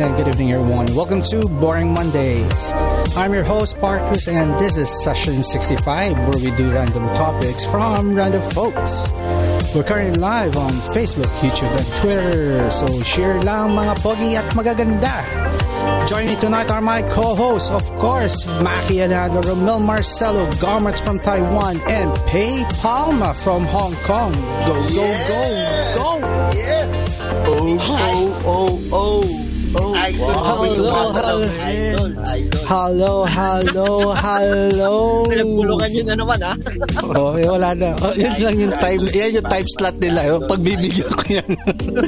afternoon, and good evening, everyone. Welcome to Boring Mondays. I'm your host, Parkus, and this is session 65, where we do random topics from random folks. We're currently live on Facebook, YouTube, and Twitter. So share lang mga pogi at magaganda. Joining me tonight are my co-hosts, of course, Maki Alejandro, Romel Marcelo, Garments from Taiwan, and Pei Palma from Hong Kong. Go, go, go, go! Yes! Oh, oh, oh, oh. Idol. Hello, wow. Idol. hello. Idol. Idol. Hello, hello, hello. Pinagpulungan yun na naman, ha? Oh, eh, wala na. Oh, yun lang yung time, yan yung time slot nila. Oh, pagbibigyan ko yan.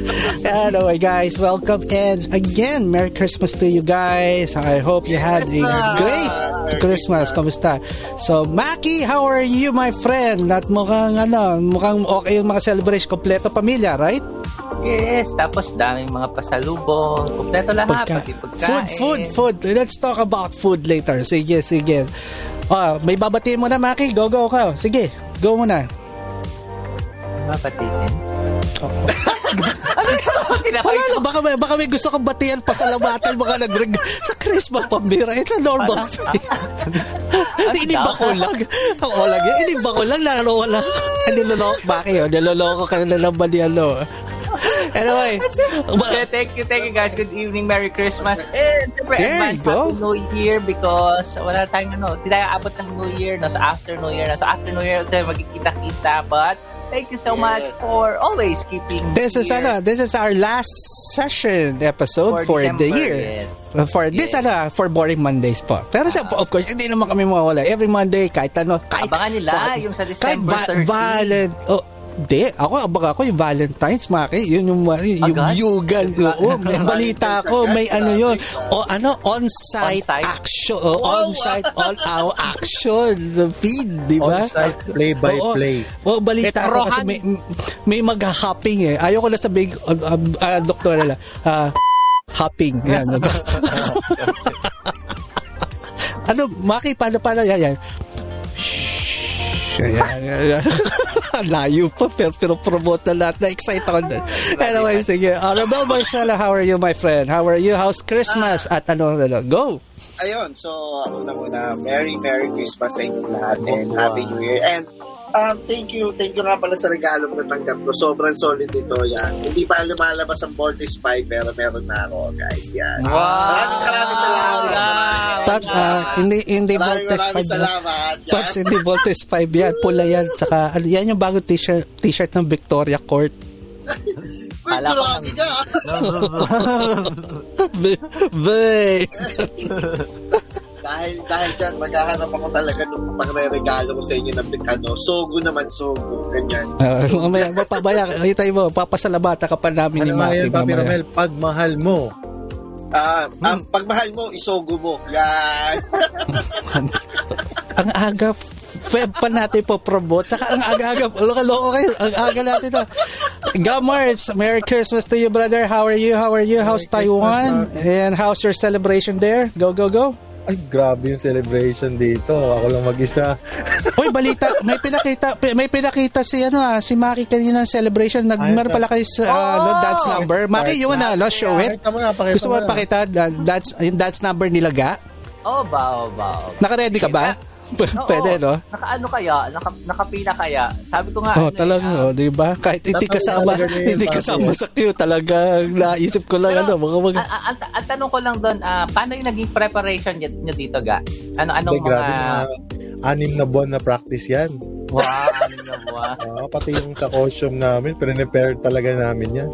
anyway, guys, welcome and again, Merry Christmas to you guys. I hope you had a great Christmas. Kamusta? So, Maki, how are you, my friend? At mukhang, ano, mukhang okay yung mga celebration. Kompleto pamilya, right? Yes, tapos daming mga pasalubong. Kompleto lahat, Pagka- pati pagkain. food, food, food. Let's talk about food later. Sige, sige. Ah, may babatiin mo na, Maki. Go, go ka. Sige, go muna. Mapatingin. Wala na, baka may, baka may gusto kang batian, pasalamatan, baka nag sa Christmas pambira. It's a normal thing. Iniba ko lang. Oo lang yan. Iniba ko lang, lalo wala. Niloloko, bakit yun? Niloloko ka na naman ni ano. Anyway, Yeah, thank you, thank you guys. Good evening, Merry Christmas. And syempre, There you advance go. Happy New Year because wala tayong ano, hindi tayo abot ng New Year, no? So after New Year, no? So after New Year, tayo magkikita-kita. But thank you so much Yes. for always keeping this is ano, this is our last session episode for, the December, year. Yes. Uh, For this, Yes. ano, for Boring Mondays po. Pero sa, of course, hindi naman kami mawawala. Every Monday, kahit ano, kahit... Abangan nila fa- yung sa kahit December 13. Valent, oh, di, ako, abang ako yung Valentine's, Maki. Yun yung, yung Agad? yugal. Oo, may balita ko, may ano yun. O ano, on-site, On-site? action. O, Wow, on-site, all-out action. The feed, di ba? On-site play by Oo. play. Oo, balita ko kasi may, may mag-hopping eh. Ayoko na sabihin, uh, uh, uh, doktor nila, ah, hopping. Yan. ano, Maki, paano, paano, yan, yan. Shhh. Yan, yan, yan. Layo pa, pero, pero promote na lahat. Na-excite ako doon. Anyway, sige. Uh, Rebel Marcela, how are you, my friend? How are you? How's Christmas? At ano, ano, go! Ayun, so, una-una, Merry, Merry Christmas sa inyo lahat and. Happy New Year. And, um, thank you, thank you nga pala sa regalo mo natanggap ko. Sobrang solid ito, yan. Hindi pa lumalabas ang Voltes 5, pero meron na ako, guys, yan. Wow! Maraming maraming salamat. Maraming Paps, ah, hindi, hindi maraming, Voltes maraming 5 na. salamat. Yan. Paps, hindi Voltes 5 yan. Pula yan. Tsaka, ano, yan yung bagong t-shirt, t-shirt ng Victoria Court. Uy, Kala ko ka. Be- be- dahil dahil dyan, maghahanap ako talaga nung pangre-regalo ko sa inyo ng ano, sogo naman, sogo, ganyan. Uh, mamaya, mapabaya, hitay mo, papasalamata ka pa namin ni Ano nga Maki. yan, Papi. Romel? Pagmahal mo. Ah, ang pagmahal mo, isogo mo. Yan. Ang aga, Feb pa natin po promote. Saka ang aga-aga, loko-loko kayo. Ang aga natin na. Gamars, Merry Christmas to you, brother. How are you? How are you? How's Merry Taiwan? Christmas, And how's your celebration there? Go, go, go. Ay, grabe yung celebration dito. Ako lang mag-isa. Uy, balita, may pinakita, pi- may pinakita si ano ah, si Maki kanina ng celebration. Nag Ay, meron pala kayo sa ah, Oh! ano, dance number. Maki, you wanna no, show it? Na, pakita Gusto mo pakita da- dance yung dance number nila ga? Oh, ba, oh, ba, oh. Naka-ready ka ba? P- Oo. Pwede, no? Naka-ano kaya? Naka, nakapila kaya? Sabi ko nga, Oh, ano, talaga, eh, oh, 'di ba? Kahit hindi kasama, hindi kasama sa queue, talaga naisip ko lang Pero, ano, mga mga Ang, ang, ang tanong ko lang doon, ah, paano yung naging preparation nyo, nyo dito, ga? Ano, anong Hindi, grabe mga... mga anim na buwan na practice yan. Wow, ano na ba? Ah, pati yung sa costume namin, prepare talaga namin yan.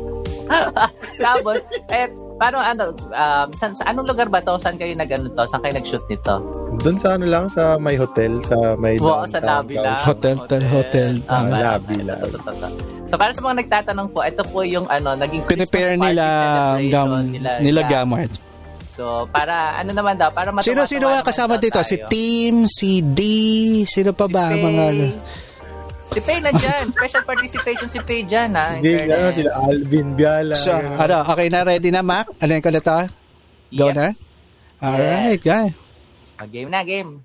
Tapos, eh, paano, ano, um, san, sa anong lugar ba to? Saan kayo nag, ano to? Saan kayo nag-shoot nito? Doon sa ano lang, sa may hotel, sa may Wow, sa downtown lobby Kaohsiung. lang. Hotel, hotel, hotel. Ah, Ah, lobby lang. ito, ito, ito. So, para sa mga nagtatanong po, ito po yung ano, naging Christmas prepare party nila celebration gam, nila ga. Gamart. So, para, ano naman daw, para matuwa Sino sino nga kasama dito? Si Team, si D, sino pa ba si mga ano? Si Pay nandyan. Special participation si Pay dyan, ha? Si, fairness. ano, sila Alvin Biala. So, ano, okay na ready na Mac? Ano yung na to? Go Yep. na? Alright, guys. Ah, game na, game.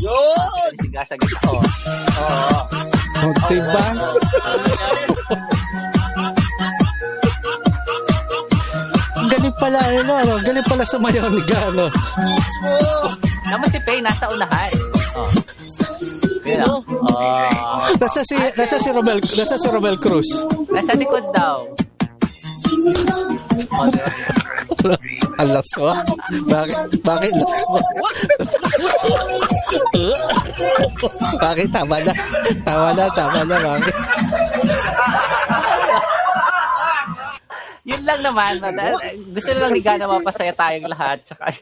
Yun! Sigasag ito. Oo. O, diba? Ang galing pala, ano, ano, galing pala sa mayaw ni Gano. Mismo! Naman si Pay, nasa unahan. Oh. Lang. Oh. Nasa si, nasa si Romel, nasa si Romel Cruz. Nasa likod daw. Ang laso. Bakit, bakit laso? bakit? Tama na. Tama na, tama na. Bakit? Yun lang naman. Gusto lang ni Gana mapasaya tayong lahat. Tsaka.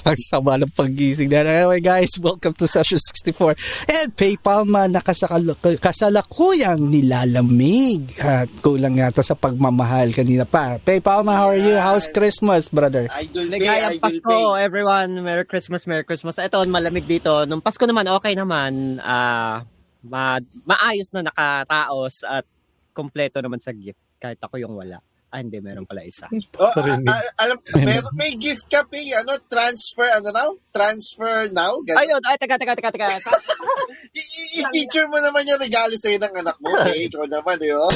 Ang sama ng paggising na. Anyway guys, welcome to session 64. And PayPal man nakasakal- kasalukuyang nilalamig. At kulang yata sa pagmamahal kanina pa. PayPal man, how are you? How's Christmas, brother? Idol Pay, Ligayang Idol Pasko, Pay. everyone. Merry Christmas, Merry Christmas. Ito, malamig dito. Nung Pasko naman, okay naman. Ah, ma- maayos na nakataos at kompleto naman sa gift. Kahit ako yung wala. Ah, hindi. Meron pala isa. Oh, Parinig. ah, ah, alam, meron, may gift ka, Pay. Ano, transfer, ano now? Transfer now? Ganun. Ayun. Ay, taga, taga, taga, taga. I- i- I-feature mo naman yung regalo sa'yo ng anak mo, Pay. Ikaw naman, eh, oh.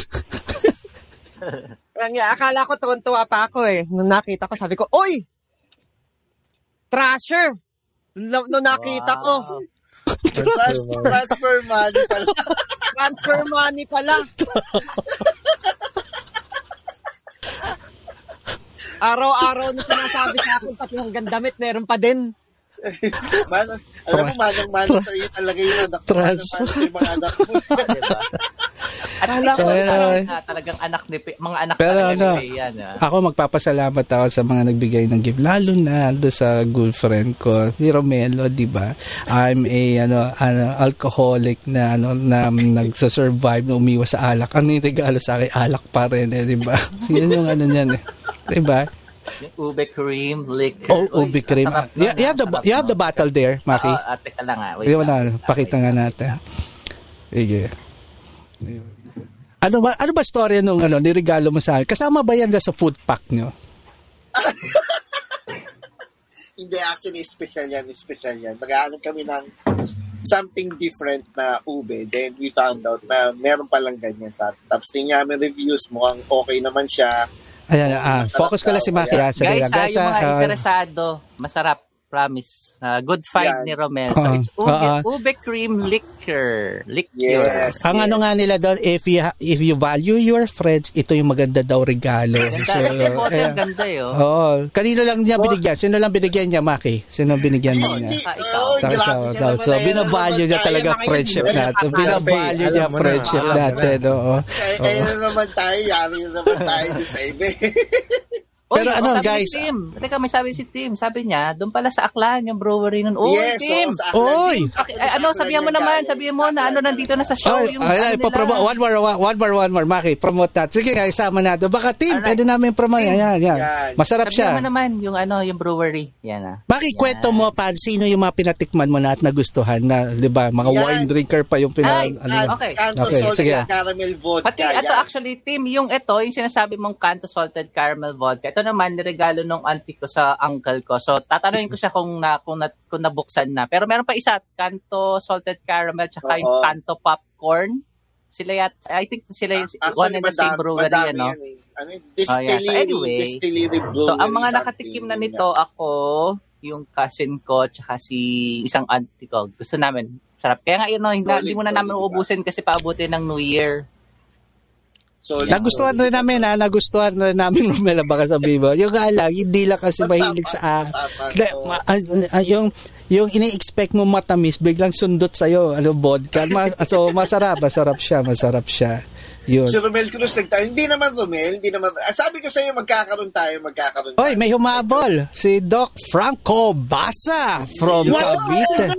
Ang akala ko tuwan-tuwa pa ako eh. Nung nakita ko, sabi ko, Uy! Trasher! Nung nung nakita ko, Wow. Trans- transfer money pala. transfer money pala. Araw-araw na sinasabi sa akin, pati hanggang damit, meron pa din. Man, alam mo, manang-manang sa'yo talaga yung anak mo. Trans- yung mga anak mo. Diba? At least So, talagang, anyway. ah, talagang anak ni mga anak Pero talaga ano, ni yan. ah. Ako magpapasalamat ako sa mga nagbigay ng gift lalo na do sa good friend ko ni Romelo, 'di ba? I'm a ano, ano alcoholic na ano na nagsa-survive na umiwas sa alak. Ano yung regalo sa akin? Alak pa rin, eh, 'di ba? Yun yung ano niyan, eh. 'Di ba? Yung ube cream, liquor. Oh, ubi cream. sarap You, you have the sarap you have the bottle there, Maki. Oo, ah, teka lang nga. Wait Hindi lang. wala, pakita nga natin. Sige. Ano ba ano ba storya nung ano niregalo mo sa akin? Kasama ba yan sa food pack nyo? Hindi, actually, special yan, special yan. Nag-aanap kami ng something different na ube. Then we found out na meron palang ganyan sa atin. Tapos tingnan namin reviews, mukhang okay naman siya. Ayan, ah, focus ko lang si Maki. ah. Sige Guys, lang. ah, yung mga ah, interesado, masarap. Promise. Ah, good find Yan. ni Romel. So, it's ube, Oo. ube cream liquor. Liquor. Yes. ang ano nga nila doon, if you, if you value your friends, ito yung maganda daw regalo. Ganda. So, eh, ang ganda oh. Oo. Kanino lang niya binigyan? Sino lang binigyan niya, Maki? Sino binigyan Hindi, niya? Ah, ikaw. oh, grabe ikaw, ka ikaw. So, binavalue niya talaga friendship natin. Binavalue niya friendship natin. Oo. Na naman tayo, yari na naman tayo doon Uy, Pero oh, ano, sabi guys, Si Tim. Teka, may sabi si Tim. Sabi niya, doon pala sa Aklan, yung brewery nun. Uy, yes, Tim! Aklan Oy! Okay, ay, ano, sabihan mo naman, sabihan mo na ano, nandito na sa show. Ay, yung ay, ay, ano nila. papromote. One more, one, more, one more. Maki, promote natin. Sige, nga, isama natin. Baka team, Alright. pwede namin promote. Yan, yan. Yan. Masarap Sabihan mo siya. naman, yung ano, yung brewery. Yan ah. Maki, kwento mo pa, sino yung mga pinatikman mo na at nagustuhan na, di ba, mga Yan. wine drinker pa yung pina... Ay, ano, okay. Canto Okay, Salt sige. Caramel Vodka. Pati ito yan. actually, Tim, yung ito, yung sinasabi mong Canto Salted Caramel Vodka, ito naman, niregalo nung auntie ko sa uncle ko. So, tatanungin ko siya kung, na, kung, na, kung nabuksan na. Pero meron pa isa, Canto Salted Caramel, tsaka yung Oo. Canto Popcorn. Sila yat, I think sila yung one and the same brewery, ano? yan eh. Ano yun? Oh, yeah. So, Distillery, anyway, distillery brewery. So, ang mga nakatikim na nito, ako, yung cousin ko, tsaka si isang auntie ko. Gusto namin. Sarap. Kaya nga, yun, no, hindi, hindi mo na namin diba? uubusin kasi paabutin ng New Year. Solid. Nagustuhan rin namin ha, nagustuhan rin namin Romela baka sabihin mo. Yung nga lang, hindi lang kasi mahilig sa... Ah, ah, yung yung ini-expect mo matamis, biglang sundot sa'yo, ano, vodka. Ma- so, masarap, masarap siya, masarap siya. Yun. Si Romel Cruz nagtayo. Hindi naman Romel, hindi naman. Ah, sabi ko sa iyo magkakaroon tayo, magkakaroon Oy, tayo. may humabol. Si Doc Franco Basa from Cavite.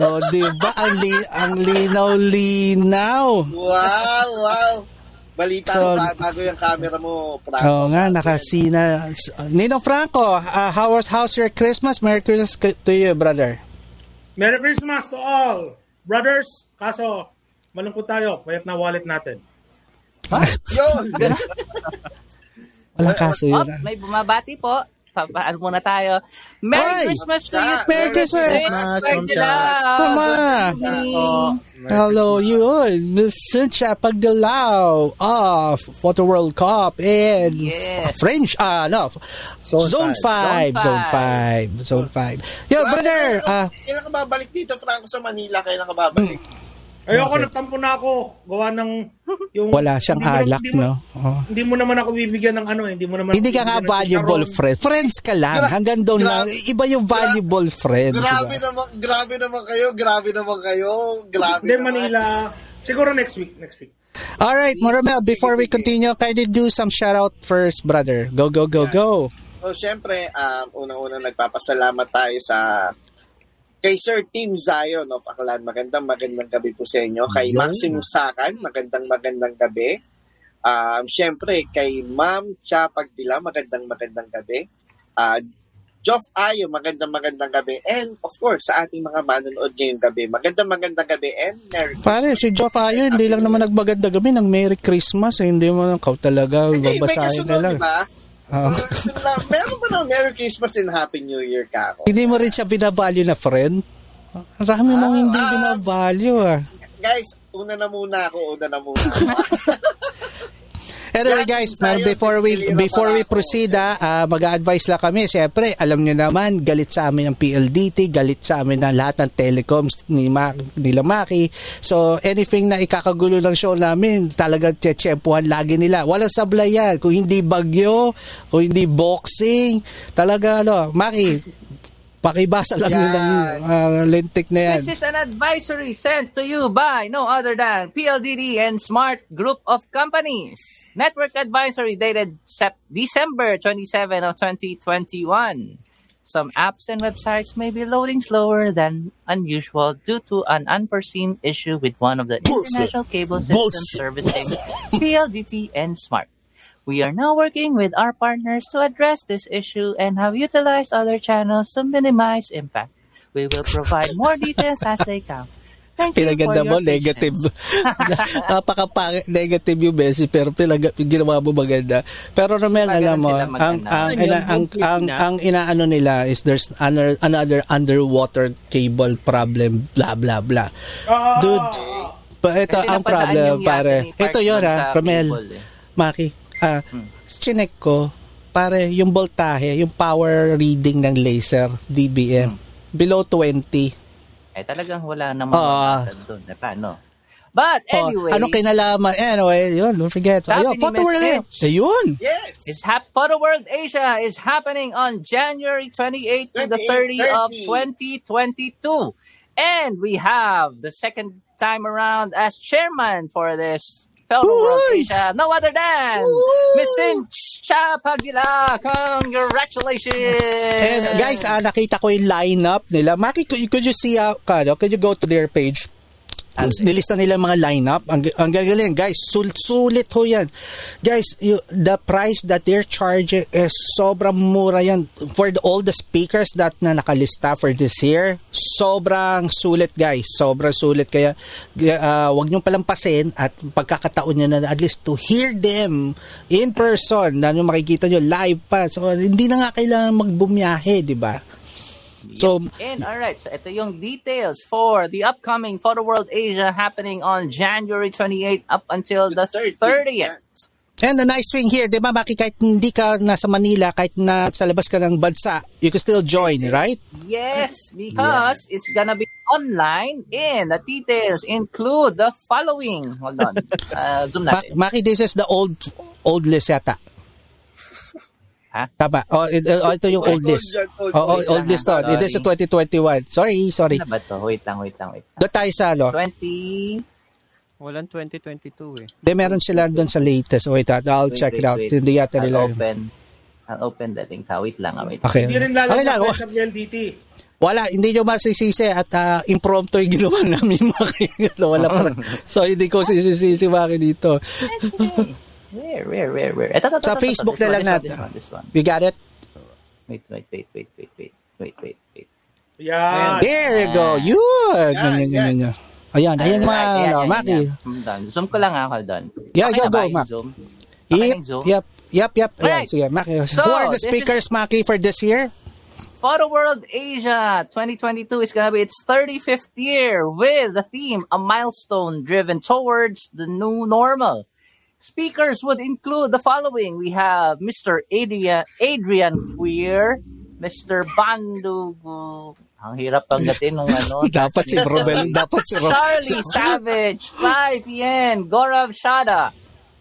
O, di ba? Ang, li- ang linaw-linaw. Wow, wow. Balita So- bago yung camera mo, Franco. Oo nga, nakasina. Ninong Franco, uh, how was, how's your Christmas? Merry Christmas to you, brother. Merry Christmas to all! Brothers, kaso malungkot tayo, payat na wallet natin. Yun! Walang kaso Oh, yun. ah. may bumabati po. Papaano muna tayo. Merry Ay! Christmas to you. Merry Christmas! Mama! Oh, Hello, yun. Cynthia Pagdalaw of Photo World Cup and Yes. French, ah, no, Zone, Zone 5. Zone five. 5. Zone 5. Yo, brother, ah, Kailan ka babalik dito, Franco, sa Manila? Kailan ka babalik? Ayoko, Okay. nagtampo na ako. Gawa ng... Yung, wala siyang hindi mo- halak, hindi mo- no? Oh. Hindi mo naman ako bibigyan ng ano eh. Hindi mo naman Hindi ka nga ng valuable friend. Friends ka lang. Gra- Hanggang doon lang. gra- Iba yung valuable friend. Grabe diba? naman, grabe naman kayo, grabe naman kayo, grabe Hindi, naman. Manila. Siguro next week. Next week. Alright, Moramel, Sige, before we continue, kindly do some shout out first, brother. Go, go, go, go. So, syempre, um, unang-unang nagpapasalamat tayo sa kay Sir Tim Zion of Aklan. Magandang magandang gabi po sa inyo. Kay Yun. Maximus Sakan, magandang magandang gabi. Um, syempre, kay Ma'am Cha Pagdila, magandang magandang gabi. Uh, Joff Ayo, magandang magandang gabi. And of course, sa ating mga manonood ngayong gabi, magandang magandang gabi and Merry Pare, si Joe Fayo, hindi lang naman nagmaganda gabi ng Merry Christmas. Eh. Hindi mo kau talaga babasahin na lang. di Na- Meron ba ng Merry Christmas and Happy New Year ka ako? hindi mo rin siya binavalue na friend. Marami mong Ah, hindi ah. binavalue ah. Guys, una na muna ako, una na muna ako. Anyway guys, man, before we before we proceed, ah, ah, mag-a-advise lang kami. Siyempre, alam niyo naman, galit sa amin ang PLDT, galit sa amin na lahat ng telecoms ni Ma, nila Maki. So, anything na ikakagulo ng show namin, talagang tsetsempuhan lagi nila. Walang sablay yan. Kung hindi bagyo, kung hindi boxing, talaga ano, Maki, pakibasa lang yun ng Yan. ah, lentik na yan. This is an advisory sent to you by no other than PLDD and Smart Group of Companies. Network advisory dated Sep- December 27 of 2021. Some apps and websites may be loading slower than unusual due to an unforeseen issue with one of the international cable systems servicing PLDT and Smart. We are now working with our partners to address this issue and have utilized other channels to minimize impact. We will provide more details as they come. Thank you for Pinaganda mo, negative. patience. Napaka negative yung message, pero pinag ginawa mo maganda. Pero Romel, alam mo, ang, ang, Ano ina, ang, ang, ang inaano nila is there's another, another underwater cable problem, blah, blah, blah. Ah, Dude, pa, ito Kasi ang problem, pare. Ito yun, ha, Romel, eh. Maki. Ah, chinek ko, pare, yung voltahe, yung power reading ng laser, DBM, below 20. Eh, talagang wala namang Ah. mabasa doon. Eh, paano? But anyway, Oh, ano kinalaman? Anyway, yun, don't forget. Sabi Ayun, ni photo world ngayon. Ayun. yes! Is hap Photo World Asia is happening on January 28 to the 30 of 2022. And we have the second time around as chairman for this Photo World! No other than! Miss Cincha Pagila. Congratulations! And guys, ah, nakita ko yung lineup nila. Maki, could, you see, uh, could you go to their page? Okay. Nilista nila mga lineup. Ang, ang gagaling, guys. Sulit, sulit ho yan. Guys, you, the price that they're charging is sobrang mura yan. For the, all the speakers that na nakalista for this year, sobrang sulit, guys. Sobrang sulit. Kaya, uh, wag niyong palampasin at pagkakataon niyo na at least to hear them in person. Na yung makikita niyo live pa. So, hindi na nga kailangan magbumiyahe, di ba? So, And alright, so ito yung details for the upcoming Photo World Asia happening on January 28 up until the 30th, 30th. And the nice thing here, di ba, Maki, kahit hindi ka nasa Manila, kahit na sa labas ka ng bansa, you can still join, right? Yes, because it's gonna be online and the details include the following. Hold on. Uh, zoom Ma- natin. Maki, this is the old old list yata. Ha? Tama. Oh, it- oh, ito yung old list. Old, Oh, oh, old, old list to. Sorry. It is a 2021. Sorry, sorry. Ano ba to? Wait lang, wait lang, wait lang. Doon tayo sa, ano, 20... Walang 2022 eh. di meron sila doon sa latest. Wait, ah, I'll Wait, check it wait, out. wait. Hindi yata I'll nila. open. I'll open the link. Wait lang, wait. Okay. Hindi rin Okay lang. lalabas sa PLDT. Wala, hindi nyo masisisi at ah, impromptu yung ginawa namin Maki. Wala pa. So, hindi ko sisisi Maki dito. Where, where, where, where? Eh, ito, ito, ito, Sa ito, Facebook this na one, lang this one, natin. This one, this one. You got it? Wait, wait, wait, wait, wait, wait, wait, wait, wait. Yan. There you go. Yun. Yan, Yan, yan, yan, yan. Ayan, ayan mga, Alright, ano, ayan, Maki. ayan. Hold on. Zoom ko lang ha, hold on. Yeah, Okay go, na ba go, yung Mac. Zoom? Pakinig, Zoom. Yep, yep, yep. Ayan, Alright. sige, Maki. So, Who are the this is- speakers, Maki, for this year? Photo World Asia 2022 is going to be its 35th year with the theme A Milestone Driven Towards the New Normal. Speakers would include the following. We have Mr. Adrian, Adrian Fuir, Mr. Bandu, ang hirap panggatin nung ano. dapat si Romel, dapat si Romel. Charlie Savage, 5 Yen, Gaurav Shada,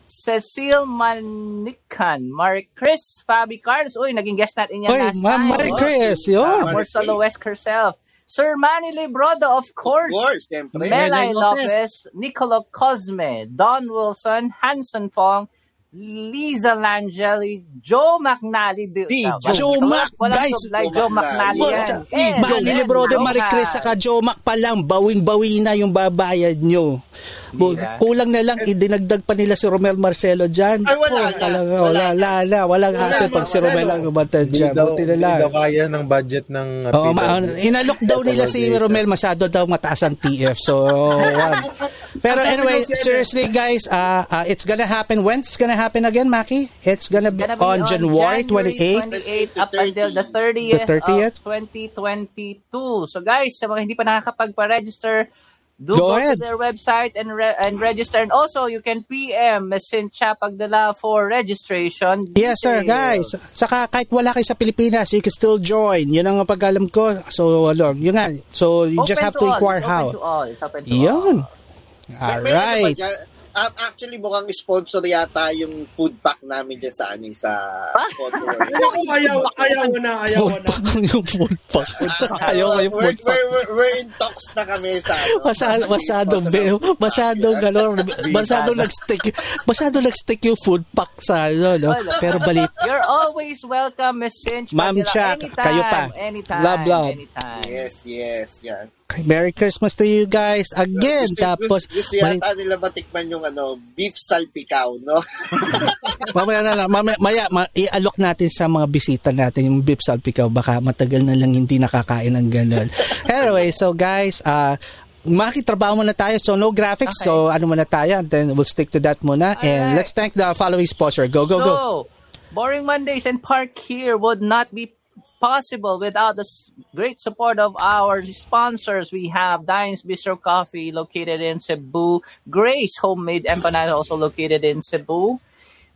Cecile Manikan, Mark Chris, Fabi Carlos. Uy, naging guest natin yan Uy, last Ma'am time. Marie Chris, yun. Uh, Marcelo Solowesk herself. Sir Manny Librodo, of course. Of course, siyempre. Melay Lopez. Lopez, Nicolo Cosme, Don Wilson, Hanson Fong, Liza Langeli, Joe McNally. Di, Di, Ah, Joe walang- Mac, walang guys. supply, Joe Joe McNally. Yan. And Manny. Marie Chris saka Jomac pa lang, bawing-bawi na yung babayad nyo. Hindi, ah. Kulang na lang, idinagdag pa nila si Romel Marcelo dyan. Ay, wala Oh, na. Talaga, Wala wala, wala, wala, walang Wala ate na, pag si Romel na. ang Hindi dyan. daw, Buti na hindi lang. daw kaya ng budget ng uh, Oo, ma- inalok daw nila si Romel masyado daw mataas ang TF. So, one. Pero anyway, seriously guys, uh, uh, it's gonna happen. When it's gonna happen again, Maki? It's gonna, It's gonna be, on, January 28. 28 up until the 30th, The 30th? of 2022. So guys, sa mga hindi pa nakakapagpa-register, do Go go, ahead. to their website and re- and register. And also, you can PM Cynthia Pagdala for registration. Yes, sir, guys. Saka kahit wala kayo sa Pilipinas, you can still join. Yun ang pag-alam ko. So, ano, yun nga. So, you just Open have to all. inquire It's how. Open to all. It's open to Yun. all. All May- may ano right. dyan? Um, actually, mukhang sponsor yata yung food pack namin dyan sa aning sa photo ako ayaw, ayaw na, ayaw Food na. pack yung food pack. Ah, Ayaw ko ano, yung we're, food pack. we're, we're, we're in talks na kami sa ano. Masyado, pack. masyadong, ano, masyadong nag-stick, masyadong nag-stick yung food pack sa, ano, no? Pero balit, You're always welcome, Miss Cinch. Ma'am Anytime, kayo pa. Anytime. Love, love. Anytime. Yes, yes, yan. Merry Christmas to you guys again. gusto, Tapos, gusto, gusto yata nila matikman yung ano, beef salpikaw, no? mamaya na lang, mamaya, maya, ma- i-alok natin sa mga bisita natin yung beef salpikaw. Baka matagal na lang hindi nakakain ng ganun. anyway, so guys, uh, makitrabaho muna tayo. So, no graphics. Okay. So, ano muna tayo. Then, we'll stick to that muna. And Alright. let's thank the following sponsor. Go, go, go. So, Boring Mondays and Park here would not be possible without the great support of our sponsors. We have Dines Bistro Coffee located in Cebu, Grace Homemade Empanada also located in Cebu.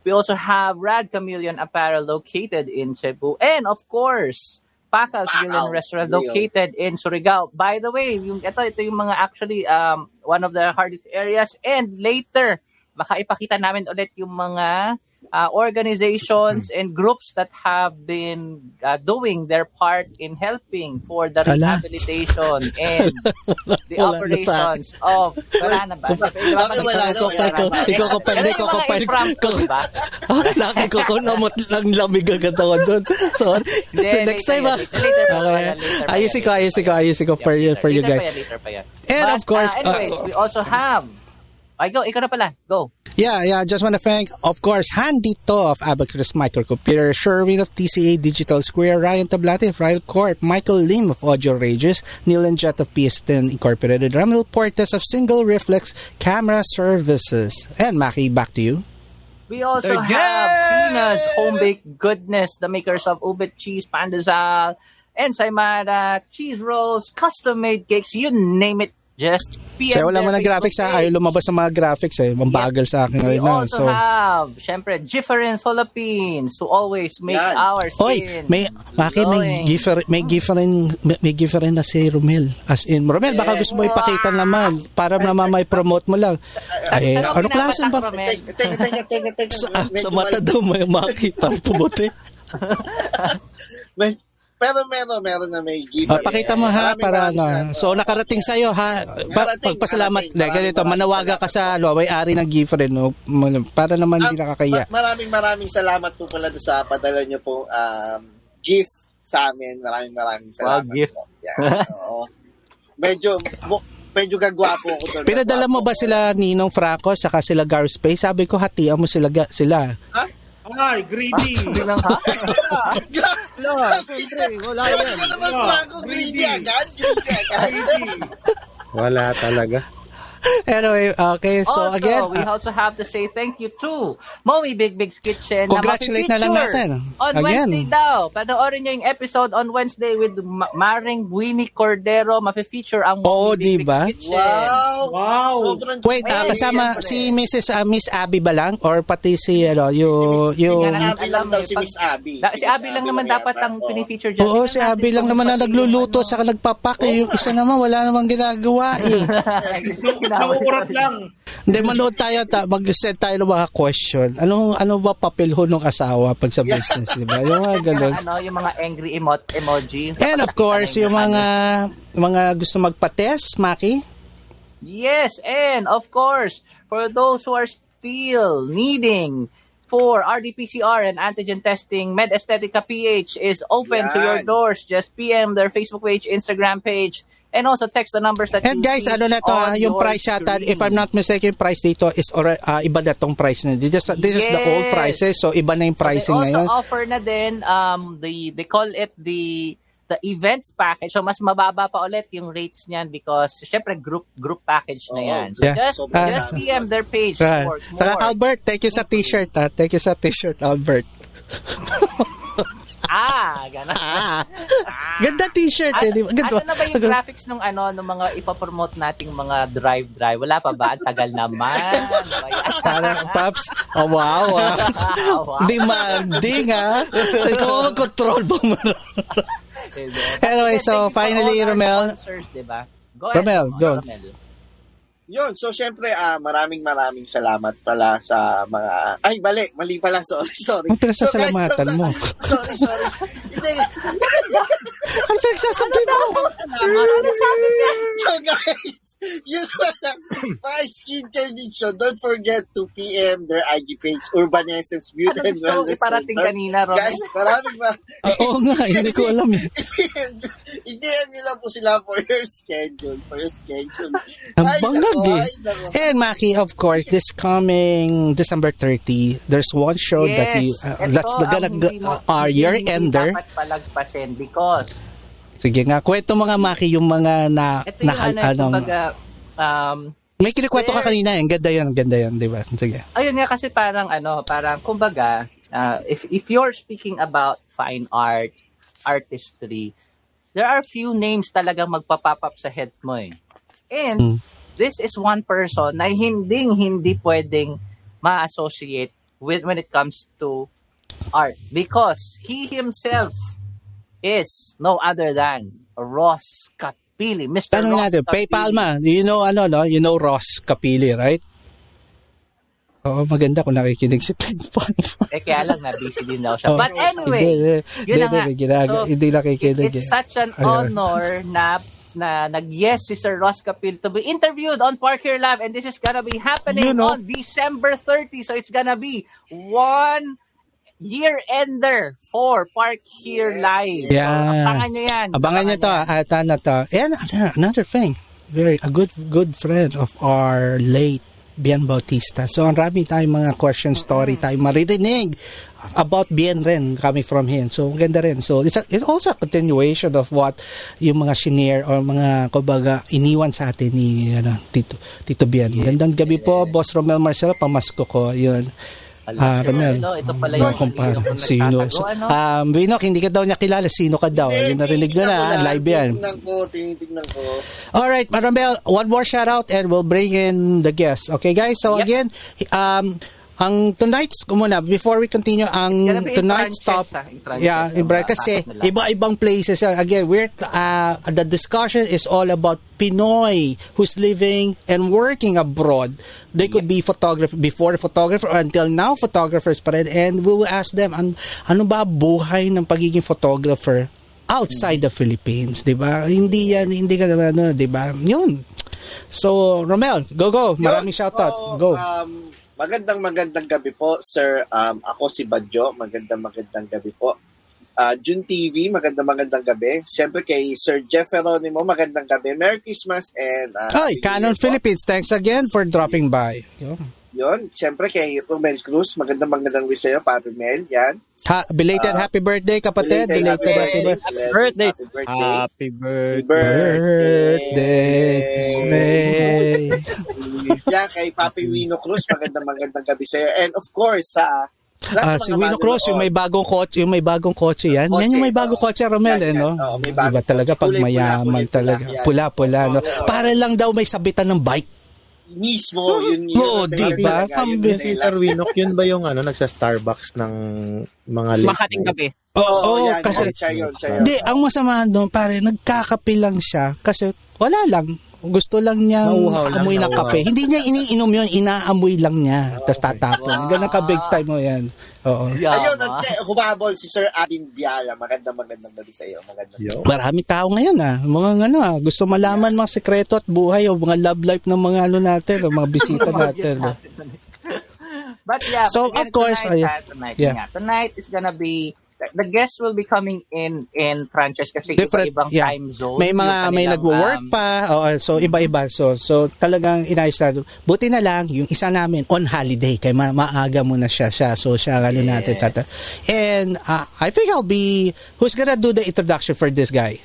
We also have Rad Chameleon Apparel located in Cebu. And of course, Pacal's Grill and Restaurant Grill. located in Surigao. By the way, yung ito, ito yung mga actually um, one of the hardest areas. And later, baka ipakita namin ulit yung mga uh, organizations Hmm. and groups that have been uh, doing their part in helping for the Hala. rehabilitation and the Wala na operations of wala na ba? Bakit wala na? Na, na. Ikaw pa, Pero ikaw yung ko mga pa. impromptu, diba? Laki ko ko namot lang lamig agad ako doon. Hindi, So next time, ah. Okay. Ayusin ko, ayusin ko, ayusin ko for, Yeah, for you guys. And of course, uh, anyways, uh, we also have ay, go, ikaw na pala. Go. Yeah, yeah. Just want to thank, of course, Handito of Abacus Microcomputer, Sherwin of TCA Digital Square, Ryan Tablate of Ryle Corp, Michael Lim of Audio Rages, Neil and Jet of PS10 Incorporated, Ramil Portes of Single Reflex Camera Services. And Maki, back to you. We also Sir have Jay! Trina's Home Baked Goodness, the makers of Ubit Cheese, Pandazal, and Saimada, cheese rolls, custom-made cakes, you name it. Just PM Kaya wala mo ng graphics ha. Ayaw lumabas ng mga graphics eh. Mambagal sa akin We right now. also So, have, syempre, Different Philippines, who always makes Yan. our Oy, skin may Maki, may glowing. may giferin may, may giferin na si Romel. As in, Romel, baka Yes. gusto mo ipakita naman para naman may promote mo lang. Eh, Saan mo ano klase ba? Romel? Teka, teka, teka, teka, teka. Sa, Medyo sa mata mal- daw may Maki para pumuti. May- pero meron, meron na may gift. Oh, pakita mo ha Maraming para salamat. So nakarating sa iyo ha. Pa, Nakarating, pagpasalamat. nakarating. Dahil ganito, Maraming manawagan ka sa ano, may-ari ng giferin no? para naman hindi Ah, nakakaya. ma- maraming maraming salamat po pala sa padala niyo po um, gift sa amin. Maraming maraming salamat. gift. Po. Yan, oo. Medyo medyo gagwapo ako doon. Pinadala mo ba sila Ninong Franco saka sila Gar Space? Sabi ko hatian mo sila sila. Ay, greedy. Wala, siyempre, wala yan. Naman Ah, ako greedy agad. Greedy agad. Wala talaga. anyway, okay. So also, again, we uh, also have to say thank you to Momi Big Big's Kitchen Congratulate na na lang natin. On Again. Wednesday daw. Panoorin nyo yung episode on Wednesday with Ma- Maring Winnie Cordero. Mafe-feature ang Momi Oo, Big diba? Big's Kitchen. Wow! Wow! Sobrang wait, Wait, kasama si Mrs. ah, Miss Abby ba lang? Or pati si, ano, yung... Si yung Miss Abby lang daw si Miss Abby. Si Miss Abby lang naman dapat ang pinifeature dyan. Oo, si Abby lang naman na nagluluto ano. saka nagpapak. Yung isa naman wala namang ginagawa eh. Nakukurat lang. Hindi, manood tayo, ta- mag-set tayo ng mga question. Ano, ano ba papel ho ng asawa pag sa business, di ba? Yung mga ganun. Yung, ano, yung mga angry emote, emoji. And of course, yung mga mga gusto magpa-test, Maki. Yes, and of course, for those who are still needing for RD-PCR and antigen testing, Med Aesthetica PH is open to your Yan. doors. Just PM their Facebook page, Instagram page, and also text the numbers that And you guys, see ano na to, ah, on yung your price yata, screen. if I'm not mistaken, yung price dito is already, ah, iba na tong price na. This, this is the old Yes. prices, so iba na yung pricing so they also ngayon. offer na din um the they call it the the events package. So mas mababa pa ulit yung rates niyan because syempre group group package na Oo, yan. So yeah. just Sobrang just dami. PM their page Ah, for Saka more. Albert, thank you sa t-shirt ha. Thank you sa t-shirt, Albert. Ah, gano'n. Ah, ganda t-shirt eh. Asa, di ba? Ganda. asa na ba yung graphics nung ano, nung mga ipapromote nating mga drive-drive? Wala pa ba? Ang tagal naman. Ano? Parang, Paps, oh, wow, ah. Wow. Demanding, ha? Ikaw ang mag-control ba mo? Anyway, so, finally, Romel. sponsors, diba? Go ahead, Romel, go. Romel. Yun, so syempre, ah, maraming maraming salamat pala sa mga... Ay, mali, mali pala, sorry, sorry. Ang pinagsasalamatan so, guys, mo. sorry, sorry. Hindi, Ang pinagsasabi mo? Ano sabi niya? so guys, yun pala, needs nyo, don't forget to PM their IG page, Urbanescence Beauty Ano and Wellness iparating Center. kanina, Romel? Guys, maraming ma... Ah, Oo nga, hindi ko alam eh. I-PM nyo lang po sila for your schedule, for your schedule. Ang bangag eh. And Maki, of course, this coming December 30, there's one show that we, uh, that's the gonna, mo- our hindi year mo ender. dapat palagpasin because Sige nga, kwento mga Maki yung mga na, ito na, yung ano, ano, kumbaga, um, may kinikwento ka kanina ang ganda yan, ang ganda yan, di ba? Sige. ayun nga kasi parang ano, parang kumbaga, uh, if if you're speaking about fine art, artistry, there are few names talagang magpa-pop up sa head mo eh. And Mm. this is one person na hindi hindi pwedeng ma-associate with when it comes to art because he himself is no other than Ross Capili, Mr. Tanong Ross natin, Capili. PayPal ma, you know ano, no? You know Ross Capili, right? Oo, maganda kung nakikinig si PayPal. Eh, kaya lang na busy din daw siya. Oh. But anyway, hindi, yun na hindi, nga. may ginag- So, hindi nakikinig it's eh. such an Ayun. honor na na nag-yes si Sir Ross Capil to be interviewed on Park Here Live and this is gonna be happening You know. on December 30 so it's gonna be one year ender for Park Here Live. Yeah. So, abangan nyo yan. Abangan niyo to, yan. at ano to. And another thing, very a good good friend of our late Bien Bautista. So, ang rami tayong mga question story tayo maririnig about Bien rin coming from him. So, ang ganda rin. So, it's, a, it's also a continuation of what yung mga shinare or mga, kumbaga, iniwan sa atin ni ano, Tito, Tito Bien. Gandang gabi po, Boss Romel Marcelo, pamasko ko. Yun. Ah, Sir Romel. Hello, ito pala yung kumpara. Sino? nagtatago, So, ano? um, Binok, hindi ka daw niya kilala. Sino ka daw? Yun narinig nyo na, ah, live yan. Tinitignan ko, tinitignan ko. All right, Marambel, one more shout out and we'll bring in the guests. Okay, guys? So Yep. again, um ang tonight's muna before we continue ang tonight's top ah, yeah iba kasi iba-ibang places again we're uh, the discussion is all about Pinoy who's living and working abroad they could be photographer before photographer or until now photographers pa rin and we will ask them an, ano ba buhay ng pagiging photographer outside the Philippines, 'di ba? Hindi yan hindi ka ano, 'di ba? Yun. So, Romel, go go. Maraming Yo, shoutout. oo, Go. Um, magandang magandang gabi po, sir. Um, ako si Badjo. Magandang magandang gabi po. Uh, June TV, magandang magandang gabi. Siyempre kay Sir Jeff Geronimo, magandang gabi. Merry Christmas and uh, Happy New Canon. Philippines, thanks again for dropping by. Yun. Yun, siyempre kay Romel Cruz, magandang magandang wish sa'yo, Papi Mel, yan. Ha, belated Ah, happy birthday, kapatid. Belated, happy happy birthday. birthday. birthday. Happy birthday. Happy Happy Birthday. May. Yan, kay Papi Wino Cruz, magandang magandang gabi sa'yo. And of course, sa Ah, si Wino Cross, yung may bagong kotse, yung may bagong kotse yan. Kotse, yan yung may bagong kotse, Romel, Yan, eh, no? Bagong Iba talaga pag pula, mayaman pula, talaga. Pula-pula, no? Para lang daw may sabitan ng bike. Mismo, yun yun. Oo, ang di ba? bilis, Si. Sir Winok, yun ba yung ano, nagsa-Starbucks ng mga late Makating gabi. Oo, Oo, yan, kasi... yan, siya yun, siya yun. Hindi, ang masama doon, pare, nagkakape lang siya kasi wala lang. Gusto lang niya lang, amoy ng nauuhaw. kape. Hindi niya iniinom yun, inaamoy lang niya. Tapos tatapon. Ganun ka big time mo yan. Oo. Ayun, Yama. at humabol si Sir Abin Biala. Magandang magandang gabi sa iyo. Magandang Yo. Marami tao ngayon ah. Mga ano ah, gusto malaman mga sekreto at buhay o mga love life ng mga ano natin, o mga bisita natin. no? But yeah, So, but again, of course, tonight, ayun. ah, tonight, Yeah. nga, tonight is gonna be the guests will be coming in in franchise kasi Different, iba-ibang yeah. time zone. May mga may nagwo-work um, pa, oo, so iba-iba. So so talagang inayos na. Buti na lang yung isa namin on holiday kay ma- maaga muna siya siya. So siya ano natin Yes. tata. And uh, I think I'll be who's gonna do the introduction for this guy?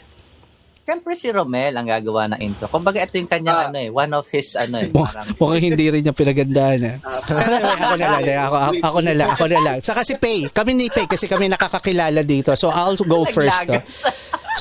Siyempre si Romel ang gagawa ng intro. Kumbaga ito yung kanyang Ah. ano eh, one of his ano eh, parang Mukhang hindi rin niya pinagandaan eh. Ah, ako na lang, ako, ako, ako na lang, ako na lang. Saka si Pay, kami ni Pay kasi kami nakakakilala dito. So I'll go first. Naglagas.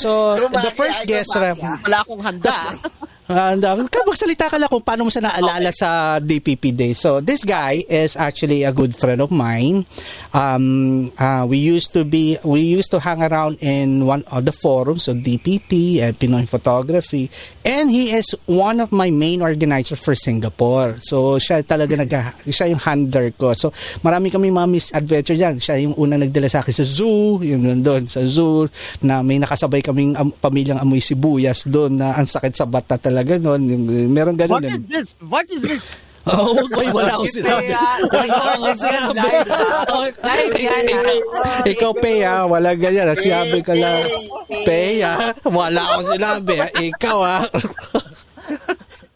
So the first guest, ah. Wala akong handa. Uh, ka magsalita ka lang kung paano mo siya naalala sa DPP Day. So, this guy is actually a good friend of mine. Um, uh, we used to be, we used to hang around in one of the forums of DPP and Pinoy Photography. And he is one of my main organizers for Singapore. So, siya talaga nag, siya yung handler ko. So, marami kami mga misadventure dyan. Siya yung una nagdala sa akin sa zoo, yung nandun sa zoo, na may nakasabay kaming am, pamilyang amoy sibuyas doon na ang sakit sa bata talaga noon. Yung, meron ganun. What is this? What is this? Oh, oy, wala akong sinabi. Wala akong sinabi. Ikaw, Pay, ha? Wala ganyan. Sinabi ka lang. Pay, ha? Wala akong sinabi. Ikaw, ha?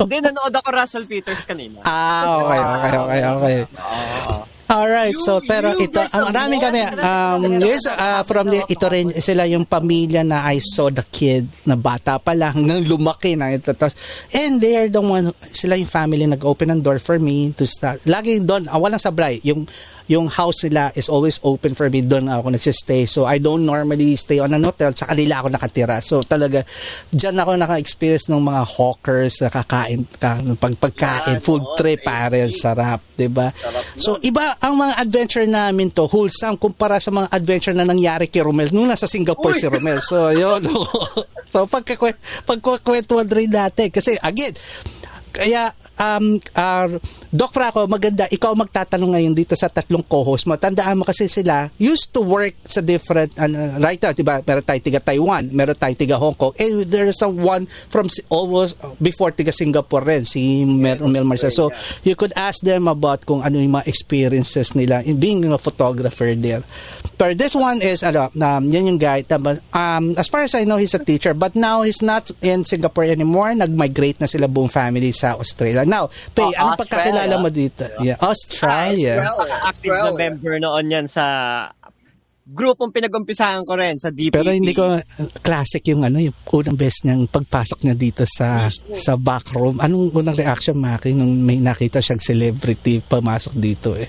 Hindi, nanood ako Russell Peters kanina. Ah, okay, okay, okay, okay. Alright, so You- pero you ito, ang marami kami, um, yes, uh, from the, ito rin, sila yung pamilya na I saw the kid na bata pa lang, hanggang lumaki na ito. Tapos, and they are the one, sila yung family nag-open ng door for me to start. Lagi doon, ah, walang sablay, yung yung house nila is always open for me. Doon ako nagsistay. So, I don't normally stay on an hotel. Sa kanila ako nakatira. So, talaga, dyan ako naka-experience ng mga hawkers na kakain, ka, pag, pagkain, food oo, trip, pare, sarap, 'di ba? So, iba ang mga adventure namin to, wholesome kumpara sa mga adventure na nangyari kay Romel nung nasa Singapore Uy! si Romel. So, yun. so, pagkakwe, pagkakwentuhan rin natin. Kasi, again, kaya, um, uh, Doc Franco, maganda, ikaw magtatanong ngayon dito sa tatlong co-host mo. Tandaan mo kasi sila used to work sa different, ano, right now, diba, meron tayo tiga Taiwan, meron tayo tiga Hong Kong, and there's someone from almost before tiga Singapore rin, si Mer Mel Marcia. So, you could ask them about kung ano yung mga experiences nila in being a photographer there. But this one is, ano, um, yan yung guy, um, as far as I know, he's a teacher, but now he's not in Singapore anymore. Nag-migrate na sila buong family sa Australia. Now, Pay, Oh, anong pagkakilala mo dito? Yeah, Australia. Australia. Active na member noon yan sa grupong pinag-umpisahan ko rin sa DPP. Pero hindi ko uh, classic yung ano, yung unang best niyang pagpasok niya dito sa sa back room. Anong unang reaction Maki nung may nakita siyang celebrity pumasok dito eh?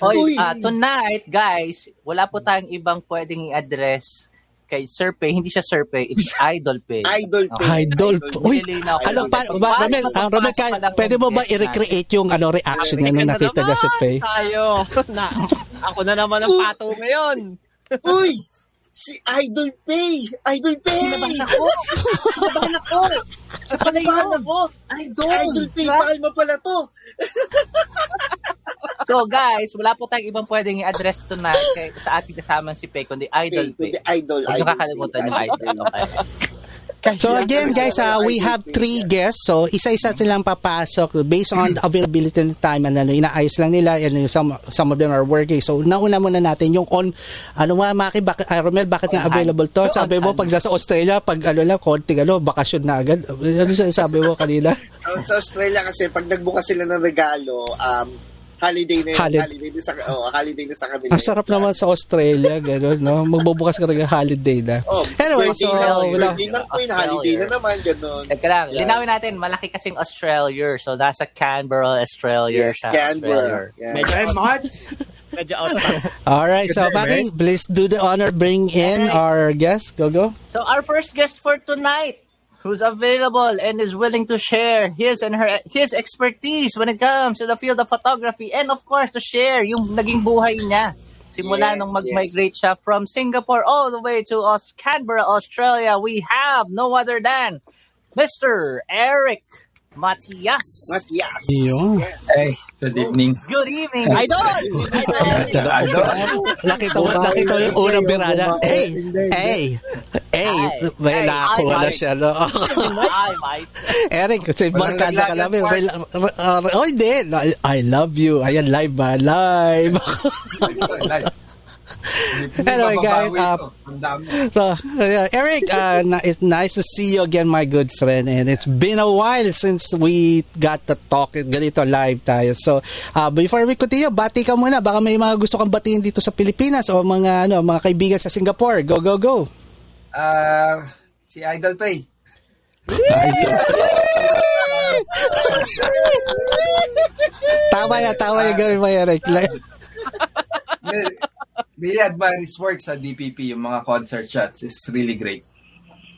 Oy, Uy. ah, tonight, guys, wala po tayong ibang pwedeng i-address kay Sir Pay. Hindi siya Sir Pay, it's Idol Pay. Idol Pay. Idol. Uy, ano pa, ba, Romel, ah, Romel, lang pwede mo ba i-recreate yung ano reaction niya nung nakita niya si Pay? Tayo. na, ako na naman ang pato ngayon. Uy! Si Idol Pay! Idol Pay! Kinabahan ako. Kinabahan ako. Siya pala yun. mo? Idol. Si Idol Pay, pakalma pala to. So guys, wala po tayong ibang pwedeng i-address tonight kay, sa ating kasamang si Pay, kundi Idol Pay, kundi Idol. Huwag Idol kakalimutan yung Idol. Okay. So again guys, uh, we have three guests. So isa-isa silang papasok based on the availability ng time and ano, inaayos lang nila and some, some of them are working. So nauna muna natin yung on, ano nga Maki, bakit, uh, Romel, bakit nga available to? Sabi mo On pag nasa Australia, pag ano lang, konting ano, bakasyon na agad. Ano sabi mo kanina? So, sa Australia kasi, pag nagbukas sila ng regalo, um, holiday na yun. Holiday. Holiday, na sa, oh, holiday na sa kanila. Ang sarap naman sa Australia, gano'n, no? Magbubukas ka rin holiday na. Oh, Anyway, birthday so, na, wala. birthday ng Queen, holiday na naman, gano'n. Teka lang, Yeah. linawin natin, malaki kasing Australia. So, nasa Canberra, Australia. Yes, Canberra. Yeah. Medyo out, medyo out pa. Alright, so Baki, please do the honor, bring in our guest. Go, go. So, our first guest for tonight, who's available and is willing to share his and her his expertise when it comes to the field of photography and of course to share yung naging buhay niya. Simula Yes, nung mag-migrate siya from Singapore all the way to Aus- Canberra, Australia, we have no other than Mr. Eric Matias. Matias. Yun. Hey, good evening. Good evening. Idol! Nakita mo, nakita mo yung unang birada. Hey, hey, hey, may nakakuha na siya, no? Hi, Mike. Eric, kasi barkada ka namin. oh, hindi. I, I love you. Ayan, live ba? Live. Anyway, guys, uh, So, yeah, Eric, uh, na- it's nice to see you again, my good friend. And it's been a while since we got to talk ganito live tayo. So, uh, before we continue, bati ka muna. Baka may mga gusto kang batiin dito sa Pilipinas o mga ano, mga kaibigan sa Singapore. Go, go, go. Ah, si Idol Pay. Tama yan, tama yan gawin mo, Eric. Admire his work sa DPP, yung mga concert shots. is really great.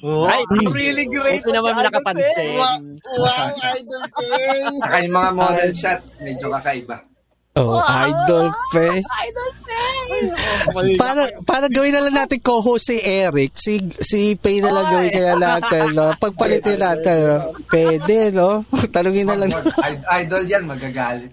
Right. Really great. Ito naman nakapansin. Wow, wow, Idol Pay! Saka yung mga model shots, medyo kakaiba. oh, idol, fe. Idol Pay. Para, para gawin na lang natin co-host si Eric, si, si Pay na lang gawin kaya natin, no? Pagpalitin natin, no? Pwede, no? Tanungin na lang. Idol yan, magagalit.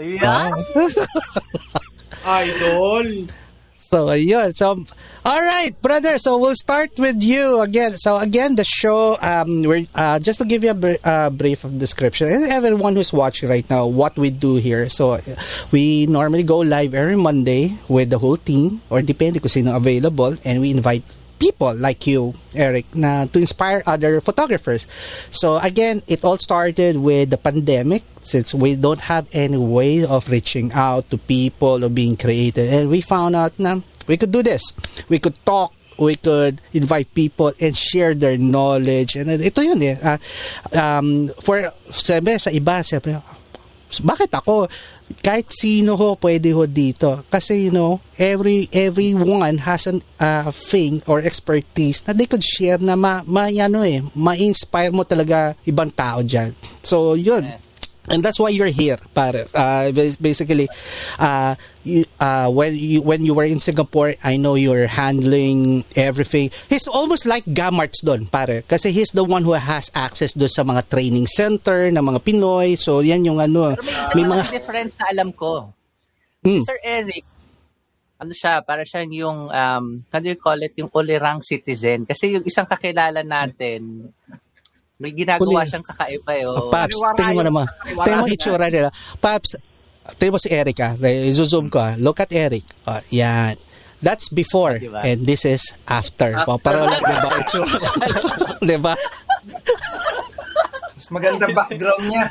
Yeah. Idol. So, ayun. So, all right, brother. So, we'll start with you again. So, again, the show, um, we're, uh, just to give you a br- uh, brief description, and everyone who's watching right now, what we do here. So, we normally go live every Monday with the whole team, or depende kung sino available, and we invite people like you, Eric, na to inspire other photographers. So again, it all started with the pandemic since we don't have any way of reaching out to people or being creative. And we found out na we could do this. We could talk we could invite people and share their knowledge and uh, ito yun eh Ah, um, for sabi sa iba sabi bakit ako kahit sino ho pwede ho dito. Kasi you know every everyone has an uh, thing or expertise na they could share na ma, ma ano eh ma-inspire mo talaga ibang tao diyan so yun and that's why you're here pare uh, bas- basically uh, you, uh, when you when you were in Singapore I know you're handling everything he's almost like Gamarts doon pare kasi he's the one who has access do sa mga training center ng mga Pinoy so yan yung ano Pero may, may mga difference na alam ko. Hmm. Sir Eric, ano siya, para siya yung, um, how do you call it, yung ulirang citizen. Kasi yung isang kakilala natin, may ginagawa Uli. siyang kakaiba eh. Oh. Paps, tingnan mo naman. Tingnan mo itsura nila. Paps, tingnan mo si Eric ah. I-zoom ko ah. Look at Eric. Oh, yan. That's before Diba? and this is after. After. Oh, para lang, diba? Itsura. diba? Maganda background niya.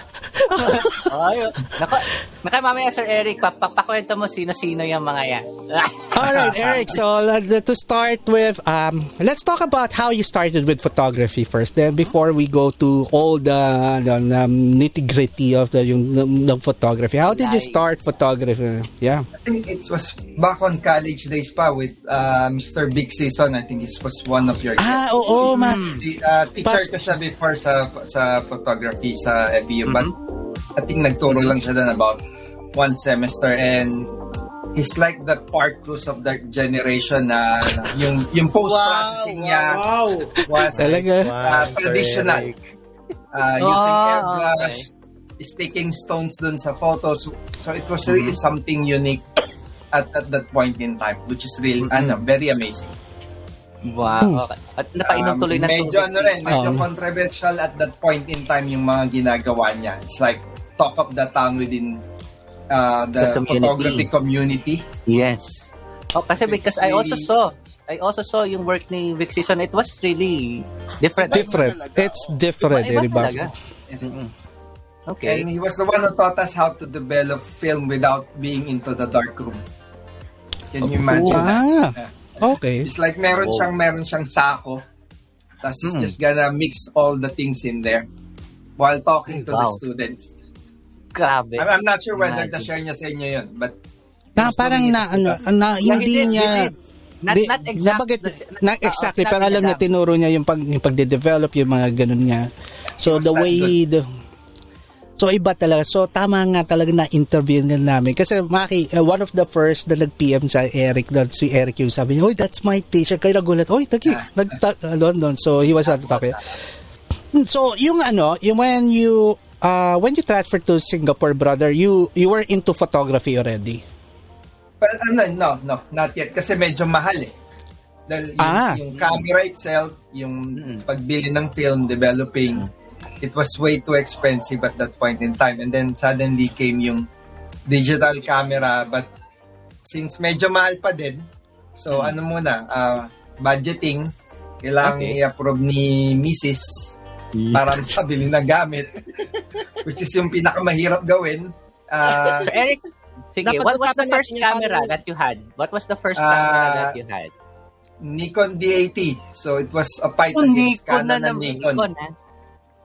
Ay, naka, naka mamaya Sir Eric, papakwento mo sino-sino yung mga yan. All right, Eric. So let- to start with, um, let's talk about how you started with photography first. Then before we go to all the, the, nitty gritty of the yung the, the photography, how did you start photography? Yeah. I think it was back on college days pa with uh, Mr. Big Season. I think this was one of your Ah, guests. oo, ma. Di- uh, teacher But- ko siya before sa sa photography sa FEU. But I think nagturo lang siya doon about one semester and he's like the part Cruz of that generation na yung yung post-processing Wow, niya Wow. was Talaga? uh, Wow, traditional. Uh, using Ah, airbrush, sticking stones dun sa photos. So it was really something unique at, at that point in time, which is really ano, very amazing. Wow. Okay. At napainom Um, tuloy na medyo ano rin, medyo Oo. controversial at that point in time yung mga ginagawa niya. It's like talk of the town within uh, the, The community. photography community. Yes. Oh, kasi So because I also saw I also saw yung work ni Vic Season. It was really different. Different. It's different. Iba, eh, iba talaga. Mm-mm. Okay. And he was the one who taught us how to develop film without being into the dark room. Can you imagine that? Okay. It's like meron siyang meron siyang sako. Tapos he's Mm. just gonna mix all the things in there while talking to the Wow. students. Grabe. I'm, I'm not sure whether Imagine. na-share niya sa inyo yun, but Na parang na, ano, na hindi did, niya... Not, Di- not exact. nabanggit- the- not exactly, oh, pero alam niya, tinuro niya yung, pag, yung pagde-develop, yung mga ganun niya. So, the way... The, so, iba talaga. So, tama nga talaga na interview na namin. Kasi, Maki, uh, one of the first na nag-PM sa Eric, doon, si Eric yung sabi niya, Oy, that's my teacher. Kaya nagulat, Oy, tagi, nag London. So, he was at the top. So, yung ano, yung when you, uh, when you transferred to Singapore, brother, you you were into photography already. But ano, no, no, not yet. Kasi medyo mahal eh. Dahil yung, Ah. yung camera itself, yung pagbili ng film, developing, it was way too expensive at that point in time. And then suddenly came yung digital camera. But since medyo mahal pa din, so ano muna, ah, budgeting, kailangan Okay. i-approve ni Mrs. para makabili ng gamit. which is yung pinakamahirap gawin. Ah, So, Eric, sige, Dapat what was the first camera that you had? What was the first Ah, camera that you had? Nikon D80. So it was a fight against Canon and Nikon. ah. D-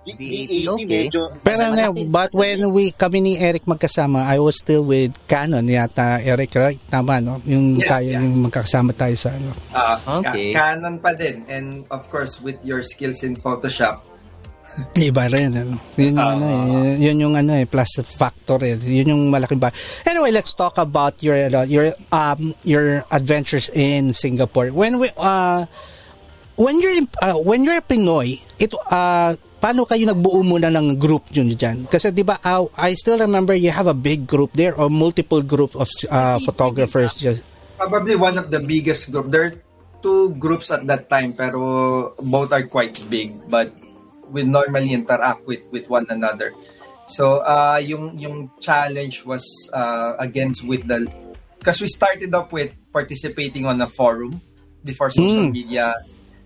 D80, D80 okay. medyo... Pero na, Malaki. but when we, kami ni Eric magkasama, I was still with Canon yata, Eric, right? Tama, no? Yung Yeah, tayo, yeah. yung magkakasama tayo sa ano. Ah, Okay. Ka- Canon pa din. And of course, with your skills in Photoshop, Iba rin, ano. Yun yung, Ah. ano, eh, yun yung ano eh, plus factor eh. Yun yung malaking ba. Anyway, let's talk about your, ano, your, um, your adventures in Singapore. When we, uh, when you're, uh, when you're Pinoy, ito, uh, paano kayo nagbuo muna ng group nyo dyan? Kasi di ba, uh, I still remember you have a big group there or multiple group of uh, photographers. Just, probably one of the biggest group. There are two groups at that time, pero both are quite big. But we normally interact with with one another. So, uh, yung yung challenge was uh, against with the because we started up with participating on a forum before social Mm. media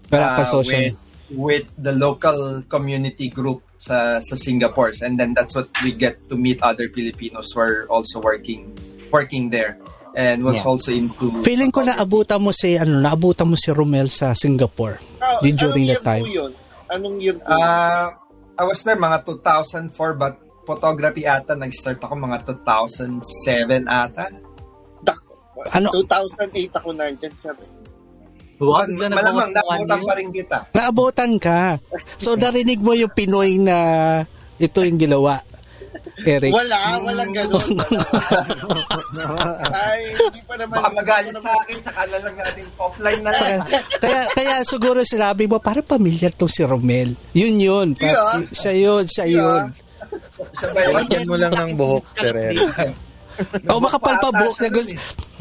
Wala pa uh, social. with with the local community group sa sa Singapore and then that's what we get to meet other Filipinos who are also working working there and was Yeah. also into feeling ko naabutan mo si, ano, naabutan mo si Romel sa Singapore. Ah, Di during anong that time. yun? Anong po? Uh, I was there mga 2004 but photography ata nag-start ako mga 2007 ata. Ano- 2008 ako nandyan sa... Huwag na Malamang nag-post nakutan pa rin kita. Naabutan ka. So, narinig mo yung Pinoy na ito yung ginawa. Eric. Wala, walang ganun. Ay, hindi pa naman. Baka magalit sa akin, saka na lang natin offline na lang. kaya, kaya siguro sinabi mo, parang pamilyar to si Romel. Yun yun. Yeah. Pat- Siya yun, siya yun. Siya ba yun? Lagyan mo lang ng buhok, Sir Eric. O makapal pa buhok niya. Gusto,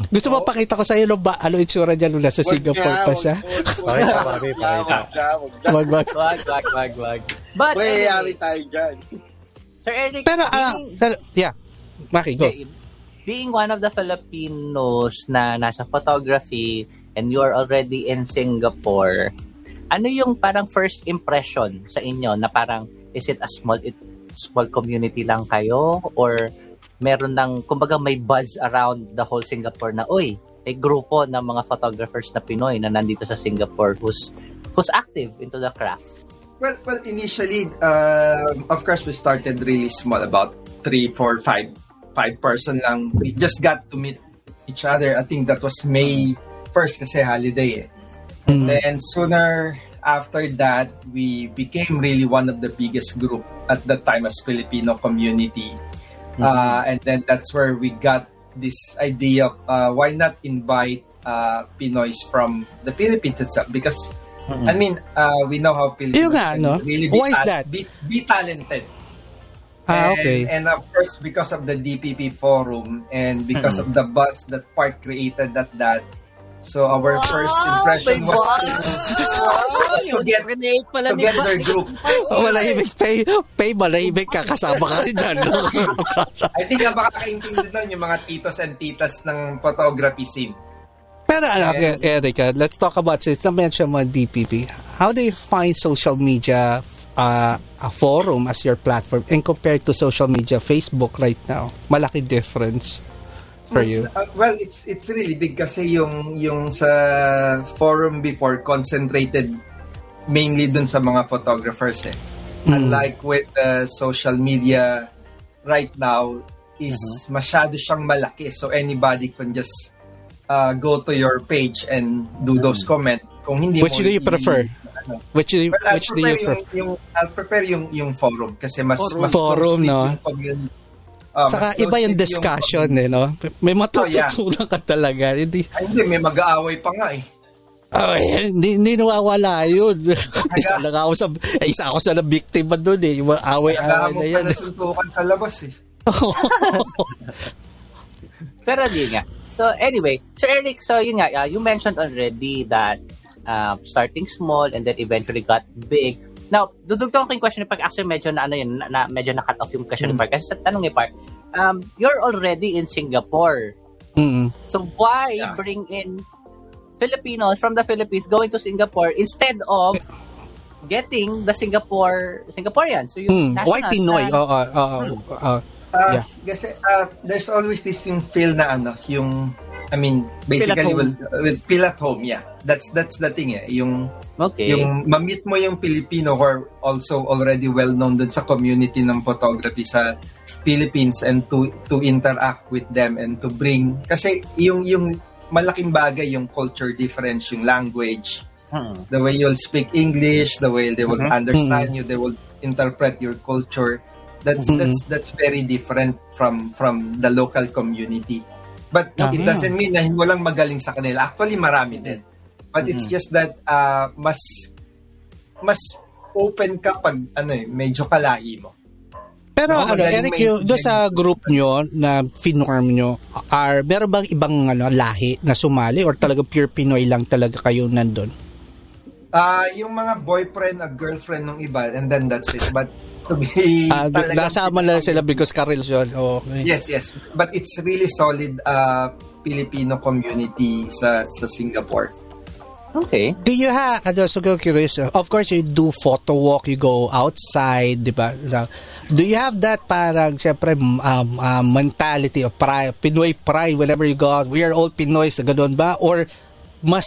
gusto mo pakita ko sa iyo ba, ano itsura niya nung nasa Wag Singapore nga, pa siya? wag- wag- Pakita, wag- pakita. wag wag. Wag, wag. Wag, wag. But Mayayari anyway, tayo dyan. Sir Eric, Pero, being, tal- yeah. Maki, go. being one of the Filipinos na nasa photography and you are already in Singapore, ano yung parang first impression sa inyo na parang is it a small it, small community lang kayo or meron ng kumbaga may buzz around the whole Singapore na oy may grupo ng mga photographers na Pinoy na nandito sa Singapore who's who's active into the craft. Well, well, initially, uh, of course, we started really small, about three, four, five, five person lang. We just got to meet each other. I think that was May 1st kasi holiday eh. Mm. Then sooner after that, we became really one of the biggest group at that time as Filipino community. Uh, and then that's where we got this idea of uh, why not invite uh, Pinoys from the Philippines itself because I mean uh, we know how Filipinos Yung nga, can no? really be, Why is that? be, be talented. Ah, And- okay. And of course, because of the DPP forum and because of the buzz that Park created at that, so our first impression was was to get pala to ni get their group. Oh, malahimik pay, pay malahimik ka kasama ka rin dyan. no? I think ang makakaintindi doon yung mga titos and titas ng photography scene. Pero ano, Erica, let's talk about this. Na-mention mo DPP. How do you find social media uh, a forum as your platform and compared to social media, Facebook right now, malaki difference for you. Uh, well, it's it's really big kasi yung yung sa forum before concentrated mainly dun sa mga photographers eh. Mm. Unlike with uh, social media right now is Mm-hmm. masyado siyang malaki so anybody can just uh, go to your page and do those comment kung hindi Mm. Which mo do you prefer? ano. Which do you, Well, which do you prefer prefer? yung, yung I'll prepare yung yung forum kasi mas Forum. mas Forum, no? yung community. Ah, Saka iba yung discussion eh, no? May matututunan ka talaga. Hindi, Ay, hindi, may mag-aaway pa nga eh. ay, hindi, hindi nawawala yun. isa lang ako sa, eh, isa ako sa na biktima doon eh. Yung away-away na yan. na suntukan sa labas eh. Pero di nga. So anyway, Sir Eric, so yun nga, uh, you mentioned already that um, starting small and then eventually got big. Now, dudugtong ko yung question ni Park. Actually, medyo na ano yun, na, na, medyo na-cut off yung question ni Park. Kasi sa tanong ni Park, um, you're already in Singapore. Mm. So why Yeah. bring in Filipinos from the Philippines going to Singapore instead of getting the Singapore Singaporeans? So yung Mm. Why Pinoy? Oo, oo, oo. Uh, Yeah. Kasi uh, there's always this yung feel na ano, yung I mean, basically Feel at with, with feel at home, yeah. That's that's the thing eh. Yung Okay. yung ma-meet mo yung Filipino who are also already well known dun sa community ng photography sa Philippines and to to interact with them and to bring kasi yung yung malaking bagay yung culture difference, yung language, Hmm. the way you'll speak English, the way they will Mhm. understand you, they will interpret your culture. That's Mhm. that's that's very different from from the local community. But it Ah. doesn't mean na walang magaling sa kanila. Actually, marami din. But it's Mhm. just that uh, mas mas open ka pag ano eh, medyo kalahi mo. Pero Baka ano, Eric, may- yung, doon sa group nyo na finorm nyo, are, meron bang ibang ano, lahi na sumali or talaga pure Pinoy lang talaga kayo nandun? Ah, yung mga boyfriend at girlfriend ng iba and then that's it. But to be talagang nasama na sila because karelasyon. Okay. Yes, yes. But it's really solid uh, Filipino community sa sa Singapore. Okay. Do you have, ano, so go curious, uh, of course you do photo walk, you go outside, di ba? So, do you have that parang, siyempre, um, um, mentality of pride, Pinoy pride whenever you go out, we are all Pinoys, na ganun ba? Or mas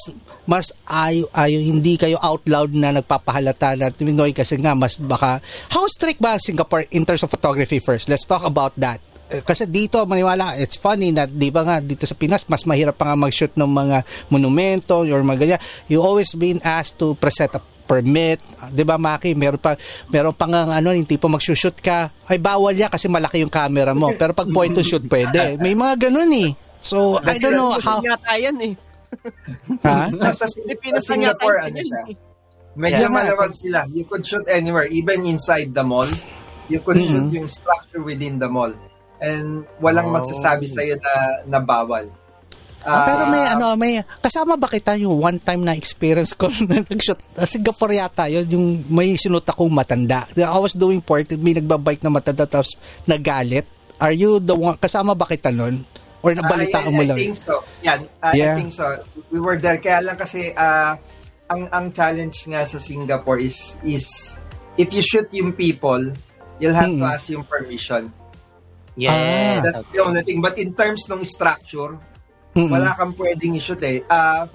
mas ayo ayo hindi kayo out loud na nagpapahalata na Pinoy kasi nga mas baka how strict ba Singapore in terms of photography first let's talk about that Eh, kasi dito maniwala it's funny na di ba nga dito sa Pinas mas mahirap pa nga mag-shoot ng mga monumento or mga ganyan you always been asked to present a permit, 'di ba Maki? Meron pa meron pa nga ano, yung tipo mag-shoot ka, ay bawal ya kasi malaki yung camera mo. Pero pag point to shoot pwede. May mga ganun eh. So, I don't know how Yata yan eh. Ha? Sa, Pilipinas sa Singapore, ano eh. siya? Medyo Yeah. malawag sila. You could shoot anywhere, even inside the mall. You could shoot Mhm. yung structure within the mall. And walang Oh. magsasabi sa'yo na, na bawal. Ah, pero may ano, may kasama ba kita yung one time na experience ko na nag-shoot uh, Singapore yata yun, yung may sinut akong matanda. I was doing port, may nagbabike na matanda tapos nagalit. Are you the one, kasama ba kita nun? Or nabalitaan I, mo I lang? think so. Yan, I- Yeah. I think so. We were there. Kaya lang kasi ah, ang ang challenge nga sa Singapore is is if you shoot yung people, you'll have to Mm. ask yung permission. Yes. That's the only thing. But in terms ng structure, Mm-mm. wala kang pwedeng i-shoot eh. Ah,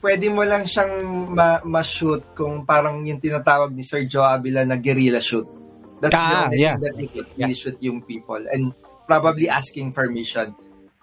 pwede mo lang siyang ma- ma-shoot kung parang yung tinatawag ni Sir Joe Avila na guerrilla shoot. That's the Ah, only yeah. thing that you could really shoot yung people and probably asking permission.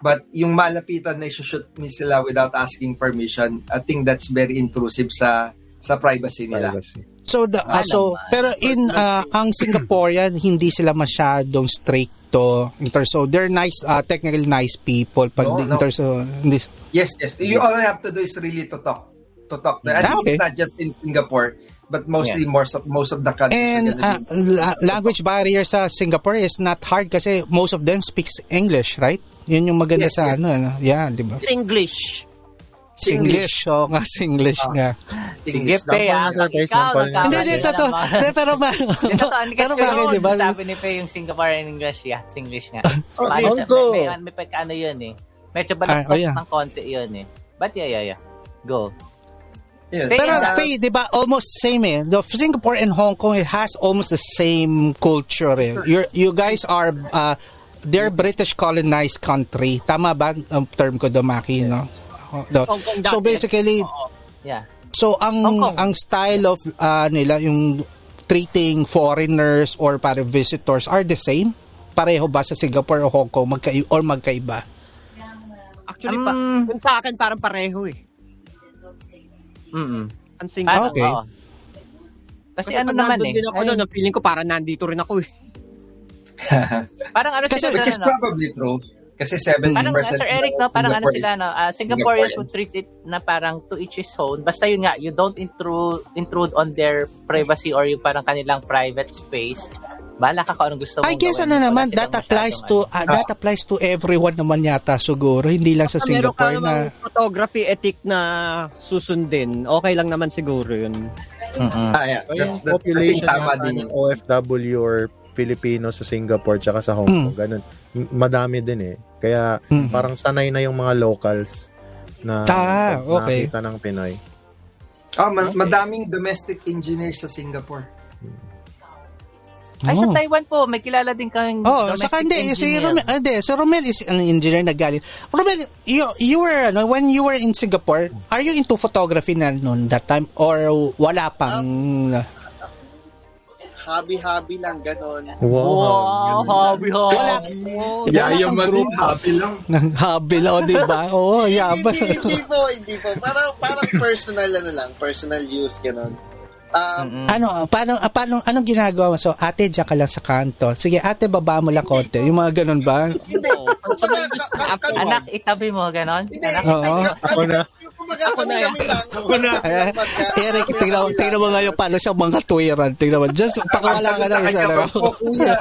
But yung malapitan na i-shoot mo sila without asking permission, I think that's very intrusive sa sa privacy nila. Privacy. So the Wala so pero in ah, ang Singaporean hindi sila masyadong stricto in terms so they're nice ah, technically nice people pag No, in no. terms of hindi Yes, yes. You all you have to do is really to talk. To talk. I think okay. it's not just in Singapore, but mostly Yes. most of most of the countries. And uh, la- language barrier sa Singapore is not hard kasi most of them speaks English, right? Yun yung maganda Yes, sa yes. ano, ano. Yeah, di ba? English. Singlish. Oo nga, Singlish Ah. nga. Sige, pe, ah. Ikaw, Hindi, hindi, totoo. pero. Hindi pero bakit, di ba? Sabi ni Pe yung Singapore and English, yeah, Singlish nga. Oh, siya, Uncle. may, may, may pagkano yun eh. Medyo Ah, balaktas oh, yeah. ng konti yun eh. But yeah, yeah, yeah. Go. Yun. Faye, Pero uh, Faye, di ba, almost same eh. The Singapore and Hong Kong, it has almost the same culture eh. You're, you guys are, uh, they're British colonized country. Tama ba ang term ko, Domaki, no? No. Hong Kong So basically, yeah. so ang ang style of uh, nila, yung treating foreigners or para visitors are the same? Pareho ba sa Singapore o Hong Kong magkai or magkaiba? Actually, pa, Um, kung sa akin parang pareho eh. Mm-mm. Ang single. Ano, Okay. oo. Kasi, ano pag naman eh. din ako ay, ang feeling ko parang nandito rin ako eh. parang ano Kasi- sila Which is ano, no? probably true. Kasi 7% Parang uh, Sir Eric, no, parang ano sila, no, uh, Singaporeans Singaporeans. would treat it na parang to each his own. Basta yun nga, you don't intrude intrude on their privacy or yung parang kanilang private space. Bahala ka kung anong gusto mong I guess ano naman, that applies to ah, that applies to everyone naman yata siguro, hindi lang sa Basta meron ka Singapore na photography ethic na susundin. Okay lang naman siguro yun. Mm-mm. Ah, yeah. That's, that's, population I think tama din. OFW or Filipino sa Singapore tsaka sa Hong Mm. Kong, ganun. Yung Madami din eh. Kaya Mhm. parang sanay na yung mga locals na Ah, okay. nakita ng Pinoy. Ah, ma- madaming domestic engineers sa Singapore. Ay, sa Oh. Taiwan po, may kilala din kaming Oh, domestic saka hindi, si engineer. Romel, ah, hindi, si Romel is an engineer na galing. Romel, you, you were, ano, when you were in Singapore, are you into photography na noon that time or wala pang Hobby-hobby lang, ganon. Wow, hobby, wala, hobby. wala kang group happy lang. ng hobby lang, di ba? Oo, yaman. hindi, hindi po, hindi po. Parang, parang personal ano lang, personal use, ganon. Um, ano, paano, ah, paano, anong ginagawa mo? So, ate, diyan ka lang sa kanto. Sige, ate, baba mo lang konti. Yung mga ganun ba? hindi. Anak, itabi mo, ganon? Hindi, Anak, Oo. Ako na. Kumbaga, kami kami lang. Ako na. Eh, Eric, tingnan, mo- tingnan mo ngayon paano siya mga tuwiran. Tingnan mo. Just, pakawala ka na isa na. Kuya.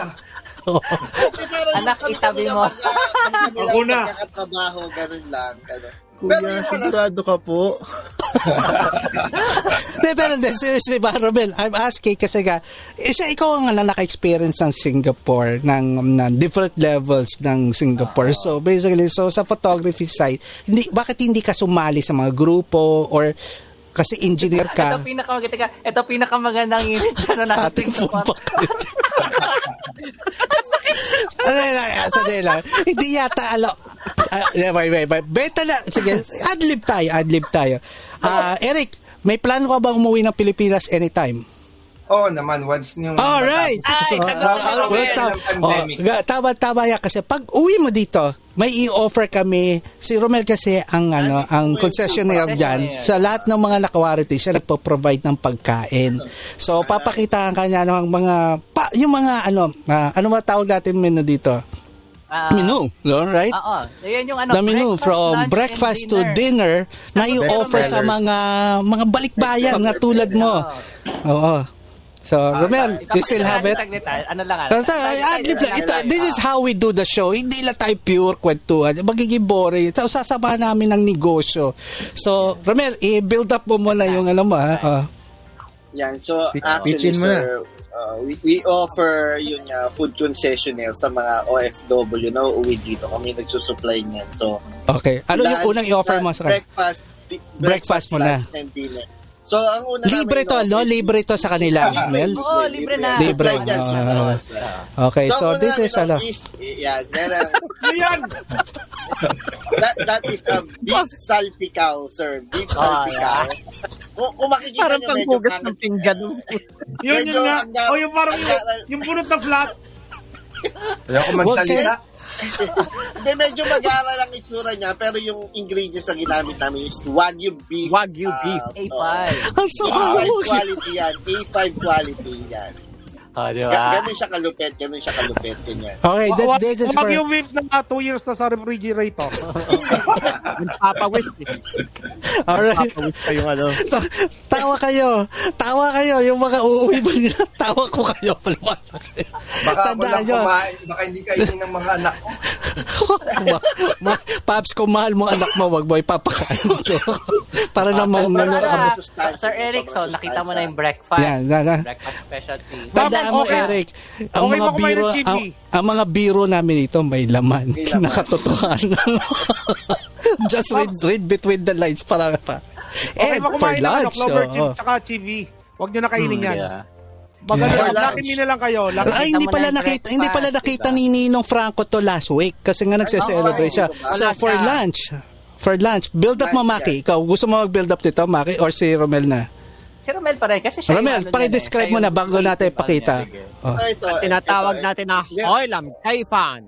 Anak, itabi mo. Ako Ako na. Trabaho, ganun lang. Ganun. Pero Kuya, wala sigurado ka po. Hindi, pero hindi, seriously ba, Romel, I'm asking kasi nga, isa ikaw ang na naka-experience ng Singapore, ng, ng different levels ng Singapore. So, basically, so sa photography side, hindi, bakit hindi ka sumali sa mga grupo or kasi engineer ito ka? pinakamaganda ka. Ito pinakamagandang init siya no nasa Ating Singapore. Sandali lang, ah, sandali lang. Hindi yata alo. Uh, wait, wait, wait. Beta na. Sige, adlib tayo, adlib tayo. Ah, Eric, may plano ka bang umuwi ng Pilipinas anytime? Oo naman, once yung... Alright. Ay, sagot well, stop. Ng pandemic. Oh, tama, tama yan. Kasi pag uwi mo dito, may i-offer kami. Si Romel kasi ang ano, ang concessionaire dyan. Sa lahat ng mga nakawarity, siya nagpo-provide ng pagkain. So, papakitaan ka niya ng mga, pa, yung mga ano, ah, ano ba tawag natin menu dito? Ah, menu, no? right? Oo. Yan yung ano, the menu breakfast, from lunch, breakfast and to dinner na Sagot i-offer sa mga mga balikbayan na tulad mo. Oo. So, Romel, Ikaw, you still have it? saglit, ah. Ano lang, ano. Kasi, adlib lang. Ito, this is how we do the show. Hindi lang tayo pure kwentuhan. Magiging boring. So, sasama namin ng negosyo. So, Romel, i-build up mo muna yung ano mo, ha? Oh. Yan. So, actually, sir, uh, we, we offer yun nga, food concessionaire sa mga OFW na uuwi dito. Kami nagsusupply niyan. So, Okay. Ano yung unang i-offer mo sa? Breakfast. di- Breakfast mo na. and dinner. So, ang una Libre namin to, no? Libre to sa kanila, Mel? Oo, libre na. Libre. Ah. mga- Okay, so, una this is ano. is, yan, yan ang, Ayan! that, that is a beef salpicao, sir. Beef salpicao. Kung, kung makikita Parang nyo, medyo panghugas ng pinggan. Yun yun nga. O yung parang ang yung, yung bunot na flat. Ayoko magsalita. Hindi, medyo mag-aaral ang itsura niya, pero yung ingredients na ginamit namin is Wagyu beef. Wagyu ah, beef. A5. oh, Ang A5 sarap. quality yan. A5 quality yan. Oh, di ba? ganun siya kalupet, ganun siya kalupet. Ganyan. Okay, that, Wa- this is for... yung whip na 2 years na sa refrigerator. Nagpapawis eh. Alright. Nagpapawis pa yung ano. Ta- tawa kayo. Tawa kayo. Yung mga uuwi ba nila, tawa ko kayo. Baka ako Tandaan lang nyo. kumain. Baka hindi kainin ng mga anak ko. ma- ma- Paps, kung mahal mo anak mo, wag mo ipapakain ito. Para naman, ano, Sir Eric, so sobrang nakita mo na yung breakfast. Yan, yan, yan. Breakfast specialty. Tandaan mo, Okay. Eric, ang Okay mga biro, chibi? ang, ang mga biro namin dito may laman. May laman. Nakatotohanan. Just read, read between the lines para pa. Okay, And for ng ano, lunch, clover oo. chips tsaka chivi. Huwag nyo na kainin Hmm, yan. yeah. Yeah. lucky me na lang kayo. Lucky Ay, hindi pala nakita, hindi pala nakita ni Ninong Franco to last week kasi nga nagse-celebrate siya. So for lunch, for lunch, build up mo Lunch Maki. Ikaw, gusto mo mag-build up nito Maki or si Romel na? Si Romel pa rin. Kasi siya Romel, ano paki-describe eh, mo na bago natin ipakita. Oh. So, ito, Tinatawag ito, natin na Yeah. Hoy Lam, kay fan.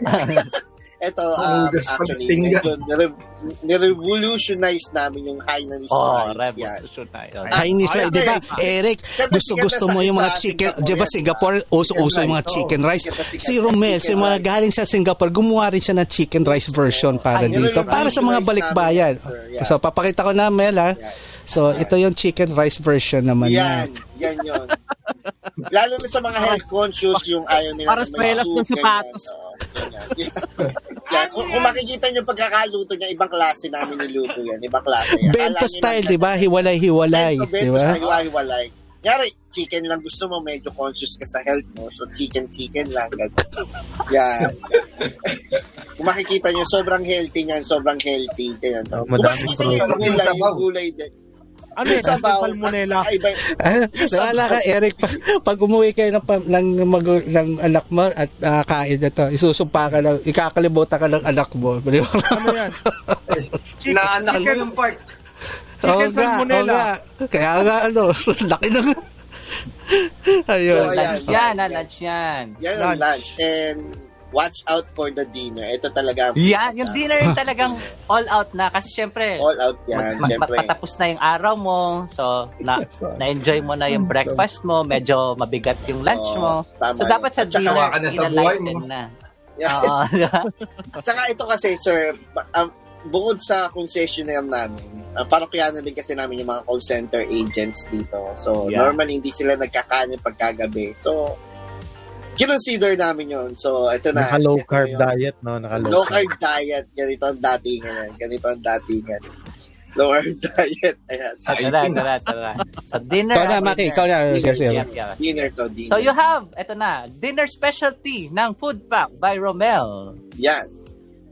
Ito, um, Hugas actually, medyo nire- nirevolutionize namin yung Hainanese Oh, rice. Yan. na yun. Chinese Ay, rice, di ba? Eric, Siyempre, gusto sikat gusto na mo yung mga chicken, di ba yan, Singapore, uso-uso yung mga rice. chicken rice. Si Romel, si mga galing sa Singapore, gumawa rin siya ng chicken rice version para Ay, dito. Para sa mga balikbayan. Yeah. So, papakita ko na, Mel, ha? Yan. So, ito yung chicken rice version naman Yan, niya. yan yun. Lalo na sa mga health conscious yung ayaw nila Para swelas ng sapatos. ganyan. Yan, kung, kung makikita nyo pagkakaluto niya, ibang klase namin niluto yan. Ibang klase yan. Bento style, di ba? Hiwalay-hiwalay. Bento, Di bento ba? sa hiwa-hiwalay. Nyari, chicken lang gusto mo, medyo conscious ka sa health mo. So, chicken-chicken lang. Yan. kung makikita nyo, sobrang healthy niyan, sobrang healthy. Ganyan. Oh, kung makikita nyo, yung gulay, yung gulay din. Ano Yung yun? sabaw, Salmonella. Ah, Nawala ka, Eric. Pag, pag umuwi kayo ng, ng, mag- ng anak mo at ah, kain na to, isusumpa ka lang, ikakalimutan ka ng anak mo. Ano yan? Chicken, Naanak mo chicken, yung part. chicken nga, salmonella. nga. Kaya nga, ano, laki na nga. Ayun. So, ayan. Lunch yan, ah, lunch yan. Yan ang Lunch. lunch. And watch out for the dinner. Ito talaga. ang Yan, yung pinaka- dinner yung talagang all out na. Kasi syempre, All out yan. mag- Siyempre. patapos na yung araw mo. So, na, na-enjoy mo na yung breakfast mo. Medyo mabigat yung lunch Oo, mo. tama So, dapat sa dinner, Ka na sa buhay ina-lighten mo. na. Yeah. Oo. Tsaka ito kasi, sir, ba- um, bukod sa concessionaire namin, uh, parokyano din kasi namin yung mga call center agents dito. So, Yeah. normally, hindi sila nagkakanin pagkagabi. So, kinonsider namin yun. So, ito na. Naka low Ito carb diet, no? Naka low carb. carb diet. Ganito ang datingan yan. Ganito ang datingan. Low carb diet. Ayan. So, tara, tara, tara. So, dinner. Ikaw na, ah, Maki, dinner. ikaw na. Dinner, yep, yep. Dinner to, dinner. So, you have, eto na, dinner specialty ng Food Pack by Romel. Yan.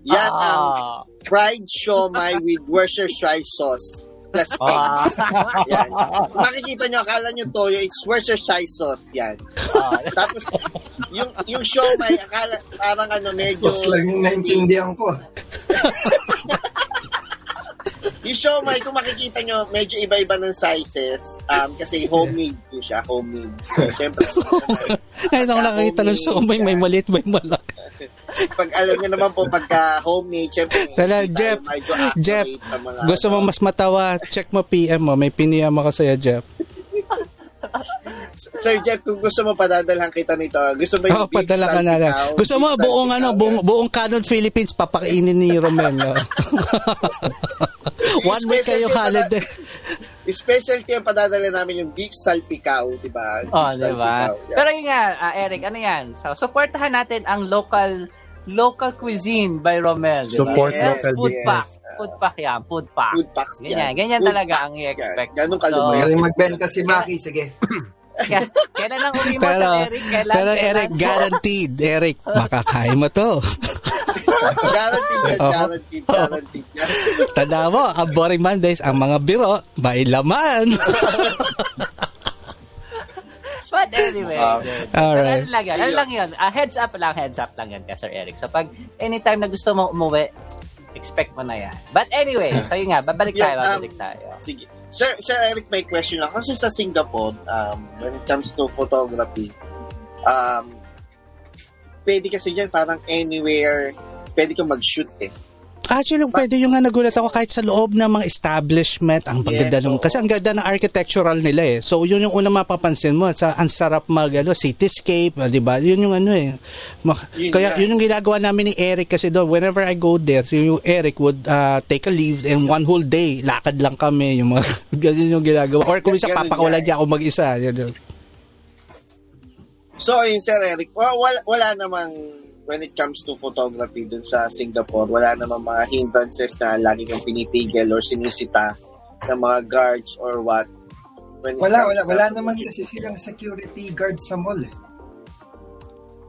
Yan ang Ah. fried siomai with Worcestershire sauce plus Ah. eggs. Yan. Kung makikita nyo, akala nyo toyo, it's Worcestershire sauce. Yan. Ah. Tapos, yung, yung siomai, akala, parang ano, medyo... Sos lang yung naintindihan ko. Yung siomai, kung makikita nyo, medyo iba-iba ng sizes. Um, kasi homemade po siya, homemade. So, syempre, Ngayon ako nakakita ng show, may, may maliit, may malaki. pag alam nyo naman po, pagka homemade, syempre, hindi Jeff, Jeff, Gusto mo ano. mas matawa, check mo PM mo. May piniyam ako sa'yo, Jeff. Sir Jeff, kung gusto mo padadalhan kita nito, gusto mo yung Oo, padala ka na lang. Gusto mo buong ano, buong, buong Canon Philippines papakainin ni Romel. No? One week kayo holiday. Specialty ang padadala namin yung beef salpikaw, di ba? Oh, di ba? Pero yun nga, ah, Eric, ano yan? So, supportahan natin ang local local cuisine by Romel. Support Yes, local Food yes. pack. Food pack yan. Food pack. Food packs Ganyan, yan. ganyan Food talaga ang i-expect. Ganun mo. kalumit. So, Pero magbenta si Maki, sige. Kaya- Kailan lang uli mo Pero, sa Eric? Kailan, pero kailan? Eric, guaranteed. Eric, makakain mo to. guaranteed yan, Oo. guaranteed, guaranteed yan. Tanda mo, ang Boring Mondays, ang mga biro, may laman. But anyway, Um, dude. Alright. ano lang yan? Ano lang yun? Ah, heads up lang, heads up lang yan kay Sir Eric. So pag anytime na gusto mo umuwi, expect mo na yan. But anyway, so yun nga, babalik tayo, Yeah, um, babalik tayo. Sige. Sir, Sir Eric, may question lang. Kasi sa Singapore, um, when it comes to photography, um, pwede kasi dyan parang anywhere, pwede kang mag-shoot eh. Actually, pwede yung nga nagulat ako kahit sa loob ng mga establishment, ang pagganda Yes, oo. kasi ang ganda ng architectural nila eh. So, yun yung unang mapapansin mo. Sa, ang sarap mag, ano, cityscape, ah, di ba? Yun yung ano eh. Ma- Yun kaya nga. yun yung ginagawa namin ni Eric kasi doon, whenever I go there, so yung Eric would uh, take a leave and one whole day, lakad lang kami, yung mga, ganyan yung ginagawa. Or kung isa, papakawalan nga niya ako mag-isa. Yun, yun. So, yun, Sir Eric, wa- wala, wala namang when it comes to photography dun sa Singapore, wala namang mga hindrances na lagi kang pinipigil or sinisita ng mga guards or what. When Wala, wala. Wala naman kasi silang security guard sa mall eh.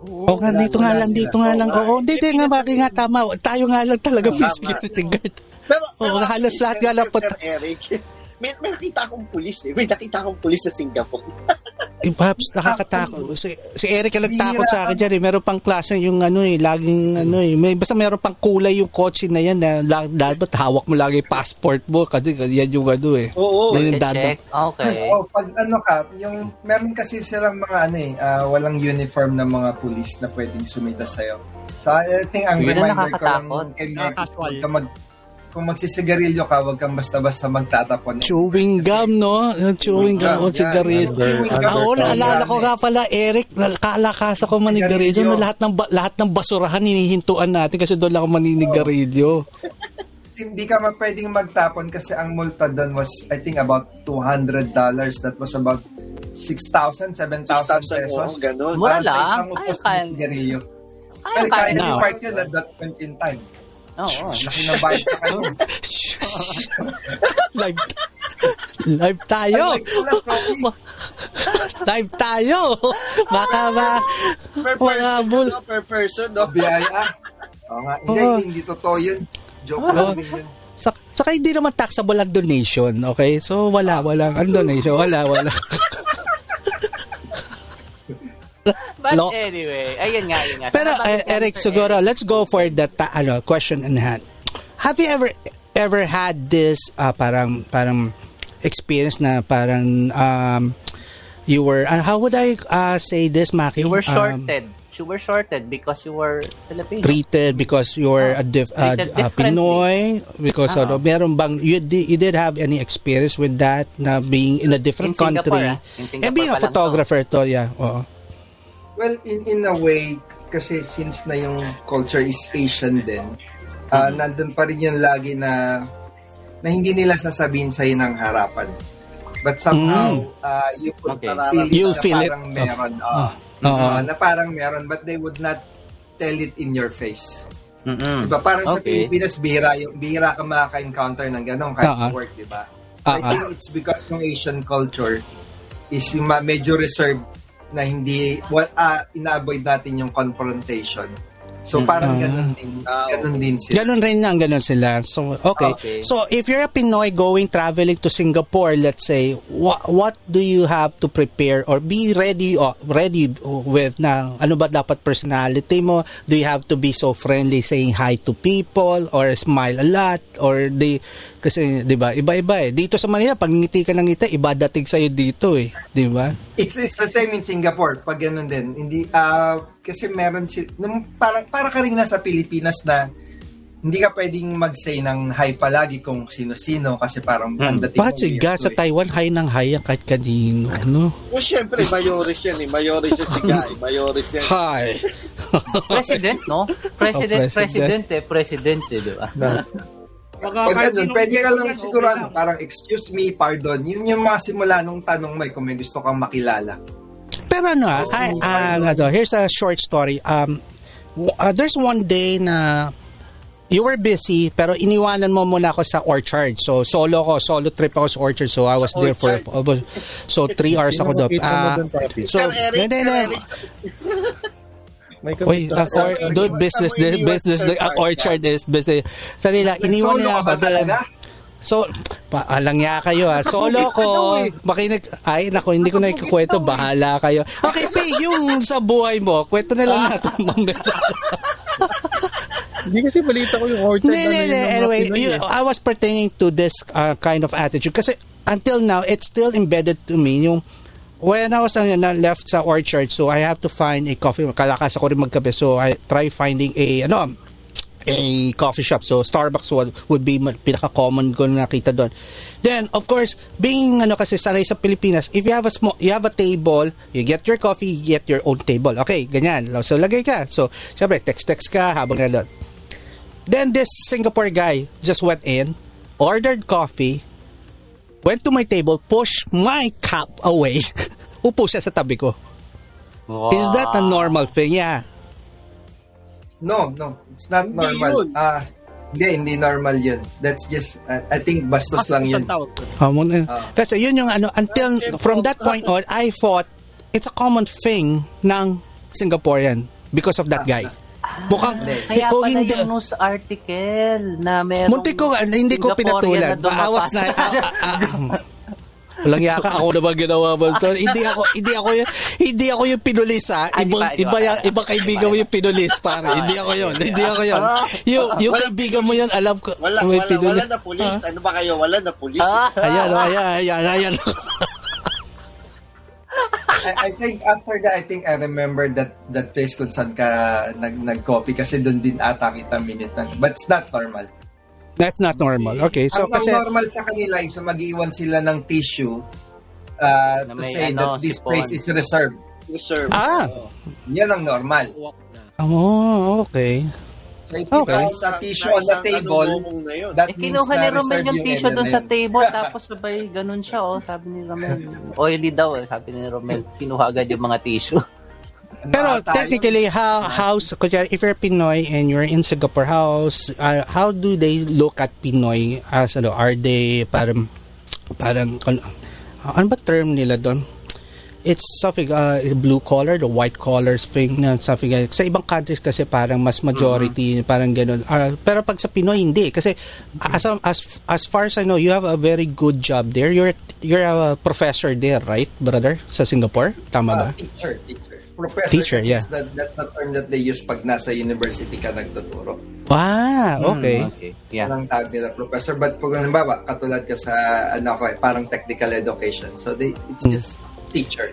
Oo nga, wala- dito nga lang, dito nga lang. Oo, hindi, hindi nga, Maki nga tama. Tayo nga lang talaga may security guard. Pero, pero halos actually, lahat nga lang Sir Eric, may, may nakita akong pulis eh. May nakita akong pulis sa Singapore. Eh, Paps, nakakatakot. Si, si Eric ang nagtakot sa akin dyan eh. Meron pang klase yung ano eh, laging ano eh. May, basta meron pang kulay yung kotse na yan na la- dapat hawak mo lagi yung passport mo kasi yan yung ano eh. Oo. Yan yung check. Okay. Oh, pag ano ka, yung meron kasi silang mga ano eh, ah, walang uniform na mga pulis na pwedeng sumita sa'yo. So I think ang Yun reminder ko lang nakakatakot. kay huwag ka mag, kung magsisigarilyo ka, wag kang basta-basta magtatapon. Chewing gum, no? Chewing gum o sigarilyo. Under- Ah, naalala ko nga pala, Eric, kalakasa ko manigarilyo na lahat ng, lahat ng basurahan hinihintuan natin kasi doon lang ako maninigarilyo. Hindi ka ma pwedeng magtapon kasi ang multa doon was I think about $200. That was about 6,000, 7,000 6,000, pesos. oo, ganun. Mura Para sa lang. isang Ay, upos kaya- na sigarilyo. Kaya kaya na. ni park yun at that point in time. Oo. Laki ng bayad sa kayo. live, live tayo. Live tayo. Baka ba, Per person, bul. no? Per person, no? Biyaya. Oo nga. Hindi, Oo. hindi, totoo yun. Joke lang din yun. Sa, saka hindi naman taxable ang donation, okay? So, wala, wala. Ang donation, wala, wala. But Lo- anyway, ayun nga, ayun nga. Pero, eh, bakit Eric, siguro, let's go for the ta- ano, question in hand. Have you ever ever had this uh, parang parang experience na parang um, you were uh, how would I uh, say this Maki You were Um, shorted. you were shorted because you were Filipino. treated because you're a dif- uh, uh, differently. Pinoy because Ah. ano meron bang you did, you did have any experience with that na being in a different In country ah. In Singapore and being a photographer to, yeah oo Well, in in a way, kasi since na yung culture is Asian din, ah nandun pa rin yung lagi na na hindi nila sasabihin sa'yo ng harapan. But somehow, ah you would Okay. feel, You'll na feel it. parang meron. ah, Ah. Oo. ah, na parang meron, but they would not tell it in your face. Mm-mm. Diba? Parang sa Okay. Pilipinas, bihira, yung, bihira ka makaka-encounter ng gano'n kahit Ah, ah. sa work, diba? So, I think it's because ng Asian culture is yung medyo reserved na hindi, well, ah, ina-avoid natin yung confrontation. So, parang Ah. ganun din, ganun din sila. Ganun rin ang ganun sila. So, okay. Okay. So, if you're a Pinoy going traveling to Singapore, let's say, what what do you have to prepare or be ready or ready with na ano ba dapat personality mo? Do you have to be so friendly saying hi to people or smile a lot or they kasi 'di ba iba-iba eh. Dito sa Manila pag ngiti ka ng ngiti, iba dating sa dito eh, 'di ba? It's, it's the same in Singapore, pag ganun din. Hindi, ah, kasi meron si, nung, para, para ka rin nasa Pilipinas na hindi ka pwedeng mag-say ng hi palagi kung sino-sino kasi parang ang dating Bakit weird ga to sa eh. Taiwan hay ng hay ang kahit kanino, no? Oh, syempre, mayoris yan eh. Mayoris yan si Guy. Mayoris yan. Hi. President, no? President, Oh, president. president, eh. President, eh, di ba? Baka Pag ganun, pwede ka lang siguro okay ano, lang. parang excuse me, pardon. Yun yung mga simula nung tanong mo eh, kung may gusto kang makilala. Pero ano, ah, So, I- ano, here's a short story. Um, uh, there's one day na you were busy pero iniwanan mo muna ako sa orchard. So solo ko, solo trip ako sa orchard. So I was Sa there for orchard? almost so three hours ako doon. Ah, office. so, hindi, hindi. May Uy, sa or, dude, business, din, business, din, ah, orchard is business. Sa nila, iniwan nila ako talaga? So, pa, alang ya kayo ha. Solo ko. Makinig. Ay, nako, hindi ko na ikukwento. Bahala kayo. Okay, Pay, yung sa buhay mo, kwento na lang natin mamaya. Hindi kasi balita ko yung orchard hindi. ng mga Anyway, you- eh. I was pertaining to this uh, kind of attitude kasi until now, it's still embedded to me yung when I was uh, left sa orchard, so I have to find a coffee. Kalakas ako rin magkape, so I try finding a, ano, a coffee shop. So Starbucks would, would be pinaka-common ko na nakita doon. Then, of course, being ano kasi sanay sa Pilipinas, if you have a small, you have a table, you get your coffee, you get your own table. Okay, ganyan. So lagay ka. So, syempre, text-text ka habang na doon. Then this Singapore guy just went in, ordered coffee, went to my table, pushed my cup away. Upo siya sa tabi ko. Is that a normal thing? Yeah. No, no. It's not Hindi normal. yun. Ah, hindi, hindi normal yun. That's just, uh, I think bastos lang yun. Common. eh. Ah. Kasi yun yung ano, until Okay, from that point on, I thought it's a common thing ng Singaporean because of that guy. Mukhang, Kaya kung pala hindi, yung news article na meron. muntik ko, nga, hindi ko pinatulan. Maawas na, ah, ah, ah. Walang yaka ako naman ginawa mo to. Hindi ako hindi ako yung hindi ako yung pinulis ha. Ah, di Ibang ba, di iba ba? yung iba kaibigan mo yung pinulis pare. Hindi ako yun. Hindi ako yun. Yung yung Wala- kaibigan mo yun alam ko. Wala, may wala, pinulis. wala na police. Ano ba kayo? Wala na police. Ah, Ayan, oh, ayan, ayan, ayan. I, I think after that, I think I remember that that place kung saan ka nag, nag-copy kasi doon din ata kita minute ng, but it's not normal. That's not normal. Okay, so ang, ang kasi normal sa kanila is mag-iwan sila ng tissue uh, Na to say ano, that this sipon. place is reserved. Reserve. Ah. Yan ang normal. Na. Oh, okay. Okay. you found a tissue on the table, na yun. that Eh, kinuha ni Romel yung tissue doon sa table, tapos sabay ganun siya, oh. Sabi ni Romel, oily daw, eh. Sabi ni Romel, kinuha agad yung mga tissue. Pero technically, how how's if you're Pinoy and you're in Singapore, how's uh, how do they look at Pinoy as ano? Are they parang parang ano, ano ba term nila doon? It's something uh, blue collar, the white collars thing na something like- sa ibang countries kasi parang mas majority parang ganun. Ah, pero pag sa Pinoy hindi kasi as as as far as I know, you have a very good job there. You're you're a professor there, right, brother? Sa Singapore, tama ba? Uh, teacher, teacher. Professor Teacher, yeah. that, that's the term that they use pag nasa university ka nagtuturo. Ah, okay. Okay. Yeah. Walang tawag nila professor. But pag halimbawa, katulad ka sa, ano ko, eh, parang technical education. So, they, it's Hmm. just teacher.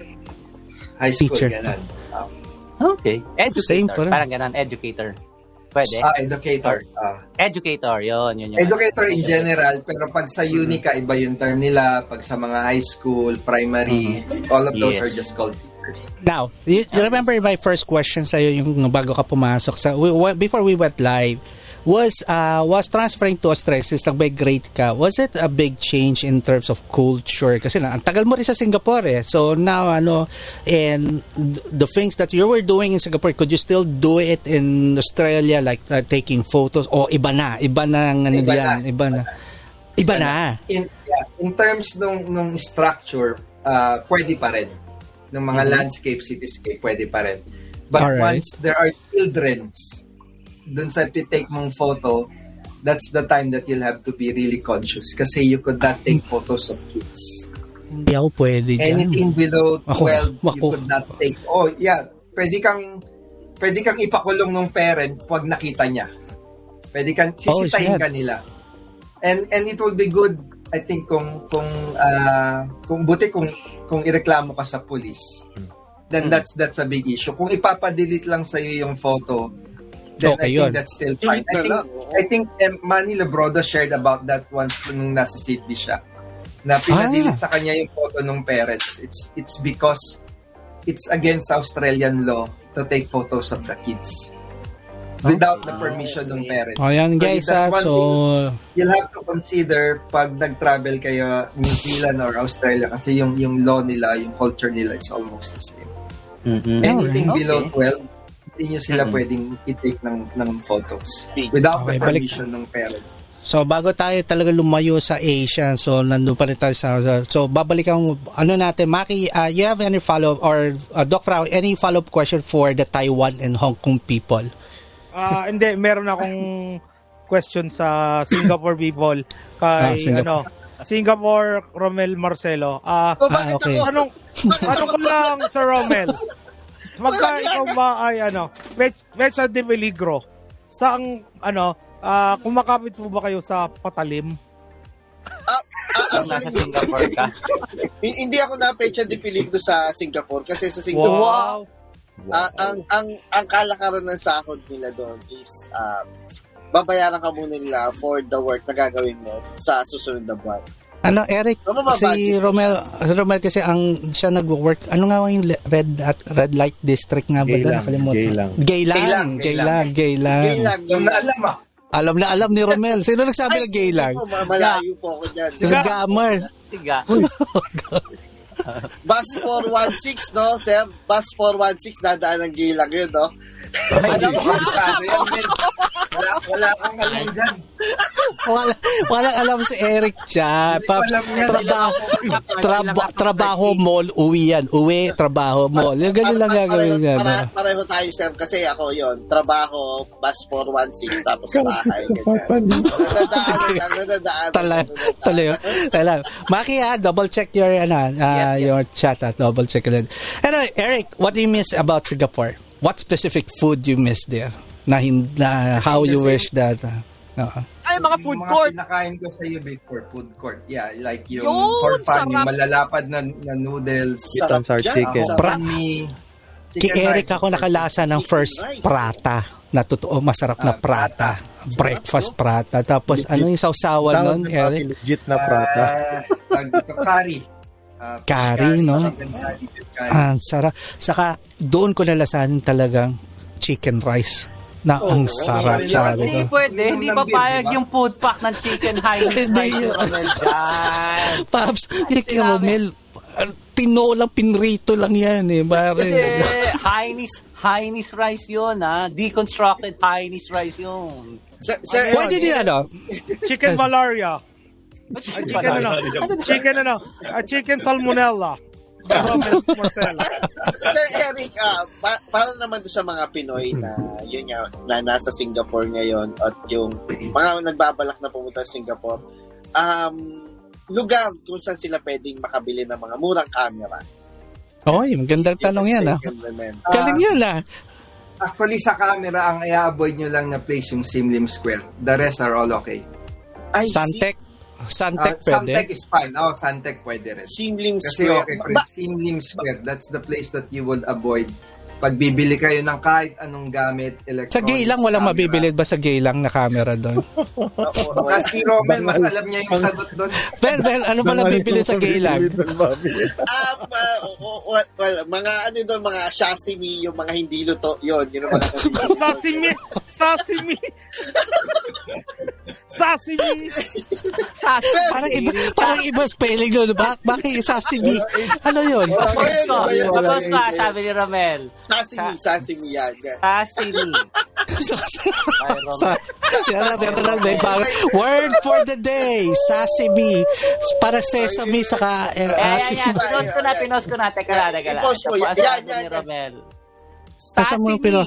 High school, Teacher. ganun. Um, Okay. Educator. Same pa rin. Parang ganun, educator. Pwede. ah, educator. Ah. Educator, yun, yun, yun. educator in general, pero pag sa uni ka, iba yung term nila. Pag sa mga high school, primary, all of those Yes. are just called teachers. Now, you, you remember my first question sa yung bago ka pumasok sa we, we- before we went live was uh was transferring to Australia since nag-migrate ka was it a big change in terms of culture kasi na ang tagal mo rin sa Singapore eh so now ano and th- the things that you were doing in Singapore could you still do it in Australia like uh, taking photos o iba na iba na ang ano Iba diyan na. iba na iba na In, yeah, in terms nung, nung structure, uh, pwede pa rin. Nung mga landscape, cityscape, pwede pa rin. But Mm-hmm. Alright. once there are children's, dun sa take mong photo, that's the time that you'll have to be really conscious kasi you could not take photos of kids. hindi ako pwede dyan Anything below Ako- 12, you ako. could not take. Oh, yeah. Pwede kang pwede kang ipakulong ng parent pag nakita niya. Pwede kang Oh, sisitahin shit. ka nila. And and it will be good I think kung kung ah, kung buti kung kung ireklamo ka sa police. Then Hmm. that's that's a big issue. Kung ipapadelete lang sa yung photo, then Okay, I think yun. that's still fine. I think oo. I think um, Manny Labroda shared about that once nung nasa safety siya. Na pinadelete Ah. sa kanya yung photo ng parents. It's it's because it's against Australian law to take photos of the kids without the permission ng parents. oh yan So, guys that's ah, one so You'll have to consider pag nag-travel kayo New Zealand or Australia kasi yung yung law nila, yung culture nila is almost the same. Mhm. Anything Okay. below 12, hindi nyo sila Mhm. pwedeng i-take ng, ng photos without Okay, the balik- permission ng parent. So bago tayo talaga lumayo sa Asia, so nandun pa rin tayo sa so babalikan ano natin Maki, uh, you have any follow or uh, Doc Frau, any follow up question for the Taiwan and Hong Kong people? Ah, hindi, meron akong question sa Singapore people Ah, kay Singapore. ano Singapore Romel Marcelo. Ah, Oh, bakit okay. ako? anong ano ko lang Sir Romel? Pagka ikaw ba ay ano, Metsa de Peligro, saang ano, ah, kumakapit po ba kayo sa patalim? Ah, Kung nasa Singapore ka. hi- hindi ako na-pecha de peligro sa Singapore kasi sa Singapore, Wow. ah, ang, ang, ang kalakaran ng sahod nila doon is ah, babayaran ka muna nila for the work na gagawin mo sa susunod na buwan. Ano Eric, Ano ba, si? Romel, Romel kasi ang siya nag-work, ano nga yung red at red light district nga ba Gay doon? lang, Nakalimutan. gay lang. Gay lang, Gay lang, gay lang. Yung alam ah, Alam na alam ni Romel. Sino nagsabi na gay lang? Ay, ma- malayo po ako dyan. Si Gamer. Siga. Bus 416, no, sir? Bus 416, dadaan ng gilang yun, no? alam mo, masyado yan, men. Wala, wala kang alam dyan. wala, walang alam si Eric siya. Pa, niya. trabaho, traba- trabaho mall, uwi yan. Uwi, trabaho mall. Yung ganun lang gagawin pareho, yan. pare- pareho tayo, sir. Kasi ako yon trabaho, bus 416, tapos bahay. Ganyan. Nadadaanan lang, nadadaanan. Tala, nadadaanan. tala, tala. Maki ha, double check your, ano, uh, your chat at double check it. Anyway, Eric, what do you miss about Singapore? What specific food you miss there? Na, na how you wish that, uh, uh, Ay, mga food Yung court. Mga pinakain ko sa iyo before food court. Yeah, like yung Yun, hor fun, yung malalapad na, na noodles. Sarap Sour dyan, chicken. sarap. Pra- Kay Eric ako nakalasa ng first prata. Na totoo, masarap na Ah, prata. Breakfast prata. Tapos ano yung sausawan nun, Eric? Legit na prata. Uh, curry. Uh, Curry, no? chicken curry, beef curry. Ah, Ang sarap. Saka doon ko nalasanin talagang chicken rice. Na Oh, ang sarap, oh, sabi Hindi pwede, hindi papayag diba? yung food pack ng chicken rice yun. Romel dyan. Paps, yung sinabi- Romel, tinolang pinrito lang yan eh. Pare. Heinz, Heinz rice yun ha. Deconstructed Heinz rice yun. Sir, sir, Pwede din ano? Chicken malaria. Ba't Ah, chicken ano? Chicken ano? Ah, chicken salmonella. Sir Eric, ah, pa- para naman sa mga Pinoy na yun nga, na nasa Singapore ngayon at yung mga nagbabalak na pumunta sa Singapore, um, lugar kung saan sila pwedeng makabili ng mga murang camera. Oy, magandang tanong yan ah. Galing yan ah. Actually, sa camera, ang i-avoid nyo lang na place yung Simlim Square. The rest are all okay. I see. Santec. Santec Uh, pwede. Suntec is fine. Oh, Suntec pwede rin. Simlim Kasi Square. okay, Ba- Simlim Square, that's the place that you would avoid. Pag bibili kayo ng kahit anong gamit, electronics, Sa gay lang, walang camera. mabibili ba sa gay lang na camera doon? Kasi Romel, mas alam niya yung sagot doon. Well, well, ano ba nabibili sa gay lang? Um, ah, o- well, mga ano doon, mga sashimi, yung mga hindi luto, yun, yun mga Sashimi. Sashimi. Sashimi. Parang iba, parang iba spelling doon. Bak bakit sasimi? Ano yun? Tapos ko, ayun, tapos ko, ayun. sabi ni Romel. Sashimi, sashimi yan. yan. Romel. Sa, yan, meron lang, may bago. Word for the day, sasimi. Para sesame saka eh, Eh, yan, asin. yan. Pinost ko na, pinost ko na. Teka lang, teka lang. I-post mo. Ito po ang Yan, sabi yan, ni yan. Romel. Basta mo yung pino-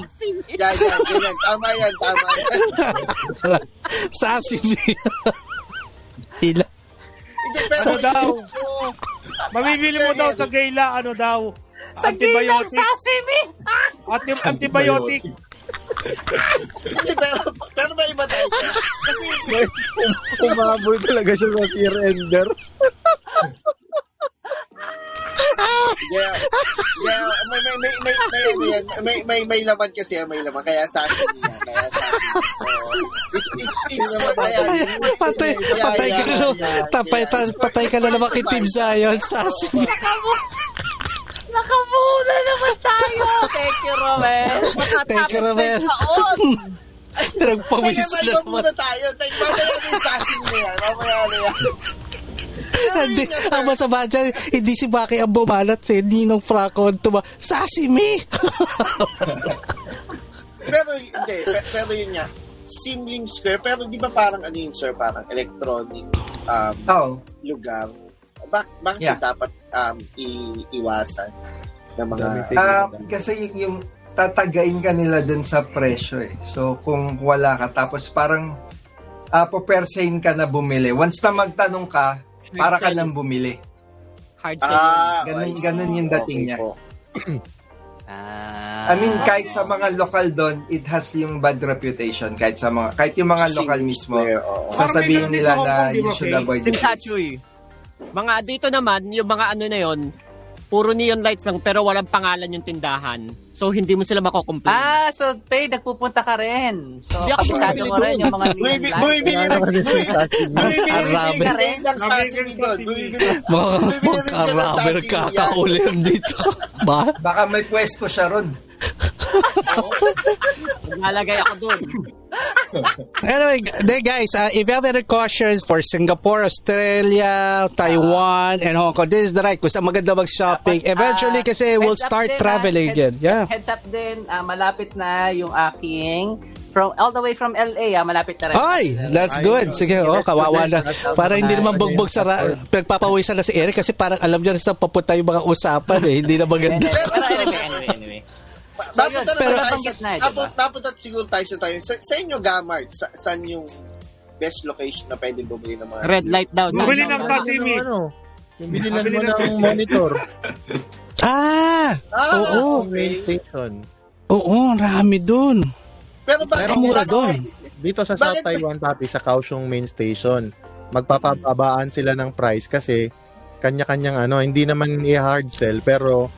Yan, yan, ganyan. Tama yan, tama yan. sasimi. Hila. Hindi, pero Ano daw? Mamibili mo daw sa gayla, ano daw? Sa gilang Antibiotic. sashimi! Anti- antibiotic. Hindi, pero, pero may iba tayo. sir. Kasi, Umabol talaga siya sa year ender. yeah, yeah, may, may, may, may, may, ano yan, may, may, may laman kasi, ah, may laman. Kaya sashimi yan. Kaya sashimi. So, it's, it's, it's, kaya, Patay, patay ka na ta- patay ka na naman kay Team Zion. Sasimi. Nakamuna naman tayo! Thank you, Romel. Thank you, Romel. Pinagpawisan Kaya na naman. muna tayo. Thank mamaya na yung sashimi na yan. Mamaya na yan. Hindi, ang masama dyan, hindi si Baki ang bumalat si Ninong Franco ang tuma. Sasimi! Pero hindi, pe- pero yun nga, Simlim Square, pero di ba parang ano yun, sir, parang electronic um, Oh, lugar. Bak bakit Yeah. siya dapat um, i- iwasan ng mga... Ah, kasi yung tatagain ka nila dun sa presyo eh. So, kung wala ka, tapos parang uh, popersain ka na bumili. Once na magtanong ka, para ka lang bumili. Hard ah, Ganun- I see. ganun yung dating niya. po. Ah. I mean, kahit sa mga lokal doon, it has yung bad reputation. Kahit sa mga, kahit yung mga lokal mismo, sasabihin ganun nila na you should avoid it. Sinsachoy. Mga dito naman, yung mga ano na yon, puro neon lights lang pero walang pangalan yung tindahan. So hindi mo sila mako-complain. Ah, so Pay, nagpupunta ka rin. So, Hindi ako kabisado mo rin yung mga neon lights. Bumibili rin si Bumibili rin si Arabe. Kay ng ng doon. Mga sashimi kakaulim dito. ba? Baka may pwesto siya ron. Naglalagay ako doon. Anyway, then guys, uh, if you have any questions for Singapore, Australia, Taiwan, and Hong Kong, this is the right saan maganda mag-shopping. Tapos, ah, Eventually, kasi we'll heads start ah, traveling heads- again. Yeah. Heads up din, ah, malapit na yung aking from all the way from LA, ah, malapit na rin. Ay, that's good. Sige, oh, kawawa na. Para hindi naman bugbog sa ra- pagpapawisan na si Eric kasi parang alam niya na sa papunta yung mga usapan eh. Hindi na maganda. Anyway, anyway, anyway. Ma- So, pero tayo sa, na, napu- ba? napunta siguro tayo sa tayo. Sa, sa inyo, Gamard, sa, saan yung best location na pwede bumili ng mga Red light daw. Bumili daw? ng sashimi. Ano? Bili mo ng monitor. Ah, Ah, Oo. okay. Station. oo, rami dun. Pero bakit Pero mura doon. Dito sa South Taiwan, papi, sa Kaohsiung main station. Magpapababaan sila ng price kasi kanya-kanyang ano, hindi naman i-hard sell pero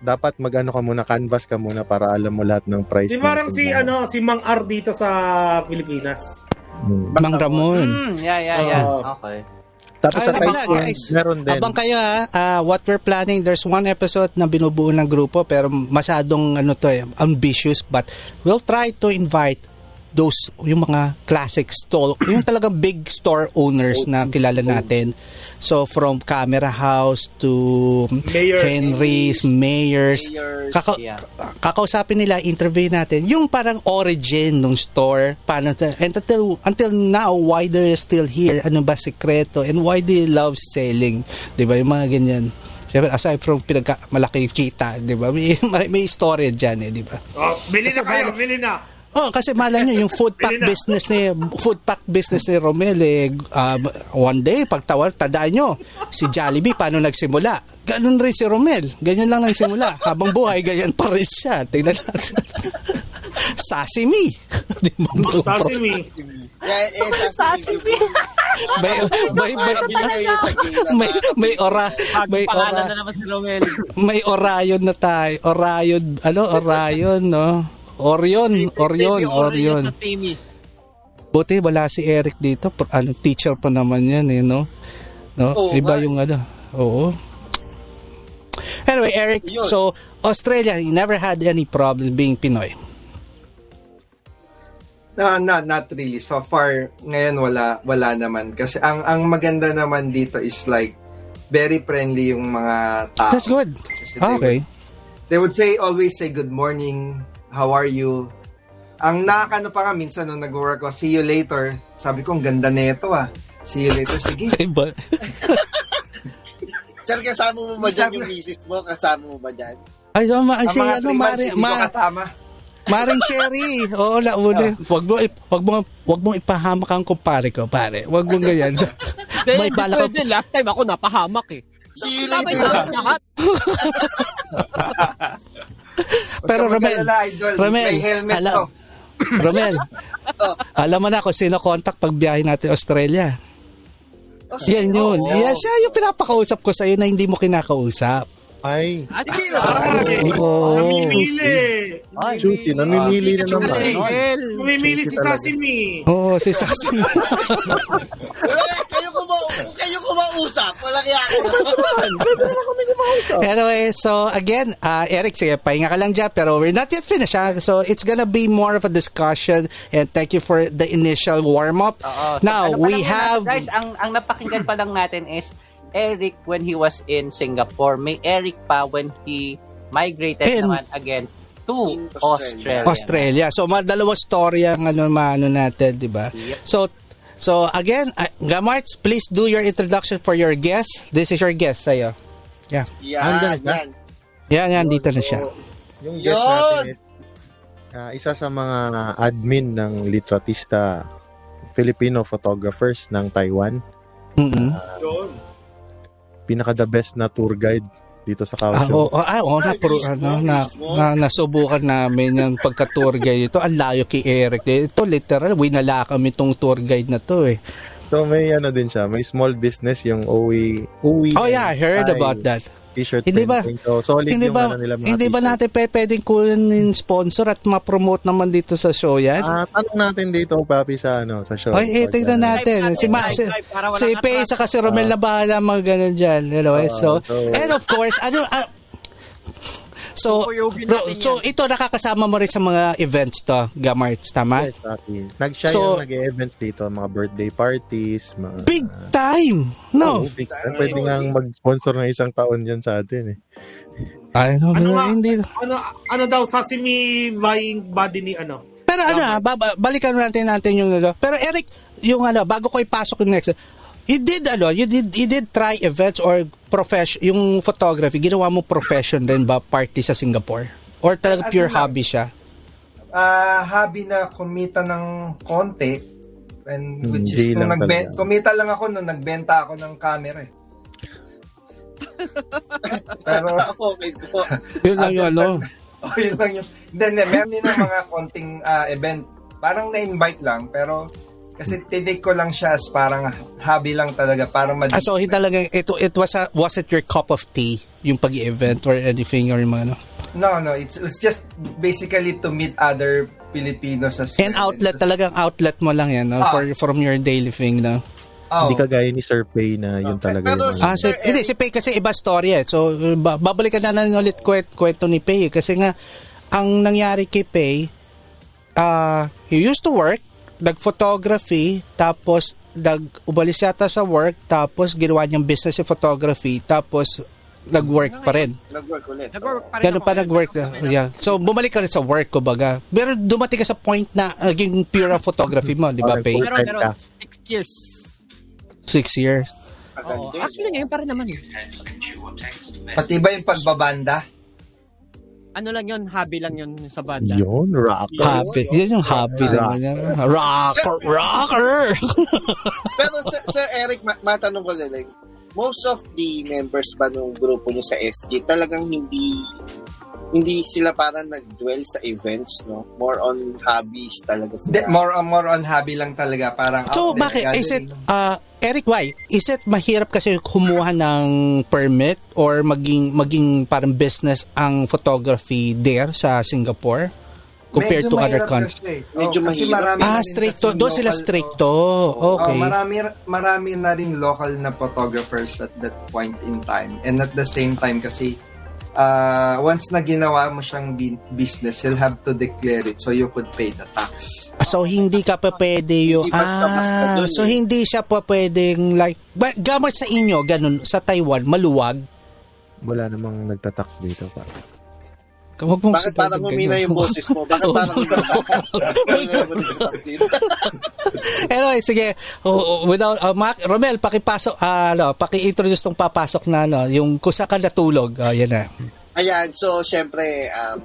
dapat mag-ano ka muna, canvas ka muna para alam mo lahat ng price. Di parang ng- si ano si Mang R dito sa Pilipinas. Hmm. Mang Ramon. Hmm, yeah, yeah, yeah. Oo. Okay. Tapos sa Ay, abang, Taiwan, guys. meron din. Abang kayo ha, ah, what we're planning, there's one episode na binubuo ng grupo pero masyadong ano to eh, ambitious but we'll try to invite those yung mga classic store yung talagang big store owners na kilala natin so from camera house to Mayor. Henry's Mayors Mayors, Kaka- Yeah. kakausapin nila, interview natin, yung parang origin ng store, paano, ta- and until, until now, why they're still here, ano ba sekreto, and why they love selling, di ba, yung mga ganyan. Siyempre, aside from pinagka, malaki kita, di ba, may, may, may storya dyan, eh, di ba? Oh, bili Kasi na kayo, bali- bili na. Oh, kasi malay nyo, yung food pack business ni food pack business ni Romel eh, um, one day pagtawag tandaan nyo si Jollibee paano nagsimula? Ganun rin si Romel. Ganyan lang nagsimula habang buhay ganyan pa rin siya. Tingnan natin. Sashimi di mo Sashimi. Yeah, eh, Sashimi. may may may, sa gala. may, may ora may ora. may Orion na tayo. Orion ano? Orion no Orion Orion Orion. Buti wala si Eric dito. Ano, teacher pa naman yan eh, no? No? Oo Iba nga. yung ano. Oo. Anyway, Eric, Yun. so Australia, you never had any problems being Pinoy. No, no, not really. So far, ngayon wala wala naman kasi ang ang maganda naman dito is like very friendly yung mga tao. That's good. Kasi Ah, they okay. would- They would say always say good morning, how are you? Ang nakakano pa nga minsan nung nag-work ko, see you later. Sabi ko, ang ganda nito ah. See you later. Sige. Iba. Sir, kasama mo ba dyan Sabi- yung misis mo? Kasama mo ba dyan? Ay, so, ma- Ang si, mga ano, three months, Mari, hindi ko ma, kasama. Maring Cherry. Oo, lauli. Wag mo, wag mo, wag mo ipahamak ang kumpare ko, pare. Wag mo ganyan. May bala pwede. Last time ako napahamak eh. See you later. lahat. Pero Romel. Romel, may helmet ala- to. Romel, alam mo na kung sino contact pag biyahe natin Australia. Oh. Yan yun. Oo. Yan siya yung pinapakausap ko sa'yo na hindi mo kinakausap. Ay, Hindi Ay, Oo. namimili. Chuti, namimili na naman. Namimili si. Sashimi. Oo, si Sasim. Kayo kuma kayo kumausap. Walang yaka. anyway, so again, uh, Eric, sige, pahinga ka lang dyan, pero we're not yet finished. Ha? So it's gonna be more of a discussion and thank you for the initial warm-up. Oo. So, Now, ano we have... Guys, ang, ang napakinggan pa lang natin is Eric when he was in Singapore. May Eric pa when he migrated In- naman again to Australia. Australia. So, mga dalawa story ang ano, maano natin, di ba? Yep. So, so again, uh, Gamarts, please do your introduction for your guest. This is your guest sa'yo. Yan, Andun yan. Yan, yan, dito na siya. Yung guest Yun! natin is ah, isa sa mga admin ng litratista Filipino photographers ng Taiwan. Mm-mm. Yun. Pinaka the best na tour guide dito sa Ah, Kaohsiung. oo, ah, oo, na, pro, ano, na, na, nasubukan namin yung pagka-tour guide ito. Ang layo kay Eric. Ito, literal, winala kami itong tour guide na to eh. So may ano din siya, may small business yung Uwi. Uwi Oh yeah, I heard about that. T-shirt Hindi ba- printing. So solid Hindi yung ba, ano nila mga hindi ba t-shirt. natin pe, pwedeng kunin sponsor at ma-promote naman dito sa show yan? Ah, tanong natin dito, Papi, sa ano, sa show. Ay, eh, tignan natin. Si, Ma, si, si Pei atras. sa kasi Romel na bahala mga ganun dyan. Anyway, Ah, so, so- and of course, ano, ah, so, bro, so ito nakakasama mo rin sa mga events to, Gamarts, tama? Yes, Papi. Nag-shine So- yung nag-events dito, mga birthday parties, mga... Big time! No? Oo, big time. Pwede nga mag-sponsor ng isang taon dyan sa atin eh. Ay, no, Ano nga? hindi. Ano ano daw sashimi buying body ni ano? Pero ano, ah, baba- balikan natin natin yung ano. Pero Eric, yung ano, bago ko ipasok yung next, you did ano, you did you did try events or profession, yung photography, ginawa mo profession din ba party sa Singapore? Or talaga Ano pure lang. hobby siya? Ah, hobby na kumita ng konti. And which Hindi is, nung lang nagbe- talaga. kumita lang ako nung nagbenta ako ng camera eh. Pero, okay po. Yun lang yung ano. oh, yun lang yun. Hindi, hindi. Meron din ng mga konting ah, event. Parang na-invite lang, pero kasi tinake ko lang siya as parang hobby lang talaga para mad- Ah, so hindi talaga it, it was a, was it your cup of tea yung pag-event or anything or yung mga ano? No, no, it's it's just basically to meet other Filipinos as And outlet talagang outlet mo lang yan no? Ah. for from your daily thing no. Oh, Hindi kagaya ni Sir Pay na yun Okay. talaga Pero yung... Ah, si, Sir hindi, Eric- si Pay kasi iba story eh. So, ba- babalikan na natin ulit kwet, kwento ni Pay eh. Kasi nga, ang nangyari kay Pay, ah he used to work, nag-photography, tapos nag-umalis yata sa work, tapos ginawa niyang business sa photography, tapos nag-work pa rin. Nag-work ulit. Nag-work pa rin Ganun pa nag-work. na- Yeah. So, bumalik ka rin sa work, kumbaga. Pero dumating ka sa point na naging pure ang photography mo, di ba, cool. Pero, pero, six years. Six years. Oo. Actually, ngayon pa rin naman. pati ba yung pagbabanda? Ano lang yun, hobby lang yun sa banda. Yun, rock. Hobby. Yan yung hobby Rock. naman yan. Rocker, rocker! Pero Sir, Sir Eric, ma- matanong ko na lang, most of the members ba nung grupo niyo sa SG talagang hindi hindi sila parang nag-dwell sa events, no? More on hobbies talaga sila. more on more on hobby lang talaga, parang So, bakit? Is it, uh, Eric, why? Is it mahirap kasi kumuha ng permit or maging maging parang business ang photography there sa Singapore compared Medyo to other countries? kasi. Medyo kasi mahirap. Ah, stricto. kasing Doon sila stricto. Oh, Okay. marami marami na rin local na photographers at that point in time. And at the same time kasi uh, once na ginawa mo siyang business, you'll have to declare it so you could pay the tax. So, hindi ka pa pwede yung... Hindi basta-basta Ah, dun so eh. hindi siya pa pwedeng like... But gamit sa inyo, ganun, sa Taiwan, maluwag. Wala namang nagtatax dito pa. Huwag mong Bakit parang humina yung boses mo? Bakit parang anyway, sige. Oh, oh, without uh, Mac, Romel, pakipasok ah, ano, paki-introduce tong papasok na ano, yung kung saan ka natulog. Ah, yan na. Ayan, so syempre, um,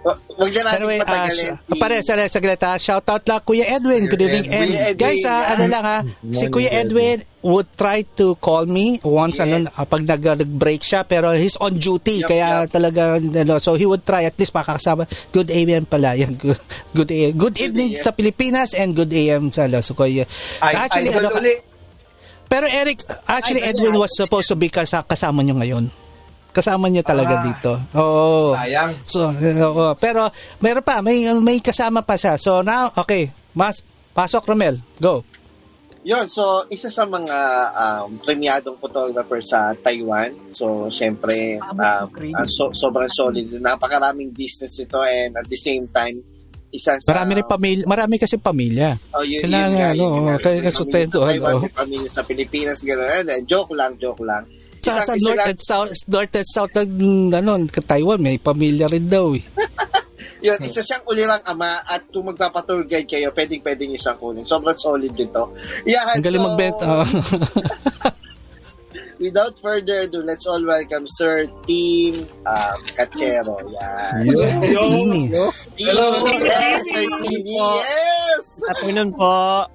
wa- wag na natin Anyway, ah, patagalin. uh, pare, sa saglit ha. Shout out lang Kuya Edwin. Good evening. And Edwin, guys, ah, yeah. ano lang ha, si Morning, Kuya Kuya Edwin would try to call me once Yes. ano, ah, pag nag, nag-break siya pero he's on duty Yup, kaya yup. talaga ano, so he would try at least makakasama good AM pala yan good good, AM. good evening AM. sa Pilipinas and good AM sa ano, so Kuya Ay, actually idol ano ka- pero Eric, actually Ay, Edwin ay, was supposed to be kasa- kasama nyo ngayon. Kasama nyo talaga Ah. dito. Oo. Sayang. So, oo. pero meron pa, may may kasama pa siya. So now, okay, mas pasok Romel, go. Yun, so isa sa mga um, premiadong photographer sa Taiwan. So, syempre, um, ah, so, sobrang solid. Napakaraming business ito and at the same time, isa sa... Marami rin pamilya, marami kasi pamilya. Oh, yun, Kailangan, yun nga, ano, yun nga. kaya May pamilya sustento, sa Taiwan, ano. may pamilya sa Pilipinas, gano'n. Eh, Joke lang, joke lang. Sa, sa North and South, North and South ng ano, Taiwan, may pamilya rin daw eh. Yun, isa siyang ulirang ama at kung magpapa-tour guide kayo, pwedeng pwede nyo siyang kunin. Sobrang solid dito. Yan, Ang galing so, magbenta. oh. Without further ado, let's all welcome Sir Team um, Cachero. Yan. Ini. Hello. Yes, Sir Team. Yes! Afternoon po.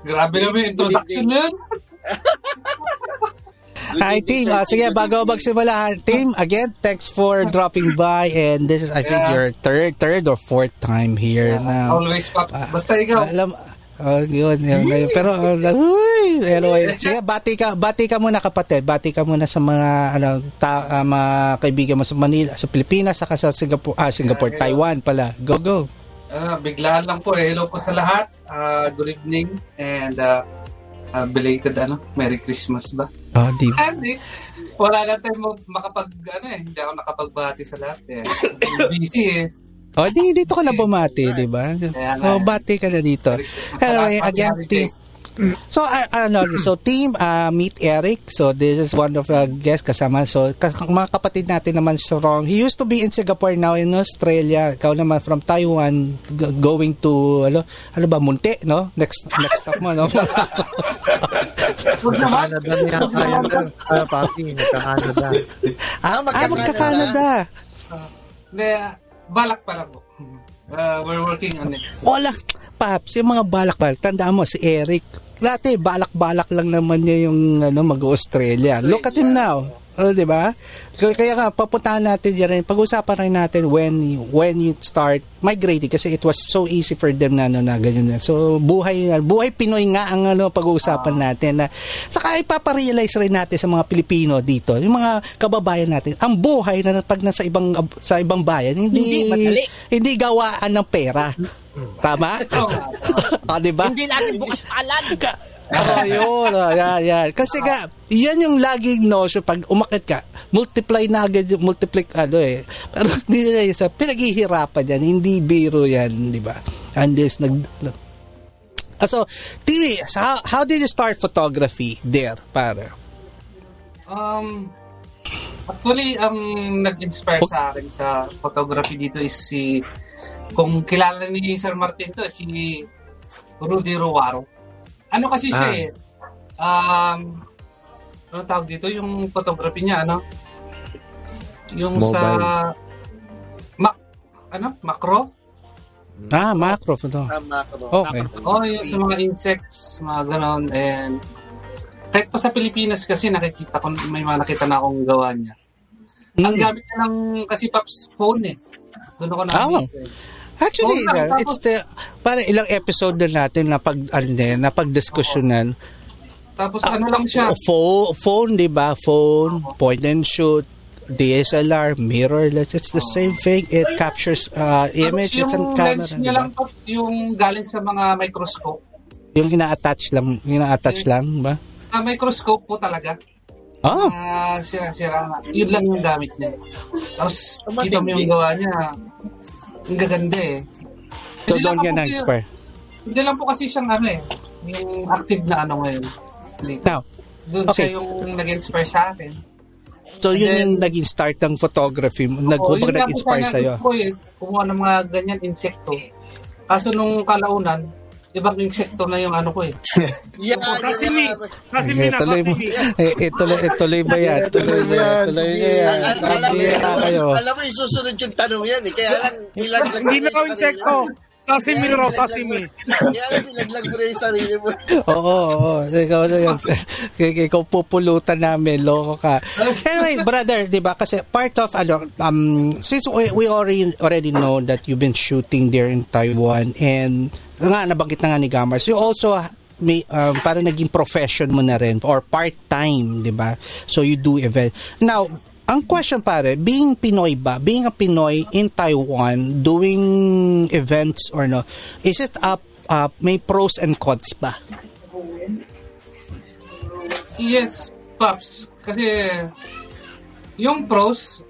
Grabe naman yung introduction na yun. Good Hi team. Ah, sige, bago magsimula, team, again, thanks for dropping by and this is I think Yeah. your third third or fourth time here now. Always pa. Basta ikaw. Alam Oh, yun, yun, yun. Pero, uh, uy, anyway, sige, bati ka, bati ka muna kapatid, bati ka muna sa mga, ano, ta, ah, mga kaibigan mo sa Manila, sa Pilipinas, saka sa Singapore, ah, Singapore, Yeah, Taiwan pala. Go, go. Ah, biglaan lang po eh. Hello po sa lahat. Ah, good evening and ah, ah, belated ano, Merry Christmas ba? Oh, di Hindi. Wala na tayo mo makapag ano eh, hindi ako nakapagbati sa lahat eh. Busy eh. Oh, di, dito ka na bumati, di ba? Oh, bati ka na dito. Anyway, again, holidays. So, uh, ano, so team, uh, meet Eric. So, this is one of the guests kasama. So, ka- mga kapatid natin naman sa Ron. He used to be in Singapore, now in Australia. Ikaw naman from Taiwan, g- going to, ano, ano ba, Munti, no? Next, next stop mo, no? Canada na yata yan. Uh, papi, nagka-Canada. ah, magka-Canada. magka-Canada. Hindi, ah, balak pa lang po. Uh, we're working on it. Wala, Paps, yung mga balak-balak. Tandaan mo, si Eric, dati balak-balak lang naman niya yung ano, mag-Australia. Look at him now. Oh, di ba? Kaya nga, papuntahan natin yan rin. Pag-usapan rin natin when, when you start migrating kasi it was so easy for them na, ano, na ganyan na. So, buhay, buhay Pinoy nga ang ano, pag-uusapan natin. Na, saka ipaparealize rin natin sa mga Pilipino dito, yung mga kababayan natin, ang buhay na pag nasa ibang sa ibang bayan, hindi, Hindi madali. hindi gawaan ng pera. Tama? ah, di ba? Hindi natin bukas palan. Ka- oh, yun. Oh, yan, yan. Kasi nga, yan yung laging notion pag umakit ka, multiply na agad yung multiply, ano eh. Pero hindi nila yung sa, pinaghihirapan yan, hindi biro yan, di ba? And this, nag, nag- Ah, so, Timmy, so how, how did you start photography there, pare? Um, actually, ang nag-inspire sa akin sa photography dito is si, kung kilala ni Sir Martin to, si Rudy Ruwaro. Ano kasi siya Ah. eh, um, ano tawag dito, yung photography niya, ano? Yung sa, Mac, ano, macro? Ah, macro photo. Tama ko. Okay. Oh, yung sa mga insects, mga ganon, and kahit pa sa Pilipinas kasi nakikita ko, may mga nakita na akong gawa niya. Ang Mm. gamit niya ng kasi Pops phone eh. Doon ako na Ah. Actually, Oo nga, there, tapos- it's the, parang ilang episode na natin na pag, ano na pagdiskusyonan. Tapos ano lang siya, Phone, phone, di ba? Phone, point and shoot, DSLR, mirrorless. It's the same thing. It captures uh, tapos images yung and camera. lens niya ba? lang Pops, yung galing sa mga microscope. Yung ina-attach lang, ina-attach lang, ba? Ah, microscope po talaga. Oh, Ah, sira-sira na. Yun lang yung gamit niya. Tapos kita mo yung gawa niya. Ang gaganda eh. so doon ako na-inspire. Hindi lang po kasi siyang ano eh, yung active na ano ngayon. Now, Doon Okay. siya yung nag-inspire sa akin. so And yun then- yung naging start ng photography mo. Nag, Oo, po nag-inspire sa'yo. ko eh, kumuha ng mga ganyan insekto. Kaso nung kalaunan, ibang insekto na yung ano ko eh. Yeah, Sasimi. yeah. Sasimi Eh, na, tuloy mo. sasimi. Eh, eh, tuloy, eh, ba yan? Tuloy mo yan. Tuloy mo yan. Al- al- alam, mo, alam mo, isusunod yung tanong yan eh. Kaya lang, nilaglag Hindi na yung insekto. Sasimi raw, sasimi. Kaya lang, nilaglag mo na yung sarili mo. Oo, oo. Ikaw na. Ikaw pupulutan namin. Loko ka. Anyway, brother, di ba? Kasi part of, ano, um, since we, we already, already know that you've been shooting there in Taiwan and nga, nabanggit na nga ni Gamers, you also may um, parang naging profession mo na rin or part-time, di ba? So you do event. Now, ang question pare, being Pinoy ba, being a Pinoy in Taiwan, doing events or no, is it up, uh, may pros and cons ba? Yes, Pops. Kasi yung pros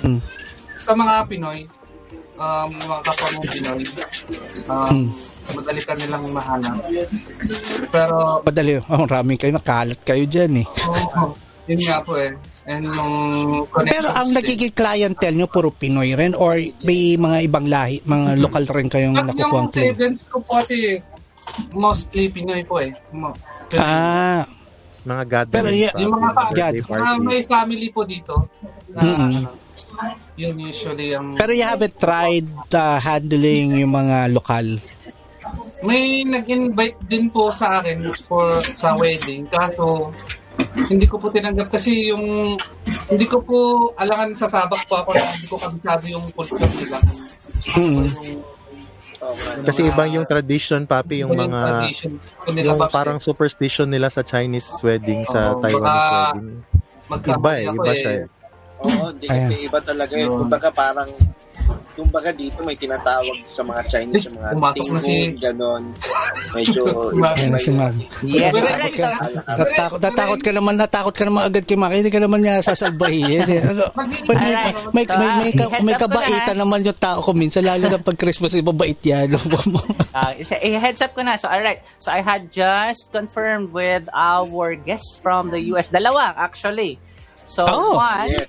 Mm. sa mga Pinoy, um, mga kapwa mong Pinoy, um, Mm. madali ka nilang mahanap. Pero, Madali. Oh, maraming kayo, nakalat kayo dyan eh. oh, yun nga po eh. And yung Pero ang nagiging clientele nyo, puro Pinoy rin or may mga ibang lahi, mga lokal rin kayong At nakukuha yung sa client? events ko po kasi mostly Pinoy po eh. Mo- Pero, Ah, Mga gathering. Pero yeah, yung mga God. mga party. may family po dito na ano, yun usually ang pero you haven't tried uh, handling yung mga lokal. may nag-invite din po sa akin for sa wedding kaso hindi ko po tinanggap kasi yung hindi ko po alangan sa sabak po ako na hindi ko kabisado yung culture nila. Mm. Yung, Okay. Kasi ibang yung tradition, papi, yung yung mga nila yung Pops, parang eh. superstition nila sa Chinese wedding, sa Oo, Taiwanese baka- wedding. Iba eh, iba siya eh. Oo, hindi kasi iba talaga yun. Yun. Kumbaga parang kumbaga dito may tinatawag sa mga Chinese yung mga Pumatok na si- tingin, ganon. Medyo, Mag- si Mag. Yes. Natakot, natakot ka naman, natakot ka naman agad kay Maki. Hindi ka naman niya sasalbahin. Eh. Ano, may, may, may, may, ka- Heads may na, kabaitan naman yung tao ko minsan, lalo na pag Christmas, yung mabait yan. Uh, isa, eh, heads up ko na. So, alright. So, I had just confirmed with our guests from the US. Dalawa, actually. So, Oh. one, yes.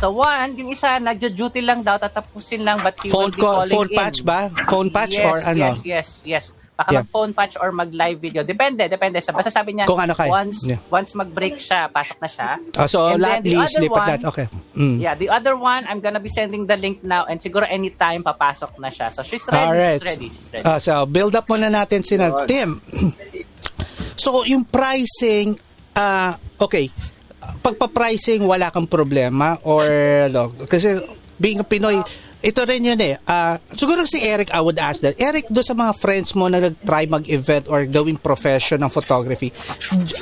So one, yung isa, nagjo-duty lang daw, tatapusin lang, but he phone will be call, calling phone in. patch ba? Phone patch yes, or ano? Yes, yes, yes. Baka Yeah. mag-phone patch or mag-live video. Depende, depende. Sa- Basta sabi niya, Kung ano kaya. once, Yeah. once mag-break siya, pasok na siya. Ah, so, And lahat then the other one- lahat. Okay. Mm. Yeah, the other one, I'm gonna be sending the link now and siguro anytime papasok na siya. So, she's ready, Alright. she's ready, she's ready. Ah, so, build up muna natin si. Tim. so, yung pricing, ah, okay, pagpa-pricing, wala kang problema or, ano, kasi being a Pinoy, ito rin yun eh. Ah, siguro si Eric, I would ask that. Eric, do sa mga friends mo na nag-try mag-event or gawing profession ng photography,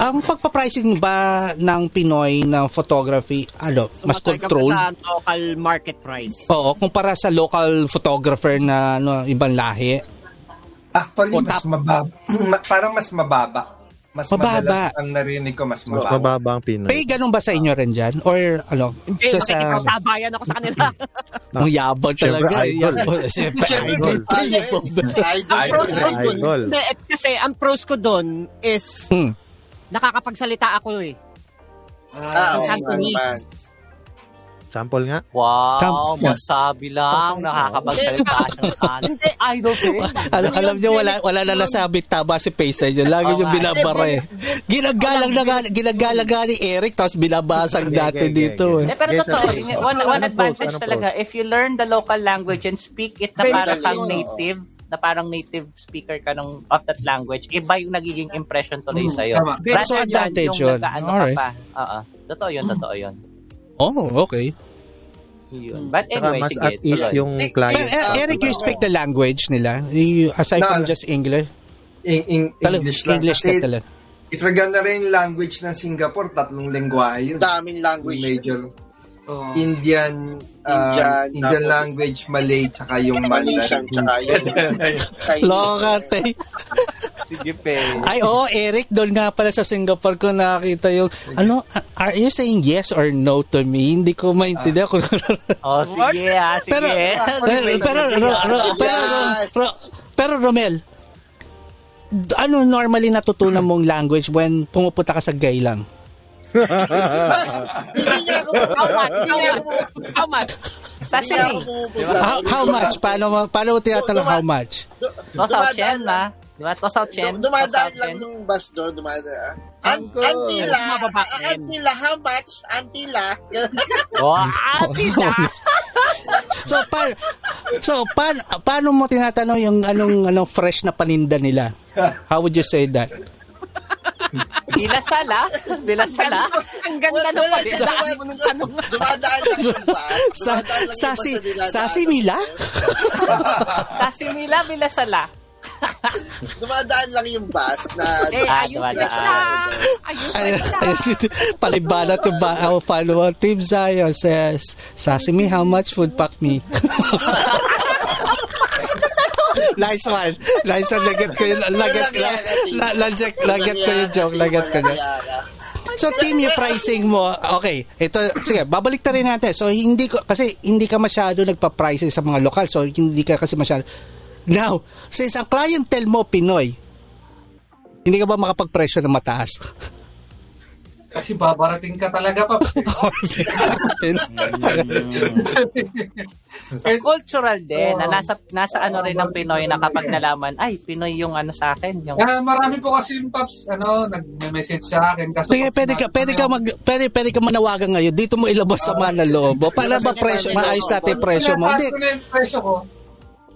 ang pagpa-pricing ba ng Pinoy ng photography, ano, mas control? Sa local market price. Oo, kumpara sa local photographer na ano, ibang lahi. Actually, mas mababa. Ma- parang mas mababa. Mas Mababa. ang narinig ko, mas Mas mababa. mababa ang Pinoy. May ganun ba sa inyo rin dyan? Or ano? Hindi, sa, sa, makikipagsabayan ako sa kanila. ang yabang talaga. idol. Siyempre, idol. Idol. Idol. eh, kasi ang pros ko dun is Hmm. nakakapagsalita ako eh. Ah, Cantonese. Sample nga. Wow, Tam- masabi lang, nakakapagsalita ng kanan. Idol ko. Alam, alam niyo, wala, wala na nasabi tama si Pace niyo. Lagi niyo binabara eh. Ginagalang na nga- ginagalang nga ni Eric tapos binabasag okay, dito Eh, eh. pero totoo, ano- one, ano one advantage Ano talaga, if you learn the local language and speak it na galing, kang native, na parang native speaker ka ng, of that language, iba yung nagiging impression tuloy Mm, sa'yo. tama. Rather So, advantage yung yun. nagkaano Alright. ka pa. Oo. Totoo yun, totoo yun. Oh, okay. Yun. But anyway, mas sige. at ease tuloy. yung Eh, Eh, client. eh, Eric, you speak the language nila? You, aside No, from no. just English? In, in, English lang. English Kasi ka talaga. if ganda rin yung language ng Singapore, tatlong lengguwahe yun. Daming language. Major Oh. Indian, uh, Indian, Indian, tapos- language, Malay, tsaka yung Malaysian, Mandarin. tsaka yung. Loka, te. Sige, pe. Ay, oo, Eric, doon nga pala sa Singapore ko nakakita yung, ano, are you saying yes or no to me? Hindi ko maintindihan kung Oh, sige ah, sige. pero, pero, pero, ro- ro- pero, ro- ro- pero, Romel, ano normally natutunan mong language when pumupunta ka sa? Hindi niya ako How much? How much? How much? How, how much? Paano, mo- paano mo tinatanong how much? Tosaw dumadaan Chen, lang- na? Di ba? Tosaw Chen? du- Dumadaan lang nung bus doon, dumadaan. An- Uncle. Antila. Antila, how much? Antila. Oh, ate na. So, pa, so pa, paano mo tinatanong yung anong, anong fresh na paninda nila? How would you say that? Bilasala? Bilasala? Ang ganda ng Wala, pagdadaan mo ng tanong. Dumadaan lang. Sa, yung bus sasi, na dinadaan. sasi Mila? Sasimila, bilasala. Dumadaan lang yung bus na... Eh, Ah, ayun dumadaan. Ayun palibanat yung ba, oh, follow Team Zion says, Sasimi, how much food pack me? nice one. Nice one. Lagat ko yun. Lagat, la, lagat, lagat ko yung joke. Lagat ko yun. So team yung pricing mo, okay. Ito sige, babalik na rin natin. So hindi ko kasi hindi ka masyado nagpa-pricing sa mga lokal. So hindi ka kasi masyado Now, since ang clientele mo Pinoy, hindi ka ba makapag-presyo ng mataas? Kasi babarating ka talaga, Paps. So, cultural din, na nasa, nasa ano rin ng Pinoy na kapag nalaman, ay, Pinoy yung ano sa akin. Yung, Kaya marami po kasi yung Paps, ano, nag-message sa akin. Kaso Sige, pwede ka, pwede ka mag, pwede, pwede ka manawagan ngayon. Dito mo ilabas sa mga loob. O, Para ba presyo, maayos natin yung presyo mo. Hindi. presyo ko.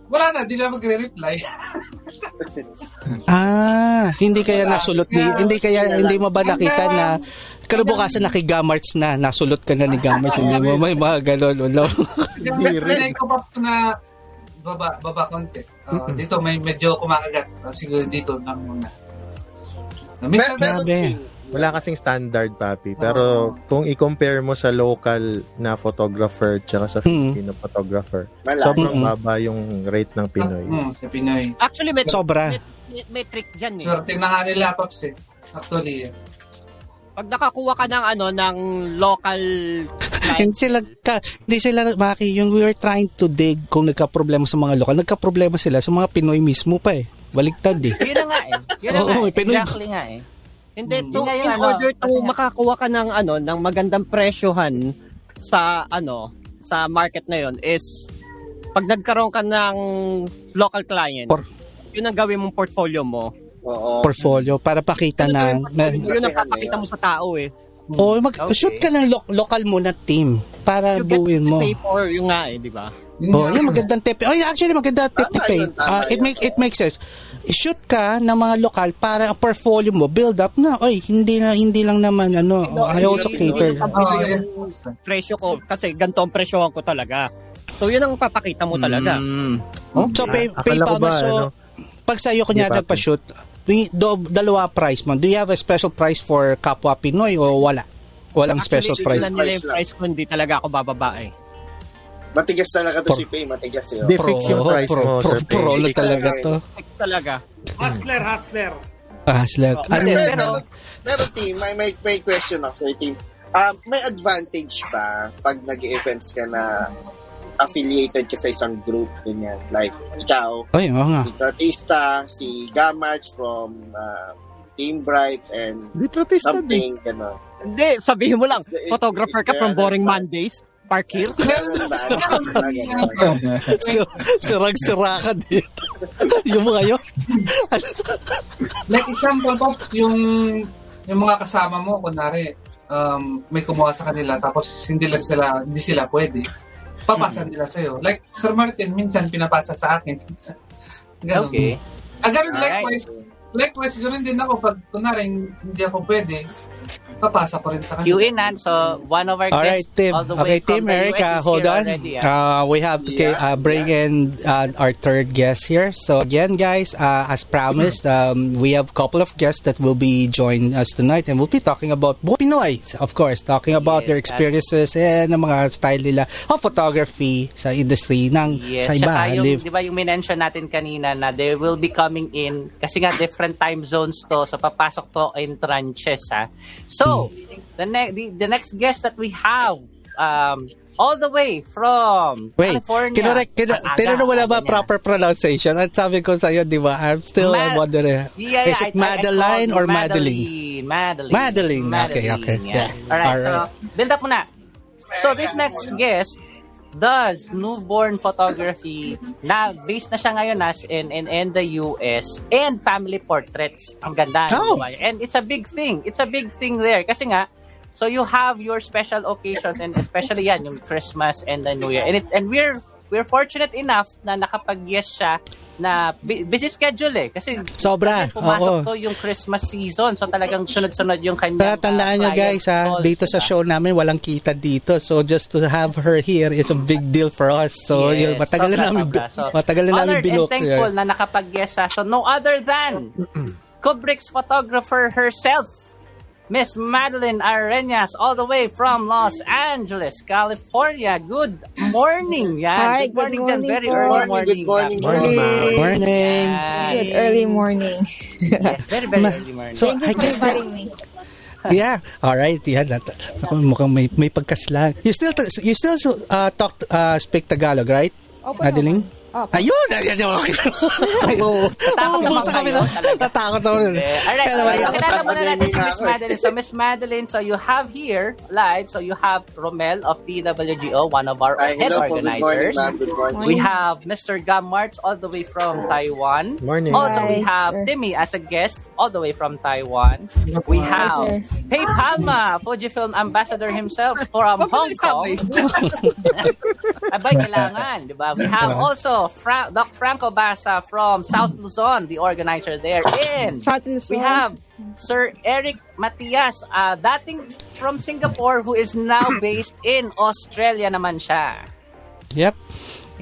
Wala na, di na magre-reply. Ah, hindi kaya nasulot ni, hindi kaya, hindi mo ba nakita na kinabukasan na kay Gamarts na, nasulot ka na ni Gamarts, hindi mo may mga ganon. Ulo. Ko pa na baba, baba konti. Ah, dito may medyo kumakagat. Ah, siguro dito lang muna. Pero, minsan, pero. Ting, Wala kasing standard, papi. Pero kung i-compare mo sa local na photographer tsaka sa Mm. Filipino photographer, Malayo. sobrang Mm-mm. baba yung rate ng Pinoy. Hmm, sa Pinoy. Actually, may, Sobra. May, may trick dyan eh. Swerte na nga nila, Paps eh. Actually, eh. Pag nakakuha ka ng ano, ng local Hindi client, sila, ka, hindi sila, Maki, yung we were trying to dig kung nagka-problema sa mga lokal, nagka-problema sila sa mga Pinoy mismo pa eh. Baligtad eh. Yun na nga eh. Yun na Oo, nga eh. Pinoy- Exactly nga eh. Hindi, Hmm. to, Yun nga yung in ano, order to kasi makakuha ka ng ano, ng magandang presyohan sa ano, sa market na yon is pag nagkaroon ka ng local client, Por- yun ang gawin mong portfolio mo. Oo. Portfolio para pakita na, na Yun ang ano papakita mo sa tao eh. oh, mag, Okay. shoot ka ng lo- local mo na team para You buuin mo. pay for yung nga eh, di ba? Oh, yan magandang tip. Oh, yeah, actually maganda tip Tama Pay. yun, tama Ah, it make it makes sense. Shoot ka ng mga lokal para ang portfolio mo build up na. Oy, hindi na hindi lang naman ano. I also Yun- cater. yun Oh, yeah. yung presyo ko kasi ganito ang presyohan ko talaga. So yun ang papakita mo talaga. Mm. So pay, Akala pay ko pa ba, so ano? Pag sa iyo kunya nagpa-shoot, do, do, dalawa price mo. Do you have a special price for kapwa Pinoy o wala? Walang special Actually, price. sila nila yung Price ko, hindi talaga ako bababa eh. Matigas talaga to Pro- si Pay, matigas eh. oh. Di fix yung price pro, mo, pro, Sir Pay. pro, Fix talaga talaga to. Talaga. Hustler, hustler. Ah, slag. Oh, Ano? Pero, pero- pero, team, may, may, may question ako sa'yo, team. Um, may advantage ba pag nag-events ka na affiliated ka sa isang group, ganyan? Like, ikaw, Ay, oo nga. si Tratista, si Gamach from uh, Team Bright, and Litratista din. something, gano'n. Hindi, sabihin mo lang, Is photographer is ka from an Boring advantage? Mondays, Park Hill. Ganun ba? Ganun ba? Ganun ba? Sirag-sira ka dito. yung mga yun. Like example po, yung yung mga kasama mo, kunwari, um, may kumuha sa kanila, tapos hindi sila, hindi sila pwede. Papasa nila sa'yo. Like, Sir Martin, minsan pinapasa sa akin. Ganun. Okay. Ah, ganun, Alright. likewise, likewise, ganun din ako. Pag, kunwari, hindi ako pwede, papasa ko rin sa kanila. You in, and so one of our All right, guests Tim. all the Okay, way Tim, from the Erica, US is hold here on. already, ah. Uh, we have to Yeah, uh, bring yeah. in uh, our third guest here. So again, guys, uh, as promised, um, we have a couple of guests that will be joining us tonight, and we'll be talking about buhay Pinoy, of course, talking about Yes, their experiences and ang mga style nila of photography sa industry ng Yes, sa iba. yung, live. di ba yung minention natin kanina na they will be coming in kasi nga different time zones to so papasok to in tranches ha. So, Hmm. the, ne- the, the next guest that we have um, all the way from Wait, California. Ang aga, tinanong mo na ba proper pronunciation? At sabi ko sa'yo, di ba, I'm still Ma- wondering, Yeah, yeah, is I- it I- I Madeline called or you Madeline? Madeline. Madeline, okay, okay, yeah. Alright, Alright. so build up muna. So this next guest does newborn photography na based na siya ngayon as in, in, in the US and family portraits. Ang ganda. Oh. diba? And it's a big thing. It's a big thing there. Kasi nga, so you have your special occasions and especially yan, yung Christmas and the New Year. And, it, and we're we're fortunate enough na nakapag-yes siya na bu- busy schedule eh. Kasi Sobra, kasi pumasok oo. to yung Christmas season. So talagang sunod-sunod yung kanyang Tatandaan uh, nyo client guys ha, calls, dito sa show namin walang kita dito. So just to have her here is a big deal for us. So Yes, yun, matagal na sobra, namin, sobra. So, matagal na namin honored and binok. thankful na nakapag-guest siya. So no other than Kubrick's photographer herself, Miss Madeline Arenas, all the way from Los Angeles, California. Good morning. Yan. Hi, good morning, good dyan. morning Very early Morning, morning. good morning, morning, morning. Morning. Yan. Good early morning. Yes, very, very early morning. So, Thank you I for inviting me. yeah. All right. Yeah, that, ako, mukhang may may pagkaslang. You still you still uh, talk uh, speak Tagalog, right? Opo, Madeline? opo. Opo. Ayun! Ayun! Okay. Natakot kami na- talaga. Natakot. Yeah. Alright, Kaya so, naman, so, kilala muna natin si Miss eh. Madeline. So, Miss Madeline, so you have here, live, so you have Romel of TWGO, one of our Ay, head hello po. Good morning, organizers. Good. We have Mr. Gam March all the way from Taiwan. Morning. Also, we Hi, have sir. Timmy as a guest all the way from Taiwan. We Hi, have. Hey Palma, Fujifilm ambassador himself from Hong Kong. Abay, kailangan, di ba? We have also Fra- Doc Franco Basa from South Luzon, the organizer there. And South we have Sir Eric Matias, uh, dating from Singapore who is now based in Australia naman siya. Yep.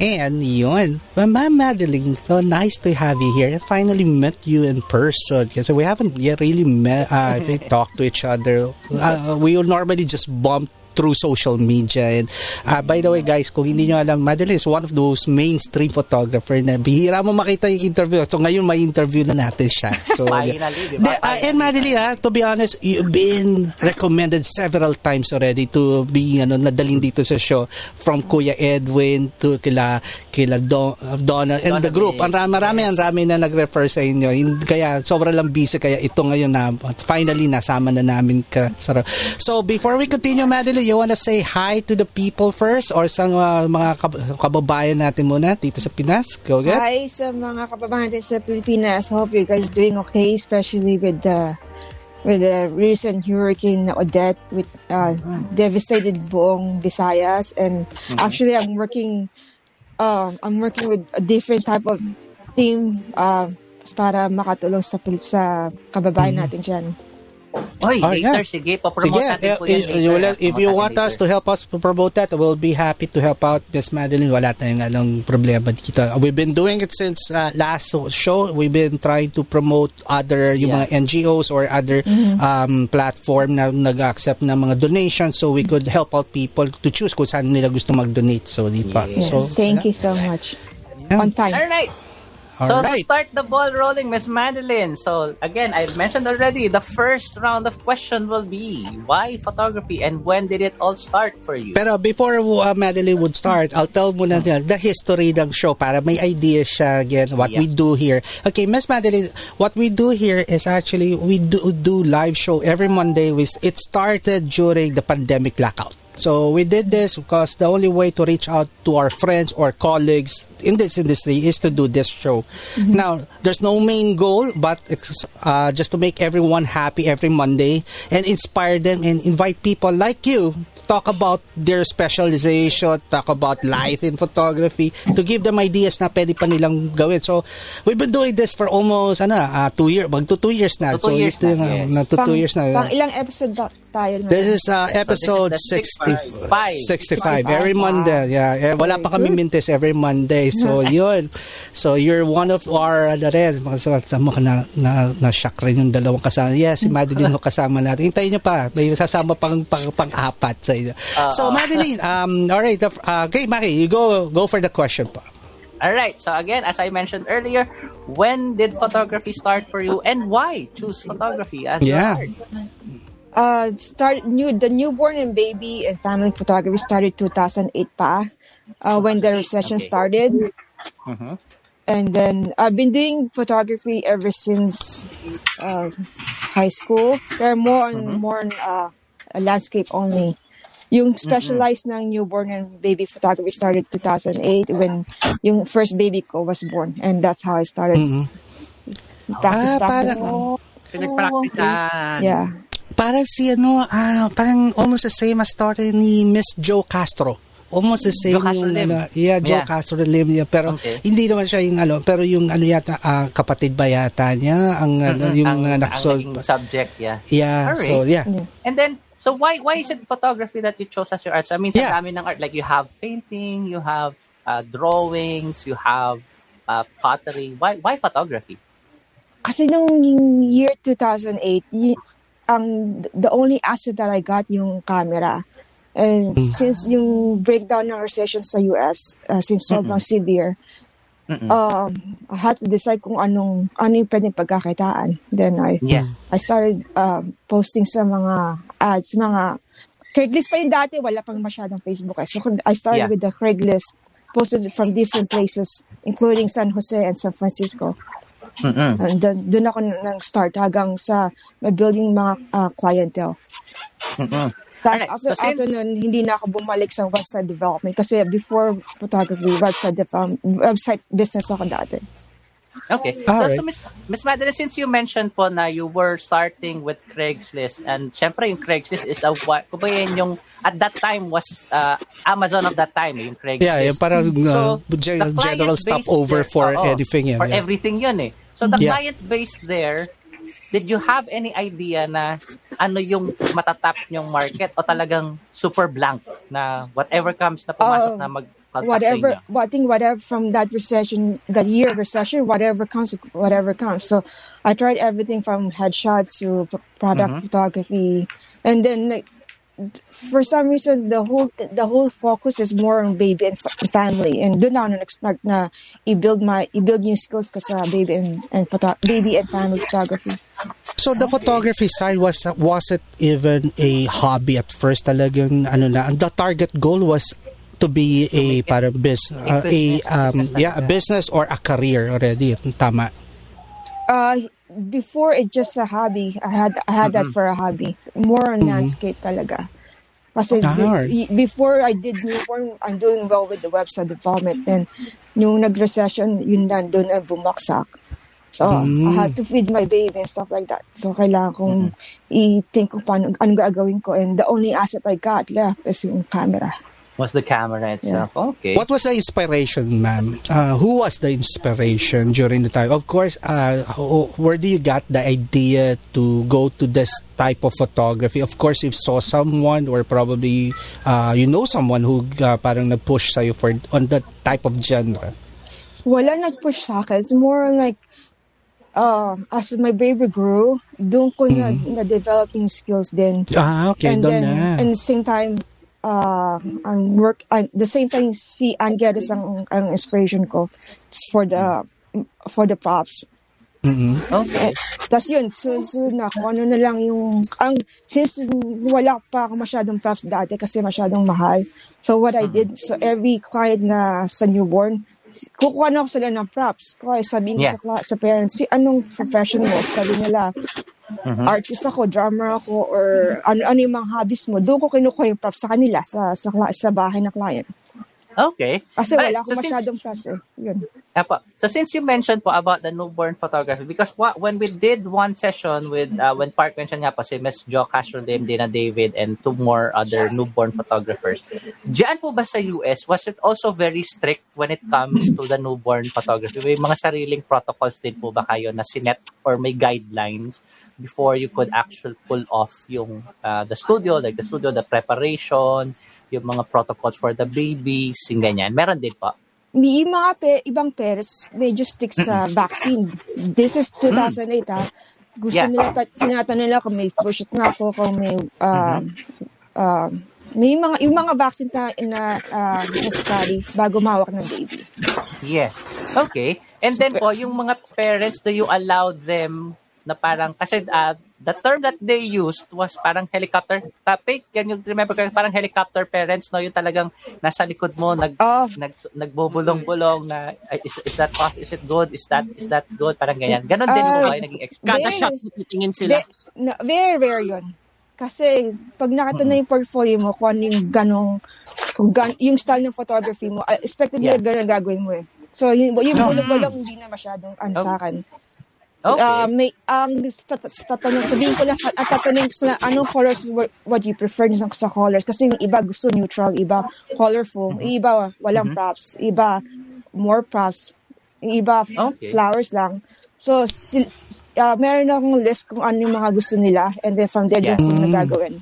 And yun, well, Ma'am Madeline, so nice to have you here. I finally met you in person kasi we haven't yet really met, uh, if we talked to each other. Uh, we normally just bump through social media. And uh, by the way, guys, kung hindi nyo alam, Madeline is one of those mainstream photographer na bihira mo makita yung interview. So ngayon may interview na natin siya. So, Finally, di ba? The- uh, and Madeline, ah, to be honest, you've been recommended several times already to be ano, nadalhin dito sa show from Kuya Edwin to kila, kila Don, Donna and Donna the group. Ang rami, marami, ang rami na nag-refer sa inyo. Kaya sobrang lang busy kaya ito ngayon na finally nasama na namin ka. So before we continue, Madeline, you wanna say hi to the people first or sa uh, mga kab- kababayan natin muna dito sa Pinas? Go get. Hi sa mga kababayan natin sa Pilipinas. Hope you guys doing okay, especially with the with the recent hurricane Odette with uh, devastated buong Visayas. And actually, I'm working um, I'm working with a different type of team uh, para makatulong sa sa kababayan natin dyan. Oy, Oh, later, yeah. sige, papromote Sige, natin po eh, yan eh, later. you will- if you want us later. to help us to promote that, we'll be happy to help out Miss Madeline. Wala tayong anong problema dito. We've been doing it since uh, last show. We've been trying to promote other yung Yeah. mga NGOs or other um, platform na nag-accept ng mga donations so we could help out people to choose kung saan nila gusto mag-donate. So, di pa. Yes. So, Thank you so much. Yeah. On time. All right. So to Alright. start the ball rolling, Miss Madeline. So again, I mentioned already, the first round of question will be why photography and when did it all start for you? Pero before uh, Madeline would start, I'll tell muna nila the history ng show para may idea siya again what we do here. Okay, Miss Madeline, what we do here is actually we do, do live show every Monday. We, it started during the pandemic lockout. So we did this because the only way to reach out to our friends or colleagues in this industry is to do this show. Now, there's no main goal, but it's uh, just to make everyone happy every Monday and inspire them and invite people like you to talk about their specialization, talk about life in photography, to give them ideas na pwede pa nilang gawin. So, we've been doing this for almost, ano, uh, two years, magto two years na. Two so, years ito yung, na, uh, yes. na to two years na. Pang ilang episode ta- tayo? This is uh, episode this is the 65. 65. 65. Every Monday. Yeah. Eh, wala pa kami mintes every Monday. So, yun. So, you're one of our, ano rin, mga sa, sa mga na, na, na-shock rin yung dalawang kasama. Yes, si Madeline yung kasama natin. Hintayin nyo pa. May sasama pang, pang, pang-apat sa inyo. so, Madeline, um, alright. Uh, okay, Maki, you go, go for the question pa. All right. So again, as I mentioned earlier, when did photography start for you and why choose photography as your Yeah. art? Uh start new the newborn and baby and family photography started 2008 pa uh, when the recession Okay. started. Mhm. and then I've been doing photography ever since uh, high school. Pero more on more on uh, landscape only. Yung specialized ng newborn and baby photography started 2008 when yung first baby ko was born. And that's how I started practice Ah, practice parang- lang. Pinagpraktisan. yeah Parang si ano, ah, parang almost the same as story ni Miss Joe Castro. Almost the same Joe Castro yung Lim. ano, yeah, Joe Yeah. Castro Lim yeah, pero Okay. hindi naman siya yung ano, pero yung ano yata ah, kapatid ba yata niya ang ano, Mhm. yung ang, uh, ang nakasol- naging subject, yeah. Yeah, Alright. so yeah. And then, so why why is it photography that you chose as your art? So, I mean, sa Yeah. dami ng art, like you have painting, you have uh, drawings, you have uh, pottery. Why why photography? Kasi nung year 2008, y- ang the only asset that I got yung camera. And since yung breakdown ng recession sa US, uh, since sobrang severe, Mm-mm. um, I had to decide kung anong ano yung pwedeng pagkakitaan. Then I Yeah. I started um, posting sa mga ads, mga Craigslist pa yung dati, wala pang masyadong Facebook. Eh. So I started Yeah. with the Craigslist, posted from different places, including San Jose and San Francisco. Mm-mm. And then, doon ako nang start hanggang sa may building mga ah, clientele. Mm-mm. Tapos Alright, after, so after since- nun, hindi na ako bumalik sa website development kasi before photography, website, um, website business ako dati. Okay. Alright. So, so Miss, Miss Madeline, since you mentioned po na you were starting with Craigslist and syempre yung Craigslist is a what, kumbaga yun yung at that time was uh, Amazon of that time, eh, yung Craigslist. Yeah, yung parang uh, So, gen- the client general stopover there- for oo, anything yan. For yeah. everything yun eh. So the Yeah. client base there, did you have any idea na ano yung matatap yung market o talagang super blank na whatever comes na pumasok Oh. na mag whatever inyo. well, I think whatever from that recession that year recession whatever comes whatever comes. So I tried everything from headshots to product Mhm. photography. And then like for some reason the whole the whole focus is more on baby and fa- family. And doon ako nag-start na i-build my i-build new skills ko sa baby and, and photo, baby and family photography. So the photography side was was it even a hobby at first? Talagang ano na the target goal was to be a para business uh, a business, um, business yeah a business or a career already tama Uh, before it just a hobby. I had I had that for a hobby. More on landscape talaga. Kasi be- before I did newborn, I'm doing well with the website development. Then, yung nag-recession, yun na, doon na bumaksak. So, I had to feed my baby and stuff like that. So, kailangan kong i-think kung paano, anong gagawin ko. And the only asset I got left is yung camera. Was the camera itself? Okay. What was the inspiration, ma'am? Uh, who was the inspiration during the time? Of course, uh, where do you got the idea to go to this type of photography? Of course, if saw someone or probably uh, you know someone who uh, parang nag-push sa'yo for on that type of genre. wala nag-push sa akin. It's more like, uh, as my baby grew, doon ko na, na-develop yung skills din. Ah, okay, and then, na. and the same time, uh, ang work, uh, the same time, si Angeles ang, ang inspiration ko for the, for the props. Mhm. Okay. Tapos yun, susunod na kung ano na lang yung, ang, since wala pa ako masyadong props dati kasi masyadong mahal. So what I did, so every client na sa newborn, kukuha na ako sila ng props. Kaya sabihin ko Yeah. sa, cla- sa parents, si anong profession mo? Sabi nila, artist ako, drummer ako, or ano, ano yung mga hobbies mo. Doon ko kinukuha yung props sa kanila, sa, sa, sa bahay ng client. Okay. Kasi Alright, wala akong so since- masyadong props eh. Yun. Apo. So since you mentioned po about the newborn photography, because what, when we did one session with, uh, when Park mentioned nga po si Miss Jo Castro, Dina David, and two more other newborn photographers, diyan po ba sa US, was it also very strict when it comes to the newborn photography? May mga sariling protocols din po ba kayo na sinet or may guidelines before you could actually pull off yung uh, the studio, like the studio, the preparation, yung mga protocols for the babies, yung ganyan. Meron din po. May mga pe- ibang parents medyo stick sa vaccine. This is 2008 ha. Gusto Yeah. nila, ta- tinatanong nila kung may flu shots na ako, kung may, uh, uh, may mga, yung mga vaccine na, na uh, necessary bago mawak ng baby. Yes. Okay. And then po, yung mga parents, do you allow them na parang, kasi uh, the term that they used was parang helicopter topic. Can you remember, parang helicopter parents, no? Yung talagang nasa likod mo, nag, Oh, nag, nagbubulong-bulong na, "Ay, is, is that pos- is it good? Is that, is that good? Parang ganyan. Ganon din po Ah, ba yung naging experience? Kada Very- shot, titingin sila. de- na, very rare yun. Kasi pag nakita na yung portfolio mo, kung ano yung ganong, kung gan, yung style ng photography mo, uh, expected Yeah. ganun ang gagawin mo eh. So, yung, yung bulong-bulong hindi na masyadong ano sa akin. Okay. Uh, may tat- tatanong sabihin ko lang sa at tatanungin ko sila anong colors what, what you prefer sa, sa colors kasi yung iba gusto neutral, iba colorful, yung iba walang props, iba more props, iba Okay. flowers lang. So sil- uh, meron akong list kung ano yung mga gusto nila and then from there Yeah. yung nagagawin.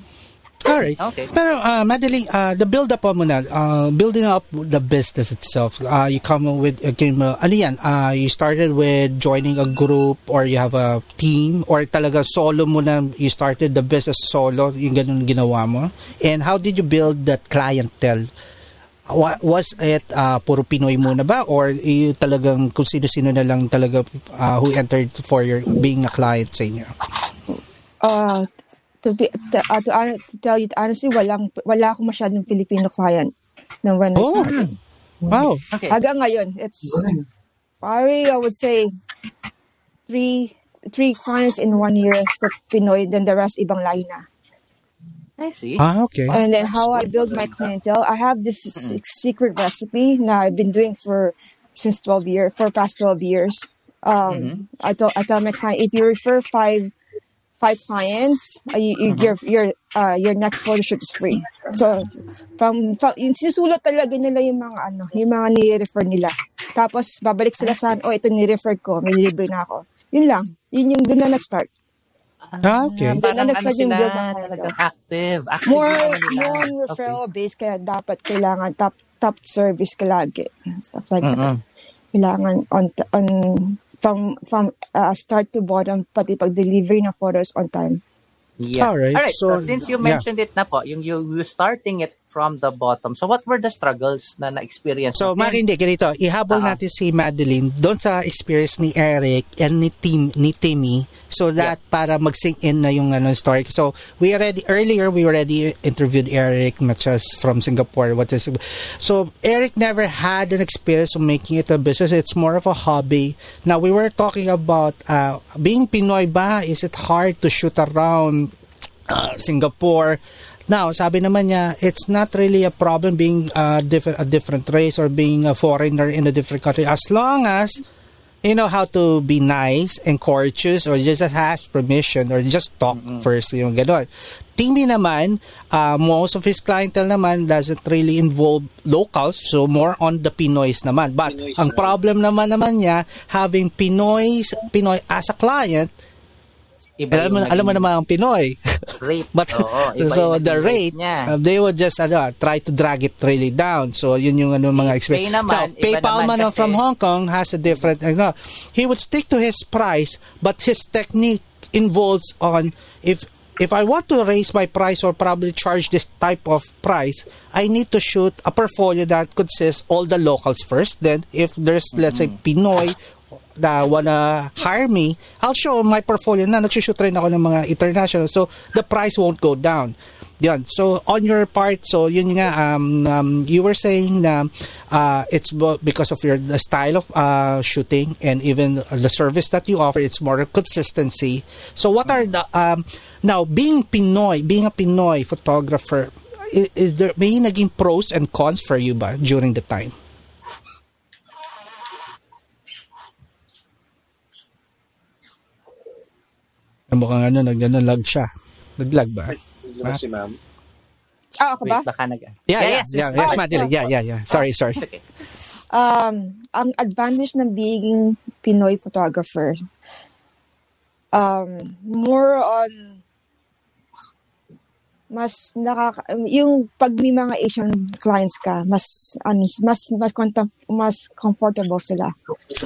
Alright. Okay. Pero uh, Madeline, uh, the build up mo na, uh, building up the business itself. Uh, you come with uh, came, uh, ano yan? Uh, you started with joining a group or you have a team or talaga solo mo na you started the business solo, yung ganun ginawa mo. And how did you build that clientele? Wa- Was it uh, puro Pinoy muna ba or you talagang kung sino-sino na lang talaga uh, who entered for your being a client sa inyo? Uh, to, be, to, uh, to, hon- to tell you honestly, walang, wala akong masyadong Filipino client na when I Oh. started. Wow. Okay. Hanggang ngayon, it's probably I would say three three clients in one year for Pinoy, then the rest ibang lahi na. I see. Ah, okay. And then how I build my clientele, I have this s- secret recipe now I've been doing for since 12 years, for past 12 years. Um, I tell I tell my client if you refer five five clients, uh, you, you, your your uh, your next photo shoot is free. So from, from yung sisulat talaga nila yung mga ano, yung mga ni-refer nila. Tapos babalik sila sa, oh ito ni-refer ko, may libre na ako. Yun lang. Yun yung doon na nag-start. Ah, okay. Doon na ano nag-start yung sila, build ng talagang active. Active more yung ano more Okay. referral based kaya dapat kailangan tap top service ka lagi. Stuff like that. Mm-mm. Kailangan on, on from from uh, start to bottom, pati pag-delivery ng photos on time. Yeah. Alright, Alright, so, so, since you yeah. mentioned it na po, yung you, you starting it from the bottom. So what were the struggles na na-experience So? Maki, hindi, ganito. Ihabol Ah. natin si Madeline doon sa experience ni Eric and ni, Tim, ni Timmy so that para mag-sink in na yung ano, story. So, we already, earlier, we already interviewed Eric, just from Singapore. What is, so, Eric never had an experience of making it a business. It's more of a hobby. Now, we were talking about uh, being Pinoy ba? Is it hard to shoot around uh, Singapore. Now, sabi naman niya, it's not really a problem being uh, diff- a different race or being a foreigner in a different country as long as you know how to be nice and courteous or just ask permission or just talk first, yung ganon. Timmy naman, uh, most of his clientele naman doesn't really involve locals, so more on the Pinoys naman. But Pinoys ang problem naman naman niya, having Pinoys, Pinoy as a client, Iba alam mo, alam mo naman ang Pinoy. rate. But Oo, iba so yung the rate, niya. uh, they would just ano, try to drag it really down. So yun yung ano mga experience. Pay naman, so PayPal naman man kasi- from Hong Kong has a different ano. He would stick to his price, but his technique involves on if if I want to raise my price or probably charge this type of price, I need to shoot a portfolio that consists all the locals first. Then if there's let's say Pinoy na wanna hire me, I'll show my portfolio na nagsushoot rin ako ng mga international. So, the price won't go down. Yan. So, on your part, so yun nga, um, um, you were saying na uh, it's because of your the style of uh, shooting and even the service that you offer, it's more consistency. So, what are the, um, now, being Pinoy, being a Pinoy photographer, is, is there, may naging pros and cons for you ba during the time? Mukhang ano, nag, ano, lag siya. Naglag ba? Hindi ba si ma'am? Ah, ako ba? Wait, baka nag... Yeah, yeah, yes, yeah, yes, yes, yes. Madeline. Yeah, yeah, yeah. Sorry, sorry. It's okay. um, ang advantage ng being Pinoy photographer, um, more on mas nakaka yung pag may mga Asian clients ka mas ano mas mas contem- mas comfortable sila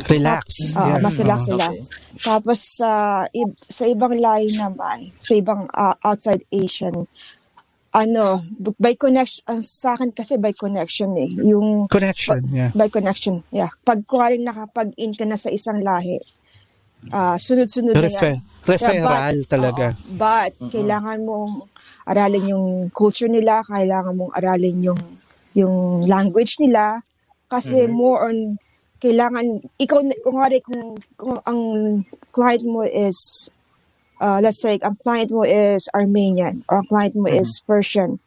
Relax. Ah, Yeah. mas relax sila tapos sa ib- sa ibang lahi naman sa ibang ah, outside Asian ano by connection sa akin kasi by connection eh yung Connection, yeah. by connection. Yeah. Pag kuwaring nakapag-in ka na sa isang lahi, ah sunod-sunod na Refer, yan. referral Yeah, but, talaga. oo, but, kailangan mong aralin yung culture nila, kailangan mong aralin yung yung language nila. Kasi more on kailangan ikaw kung nga kung, kung ang client mo is uh, let's say ang client mo is Armenian or ang client mo is Persian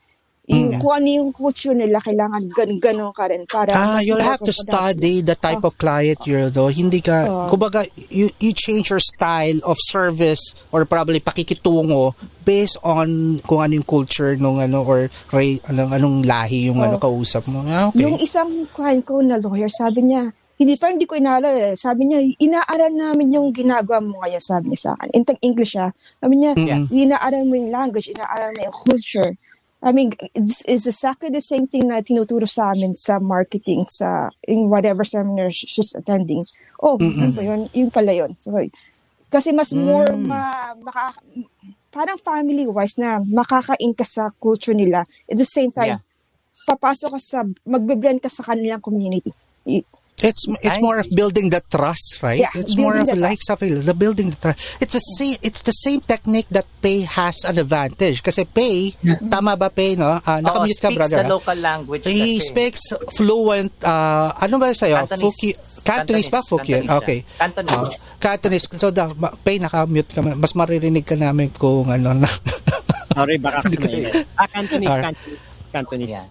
yung, Mhm. kung ano yung culture nila kailangan gan ganon ka rin para Ah, you'll have to study the type of client you're do. Hindi ka, Oo. kumbaga, you, you change your style of service or probably pakikitungo based on kung ano yung culture nung ano or ray, anong, anong lahi yung ano Oo. kausap mo. Ah, okay. Yung isang client ko na lawyer, sabi niya, hindi pa hindi ko inaalala eh. Sabi niya, inaaral namin yung ginagawa mo ngayon, sabi niya sa akin. In English siya. Sabi niya, Mm-mm. inaaral mo yung language, inaaral mo yung culture. I mean, it's, it's exactly the same thing na tinuturo sa amin sa marketing, sa in whatever seminar she's attending. Oh, ba yun? Yung pala yun. So, kasi mas more ma, maka, parang family-wise na makakain ka sa culture nila. At the same time, Yeah. papasok ka sa, magbe-blend ka sa kanilang community. It's it's I more of building the trust, right? Yeah, it's more of the like something the building the trust. It's the same it's the same technique that Pay has an advantage kasi Pay tama ba Pay no? Oo, nakamute ka speaks brother. the ah? local language He kasi. speaks fluent uh, ano ba sa'yo? Cantonese. Fuki Cantonese ba? Cantonese. Fukian? Cantonese Okay. Cantonese. Ah, Cantonese. So, ma- Pay, nakamute ka. Mas maririnig ka namin kung ano na. Sorry, baka kasi. Ah, Cantonese. Cantonese. Cantonese. Yeah.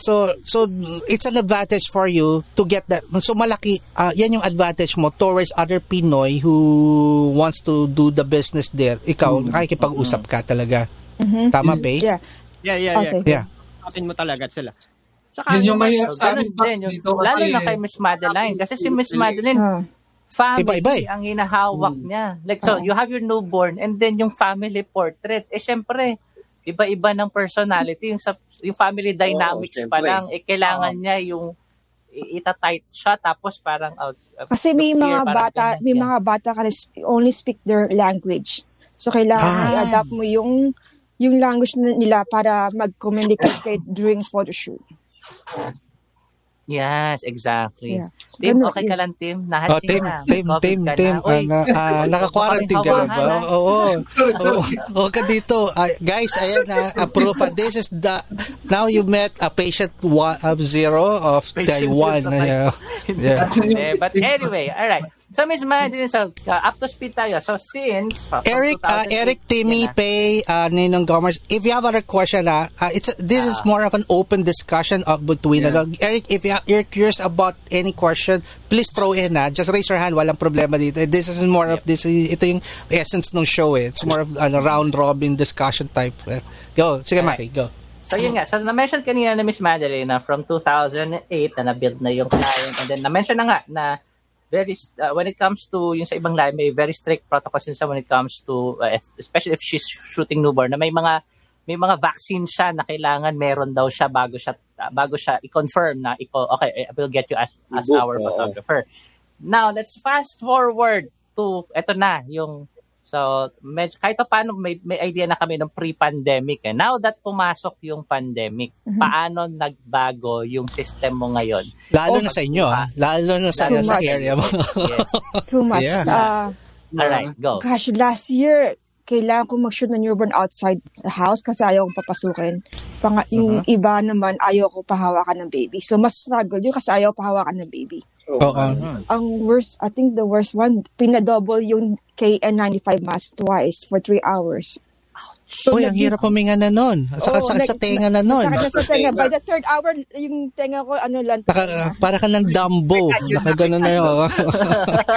So, so it's an advantage for you to get that. So, malaki, ah, yan yung advantage mo towards other Pinoy who wants to do the business there. Ikaw, nakikipag-usap ka talaga. Tama, Pay? Yeah. Yeah, yeah, yeah. Okay. Yeah. Kapin mo talaga sila. Saka, Yun yung ano, mahirap So, sa amin, din. Yung, dito lalo na kay Miss Madeline. Kasi si Miss Madeline, Ah. family Iba-iba eh. ang hinahawak niya. Like, so, you have your newborn and then yung family portrait. Eh, syempre, iba-iba ng personality. Yung, sa, yung family dynamics pa syempre. lang, eh, kailangan niya yung ita-tight siya tapos parang out. uh, Kasi may mga parang bata, ganyan. may mga bata ka na sp- only speak their language. So kailangan Ah. i-adapt mo yung yung language nila para mag-communicate during photoshoot. Yes, exactly. Yeah. Tim, Ganun, okay ka lang, Tim? Oh, Nahatsing Tim, na. Tim, Covid Tim, ka Tim. na. Uy, Ano, ah, naka-quarantine ka na ba? hawakan, ha? Oo. Oo. Oo ka dito. Ah, guys, ayan na, approve. Ah, This is the, now you met a patient one, of zero of Patient Taiwan. zero Yeah. yeah. Eh, but anyway, all right. So, Miss Madeline, so, uh, up to speed tayo. So, since... from Eric, uh, 2008, Eric, Timmy, na. Pay, uh, Ninong Gomers. If you have other question, uh, uh, it's this is more of an open discussion of between. Yeah. ano. Eric, if you ha- you're curious about any question, please throw in. Uh, just raise your hand. Walang problema dito. This is more of this. Ito yung essence ng show. Eh. It's more of ano, round robin discussion type. Eh. Go, sige, Maki, go. So, yun nga. So, na-mention kanina na Miss Madeline na from 2008 na na-build na yung client. And then, na-mention na nga na very, uh, when it comes to yung sa ibang line, may very strict protocols din sa when it comes to, uh, if- especially if she's shooting newborn, na may mga may mga vaccine siya na kailangan meron daw siya bago siya uh, bago siya i-confirm na iko okay I will get you as as our photographer. Now, let's fast forward to eto na yung So, medyo, kahit pa paano may, may idea na kami ng pre-pandemic. Eh. Now that pumasok yung pandemic, Mhm. paano nagbago yung system mo ngayon? Lalo Oh, na sa inyo, ha? Lalo na sa, sa area mo. Yes. Too much. Yeah. Uh, Alright, go. gosh, last year, kailangan ko mag-shoot ng newborn outside the house kasi ayaw kong papasukin. Pang, yung Mm-hmm. iba naman, ayaw ko pahawakan ng baby. So, mas struggle yun kasi ayaw pahawakan ng baby. Oo. Ang worst, I think the worst one, pinadouble yung KN95 mask twice for three hours. So, Uy, ang hirap huminga na nun. Saka Oo, sakit sa nag- tenga na nun. Na sa tenga. By the third hour, yung tenga ko, ano lang. Naka, para ka ng Dumbo. Nakaganon na yun.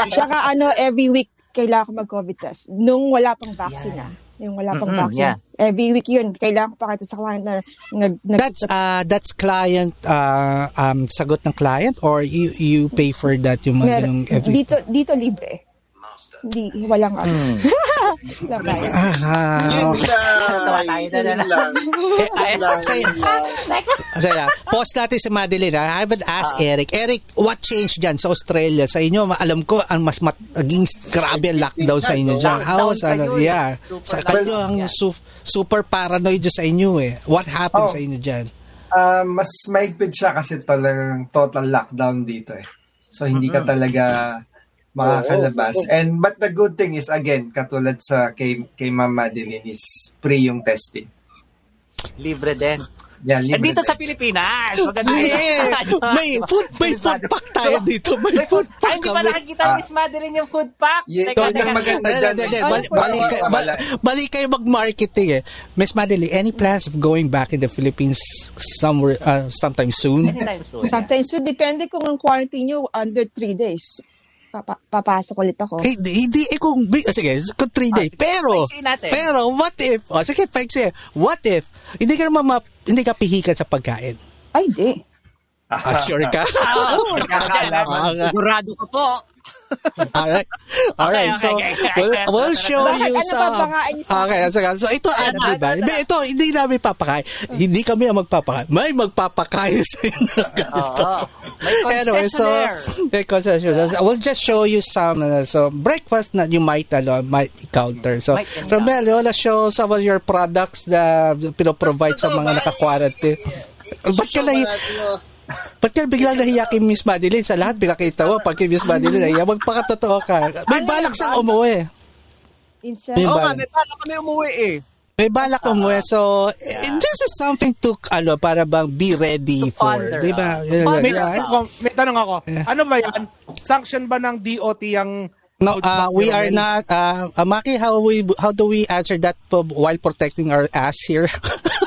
Tsaka ano, every week, kailangan ko mag-COVID test. Nung wala pang vaccine na. Yung wala pang Mhm, vaccine. yeah. Every week yun. Kailangan ko pakita sa client na nag, nag, That's uh that's client uh um sagot ng client or you you pay for that yung mga mer- ganung every dito, dito libre. Hindi, walang ano. Walang bayad. Ah, Yun lang. tayo na Yun lang. Eh, Yun lang. Yun lang. Pause natin si Madeline. ha? I haven't asked Eric. Eric, what changed dyan sa Australia? Sa inyo, alam ko, ang mas mat- naging grabe ang lockdown sa inyo dyan. How was, Lockdown ano, eh. yeah. Sa kayo ang su- super paranoid sa inyo eh. What happened Oh. sa inyo dyan? Ah, mas maigpit siya kasi talagang total lockdown dito eh. So hindi ka talaga makakalabas. Oo. And but the good thing is again, katulad sa kay kay Ma'am Madeline is free yung testing. Libre din. Yeah, libre dito din. sa Pilipinas. Maganda may food, may food pack tayo dito. May food Ay, pack hindi pa nakikita ni Miss Madeline yung food pack. Yeah, Teka, teka. maganda dyan. hindi, hindi. eh. Bali, bali, kayo, bali, bali kayo mag-marketing eh. Miss Madeline, any plans of going back in the Philippines somewhere, uh, sometime soon? Anytime soon. Sometimes, so depende kung ang quarantine nyo under three days. Papa, papasok ulit ako. Hindi, hindi, eh kung, oh, sige, kung three Ah, days. sige, Pero, pero, what if, oh, sige, paiksi, what if, hindi ka naman, ma- hindi ka pihikan sa pagkain? Ay, di. Ah, sure ka? Oo, Ah, Sigurado ko po. Alright. Alright. Okay, So, okay, okay. we'll, we'll show Bakit? you Ano sa... ba niyo sa Okay, sige. So, ito, ano, di ba? Hindi, ito, hindi namin papakain. Hindi kami ang magpapakain. May magpapakain sa inyo. Ganito. Oo. May Anyway, so, concessionaire. may concessionaire. We'll just show you some, uh, so, breakfast na you might, ano, might encounter. So, Might encounter. Romel, let's show some of your products na pinoprovide sa mga naka-quarantine. Ba't ka na, Ba't ka biglang nahiya kay Miss Madeline? Sa lahat pinakita mo, pag kay Miss Madeline nahiya, magpakatotoo ka. May balak siyang umuwi. Minsan, May Oo nga, balak. may pala kami umuwi eh. May balak umuwi. So, eh, this is something to, ano, para bang be ready To for. Di ba? Yeah, To May, yeah, tanong yeah. ako, may tanong ako. Yeah. Ano ba yan? Sanction ba ng DOT yung No, uh, we are Romel? not, uh, uh, Maki, how we, how do we answer that while protecting our ass here?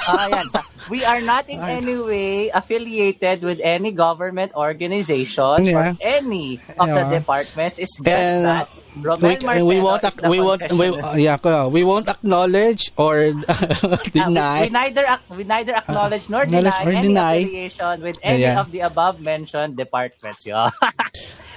Ah, yan. So, we are not in any way affiliated with any government organization Yeah. or any of the departments. It's just And, that we, Marcelo we won't, ac- we won't, we, uh, yeah, we won't acknowledge or Uh, deny. we, we neither ac- we neither acknowledge nor Acknowledge deny or any deny. affiliation with any Yeah. of the above mentioned departments. Yo.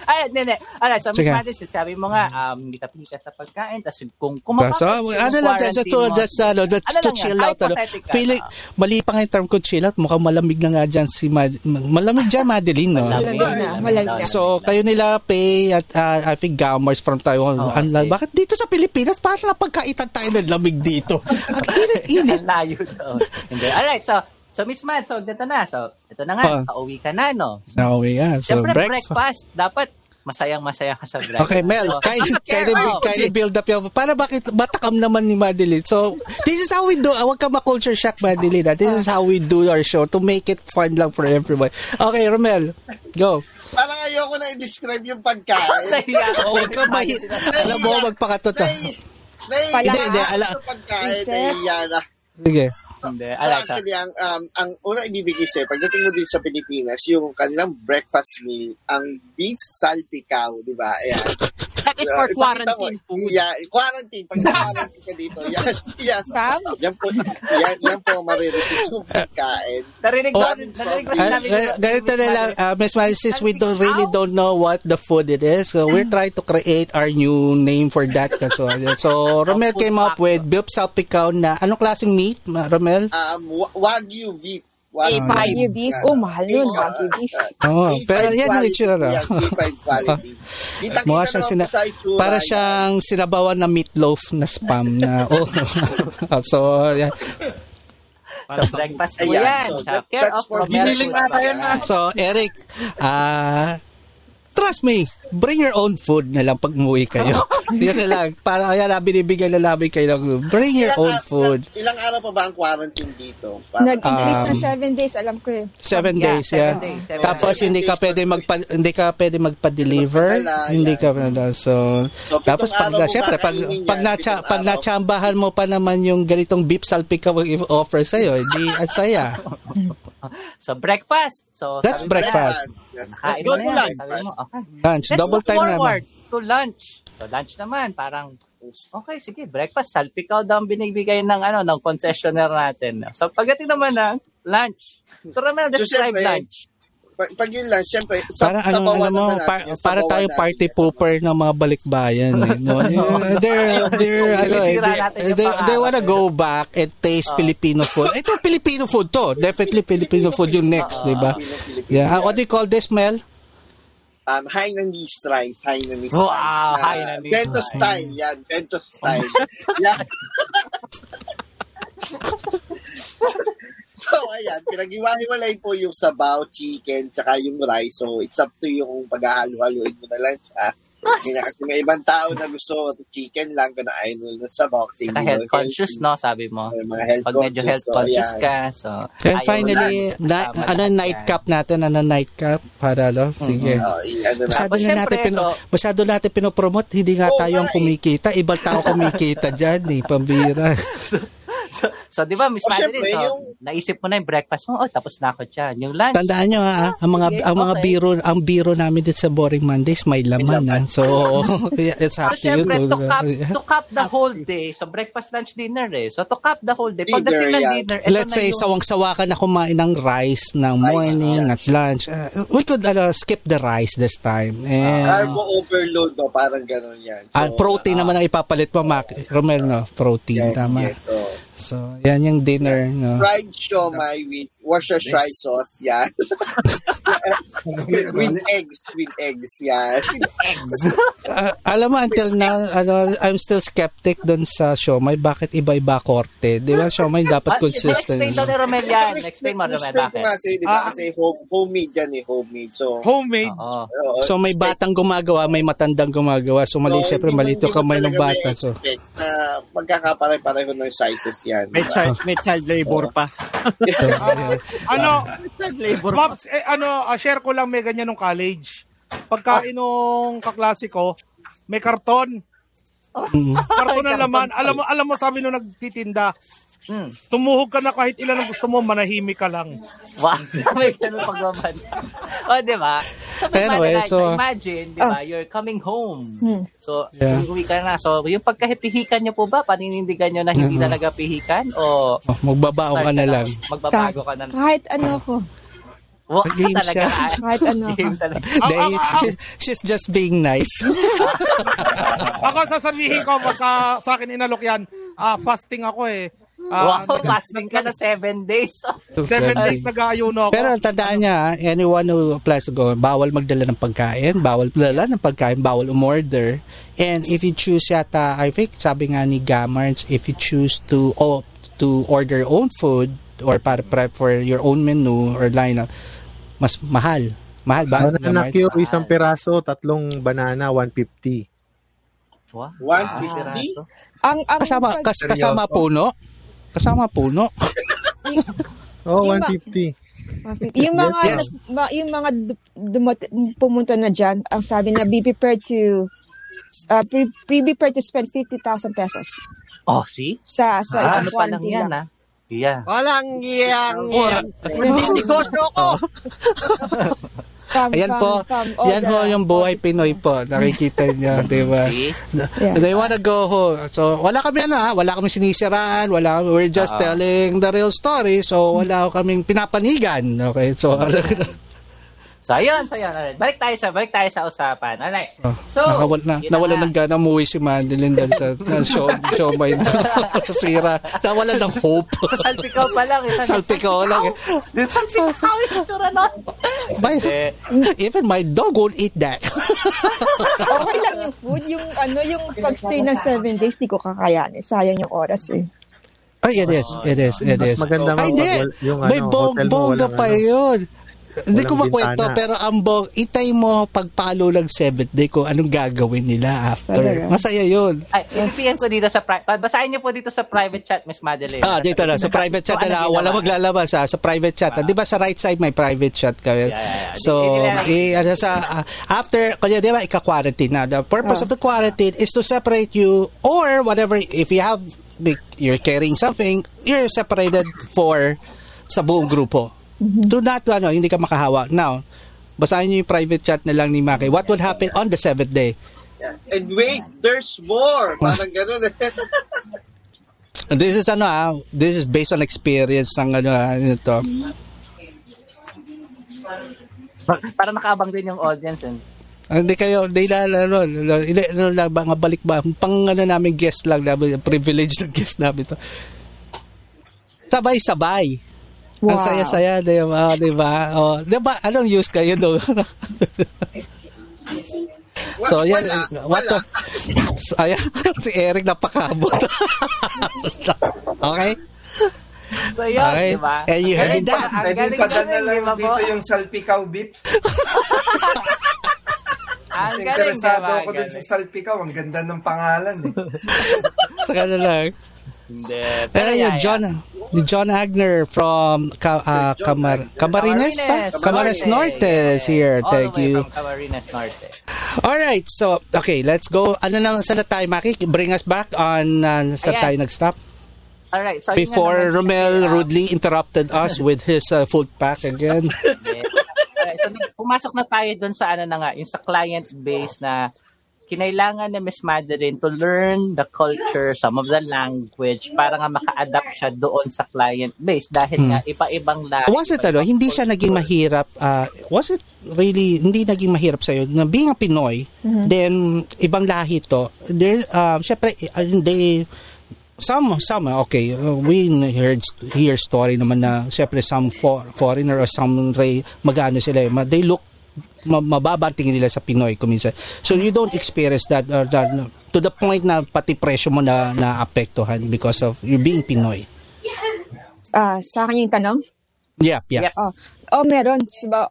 Ay, hindi, hindi. Alright, so Miss. Madison, sabi mo nga, um, hindi ka pika sa pagkain, tapos kung kumakain, So, ano lang, just to, just, ano, just Ano to chill out. Ano, hypothetical. feeling, mali pa nga yung term ko chill out. Mukhang malamig na nga dyan si Mad, malamig dyan, Madeline, no? Malamig. Malamig na, malamig na. So, kayo nila pay at uh, I think Gamers from Taiwan. Oo, Ang- kasi- bakit dito sa Pilipinas, parang napagkaitan tayo ng lamig dito? Ang init-init. Ang layo daw. Alright, so, so Miss Mad, so dito na. So, ito na nga, Ah. pauwi ka na, no? Nauwi yan. So, Siyempre, breakfast. breakfast, dapat masayang-masaya ka sa breakfast. Okay, Mel, So, kindly, kindly, Oh, kindly build up yung, para bakit matakam naman ni Madeline. So, this is how we do, ah, huwag ka ma-culture shock, Madeline. ah. This is how we do our show to make it fun lang for everyone. Okay, Romel, go. Parang ayoko na i-describe yung pagkain. Nahiya ako. Huwag ka mahi... Alam mo, magpakatot ah. Hindi, ala- sa pagkain, nahiya na. Sige. Hindi. So so, actually, ang, um, ang una ibibigay sa'yo, pagdating mo din sa Pilipinas, yung kanilang breakfast meal, ang beef salpicao, di ba? Ayan. That is for Uh, quarantine mo, food. Yeah, quarantine. Pag quarantine ka dito, yan, yes. Sam? Yan po, yan, yan po marireceive yung pagkain. narinig ko, Oh. narinig ko Uh, sinabi ko. uh, ganito na lang, uh, Miss since we don't really don't know what the food it is, so we're trying to create our new name for that. So, so Romel came up with beef salpicao na, anong klaseng meat, Romel? Um, wa- Wagyu beef. Wagyu, Wagyu beef. Oh, mahal yun, A- Wagyu beef. Oh, A5 pero yan yung quality itsura. yan, A5 quality. Kita-kita Mukha siyang naman sina- para yan. siyang sinabawan na meatloaf na spam na, oh. so, yan. So, breakfast Ayan, yan. so that- of na. Eric, ah, trust me, bring your own food na lang pag umuwi kayo. Yun na lang. Para kaya na binibigyan na namin kayo ng bring your Ilang own ar- food. Ilang, ilang araw pa ba ang quarantine dito? Para- Nag-increase na Um, seven days, alam ko yun. Seven Yeah, days, seven yeah. days, seven Tapos days. hindi ka pwede magpa hindi ka pwede magpa-deliver, hindi yeah. ka ano, so, So, tapos pag mo syempre pag pag pitong pag natsambahan mo pa naman yung ganitong beef salpicao i-offer sa iyo, hindi at saya. So, breakfast. So, That's yan, breakfast. Yes. Kain go to lunch. Lunch, Let's double look time naman. forward to lunch. So, lunch naman, parang, okay, sige, breakfast, salpikaw daw ang binibigay ng, ano, ng concessionaire natin. So, pagdating naman ng lunch. So, Ramel, So, describe syempre, lunch. Pag, pag yun lang, syempre, sa, Para sa ano, ano naman pa- natin, sa para tayo natin, party yes. pooper ng mga balikbayan. Eh, no? Yeah, they're, they're, ano, eh, they, natin yung they, they wanna eh. go back and taste Filipino food. Ito, Filipino food to. Definitely Filipino food yung next, di ba? Yeah. Ah, yan. what do you call this, Mel? Um, Hainanese rice, Hainanese Wow, rice. na Hainanese Bento rice. style, yan. Bento style. yan. so, ayan, pinag-iwa-hiwalay po yung sabaw, chicken, tsaka yung rice. So, it's up to you kung pag-ahalo-haluin mo na lang siya. Kaya kasi may ibang tao na gusto chicken lang, kung ayaw nila ng sabaw. Kasi Saka hindi health conscious, healthy. no? Sabi mo. Mga health Pag medyo conscious. health so, conscious ayan. ka, so... And finally, na, Tama ano, nightcap natin, ano, nightcap, para, no? Sige. Oh, i- ano na. Masyado na natin, pino, so- masyado natin pinopromote, hindi nga Oo tayo ang eh. kumikita, ibang tao kumikita dyan, eh, pambira. So, so di ba, Miss O, Madeline, so, yung- naisip mo na yung breakfast mo, oh, tapos na ako dyan. Yung lunch, Tandaan nyo ha, ang mga Sige, ang mga okay. biro ang biro namin dito sa Boring Mondays may laman ha. So it's So, up to you. syempre, to to- cap, to cap the whole day. So, breakfast, lunch, dinner eh. So, to cap the whole day. Pagdating ng Dinner, yeah. dinner, Let's na say yung... sawang-sawa ka na kumain ng rice ng morning at lunch. Uh, we could ano, skip the rice this time. And Carbo overload ba? Parang gano'n yan. So, ah, protein ah, naman ang ipapalit mo, Mac. Romel, no? Protein, yes, tama. yes, so, So, yan yung dinner, no? fried siomai with Worcestershire sauce, yan. with, with eggs, with eggs, yan. Ah, alam mo, until now, ano, I'm still skeptic dun sa siomay. Bakit iba-iba korte? Di ba, siomay dapat Ah, consistent. explain daw ni Romel yan. Explain mo, Romel, bakit? sa'yo, di ba? Ah. Kasi home, homemade yan eh, homemade. So, Homemade. Oo, So may batang gumagawa, may matandang gumagawa. So mali, So, syempre malito hindi mo kamay ng talaga bata. may So, na magkakapare-pareho ng sizes yan. May child, may child labor pa. Ano, labor. Pops, eh, ano, ah, share ko lang may ganyan nung college. Pagkain nung kaklase ko, may karton. mm, Karton na laman. Alam mo, alam mo sabi nung nagtitinda, Hmm. tumuhog ka na kahit ilan ang gusto mo, manahimik ka lang. Wow. May ganun pagbaban. o, di ba? So, may Anyway, so, so- imagine, di ba, you're coming home. Hmm. So, Yeah. uwi ka na. So, yung pagkahipihikan nyo po ba, paninindigan nyo na hindi Mhm. talaga pihikan? O oh, magbabaon ka na lang. Magbabago ka na. Kahit ano ako. Wow, Game talaga. siya. Kahit ano. Game talaga. They, she- she's just being nice. Ako sasabihin ko, magka sa akin inalok yan, ah, fasting ako eh. Ah, wow, fasting ka na seven days. Seven days nag-aayuno ako. Pero tandaan niya, anyone who applies to go, bawal magdala ng pagkain, bawal dala ng pagkain, bawal umorder. And if you choose yata, I think sabi nga ni Gamarns, if you choose to oh, to order your own food or para prep for your own menu or lineup, mas mahal. Mahal ba? Banana? Q, isang piraso, tatlong banana, 150. Wow. 150? Ang, ang Kasama, kas, kasama puno? Kasama puno? Oh, Yung ba- 150. yung mga Yes. ma- yung mga du- dumat- pumunta na diyan, ang sabi na be prepared to uh, pre, be prepared to spend 50,000 pesos Oh, see? sa sa Ah, isang ano pa lang yan, lang. ah. Yeah. Walang iyang yan. Negosyo ko. From, Ayan from, po, all yan the- ho yung buhay Pinoy po. Nakikita niyo, di ba? Yeah. They wanna go ho. So, wala kami ano ha, wala kami sinisiraan, wala we're just Ah. telling the real story. So, wala kaming pinapanigan. Okay, so, So, ayun, so, ayun. Alright. Balik tayo sa, balik tayo sa usapan. Alright. So, nakawal na, nawala na ng gana umuwi si Mandelin dahil sa, sa show, show may sira. Nawala ng hope. Sa salpikaw pa lang. eh. Salpikaw lang eh. Sa salpikaw yung tsura nun. Eh, even my dog won't eat that. Okay lang yung food, yung ano, yung pagstay ng 7 days, di ko kakayanin. Sayang yung oras eh. Ay, it is. It is. It Mas is. maganda nga Ay, wal- yung May ano, bong, hotel mo, bongga pa ano. yun. Hindi ko makwento, bintana. pero ang bong, itay mo pagpalo ng 7th day kung anong gagawin nila after. Talaga? Masaya yun. ay, ipipigyan ko dito sa private. Basahin niyo po dito sa private chat, Miss Madeline. Ah, dito na. Sa private chat na, ano wala maglalabas ha. Sa private chat. Di ba sa right side may private chat ka? yeah, yeah. So, eh, ano, sa, ah, after, kanya di ba, ika-quarantine na. The purpose Ah. of the quarantine is to separate you or whatever, if you have, you're carrying something, you're separated for sa buong grupo. Do not, ano, hindi ka makahawa. Now, basahin niyo yung private chat na lang ni Maki. What would happen on the seventh day? And wait, there's more. Parang ganun eh. And This is ano ah, this is based on experience ng ano ah, ito. Para nakaabang din yung audience. Eh. Ah, Hindi kayo, hindi na, ano, ano, hindi, ano, lang, mga balik ba, pang ano namin guest lang namin, privilege ng guest namin to. Sabay-sabay. Ang Wow. saya-saya, di ba? Di ba? Oh, di ba? Anong use kayo doon? so, yan. wala, What wala. the- So, ayan, si Eric napakabot. okay? So, yun, Okay. di ba? And you heard Galing that. pa- Ang galing di lang ba po? dito yung salpikaw beef. Ang galing, di interesado ba? ako dun sa salpikaw. Ang ganda ng pangalan eh. Saka na lang. Hindi. Pero yeah, yung John, ni John Agner from Ka, ah, Sir John Camar, Agner. Camarines, ba? Camarines. Camarines Norte is here. All Thank you. From Camarines Norte. All right, so okay, let's go. Ano na saan na tayo, Maki? Bring us back on uh, saan Ayan. tayo nag-stop? Alright, so yun nga Before naman, Romel ah, rudely interrupted us with his uh, food pack again. So pumasok na tayo doon sa ano na nga, yung sa client base na kinailangan ni Miss Madeline to learn the culture, some of the language, para nga maka-adapt siya doon sa client base. Dahil nga iba-ibang lahi. was it ano, hindi siya naging mahirap, uh, was it really, hindi naging mahirap sa'yo, na being a Pinoy, then ibang lahi to, there, um, syempre, uh, they, some, some, uh, okay, uh, we heard, hear story naman na, syempre, some for, foreigner or some ray, magano sila, eh, they look, mababa ang tingin nila sa Pinoy kuminsan. So you don't experience that, uh, that to the point na pati presyo mo na naapektuhan because of you being Pinoy. Ah, sa akin yung tanong? Yeah, yeah. Yep. Oh, oh meron.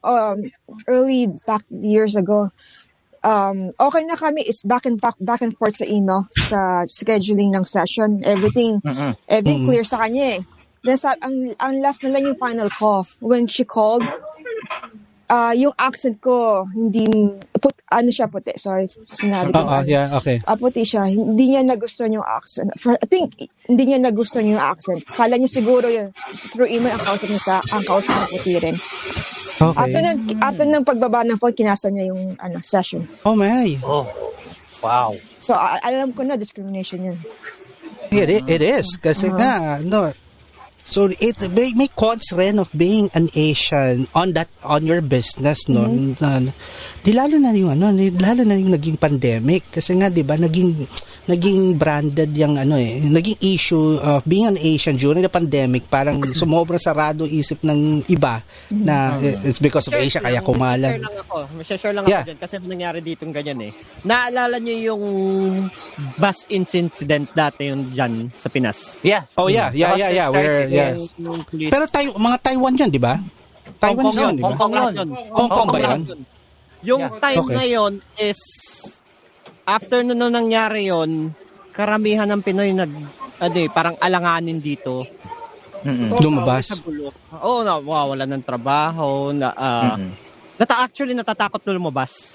Um, early back years ago, um, okay na kami. It's back and back, back and forth sa email, sa scheduling ng session. Everything, Mm-mm. everything clear sa kanya eh. Then sa, ang, ang last na lang yung final call. When she called, ah yung accent ko, hindi, put, ano siya puti, sorry, sinabi ko. Oo, yeah, okay. Ah, puti siya. Hindi niya nagustuhan yung accent. For, I think, hindi niya nagustuhan yung accent. Kala niya siguro yun, through email, ang kausap niya sa, ang kausap niya puti rin. After, Okay. ng, after ng pagbaba ng phone, kinasa niya yung ano, session. Oh, my. Oh, wow. So, a- alam ko na, discrimination yun. It, i- it is. Kasi nga, no, So it may, may cons rin of being an Asian on that on your business no. Na, di lalo na yung ano, di- lalo na yung naging pandemic kasi nga 'di ba naging naging branded yung ano eh, naging issue of being an Asian during the pandemic parang sumobra sarado isip ng iba na eh, it's because of Asia kaya kumalat. lang ako. Share lang Yeah. ako dyan kasi nangyari dito ganyan eh. Naalala niyo yung bus incident dati yung dyan sa Pinas? Yeah. Oh yeah, yeah, yeah, yeah. We're, yeah. Yung police- Pero tayo mga Taiwan 'yan, 'di ba? Taiwan Hong Kong yun, yun. di ba? Hong Kong Hong yun. Hong Kong ba yun? Yung Yeah. time Okay. ngayon is after nun nung nangyari yon karamihan ng Pinoy nag ano eh, parang alanganin dito. Mm-mm. Oo, Lumabas. Oo, na wala ng trabaho, na ah, Mm-mm. nata actually natatakot na lumabas.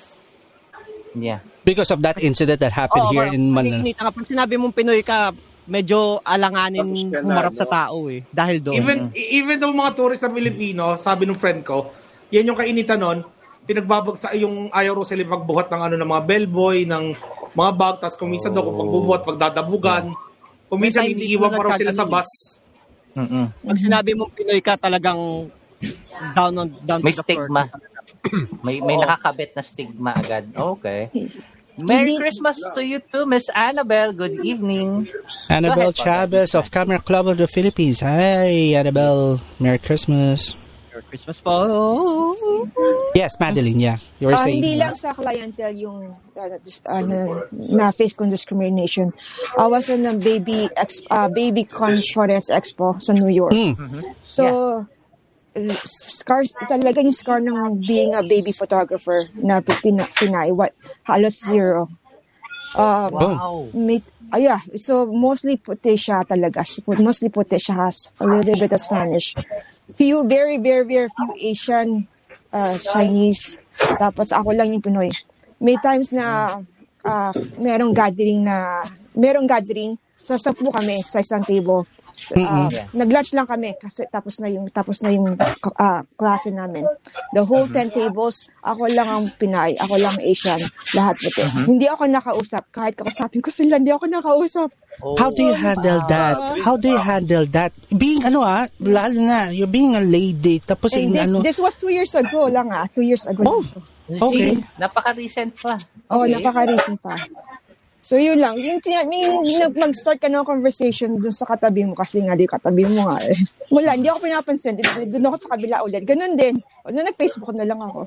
Yeah. Because of that incident that happened here parang in Manila. nakikinita ka. Pag sinabi mong Pinoy ka, medyo alanganin humarap no? sa tao eh. Dahil doon. Even even though mga tourist na Pilipino, sabi ng friend ko, yan yung kainitan nun, pinagbabagsa yung ayaw raw sila magbuhat ng ano ng mga bellboy, ng mga bag, tapos kung minsan daw kung pagbubuhat, pagdadabugan, kung minsan iniiwan pa raw sila sa bus. Mm-mm. Pag sinabi mong Pinoy ka, talagang down on down May to the floor. stigma. may may Oo. nakakabit na stigma agad. Okay. Merry Hindi- Christmas to you too, Miss Annabelle. Good evening. Annabelle Chavez of Camera Club of the Philippines. Hi, Annabelle. Merry Christmas. Merry Christmas po. Yes, Madeline, yeah. You were Ah, saying. hindi lang sa clientele yung uh, dis- ano, na face kong discrimination. I was on a baby ex, uh, baby conference expo sa New York. Mm. So, uh, scars, talaga yung scar ng being a baby photographer na pina, Pinay, what, halos zero. Uh, Wow. may, ah, yeah, so mostly puti siya talaga. Mostly puti siya has a little bit of Spanish. Few, very, very, very few Asian, uh, Chinese. Tapos ako lang yung Pinoy. May times na uh, merong gathering na, merong gathering, sa sapu kami sa isang table. Uh, Nag-lunch lang kami kasi tapos na yung tapos na yung uh, klase namin. The whole 10 tables, ako lang ang Pinay, ako lang ang Asian, lahat puti. Hindi ako nakausap. Kahit kausapin ko sila, hindi ako nakausap. How do you handle that? How do you handle that? Being ano ah, lalo na, you're being a lady, tapos And in this, ano, this was two years ago lang ah. Two years ago. Oh. Okay. See, napaka-recent pa. Oh, Okay. napaka-recent pa. So, yun lang. Yung, tina- yung, yung mag-start ka ng conversation dun sa katabi mo kasi nga di katabi mo nga eh. Wala, hindi ako pinapansin. Dun- Dun ako sa kabila ulit. Ganun din. O, na nag-Facebook na lang ako.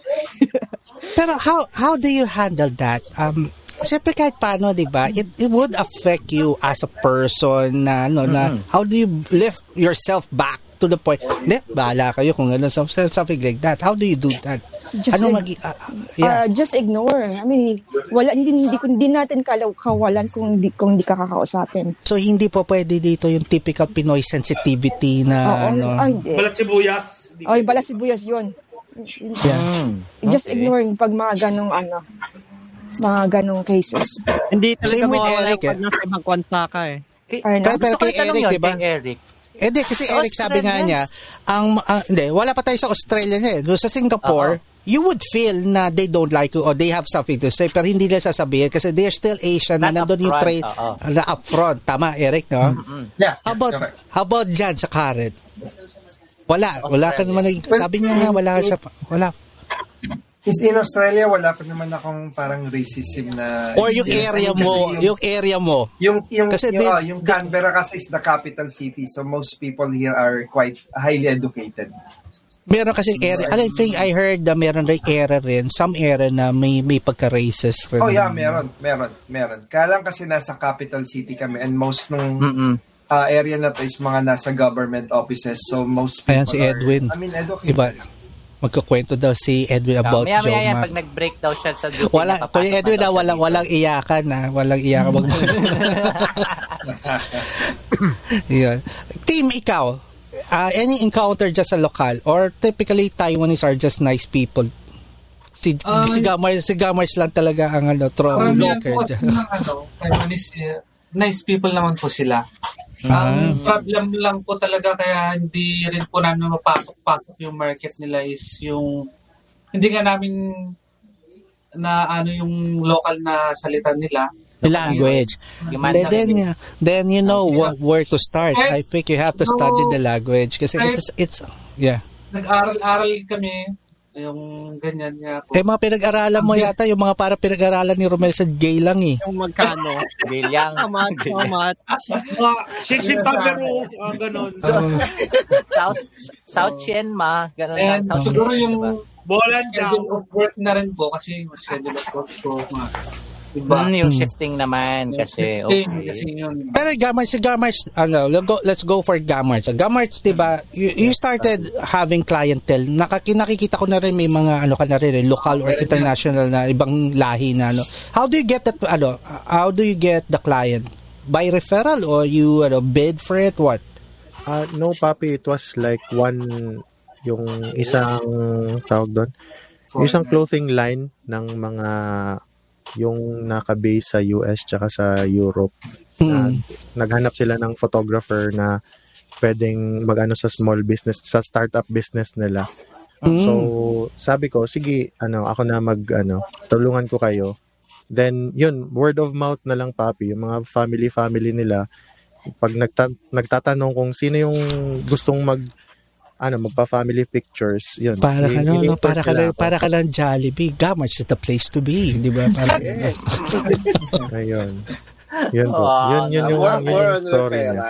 Pero how how do you handle that? Um Siyempre kahit paano, di ba, it, it would affect you as a person na, ano, na, how do you lift yourself back to the point, ne, bahala kayo kung ano, something, something like that. How do you do that? Just ano ig- magi, ah, ah, yeah. Uh, just ignore. I mean, wala, hindi, hindi, hindi natin kalaw, kawalan kung hindi, kung hindi ka kakausapin. so, hindi po pwede dito yung typical Pinoy sensitivity na, Oo, ano, ay, hindi. Balat sibuyas. Di- Ay, bala sibuyas yun. yeah. Just Okay. ignore yung pag mga ganong ano, mga ganong cases. Hindi talaga Eric, yung pag nasa ibang kwansa ka eh. Kay, Ay, Pero- kay Eric, di ba? kay Eric. Eh di, kasi Eric sabi nga Australia. niya, ang, ang hindi, wala pa tayo sa Australia na eh. Doon sa Singapore, you would feel na they don't like you or they have something to say pero hindi nila sasabihin kasi they're still Asian na Not nandun yung trade oo. na upfront. Tama, Eric, no? Yeah, How about, correct. how about dyan sa Karen? Wala. Wala ka naman. nag- Sabi niya na wala siya. Wala. Since in Australia, wala pa naman akong parang racism na... Or yung area mo, yung, yung area mo. yung, yung, kasi yung, they- oh, yung Canberra kasi is the capital city, so most people here are quite highly educated. Meron kasi area. I think I heard na meron rin area rin. Some area na may may pagka-racist rin. Oh yeah, meron, meron, meron. Kaya lang kasi nasa capital city kami and most nung Mm-mm. uh, area na to is mga nasa government offices, so most people Ayan si are, Edwin. I mean, educated. Iba. Magkakwento daw si Edwin about maya, Joe maya, yan, Mac. pag nag-break daw siya sa duty, Wala, Kuya Edwin na siya walang, walang iyakan na. Walang iyakan. Wag Yun. Team, ikaw, uh, any encounter just sa lokal or typically Taiwanese are just nice people? Si, Ah, si Gamars, si Gamars lang talaga ang ano, trouble Karamihan maker po ano, Taiwanese, eh, nice people naman po sila. Ah. Ang problem lang po talaga kaya hindi rin po namin mapasok-pasok yung market nila is yung hindi nga namin na ano yung local na salita nila. The language. Then, then, then you know wh- where to start. I think you have to study the language kasi it's, it's, yeah. Nag-aral-aral kami. Yung ganyan nga po. Eh, mga pinag-aralan mo yata, yung mga para pinag-aralan ni Romel sa gay lang eh. Yung magkano. Bilyang. Amat, amat. Mga Shikshin Tabero, ang ganon. South, South Chienma. Ganun lang. And South siguro yung diba? Bolan schedule of work na rin po kasi mas schedule of work ko mga iba. Mm, yung Hmm. shifting naman kasi. Shifting, Okay. kasi yun. Pero Gamarts, si Gamarts, ano, let's go, let's go for Gamarts. Gamarts, di ba, you, you started having clientele. Nakaki, nakikita ko na rin may mga, ano ka na rin, eh, local or international na ibang lahi na, ano. How do you get that, ano, how do you get the client? By referral or you, ano, bid for it? What? Ah, no, papi, it was like one, yung isang, tawag doon, yung isang clothing line ng mga, yung naka-base sa US tsaka sa Europe. Na, Hmm. naghanap sila ng photographer na pwedeng mag-ano sa small business, sa startup business nila. Mm. So, sabi ko, sige, ano, ako na mag, ano, tulungan ko kayo. Then, yun, word of mouth na lang, papi. Yung mga family-family nila, pag nagta- nagtatanong kung sino yung gustong mag, ano, magpa-family pictures, yun. Para ka, no, no, para ka, lang, para ka lang Jollibee. Gamarts is the place to be. Di ba? Parang, Ayun. Yun po. Ah, Yun, yun, yung, more, yun more yung story niya.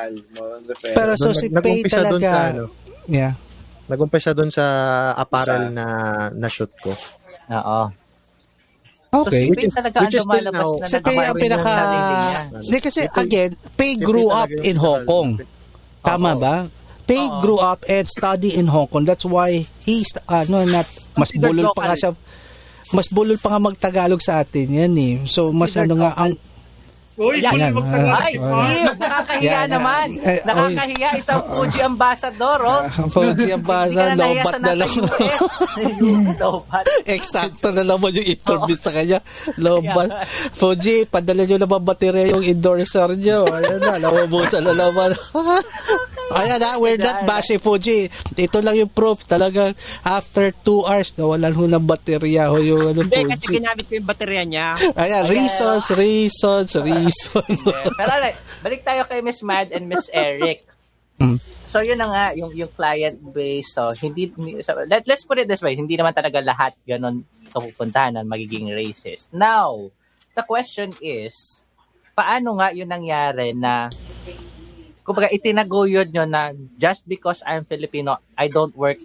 Pero so si Pay talaga, sa, ano, yeah. nag-umpisa dun sa apparel Sa- na na-shoot ko. Oo. Okay. So, si Which is- talaga ang which is still lumalabas now- na Si Pay ang pinaka... Hindi kasi, again, Pay grew up in Hong Kong. Tama Oo. Ba? Pay grew up and study in Hong Kong. That's why he's, ano, not, mas bulol pa nga siya, mas bulol pa nga magtagalog sa atin yan eh. So, mas Considered ano nga, ang, Uy, Yan, yan. magtagal. Ay, Ah. Ew, nakakahiya Yan, naman. eh, Nakakahiya isang Fuji ambassador, oh. Fuji ambassador, Hindi ka na lang. US. lobat. Eksakto na naman yung interview sa kanya. Lobat. Fuji, padala nyo naman baterya yung endorser nyo. Ayan na, naubusan na naman. Ayan na, we're not bashing Fuji. Ito lang yung proof. Talagang after two hours, nawalan ho ng baterya ho yung ano, Hindi, kasi Fuji. ginamit ko yung baterya niya. Ayan, reasons, reasons, reasons. Yeah. Pero alright, balik tayo kay Miss Mad and Miss Eric. Mm. So yun na nga yung yung client base so hindi hindi- so, let, let's put it this way hindi naman talaga lahat ganun kapupuntahan ng magiging racist. Now, the question is paano nga yun nangyari na kumbaga itinaguyod nyo na just because I'm Filipino, I don't work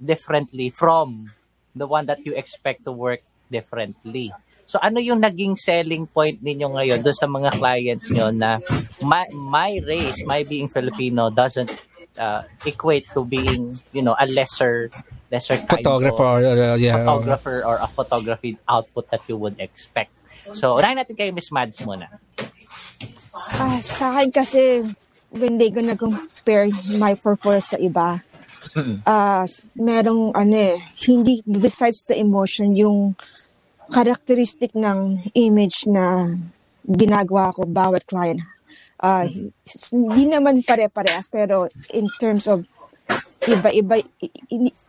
differently from the one that you expect to work differently. So ano yung naging selling point ninyo ngayon doon sa mga clients nyo na my, my race, my being Filipino doesn't uh, equate to being, you know, a lesser lesser kind Photographer, of uh, yeah. photographer or a photography output that you would expect. So, unahin natin kay Miss Mads muna. Ah, sa akin kasi, when they gonna compare my purpose sa iba, ah merong ano eh, hindi, besides the emotion, yung characteristic ng image na ginagawa ko bawat client. S- hindi naman pare-parehas, pero in terms of iba-iba,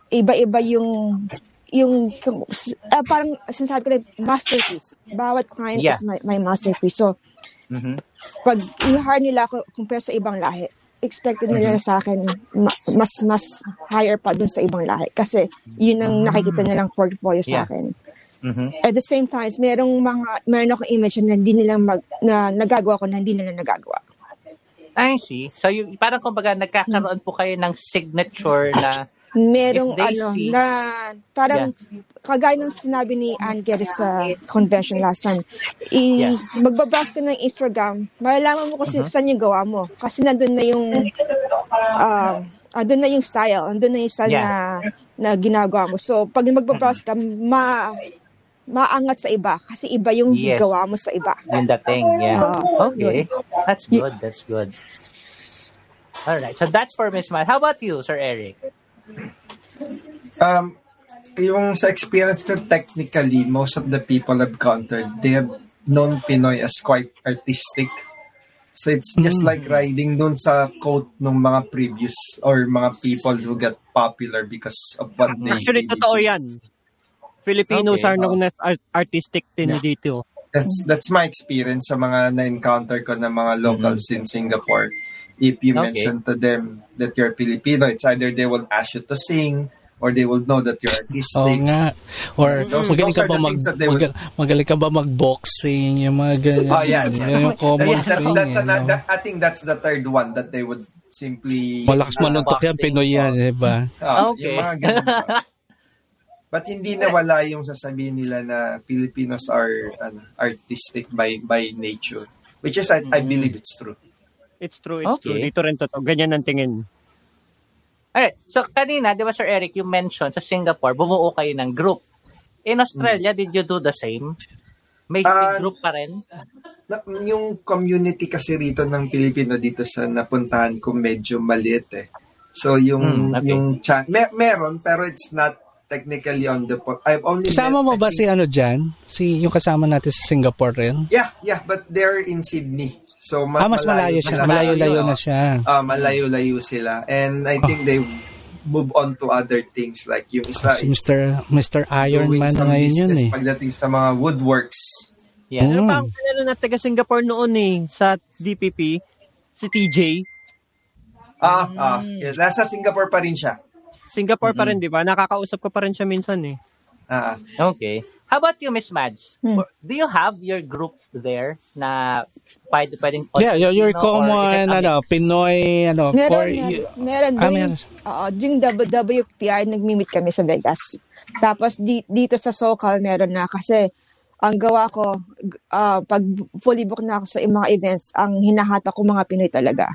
iba-iba yung yung ah, parang sinasabi ko na masterpiece. Bawat client Yeah. is my, my masterpiece. So, Mhm. pag i-hire nila ako compare sa ibang lahi, expected nila sa akin ma- mas mas higher pa dun sa ibang lahi kasi yun ang nakikita nilang portfolio sa Yeah. akin. Mhm. At the same time, merong mga meron akong image na hindi nila mag, na nagagawa ko na hindi nila nagagawa. I see. So, yung, parang kumbaga nagkakaroon po kayo ng signature na Merong ano see- na parang kagaya ng sinabi ni Geddes sa convention last time, i, Yeah. magbabrowse ka ng Instagram, malalaman mo kasi saan yung gawa mo. Kasi nandun na yung um, andun na yung style, andun na yung style Yeah. na, na ginagawa mo. So, pag magbabrowse ka, ma, maangat sa iba kasi iba yung Yes. gawa mo sa iba. Yung dating, yeah. Ah, okay. That's good, that's good. Alright, so that's for Miss Matt. How about you, Sir Eric? Um, yung sa experience ko, technically, most of the people I've encountered, they have known Pinoy as quite artistic. So it's just Mm. like riding dun sa quote ng mga previous or mga people who got popular because of what they Actually, totoo yan. Filipinos Okay. are known as art- artistic din Yeah. dito. That's that's my experience sa mga na-encounter ko na mga locals in Singapore. If you Okay. mention to them that you're Filipino, it's either they will ask you to sing or they will know that you're Oo artistic. nga. Or Those- magaling those ka ba mag, magal- magaling ka ba mag-boxing, yung mga ganyan. Oh, yeah. Yun yung common Yeah, that- thing. that's eh, no? that- I think that's the third one that they would simply Malakas manuntok yan. Pinoy yan, eh ba? Ah, Okay. Yung mga ganun. But hindi nawala yung sasabihin nila na Filipinos are ano, artistic by by nature. Which is, I, I Mm. believe it's true. It's true, it's Okay. true. Dito rin totoo. Ganyan ang tingin. Alright, so kanina, di ba Sir Eric, you mentioned sa Singapore, bumuo kayo ng group. In Australia, did you do the same? May, may Ah, group pa rin? Na, yung community kasi rito ng Pilipino dito sa napuntahan ko medyo maliit eh. So yung Mm, okay. yung cha- me- meron pero it's not technically on the po- I've only Kasama met, mo ba think- si ano dyan? Si, yung kasama natin sa Singapore rin? Yeah, yeah, but they're in Sydney. So ma- Ah, mas malayo siya. Malayo-layo na siya. Ah, malayo-layo sila. And I think they move on to other things like yung isa Si is Mr. Mr. Iron Man na ngayon yun eh. Pagdating sa mga woodworks. Yeah. Ano Mm. pa ang kilala na taga Singapore noon eh, sa DPP? Si TJ. Ah, ah, yeah, nasa Singapore pa rin siya. Singapore pa rin, di ba? Nakakausap ko pa rin siya minsan eh. Ah, Okay. How about you, Miss Mads? Hmm. Do you have your group there na pwede, pwedeng Yeah, your, your common, ano? Pinoy, ano, Meron, or, meron, meron Ah, din. meron. Oo, yung WPI, nagmi-meet kami sa Vegas. Tapos di, dito sa SoCal, meron na kasi ang gawa ko, ah, pag fully book na ako sa mga events, ang hinahata ko mga Pinoy talaga.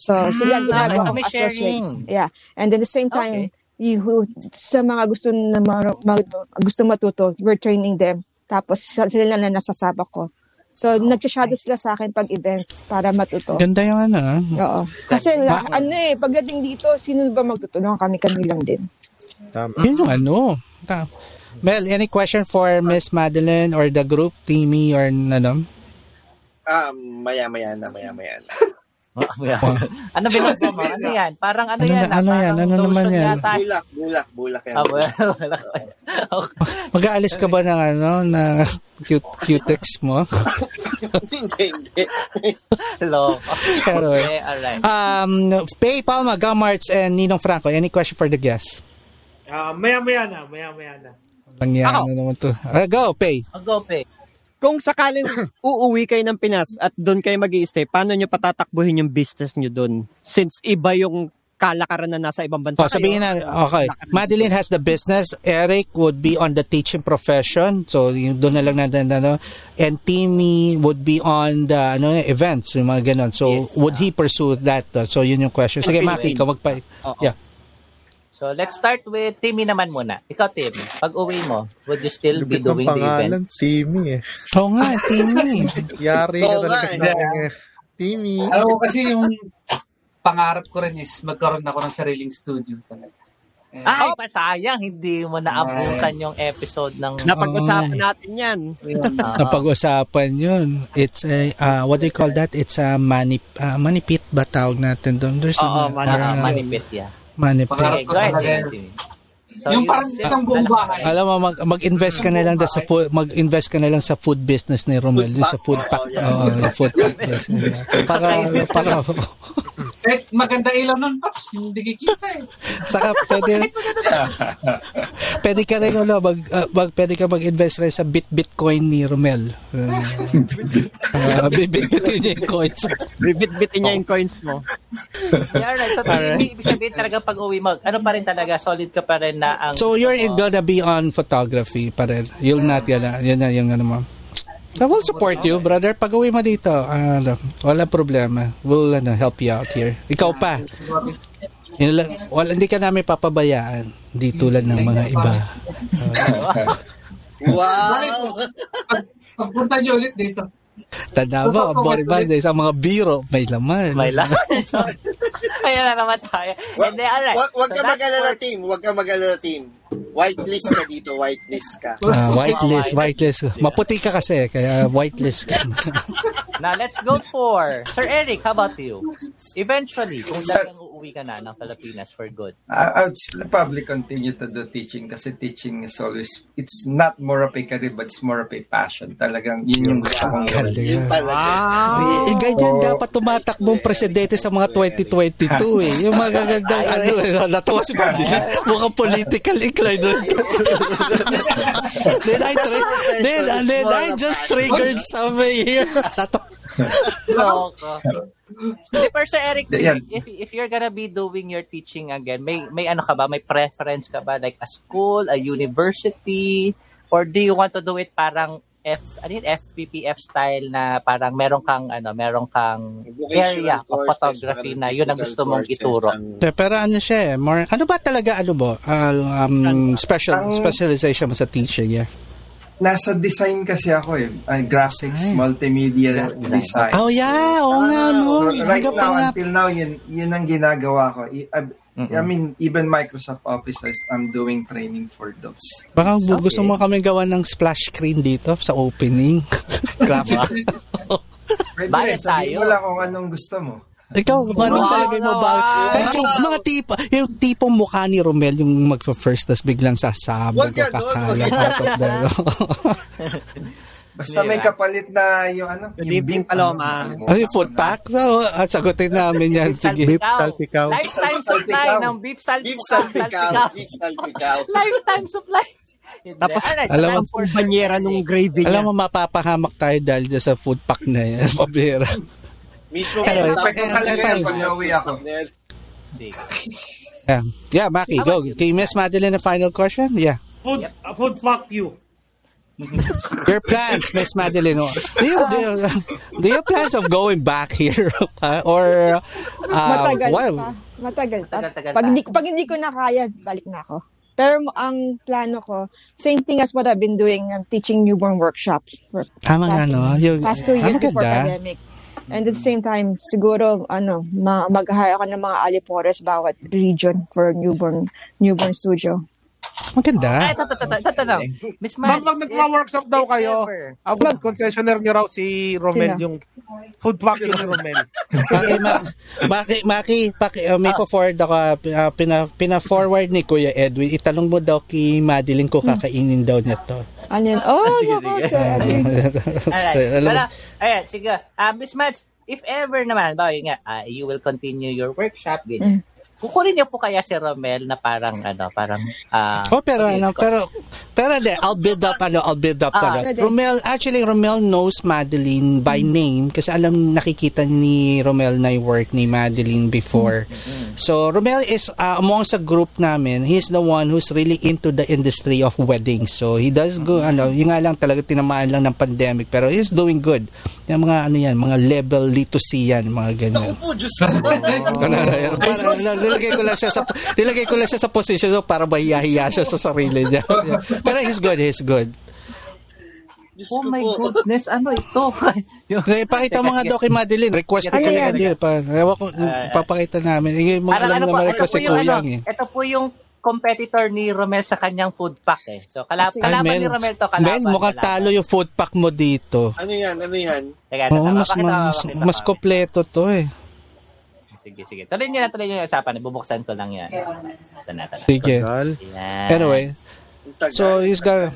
So, sila ang okay, ginagawa so. Yeah. And then the same time, you, who- sa mga gusto na mar- mag, gusto matuto, we're training them. Tapos sa- sila na nasasabak ko. So, nagsashadow sila sa akin pag events para matuto. Ganda yung ano, ah. Oo. Kasi Ba- ano eh, pagdating dito, sino ba magtutulungan kami kami lang din. Tama. Yun yung ano. Ta- Mel, any question for Miss Madeline or the group, Timmy or ano? Ah, maya-maya na, maya-maya na. ano binasa mo? Ano yan? Parang ano, Ano yan? na- ano ah, yan? parang Ano naman yan? yata. Bulak, bulak, bulak yan. Ah, wala. Mag-aalis ka ba ng ano, ng cute, cutex mo? hindi, hindi. Hello. Okay, alright. um, Pay Palma, Gamarts, and Ninong Franco, any question for the guests? Ah, maya-maya na, maya-maya na. Langyan Ako. na naman to. Ah, go, Pay. I'll go, Pe. Kung sakaling uuwi kayo ng Pinas at doon kayo mag stay paano nyo patatakbuhin yung business nyo doon? Since iba yung kalakaran na nasa ibang bansa Oh, sabihin kayo. na, okay. Madeline has the business. Eric would be on the teaching profession. So, yung doon na lang natin, ano. And Timmy would be on the, ano, events, yung mga ganun. So, Yes. would he pursue that? Uh, So, yun yung question. Sige. Maki, ikaw magpa... Oo. Yeah. So, let's start with Timmy naman muna. Ikaw, Tim, pag uwi mo, would you still be Lupit ng doing the pangalan, event? Timmy eh. Oo nga, Timmy. Yari ka Oo talaga nga, sa eh. akin eh. Timmy. Alam mo kasi yung pangarap ko rin is magkaroon ako ng sariling studio talaga. Eh, Ay, pasayang, hindi mo naabutan yung episode ng... Napag-usapan natin yan. yun. Ah, Napag-usapan yun. It's a, uh, what do you call that? It's a money, uh, money pit ba tawag natin doon? There's a, Oo, money ah, uh, manipit, yeah. Pit. Pangarap ko talaga. Timmy. So, yung parang still- isang buong bahay. Alam mo mag mag-invest ka na lang sa food mag-invest ka na lang sa food business ni Romel, yung sa food pack. Oo, yeah. Oo, yung food pack business. Para para Eh, maganda ilaw nun, Pops. Hindi kikita eh. saka pwede pwede ka rin ano, mag, uh, mag pwede ka mag-invest rin sa bit bitcoin ni Romel. Uh, uh, bit-bitin niya yung coins. Bibit-bitin niya yung coins mo. Yeah, right. So, ibig sabihin talaga pag uwi mo, ano pa rin talaga, solid ka pa rin na ang... So you're in, gonna be on photography pa rin. You'll not gonna, yun na yung ano mo. So we'll support you, brother. Pag uwi mo dito, ano, wala problema. We'll ano, help you out here. Ikaw pa. Lang, wala, hindi ka namin papabayaan. Di tulad ng mga iba. Wow! Pagpunta niyo ulit dito. Tanda mo, boring Monday, sa mga biro, may laman. May lang. Ayan na naman tayo. Wag, And then, alright. wag, wag So, ka mag-alala, for- team. Wag ka mag-alala, team. Whitelist ka dito, whitelist ka. Ah, whitelist, whitelist. Maputi ka kasi, kaya whitelist ka. Now, let's go for... Sir Eric, how about you? Eventually, kung talagang uuwi ka na ng Pilipinas for good? I, I would probably continue to do teaching kasi teaching is always, it's not more of a career but it's more of a passion. Talagang yun yung gusto kong gawin. Yun talaga. Eh, ganyan dapat tumatakbong presidente sa mga 2022 eh. Yung magagandang ano, eh, natawa si Madeline. Mukhang political inclined. then I tri- then, then I just triggered something here. Loko. Hindi, pero Sir Eric, if if you're gonna be doing your teaching again, may may ano ka ba? May preference ka ba? Like a school, a university, or do you want to do it parang F, ano yun, FPPF style na parang meron kang, ano, meron kang area of photography na yun ang gusto mong ituro. Eh, Pero ano siya eh, more, ano ba talaga, ano ba, uh, um, special, Ang- specialization mo sa teaching, yeah? Nasa design kasi ako eh. Ay, graphics, multimedia design. Oh yeah, oo nga, no. right Hanggang now, until now, yun, yun ang ginagawa ko. I, I- I mean, even Microsoft Office, is- I'm doing training for those. Baka bu- gusto mo kami gawa ng splash screen dito sa opening. Graphic. Bayad rin, sabihin tayo. mo lang kung anong gusto mo. Ikaw, kung anong Wow, palagay mo ba? wow. Kahit yung mga tipo, yung tipong mukha ni Romel, yung magpa-first, tas biglang sasabog wag, kakalat wag. out of the... Basta may kapalit na yung ano. Good evening, Paloma. Ay, food pack? So, ah, sagutin namin yan. Sige. Beef salpikaw. Lifetime supply ng beef salpikaw. Beef salpikaw. Beef salpikaw. Lifetime supply. Tapos, Alright, alam mo, Yung banyera nung gravy niya. Alam mo, mapapahamak tayo dahil sa food pack na yan. Pabira. Mismo Anyway, ko eh, talaga fine. pag nauwi ako. Sige. Yeah, yeah Maki, go. Kay Miss Madeline, a final question? Yeah. Food, uh, food fuck you. Your plans, Miss Madeline. oh. Do you, do you, do you plans of going back here? pa? or, uh, Matagal what- pa. Matagal pa. Pag pa. hindi, pag hindi ko na kaya, balik na ako. Pero ang plano ko, same thing as what I've been doing, I'm teaching newborn workshops for Tama nga, past, no? Yung, past two ah, years before maganda. pandemic. And at the same time, siguro, ano, ma- mag-hire ako ng mga alipores bawat region for newborn newborn studio. Ay, Maganda. ito, ito, ito, ito, ito. Miss Ma'am, Mads, pag nagma-workshop daw kayo, ang food concessionaire niyo raw si Romel, Sino? yung food you ni Romel. Maki, ma- Maki, Maki, paki, uh, may forward ako, uh, pina, pina-forward ni Kuya Edwin. Itanong mo daw kay Madeline ko kakainin daw niya to. Ano yun? Oh, Sige, nako, sige. sir. Edwin. Alright. Ayan, sige. Uh, Miss Mads, if ever naman, ba, nga, ah, you will continue your workshop, ganyan. Kukunin niyo po kaya si Romel na parang, ano, parang, ah, Oh, pero ano, ko- pero pero de, I'll build up ano, I'll build up Ah, ano. Romel, actually Romel knows Madeline by name kasi alam nakikita ni Romel na yung work ni Madeline before. So, Romel is uh, among sa group namin, he's the one who's really into the industry of weddings. So, he does go ano, yung nga lang talaga tinamaan lang ng pandemic pero he's doing good. Yung mga ano yan, mga level literacy yan, mga ganyan. Naku po, Diyos ko. para, nilagay ko lang siya sa nilagay ko lang siya sa position so para mahihiya siya sa sarili niya. Pero he's good, he's good. Diyos Oh my po. goodness, ano ito? Yung- Okay, pakita mo nga daw kay Madeline. Request Ano ko yan? yan. Pa, ewan ko, papakita namin. Eh, mo alam ano ito request po si yung, Kuyang ano, eh. ito po yung competitor ni Romel sa kanyang food pack eh. So, kalab- Sige. kalaban Mel, ni Romel to, kalaban. Mel, mukhang kalaban. talo yung food pack mo dito. Ano yan? Ano yan? Teka, teka, mas, mas, mas ko. kompleto to eh. Sige, sige. Tuloy niyo na, tuloy niyo yung usapan. Bubuksan ko lang yan. Ito na, ito na. Sige. Yan. Anyway. So, he's got-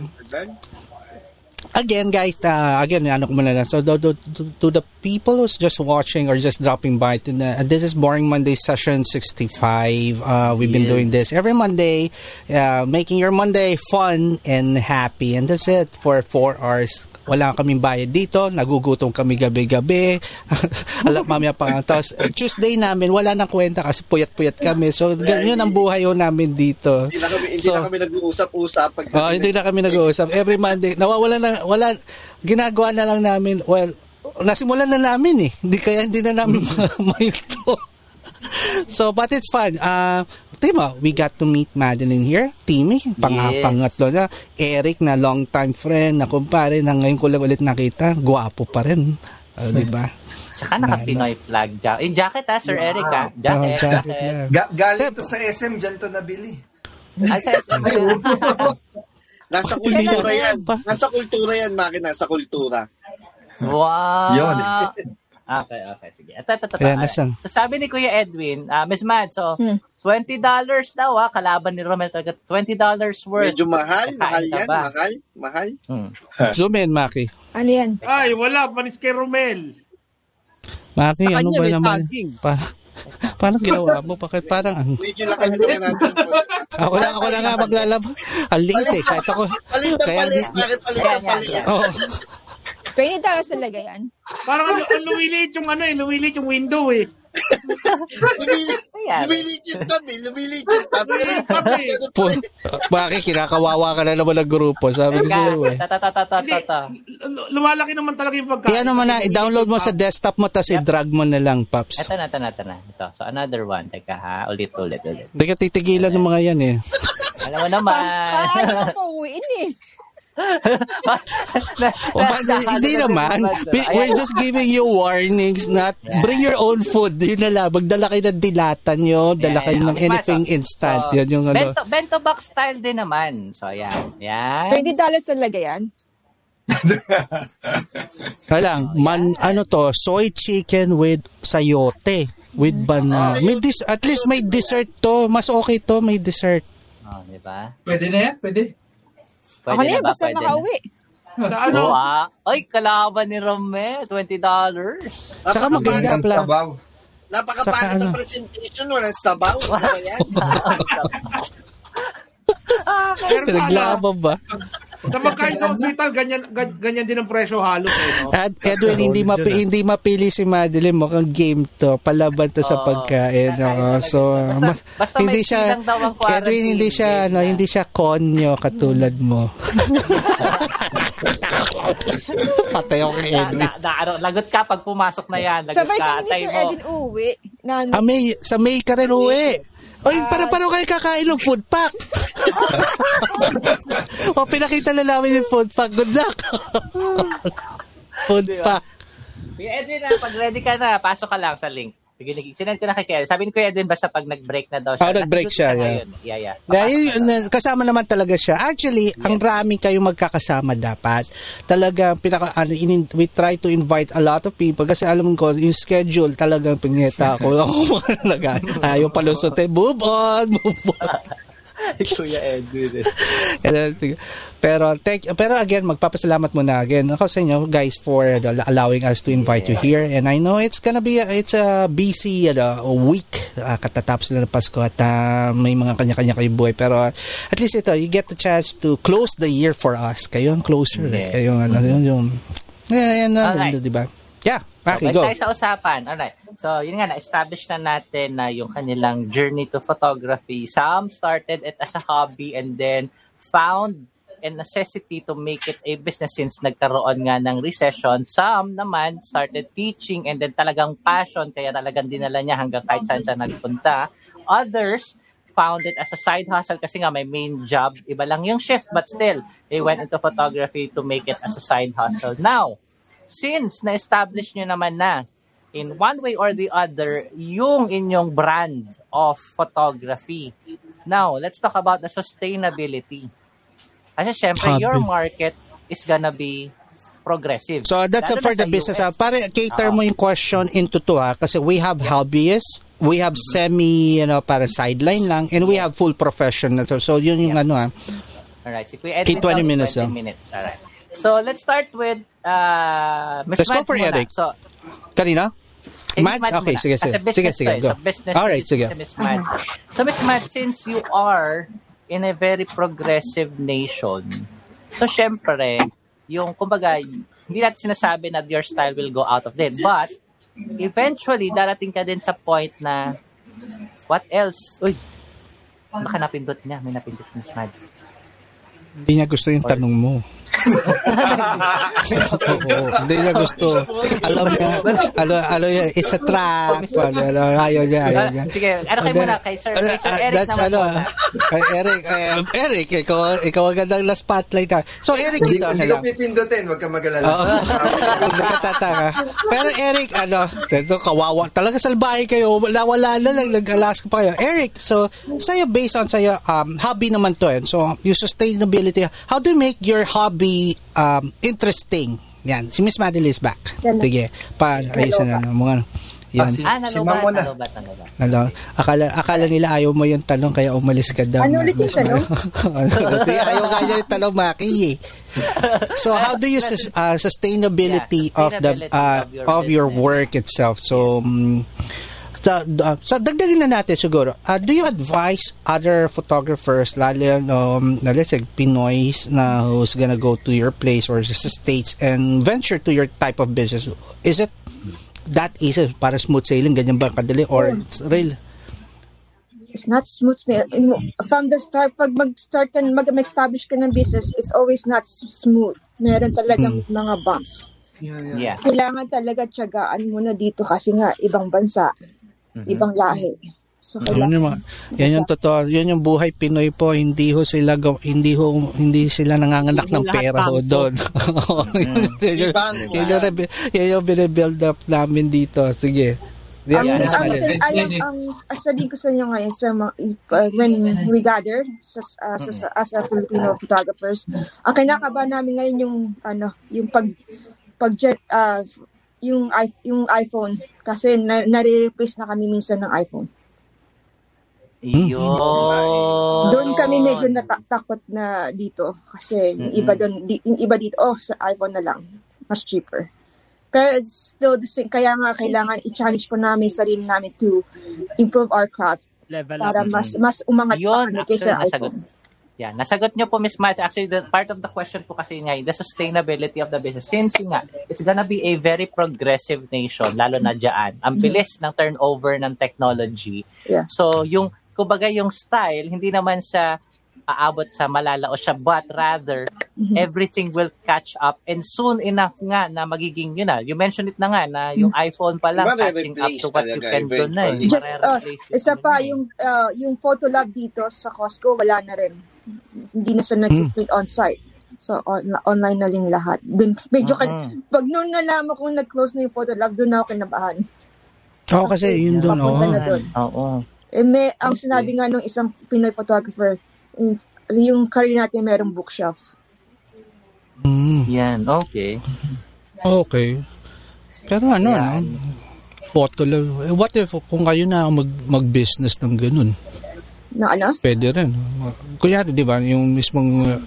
again guys uh, again ano ko muna lang so to, to, to the people who's just watching or just dropping by to the, this is boring monday session 65 uh, we've been Yes. doing this every monday uh, making your monday fun and happy and that's it for four hours wala kaming bayad dito, nagugutom kami gabi-gabi. Alam, mamaya pa nga. Tapos, uh, Tuesday namin, wala nang kwenta kasi puyat-puyat kami. So, ganyan ang buhay namin dito. Hindi na kami, hindi So- na kami nag-uusap-usap pag Oh, hindi na kami nag-uusap. Every Monday, nawawala na, wala, ginagawa na lang namin, well, nasimulan na namin eh. Hindi kaya hindi na namin maito. So, but it's fun. Uh, Timo, we got to meet Madeline here. Timmy, pang Yes. pangatlo na. Eric na long time friend, na kumpare, na ngayon ko lang ulit nakita. Guwapo pa rin. Uh, di ba? Tsaka naka-Pinoy flag jacket. Yung jacket ha, Sir Eric ha. Oh, Jacket, jacket jacket. lang. Ga- galing to sa SM, dyan to nabili. Ay, sa Nasa kultura yan. Nasa kultura yan, Maki. Nasa kultura. Wow. Yun. Okay, okay, sige. Ito, ito, ito. Ayan, nasan? So sabi ni Kuya Edwin, ah Miss Mad, so Hmm. $20 daw ah, kalaban ni Romel talaga. $20 worth. Medyo mahal, Kakain mahal yan, ba? mahal, mahal. Hmm. Zoom in, Maki. Ano yan? Ay, wala. Panis kay Romel. Maki, Sa ano ba naman? tagging. Pa, paano ginawa mo? Bakit parang ang... Medyo lakasan naman natin. Ako na, ako na nga maglalaba. Ang liit eh. Kahit ako. Palit na palit, bakit palit na palit? Oo. $20 talaga yan. Parang ang, ang lumiliit yung ano eh, lumiliit yung window eh. Lumili- Ayan. Lumilit yung tab eh, lumilit yung tab. Ganun pa Tab eh. Po. Maki, kinakawawa ka na naman ng grupo. Sabi ko sa'yo eh. Ta ta ta ta ta Hindi, ta ta. l- lumalaki naman talaga yung pagkain. Iyan naman na, i-download mo sa desktop mo tapos i-drag mo na lang, Paps. Ito na, ito na, ito na. Ito. So another one. Teka ha, ulit, ulit, ulit. Hindi ka titigilan ng mga yan eh. Alam mo naman. Paano ko pauwiin eh? O, ba, hindi naman. We- We're just giving you warnings not bring your own food. Yun na lang. Magdala kayo ng dilatan nyo. Dala kayo ng anything instant. Yan yung ano. Bento, bento box style din naman. So, yan. Yan. $20 talaga yan? Kaya lang, man, ano to, soy chicken with sayote. With banana. May dis- at least may dessert to. Mas okay to, may dessert. Oh, di ba? Pwede na yan, pwede. Ako na ba? basta Pwede na. makauwi. Sa ano? Oh, ah. Ay, kalaban ni Rome. $20. Saka maganda Ang pala. sabaw. Napakapangit ano? ng presentation, walang sabaw. Ano ba yan? Pero sa, ano, Pinaglaban ba? Sa pagkain sa hospital, ganyan, gan- ganyan din ang presyo halos eh, no? At Edwin, hindi, mapi, hindi mapili si Madeline. Mukhang game to. Palaban to sa pagkain. Kakain so. Basta- mas- basta hindi siya, Edwin, hindi siya, game ano, na. hindi siya konyo katulad mo. Patay ako kay Edwin. na, na, ano, lagot ka pag pumasok na yan. Lagot Sabay ka. kami ni Sir mo. Edwin uwi. Ah, May, sa May ka rin uwi. Oy, para paano kayo kakain ng food pack? o, pinakita na namin yung food pack. Good luck. food pack. Kuya Edwin, ah, pag ready ka na, pasok ka lang sa link. Sige, sinend ko na kay Kuya. Sabi ni Kuya Edwin, basta pag nag-break na daw siya. Ah, nag-break siya, na yeah. ngayon. Yeah, yeah. Dahil yun, kasama naman talaga siya. Actually, ang rami kayo magkakasama dapat. Talaga, pinaka, ano, in, we try to invite a lot of people kasi alam ko, yung schedule talagang pingeta ako. Ako talaga, ayaw palusot eh. Move on, move on. Kuya Edwin. eh. Pero, thank, pero again, magpapasalamat muna again ako sa inyo guys for uh, allowing us to invite you here. And I know it's gonna be, a, it's a busy uh, week. Uh, katatapos lang ng Pasko at uh, may mga kanya-kanya kayo buhay. Pero uh, at least ito, you get the chance to close the year for us. Kayo ang closer. Eh. Yes. Kayo ang ano, yung, yung, yeah, yan, Alright. di ba? Yeah, So, okay, balik go. tayo sa usapan. Alright. So, yun nga, na-establish na natin na yung kanilang journey to photography. Some started it as a hobby and then found a necessity to make it a business since nagkaroon nga ng recession. Some naman started teaching and then talagang passion kaya talagang dinala niya hanggang kahit saan siya nagpunta. Others found it as a side hustle kasi nga may main job. Iba lang yung shift but still, they went into photography to make it as a side hustle. Now, since na-establish nyo naman na in one way or the other yung inyong brand of photography. Now, let's talk about the sustainability. Kasi syempre, Hobby. your market is gonna be progressive. So that's Lalo uh, for the business. US. Uh, pare, cater Oo. mo yung question into to ha. Kasi we have hobbyists, we have semi, you know, para sideline lang, and we have full professional. So, so yun yung Yeah. ano ha. Alright, si Kuya Edwin In 20 daw, minutes, 20 oh. minutes. Alright. So, let's start with uh, Ms. Let's go Mads for muna. Eric. So, Kanina? Ms. Mads? Mads Okay, muna. sige, As sige. a business Sige, sige, go. Sa business Alright, sige. Si Ms. Mads. So, Ms. Mads, since you are in a very progressive nation, so syempre, yung kumbaga, hindi natin sinasabi na your style will go out of date. But, eventually, darating ka din sa point na, what else? Uy, baka napindot niya. May napindot si Ms. Mads. Hindi niya gusto yung tanong mo. Oo, hindi niya gusto. Alam niya, ano, ano yan, it's a trap. Ano, ano, ayaw niya, ayaw niya. Sige, ano kayo muna? Kay Sir, kay Sir Ah, Eric that's naman ano, kay Eric, eh, Eric, ikaw, ikaw ang gandang na spotlight ka. So, Eric, Hindi, ito, hindi ko pipindutin, wag ka magalala. Oo. Nagkatataka. Pero Eric, ano, ito kawawa. Talaga salbahe kayo. Wala, wala na lang. Nag-Alaska pa kayo. Eric, so, sa'yo, based on sa'yo, um, hobby naman to. Eh. So, yung sustainability, how do you make your hobby um, interesting? Yan, si Miss Madeline is back. Sige, pa, ayusin na mga, yan. si- Ah, Si Ma'am muna. Ano, akala, akala nila ayaw mo yung tanong kaya umalis ka daw. Ano ulit yung. Kasi ayaw nga niya yung tanong, Maki eh. So how do you sus- uh, sustainability, Yeah, of the sustainability uh, of your of your work itself? So mm, the, the- so dagdagin na natin siguro. Uh, do you advise other photographers, lalo um, na let's say Pinoys na who's gonna go to your place or sa states and venture to your type of business? Is it that easy para smooth sailing ganyan ba kadali or it's real? It's not smooth. in- From the start, pag mag-start ka, mag- mag-establish ka ng business, it's always not smooth. Meron talagang mga bumps. Yeah, yeah. Yeah. Kailangan talaga tiyagaan mo na dito kasi nga, ibang bansa, ibang lahi. So, Yun kailangan, yung, mga- yan yung totoo, yun yung buhay Pinoy po, hindi ho sila hindi ho hindi sila nanganganak ng Lahat pera ho doon. yun, yung, Bangko. yun, yung, yun yung binibuild up namin dito. Sige. Yes, Miss ang, ang, ang, ang, ang sabihin ko sa inyo ngayon sa mga, uh, when we gather sa, uh, sa, sa, as a Filipino photographers, ang kinakaba namin ngayon yung ano, yung pag pag uh, yung i- yung iPhone kasi na, nare-replace na kami minsan ng iPhone. Yun. Doon kami medyo natakot na dito kasi yung iba doon di, yung iba dito oh sa iPhone na lang mas cheaper. Pero it's still the same. Kaya nga kailangan i-challenge po namin sarili namin to improve our craft Level up. para mas mas umangat Yun, pa kami actually, kaysa nasagot. Yeah, nasagot nyo po, Miss Mads. Actually, the part of the question po kasi nga, the sustainability of the business. Since nga, it's gonna be a very progressive nation, lalo na dyan. Ang bilis ng turnover ng technology. Yeah. So, yung, kumbaga, yung style, hindi naman sa aabot sa malala o siya, but rather, everything will catch up and soon enough nga na magiging, yun na, you mentioned it na nga, na yung iPhone pa lang catching up to what you can do na eh. Just, uh, isa pa, eh. yung, uh, yung photo lab dito sa Costco, wala na rin. Hindi na siya nag-print on-site. So, on, online na rin lahat. Dun, medyo, kan- Mhm. pag noon nalaman kong nag-close na yung photo lab, doon ako kinabahan. Oo, kasi yun doon. Papunta Oh. na doon. Oo. Eh, may, ang sinabi nga nung isang Pinoy photographer, yung, yung career natin merong bookshelf. Mm, Yan, okay. okay. Pero ano, Yan. no? Photo lang. Eh, what if kung kayo na mag, mag-business ng ganun? Na ano? Pwede rin. Kunyari, di ba, yung mismong... uh,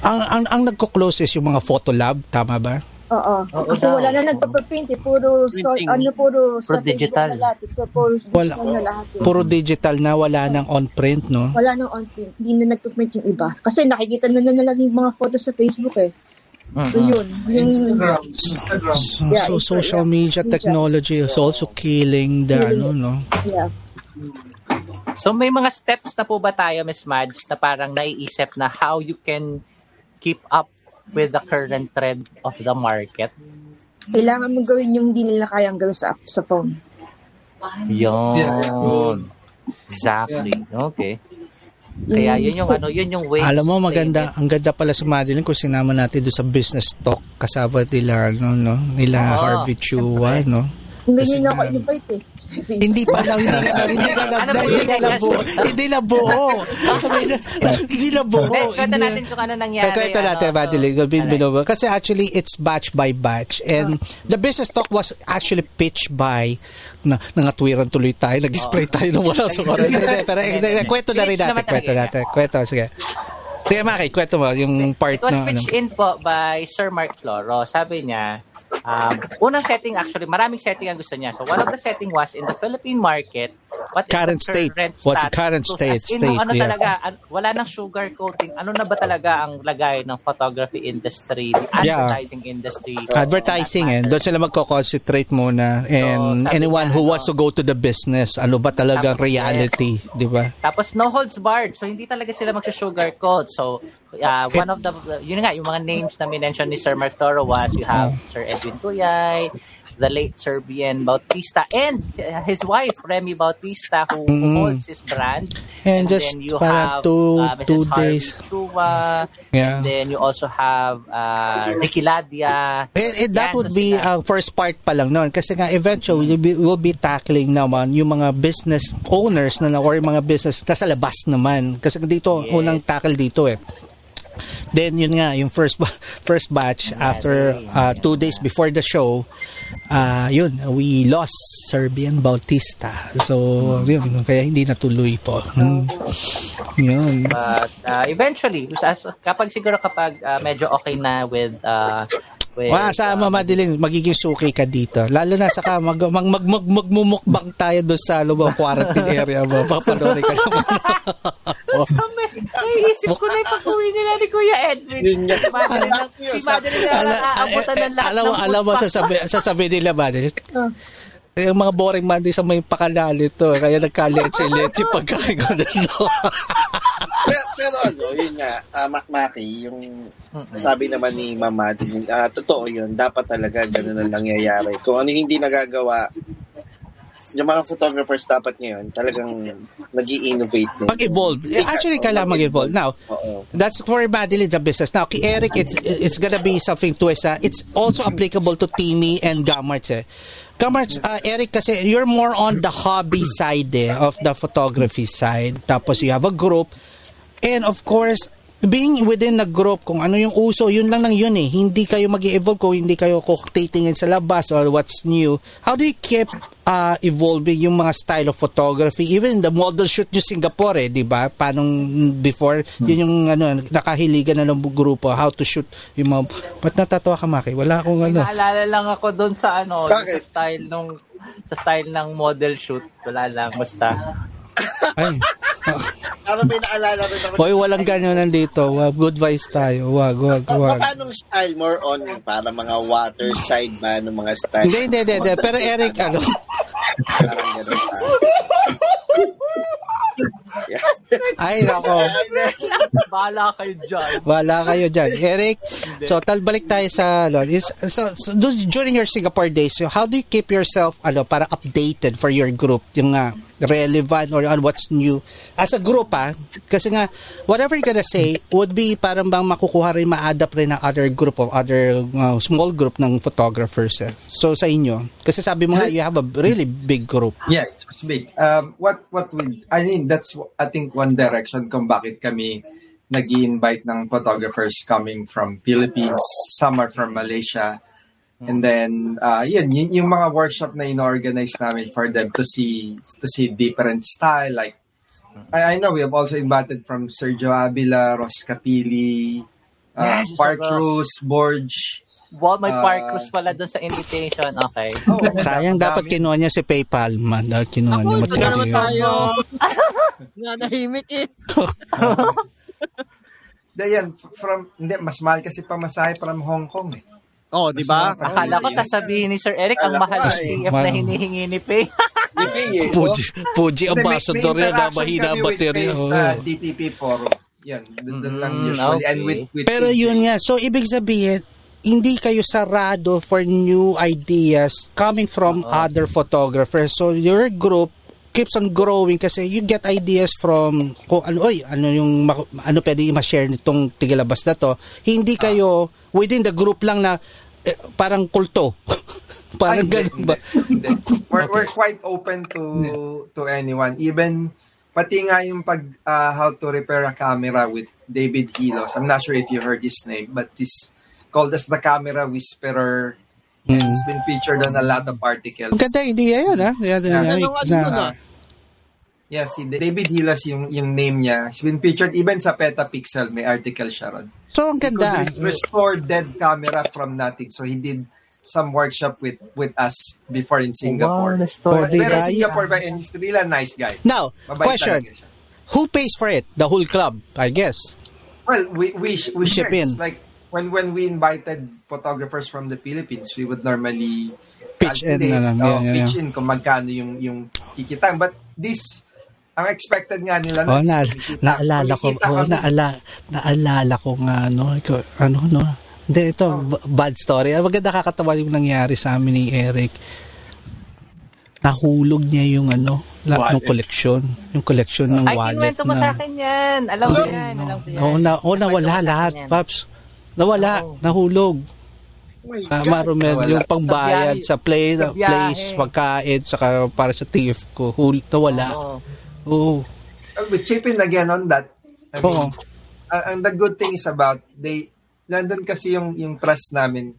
ang, ang, ang nagko-close is yung mga photo lab, tama ba? Oo. Oo Kasi daw. wala na nagpapaprint eh. Puro, so, Printing. ano, puro, sa Puro digital. Facebook na lahat. eh. So, puro Wala. digital na lahat. eh. Puro digital na, wala nang on-print, no? Wala nang on-print. Hindi na nagpaprint yung iba. Kasi nakikita na na nila yung mga photo sa Facebook eh. So, yun. Yung, Instagram. Instagram. So, Yeah, so it's- social yeah, media technology is also killing the, Killing ano, no? yeah. So may mga steps na po ba tayo, Miss Mads, na parang naiisip na how you can keep up with the current trend of the market? Kailangan mo gawin yung hindi nila kayang gawin sa, sa phone. Yun. Yeah. Exactly. Okay. Kaya yun yung ano, yun yung way. Alam mo, maganda, ang ganda pala sa Madeline kung sinama natin doon sa business talk kasama nila, no, no? Nila Oo, Harvey Chua, no? Ganyan ako invite eh. Hindi pa lang, hindi na, hindi na, Ano hindi na, buo. Hindi na buo. Hindi na buo. Kwento natin kung ano nangyari. Kwento natin, ano, Madeline. Kasi actually, it's batch by batch. And the business talk was actually pitched by, na, nangatwiran tuloy tayo, nag-spray tayo nung wala sa Pero kwento na rin natin, kwento natin. Kwento, sige. Sige, Maki, kwento mo yung part It was na, ano. pitched in po by Sir Mark Floro. Sabi niya, um, unang setting actually, maraming setting ang gusto niya. So one of the setting was in the Philippine market, what is Current the state. current What's the status? current So, state- in, state, ano yeah. talaga, an- wala nang sugar coating. Ano na ba talaga ang lagay ng photography industry, the Yeah. advertising industry? advertising eh. Doon sila magko-concentrate muna. And sabi anyone niya, who ano, wants to go to the business, ano ba talaga Tapos, reality, di ba? Tapos no holds barred. So hindi talaga sila mag-sugarcoat. So uh, one of the yun nga yung mga names na minention ni Sir Mark Toro was you have Sir Edwin Tuyay, the late Sir Bien Bautista and his wife Remy Bautista who, Mm. holds his brand. And just then you have two- uh, Mrs. two Harvey days. Chua, Yeah. and then you also have uh, Ricky Ladia. Eh, eh, that Yan, would so be ang first part pa lang noon kasi nga eventually we'll be, we'll be tackling naman yung mga business owners na or yung mga business nasa labas naman kasi dito Yes. unang tackle dito eh Then yun nga, yung first first batch after uh, two days before the show, uh, yun, we lost Serbian Bautista. So, yun, kaya hindi natuloy po. Hmm. Yun. But uh, eventually, as, kapag siguro kapag uh, medyo okay na with uh, with Wala sa um, madiling magiging suki ka dito. Lalo na saka mag mag mag, mag magmumukbang tayo doon sa lubang quarantine area mo. Papanoorin ka naman. oh. Kami, naiisip ko na yung pag-uwi nila ni Kuya Edwin. Yun nga. Imagine lang, imagine nila lang aabutan ng lahat alam, ng alam mo, sasabi, sasabi nila ba? Eh, yung mga boring Monday sa may pakalali to. Kaya nagka-leche-leche pagkain ko na no. pero, pero ano, yun nga, uh, Maki, yung sabi naman ni Mama, ah, totoo yun, dapat talaga ganun ang nangyayari. Kung ano yung hindi nagagawa, yung mga photographers dapat ngayon, talagang nag innovate din. Mag-evolve. Eh, Actually, kailangan mag-evolve. Now, Oo. That's for Madeline the business. Now, kay Eric, it, it's gonna be something to isa. It's also applicable to Timmy and Gamarts eh. Gamarts, uh, Eric, kasi you're more on the hobby side eh, of the photography side. Tapos you have a group. And of course, being within the group, kung ano yung uso, yun lang lang yun eh. Hindi kayo mag evolve kung hindi kayo titingin sa labas or what's new. How do you keep uh, evolving yung mga style of photography? Even the model shoot nyo Singapore eh, di ba? Paano before, yun yung ano, nakahiligan na ng grupo, how to shoot yung mga... Ba't natatawa ka, Maki? Wala akong ano. Naalala lang ako doon sa ano, Bakit? sa style nung sa style ng model shoot. Wala lang, basta. Ay. Parang may naalala rin ako. Hoy, walang ganyan nandito. Good vibes tayo. Wag, wag, Pa- wag. Paano style? More on para mga water side ba ng mga style? Hindi, hindi, hindi, hindi. Pero Eric, ano, Parang ganun. ay, nako. Bahala kayo dyan. Wala kayo dyan. Eric, so talbalik tayo sa, ano, is, so, so, those- during your Singapore days, so how do you keep yourself, ano, para updated for your group, yung uh, relevant or on what's new as a group ah kasi nga whatever you're gonna say would be parang bang makukuha rin ma-adapt rin ng other group of other uh, small group ng photographers eh. so sa inyo kasi sabi mo nga you have a really big group Yeah, it's big. Um, what what we I mean that's I think one direction kung bakit kami nag invite ng photographers coming from Philippines, some are from Malaysia. And then uh yun, yun yung mga workshop na inorganize namin for them to see to see different style like I, I know we have also invited from Sergio Avila, Ross Capili, uh, Yes, Park Ross. Cruz, Borge. Wow, may Ah. park cruise pala doon sa invitation. Okay. Oh, sayang dapat kinuha niya si PayPal man dahil kinuha niya Ako, na naman tayo. Nanahimik eh. Dayan, from, hindi, mas mahal kasi pamasahe from Hong Kong eh. Oh, di ba? Akala ko sasabihin ni Sir Eric ang mahal ng eh. TF na hinihingi ni Pay. Hindi eh. no? Fuji, Fuji ambassador yan na interaction mahina kami with baterya Face, oo. uh, DTP forum. Yan, doon lang Mm, usually. And with, with Pero yun nga, so ibig sabihin, hindi kayo sarado for new ideas coming from other photographers. So your group keeps on growing kasi you get ideas from kung ano oy ano yung ano pwede i-share nitong tigalabas na to hindi kayo within the group lang na eh, parang kulto parang Ay, ganun ba hindi, hindi. We're, we're quite open to to anyone. Even pati nga yung pag uh, how to repair a camera with David Hilos. I'm not sure if you heard his name, but he's called as the camera whisperer. And Mm. It's been featured on a lot of articles. ang ganda idea yan ha yan, yan, yan, Ano, ano na- yun, ah? Yeah, si David Hilas yung yung name niya. He's been featured even sa Petapixel. May article siya ron. so ang He could ganda res- restore dead camera from nothing. So he did some workshop with with us before in Singapore. Wow, restore But- Pero. Singapore ba, and he's really a nice guy. now Mabait question who pays for it the whole club I guess Well, we we sh- we Ship in. It's like when when we invited photographers from the Philippines, we would normally Pitch in na lang. oh, Yeah, yeah, pitch in kung magkano yung yung kikitang. But this ang expected nga nila Oh, na na, naalala ko, oh, kami. naala, naalala ko nga, no, ikaw- ano, no, hindi, ito, Oh. b- bad story. Ah, Maganda nakakatawa yung nangyari sa amin ni Eric. Nahulog niya yung, ano, lahat ng koleksyon. Yung koleksyon ng Ay, wallet kinuwento mo na. sa akin yan. Alam ko yan. Alam ko yan. Oo, na, oh, nawala lahat. Paps. Nawala, nahulog. Oh Ah, God. Marumel, yung pangbayad Sa sa, play, sa biyahe. place, pagkain, saka para sa TF ko. Hul, nawala. Oo. Oo. Uh, we chip in again on that. I mean, Oo. ang, ang the good thing is about they nandun kasi yung yung trust namin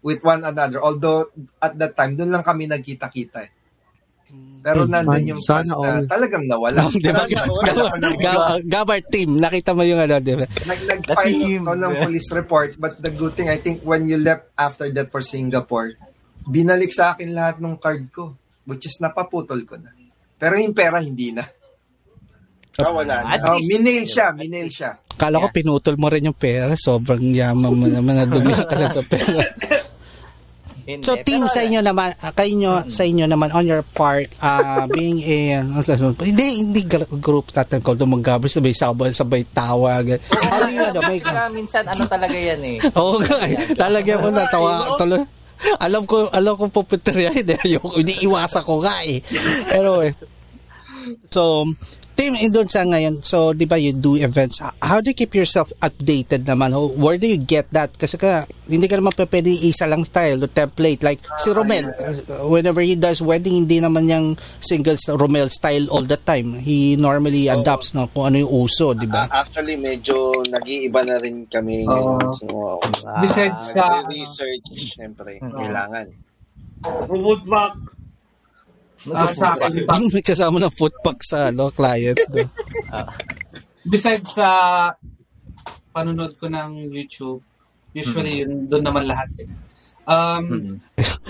with one another. Although at that time doon lang kami nagkita-kita eh. Pero Hmm, nandun yung sana all. na talagang nawala. Oh, di ba? Sana Gabar, team, nakita mo yung ano, di ba? Nag, nag-file ako ng police report but the good thing I think when you left after that for Singapore binalik sa akin lahat ng card ko which is napaputol ko na. Pero yung pera hindi na. Ah, wala na. At Oh, least- minail siya, minail siya. Kala ko pinutol mo rin yung pera. Sobrang yaman mo naman na dumi ka na sa pera. Hindi, So team pero- sa inyo naman, ah, kayo nyo, sa inyo naman on your part, ah being a, ano sa- hindi, hindi gr- group natin called maggabi, sabay sabay, sabay tawag. Ano yun, ano, may, minsan ano talaga yan eh. Oo nga, eh. Lalagyan ko na tawa. Tuloy. Alam ko, alam ko pupunta rin. Hindi, ayoko, iniiwasan ko nga eh. Pero eh. So, team, eh, doon sa ngayon, so, di ba, you do events. How do you keep yourself updated naman? How- Where do you get that? Kasi ka, hindi ka naman pwede isa lang style o template. Like, si Romel, uh, whenever he does wedding, hindi naman yung single Romel style all the time. He normally adapts na kung ano yung uso, di ba? Ah, actually, medyo nag-iiba na rin kami ngayon. Oo. So, Ah, Besides sa... research, syempre, kailangan. Woodback. Ah, sa akin, pa- May kasama ng footpack sa ano, client. no? besides sa panonood ko ng YouTube, usually yun, doon naman lahat eh. Um,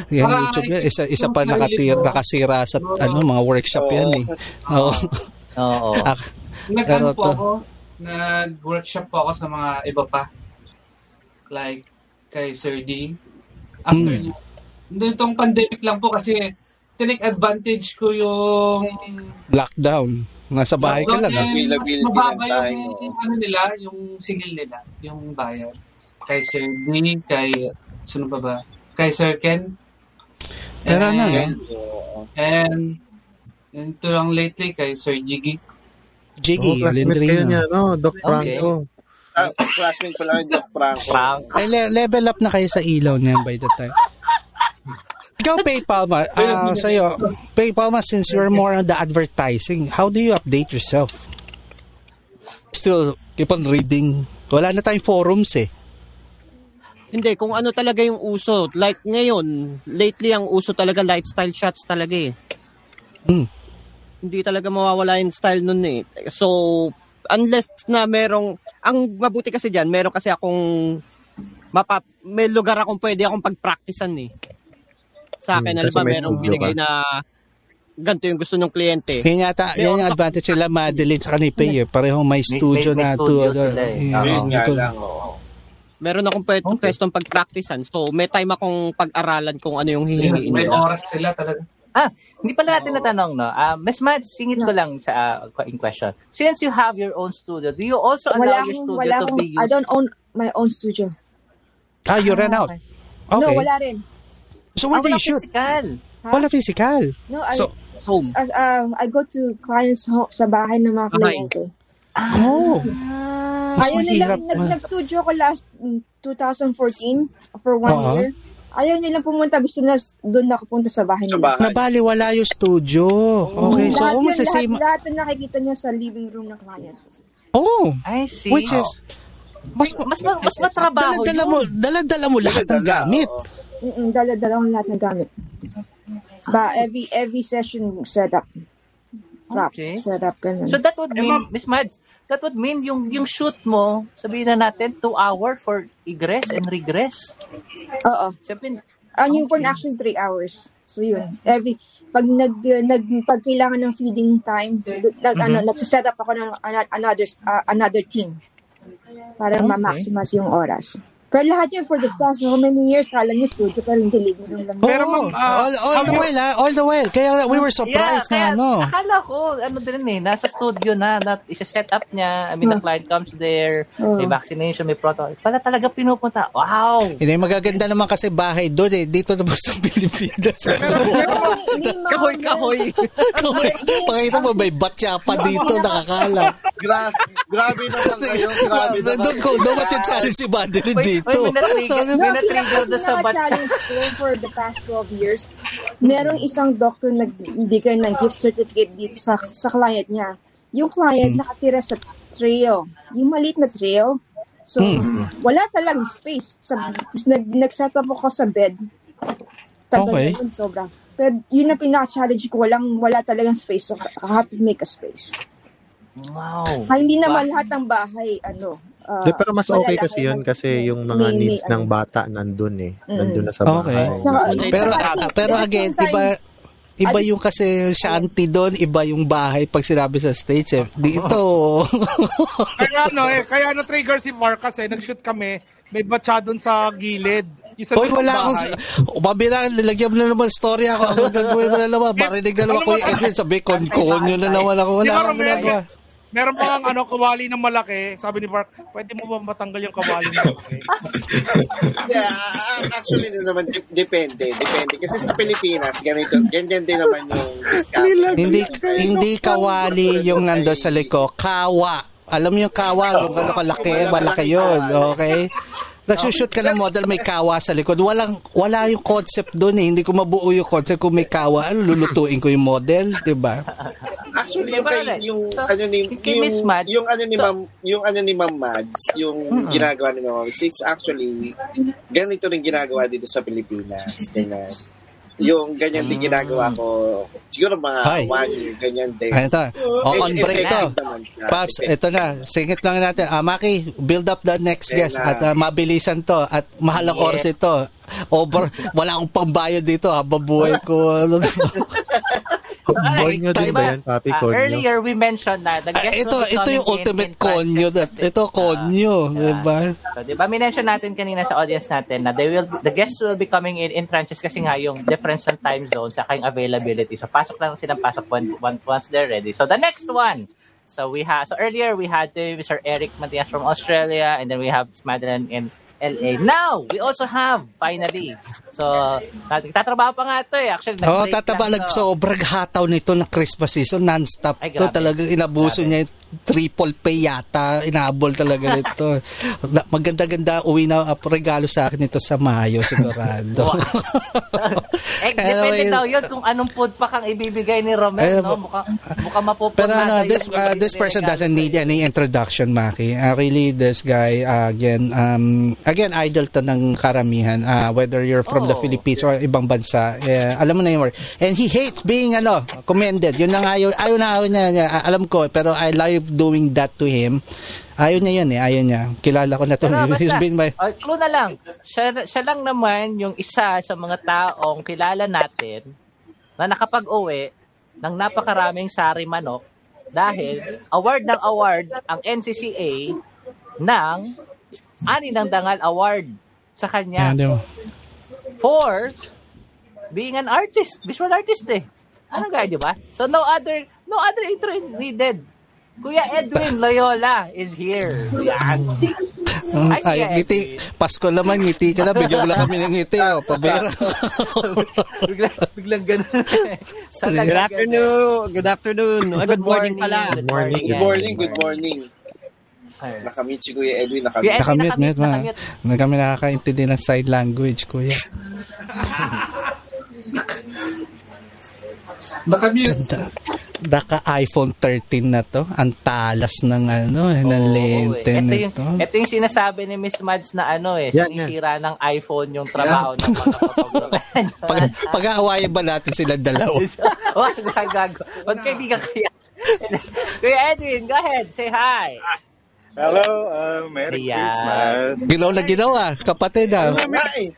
Yan, Para YouTube yan. Isa, isa pa ko. nakasira sa ano, mga workshop yan eh. Oo. Oo. Ah, Pero po ako, nag-workshop po ako sa mga iba pa. Like, kay Sir D. After Hmm. niya. Itong pandemic lang po kasi tinake advantage ko yung lockdown. Nasa bahay ka lang. ah. Eh, Availability mas mababa ng time, yung, oo. ano nila, yung singil nila, yung bayad. Kay Sir D, kay, sino ba ba? Kay Sir Ken. Pero ano, and, So, and, and ito lang lately kay Sir Jiggy. Jiggy, Oh, classmate kayo niya, no? Doc Franco. ah, classmate ko lang yung Doc Franco. Frank. Ay, le- level up na kayo sa ilaw niyan by the time. Ikaw, Pay Palma, ah, sa'yo, Pay Palma, since you're more on the advertising, how do you update yourself? Still, keep on reading. Wala na tayong forums eh. Hindi, kung ano talaga yung uso. Like ngayon, lately ang uso talaga lifestyle shots talaga eh. Hmm. Hindi talaga mawawala yung style nun eh. So, unless na merong, ang mabuti kasi dyan, meron kasi akong, mapa, may lugar akong pwede akong pag-practicean eh. Sa akin, Hmm, alam ba, may merong binigay na ganito yung gusto ng kliyente. Yan yata, yan yung advantage nila Madeline sa kanipay eh. Parehong may studio may na studio to. sila eh. yeah, Yun nga ikaw- lang, oo. Meron akong pwede Okay. pwestong pag-practicean. So, may time akong pag-aralan kung ano yung hihingiin May nila. oras sila talaga. Ah, hindi pala natin natanong, no? Ah, Miss Mads, singit ko lang sa ah, in question. Since you have your own studio, do you also Wala allow your akong, studio wala to akong, be I used? don't own my own studio. Ah, you ran out. Okay. No, wala rin. So Ah, where do wala you shoot? physical. Ha? Wala physical. No, I, So, Home. as, uh, I go to clients ho- sa bahay ng mga Bahay. kliyente. oh. Mas Ayaw nilang, nag, nag-studio ko last mm, 2014 for one Oo. year. Ayaw nilang pumunta. Gusto na doon na pupunta sa bahay Sa nila. bahay. Nabali, wala yung studio. Okay, so lahat, yun, lahat, same. lahat na nakikita nyo sa living room ng client. Oh, I see. which is, mas, mas ma- mas matrabaho dala-dala yun. mo, dala-dala mo lahat ng gamit. oo. Mm-mm, dala-dala ko lahat ng gamit. Ba, every every session set up. Props, Okay. set up, ganun. So that would mean, Miss Mads, that would mean yung yung shoot mo, sabihin na natin, two hour for egress and regress. Oo. Siyempre, Ang yung porn action, 3 hours. So yun, every, pag nag, nag pag kailangan ng feeding time, nag, ano, nagsiset up ako ng ano- another, uh, another team para Okay. ma-maximize yung oras. Pero lahat yun for the past how many years, kala nyo studio, pero hindi room lang. Pero, ma'am, ah, all, all the while, ha? all the while. Kaya we were surprised kaya na ano. akala ko, ano din eh, nasa studio na, na isa-set up niya, I mean, the client comes there, may Hmm. vaccination, may protocol. Pala talaga pinupunta. Wow! Hindi, magaganda naman kasi bahay doon eh. Dito naman sa Pilipinas. Kahoy, kahoy. Pakita mo, may batya pa dito, nakakala. Gra- grabe naman kayo. Grabe naman. Doon ko, doon challenge si Madeline Wait, dito. wait, may natrigger, No, may natrigger doon sa batsa. for the past 12 years, merong isang doctor nagbigay ng gift certificate dito sa sa client niya. yung client Mm. nakatira sa trail. Yung maliit na trail. So, Mm. wala talagang space. Sa, nag, nag-set up ako sa bed. Tagal Okay. na yun, sobra. Pero yun na pinaka-challenge ko. Walang, wala talagang space. So, I have to make a space. Wow. Ah, hindi naman lahat ng bahay, ano, ah, Di, pero mas okay kasi yun kasi yung mga may needs ng ano. bata nandun eh. Mm. Nandun na sa Okay. bahay. Saka- Pero saka- ah, pero again, iba iba yung kasi shanty doon, iba yung bahay pag sinabi sa States eh. Dito. Kaya ano eh, kaya ano trigger si Mark kasi nag-shoot kami, may batsa doon sa gilid. Isa Hoy, wala akong... Mabira, nilagyan mo na naman story ako. Ang gagawin mo na naman. Marinig na naman ko yung Edwin. Sabi, kon-konyo na naman ako. Wala akong ginagawa. Meron pa ang ano, kawali ng malaki. Sabi ni Mark, pwede mo ba matanggal yung kawali ng malaki? Yeah, ah, actually din naman dep- depende, depende kasi sa Pilipinas ganito, ganyan din naman yung discount. Hindi hindi kawali yung nando sa liko. Kawa. Alam mo yung kawa, kung ano kalaki, malaki yun. Okay? Nagsushoot ka ng model, may kawa sa likod. Walang, wala yung concept doon eh. Hindi ko mabuo yung concept kung may kawa. Ano, lulutuin ko yung model, di ba? Actually yung kay, yung So, ano ni yung, yung ano ni so- Ma'am yung ano ni Ma'am Mads, yung ginagawa ni Ma'am Mads is actually ganito rin ginagawa dito sa Pilipinas. Ganyan. Yung ganyan din ginagawa ko siguro mga Ay. one year ganyan din. Ay, ito. O, on break to. Paps, ito na. Singit lang natin. Ah, Maki, build up the next guest at ah, mabilisan to at mahalang Yeah. oras ito. Over, wala akong pambayad dito habang buhay ko. Konyo din ba yan, Papi? Ah, Konyo? earlier we mentioned na the guest Ah, ito, will be ito yung coming in ultimate konyo. That, ito, konyo. Ah, Diba? So, di ba, minention natin kanina sa audience natin na they will, the guests will be coming in in tranches kasi nga yung difference ng time zone sa yung availability. So, pasok lang silang pasok when, when, once they're ready. So, the next one. So, we have, so earlier we had the Mr. Eric Matias from Australia and then we have Madeline in LA. Now, we also have, finally. So, nagtatrabaho pa nga ito eh. Actually, Oo, oh, nag-break tataba lang lang to. sobrang hataw nito ng Christmas season. Non-stop Ay, to. grabe. Talagang inabuso Grabe. niya triple pay yata. Inabol talaga nito. Na- Maganda-ganda uwi na uh, regalo sa akin ito sa Mayo, sigurado. eh, Anyway, depende daw yun kung anong food pa kang ibibigay ni Romel, Eh, no? Mukhang, mukhang mapupun Pero ano, this uh, this person doesn't need any introduction, Maki. Uh, really, this guy uh, again, um, again idol to ng karamihan. Uh, whether you're from the Oh. Philippines or ibang bansa, eh, alam mo na yung word. And he hates being ano commended. Yun lang ayaw, ayaw na ayaw niya, niya. Alam ko, pero I love doing that to him. Ayaw niya yun eh, ayaw niya. Kilala ko na to. Pero He's basta, been my... oh, clue na lang. Siya, siya lang naman yung isa sa mga taong kilala natin na nakapag-uwi ng napakaraming sari manok dahil award ng award ang NCCA ng Ani ng Dangal Award sa kanya for being an artist, visual artist eh. Ano gaya, di ba? So no other no other intro needed. Kuya Edwin Loyola is here. Yan. Mm, Ay, ngiti. Pasko naman, ngiti ka na. Bigyan mo lang kami ng ngiti. Oh, pabera. biglang, biglang ganun. Good afternoon. Good afternoon. Ah, good morning pala. Good morning. Good morning, good morning. Nakamit si Kuya Edwin, Nakamute, nakamute, mute, ma. nakamute. Na kami nakakaintindi ng sign language, kuya. Nakamute. Daka iPhone 13 na to. Ang talas ng ano, eh, ng Oo, lente eh. ito, yung, nito. ito yung sinasabi ni Miss Mads na ano eh, Yan, sinisira ng iPhone yung trabaho ng mga. Pag, pag-aawayan ba natin sila dalawa? Wag gagago. Magkaibigan kaya. Kuya Edwin, go ahead. Say hi. Hello, uh, Merry Ayan. Christmas. Ginaw na ginawa, kapatid ah. Ay,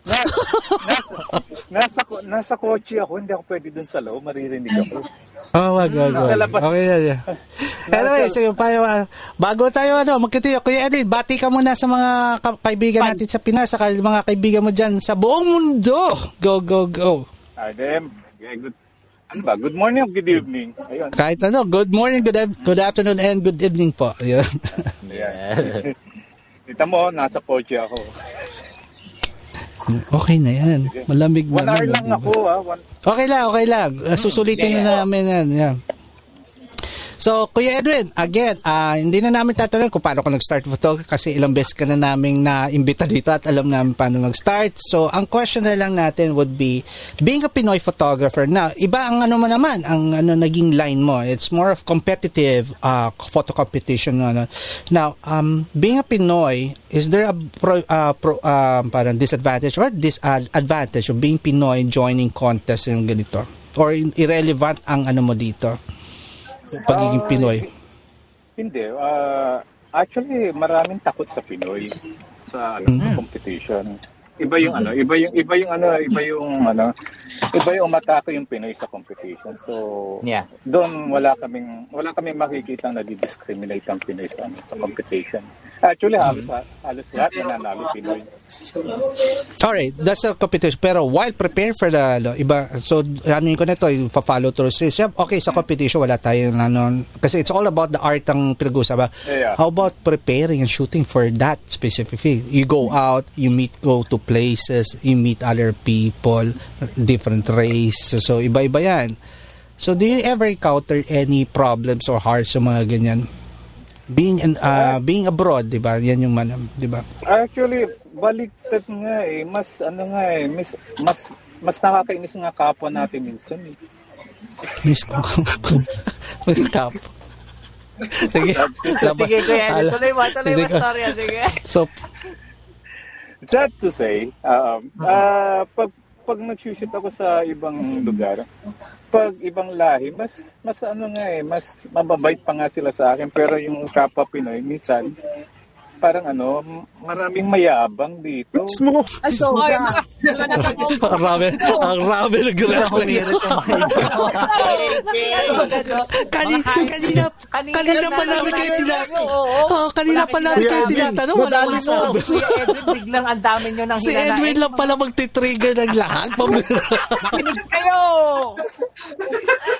Nasa, ko- nasa kotse ako, hindi ako pwede dun sa loob, maririnig ako. Oh, wag, wag, wag. Nasa labas. Okay na yan. Anyway, so yung payo, ah, bago tayo ano, magkitiyo, Kuya Edwin, bati ka muna sa mga ka- kaibigan natin sa Pinas, sa mga kaibigan mo dyan sa buong mundo. Go, go, go. Ah. Yeah, good. Ano ba? Good morning or good evening? Ayun. Kahit ano, good morning, good, good afternoon, and good evening po. Yun. Yeah. Kita mo, nasa kotse ako. Okay na yan. Malamig One naman. hour lang ako, ah. One, Okay lang, okay lang. Susulitin na namin yan. Yeah. So, Kuya Edwin, again, ah, hindi na namin tatanungin kung paano ka nag-start photography kasi ilang beses ka na namin na-imbita dito at alam namin paano mag-start. So, ang question na lang natin would be, being a Pinoy photographer, na iba ang ano mo naman, ang ano naging line mo. It's more of competitive uh, photo competition. Ano. Now, um, being a Pinoy, is there a pro, uh, pro, uh, parang disadvantage or disadvantage of being Pinoy joining contest yung ganito? Or irrelevant ang ano mo dito? Pagiging Pinoy. Hindi. ah, actually, maraming takot sa Pinoy sa ano, Mm. competition. Iba yung ano, iba yung iba yung ano, iba yung ano, iba yung umatake yung Pinoy sa competition. So, Yeah. doon wala kaming wala kaming makikita na di-discriminate ang Pinoy sa, ano, sa competition. Actually, halos, halos lahat nananalo Pinoy. Alright, that's a competition. Pero while prepare for the ano, iba, so ano ko na ito, follow through system. Okay, sa competition, wala tayong ano, kasi it's all about the art ang pinag-uusapan. Yeah. How about preparing and shooting for that specific thing? You go out, you meet, go to places, you meet other people, different race. So, iba-iba yan. So, do you ever encounter any problems or hard sa mga ganyan? Being in, uh, being abroad, di ba? Yan yung man, di ba? Actually, baliktad nga eh. Mas ano nga eh, mas mas mas nakakainis nga kapwa natin minsan eh. Miss ko. Mag-stop. Sige. Laba- Sige, kuya. Ala- Tuloy mo, tuloy mo story. Sige. So, Sad to say, um, ah, pag pag nag-shoot ako sa ibang lugar, pag ibang lahi, mas mas ano nga eh, mas mababait pa nga sila sa akin. Pero yung kapwa Pinoy minsan parang ano, maraming mayabang dito. Smoke. ang rami, ang rami nag-reflect. Kanina, kanina, kanina pa namin kayo tinatanong. Oh, kanina pa namin kayo tinatanong. Wala. Kuya Edwin, biglang ang dami nyo nang Si Edwin lang pala magtitrigger ng lahat. Pamira. Kayo!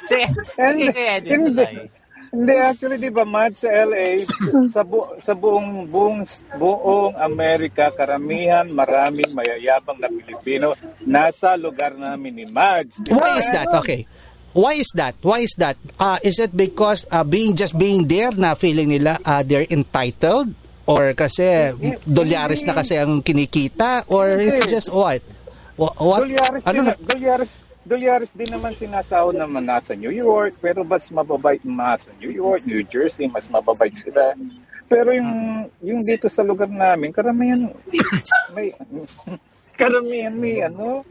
Sige, Edwin. Hindi. actually 'di ba Mad sa LA sa bu- sa buong buong buong Amerika karamihan maraming mayayabang na Pilipino nasa lugar namin ni ba? Why is that? Okay. Why is that? Why is that? Uh, is it because uh, being just being there na feeling nila uh, they're entitled? Or kasi dolyares na kasi ang kinikita? Or it's just what? What? what? Dolyares Ano na? Dolyares, Dolyares din naman sinasahod naman nasa New York, pero mas mababait mga sa New York, New Jersey, mas mababait sila. Pero yung yung dito sa lugar namin, karamihan may karamihan may ano,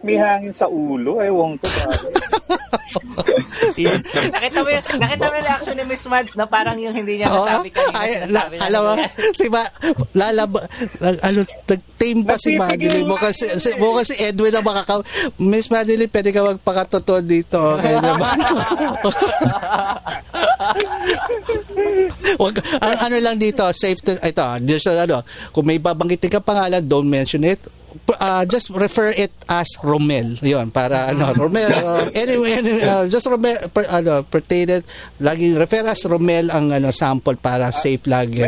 may hangin sa ulo, ewan ko ba. nakita mo yung, nakita mo yung reaction ni Miss Mads na parang yung hindi niya nasabi kanina. Ay, na alam mo, si ba, lalab, lag- ano, nag-tame pa si Madeline mo kasi, si, mo kasi Edwin ang makaka, Miss Madeline, pwede ka magpakatotoo dito, okay naman. Wag, ang ano lang dito, safe to, ito, there's a, ano, kung may babanggitin ka pangalan, don't mention it. Uh, just refer it as Romel. Yun, para ano, Romel. Uh, anyway, anyway uh, just Romel, per, ano, pertained, lagi refer as Romel ang ano, sample para safe lagi.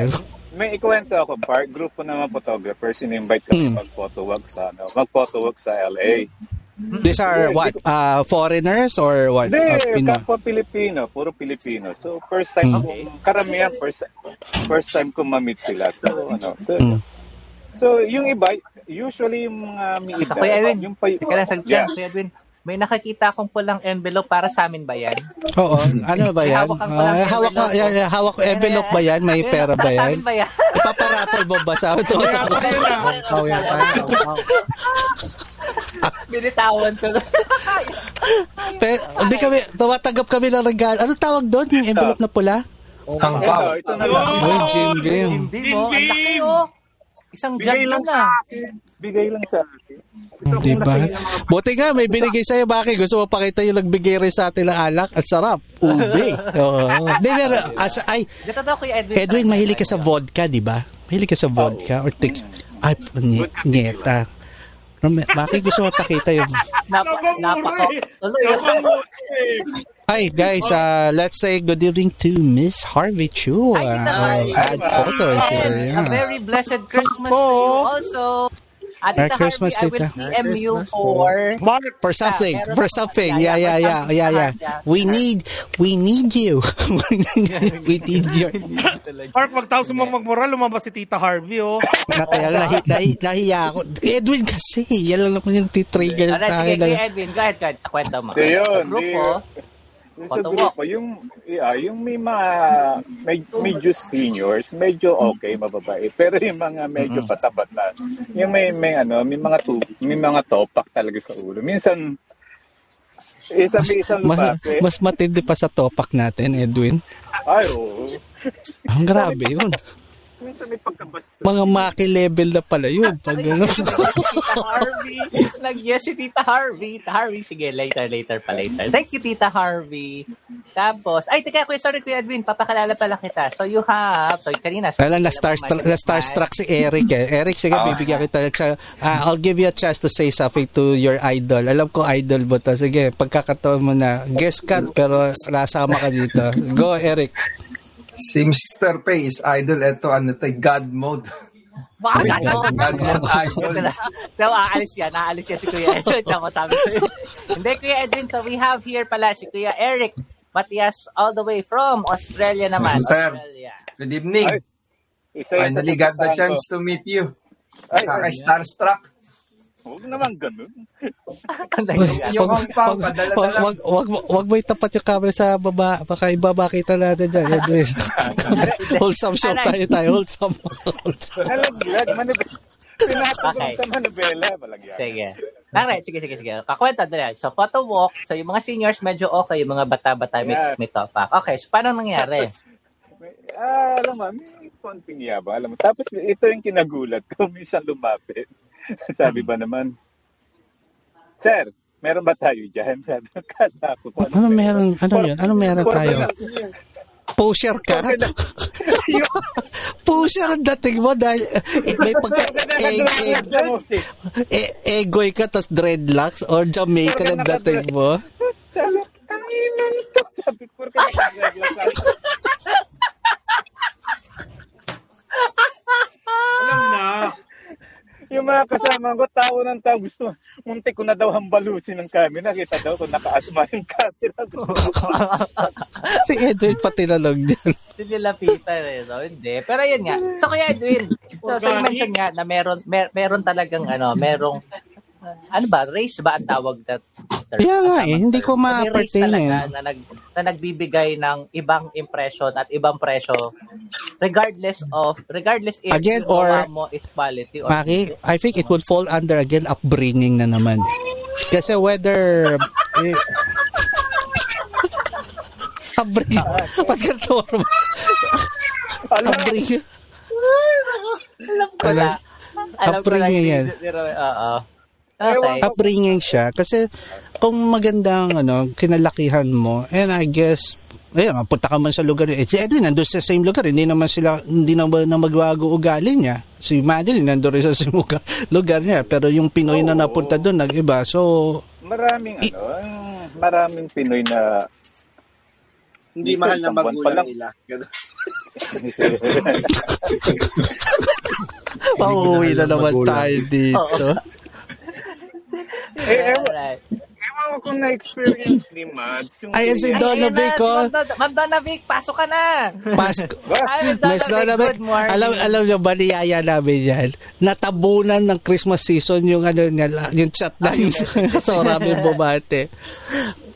May ikwento ako, Park. Grupo mga photographers, in-invite kami Hmm. mag-photowalk sa, ano, mag-photowalk sa LA. These are what? Uh, foreigners or what? Hindi, Uh, Pino- kapwa Pilipino, puro Pilipino. So, first time Mm. kong, karamihan, first, first time kong ma-meet sila. So, ano, so, Mm. so, yung iba, usually yung mga may edad, Kuya Edwin, yung pa, teka lang, saglit Yeah. Kuya Edwin. May nakakita akong pulang envelope para sa amin ba yan? Oo, ano ba yan? Hawak ang palang Ah, hawak ko, envelope. yan, yan, hawak ko envelope ba yan? May pera ba Para sa yan? amin ba yan? Ipaparaffle mo ba sa ito? Oh, yan. Oh, Binitawan ko. Pero, hindi kami, tumatanggap kami ng regalo. Ano tawag doon? Yung envelope na pula? Ang Ito, ito na lang. Jim Beam. Hindi mo, ang laki oh. Isang jug Bigay lang lang sa ah. akin. Bigay lang sa akin. Ito Di ba? Buti nga, may binigay sa'yo. Bakit? Gusto mo pakita yung nagbigay rin sa atin ng alak? At sarap. Ube. Oo. Hindi, pero, as, ay, Edwin. Edwin, mahilig ka sa vodka, di ba? Mahilig ka sa vodka or tik. Ay, nye, nyeta. Bakit gusto mo pakita yung... Napa, napako. Tuloy. Hi guys, uh, let's say good evening to Miss Harvey Chu. Ay, Uh, kita- uh, add photos here. And a Yeah. very blessed Christmas to you also. At Merry Tita Christmas, Harvey, I will Tita. Merry you for... For something, meron for ako- something. yeah, Yeah, yeah, yeah, yeah, yeah, yeah. We need, we need you. we need your... Park, magtapos mo magmoral, lumabas si Tita Harvey, oh. Na, kaya nahi, nahi, nahiya ako. Edwin kasi, yan lang naman yung titrigger Alright, sa sige, Edwin, go ahead, go ahead, sa kwento mo. Sa grupo. Yung sa grupo, yung, yeah, yung may mga med, medyo seniors, medyo okay, mababait. Pero yung mga medyo bata-bata, yung may, may ano, may mga tu, may mga topak talaga sa ulo. Minsan, isa may isang Mas, lupape. mas matindi pa sa topak natin, Edwin. Ay, oo. Ang grabe yun. Minsan may pagkabas. Mga maki level na pala yun. Pag ano. Tita Harvey. Nag-yes si Tita Harvey. Tita Harvey, sige, later, later pa, later. Thank you, Tita Harvey. Tapos, ay, teka, kuya, sorry, Kuya Edwin, papakalala pala kita. So, you have, so, kanina, Kaya na starstruck, na starstruck si Eric eh. Eric, sige, Ah. bibigyan kita. Ah, I'll give you a chance to say something to your idol. Alam ko idol mo to. Sige, pagkakataon mo na. Guest cut, pero nasama ka dito. Go, Eric. Si Mr. Pay is idol. Ito, ano to, God mode. Wow, God mode idol. So, aalis yan. Aalis yan si Kuya Edwin. Tama sabi yun. Hindi, Kuya Edwin. So, we have here pala si Kuya Eric Matias all the way from Australia naman. Sir. Australia. Good evening. Ay, Isa Finally got the chance to meet you. Ay, Kakay starstruck. Huwag naman ganun. Yung Kong, Wag, padala na wag, lang. wag, wag, wag mo itapat yung camera sa baba. Baka ibaba kita natin dyan, Edwin. wholesome show tayo tayo. Wholesome. wholesome. Nalaglag, manibela. Pinatugod Okay. sa manibela. Malagyan. Sige. Alright, sige, sige, sige. Kakwenta na yan. So, photo walk. So, yung mga seniors medyo okay. Yung mga bata-bata may, Yeah. may topak. Okay, so paano nangyari? Ah, alam mo, may konting yaba. Alam mo. Tapos ito yung kinagulat ko. Minsan lumapit. Sabi ba naman, Sir, meron ba tayo dyan? Sabi ko, kala ko. kung Ano meron? Ano yun? Ano meron tayo? Pusher ka? Pusher ang dating mo dahil eh, may pagka eh, eh, eh, egoy ka tas dreadlocks or Jamaica ang dating mo. Sabi ko, "Tangina nito." Sabi ko, "Porke nagaglag ako." Alam na. Yung mga kasama ko, tao ng tao, gusto, muntik ko na daw hambalusin ng camera. Kita daw kung nakaasma yung camera. Si Edwin pati nalog din. Hindi lapitan eh. So, hindi. Pero yun nga. So, kaya Edwin, so, so you mentioned nga na meron, mer- meron talagang ano, merong, ano ba, race ba ang tawag that? Yeah nga eh, hindi ko ma-pertain eh. na, nag, na nagbibigay ng ibang impression at ibang presyo regardless of, regardless if Again, or- mo is quality or Maki, I think it would fall under again upbringing na naman. Kasi whether eh, upbringing. Ba't mo? Upbringing. Alam ko na. Alam ko na Upbringing yan. Oo. Okay. upbringing siya. Kasi kung magandang ano kinalakihan mo and I guess ayun punta ka man sa lugar eh si Edwin nandun sa same lugar hindi naman sila hindi naman na magbago ugali niya. Si Madeline nandun rin sa same lugar, lugar niya. Pero yung Pinoy na napunta doon nag-iba. So Maraming ano, ang- maraming Pinoy na Hindi mahal na magulang lang. nila. Pauwi na naman tayo dito eh, ewan, Alright. ewan ko kung na-experience ni Mads. Yung Ayan si Donna na, Vic oh Ma'am Don- Ma'am Donna Vic, pasok ka na. Pasko Ay, Miss Donna Vic, alam alam niyo ba niyaya namin yan? Natabunan ng Christmas season yung ano niya, yung chat namin sa maraming bumate.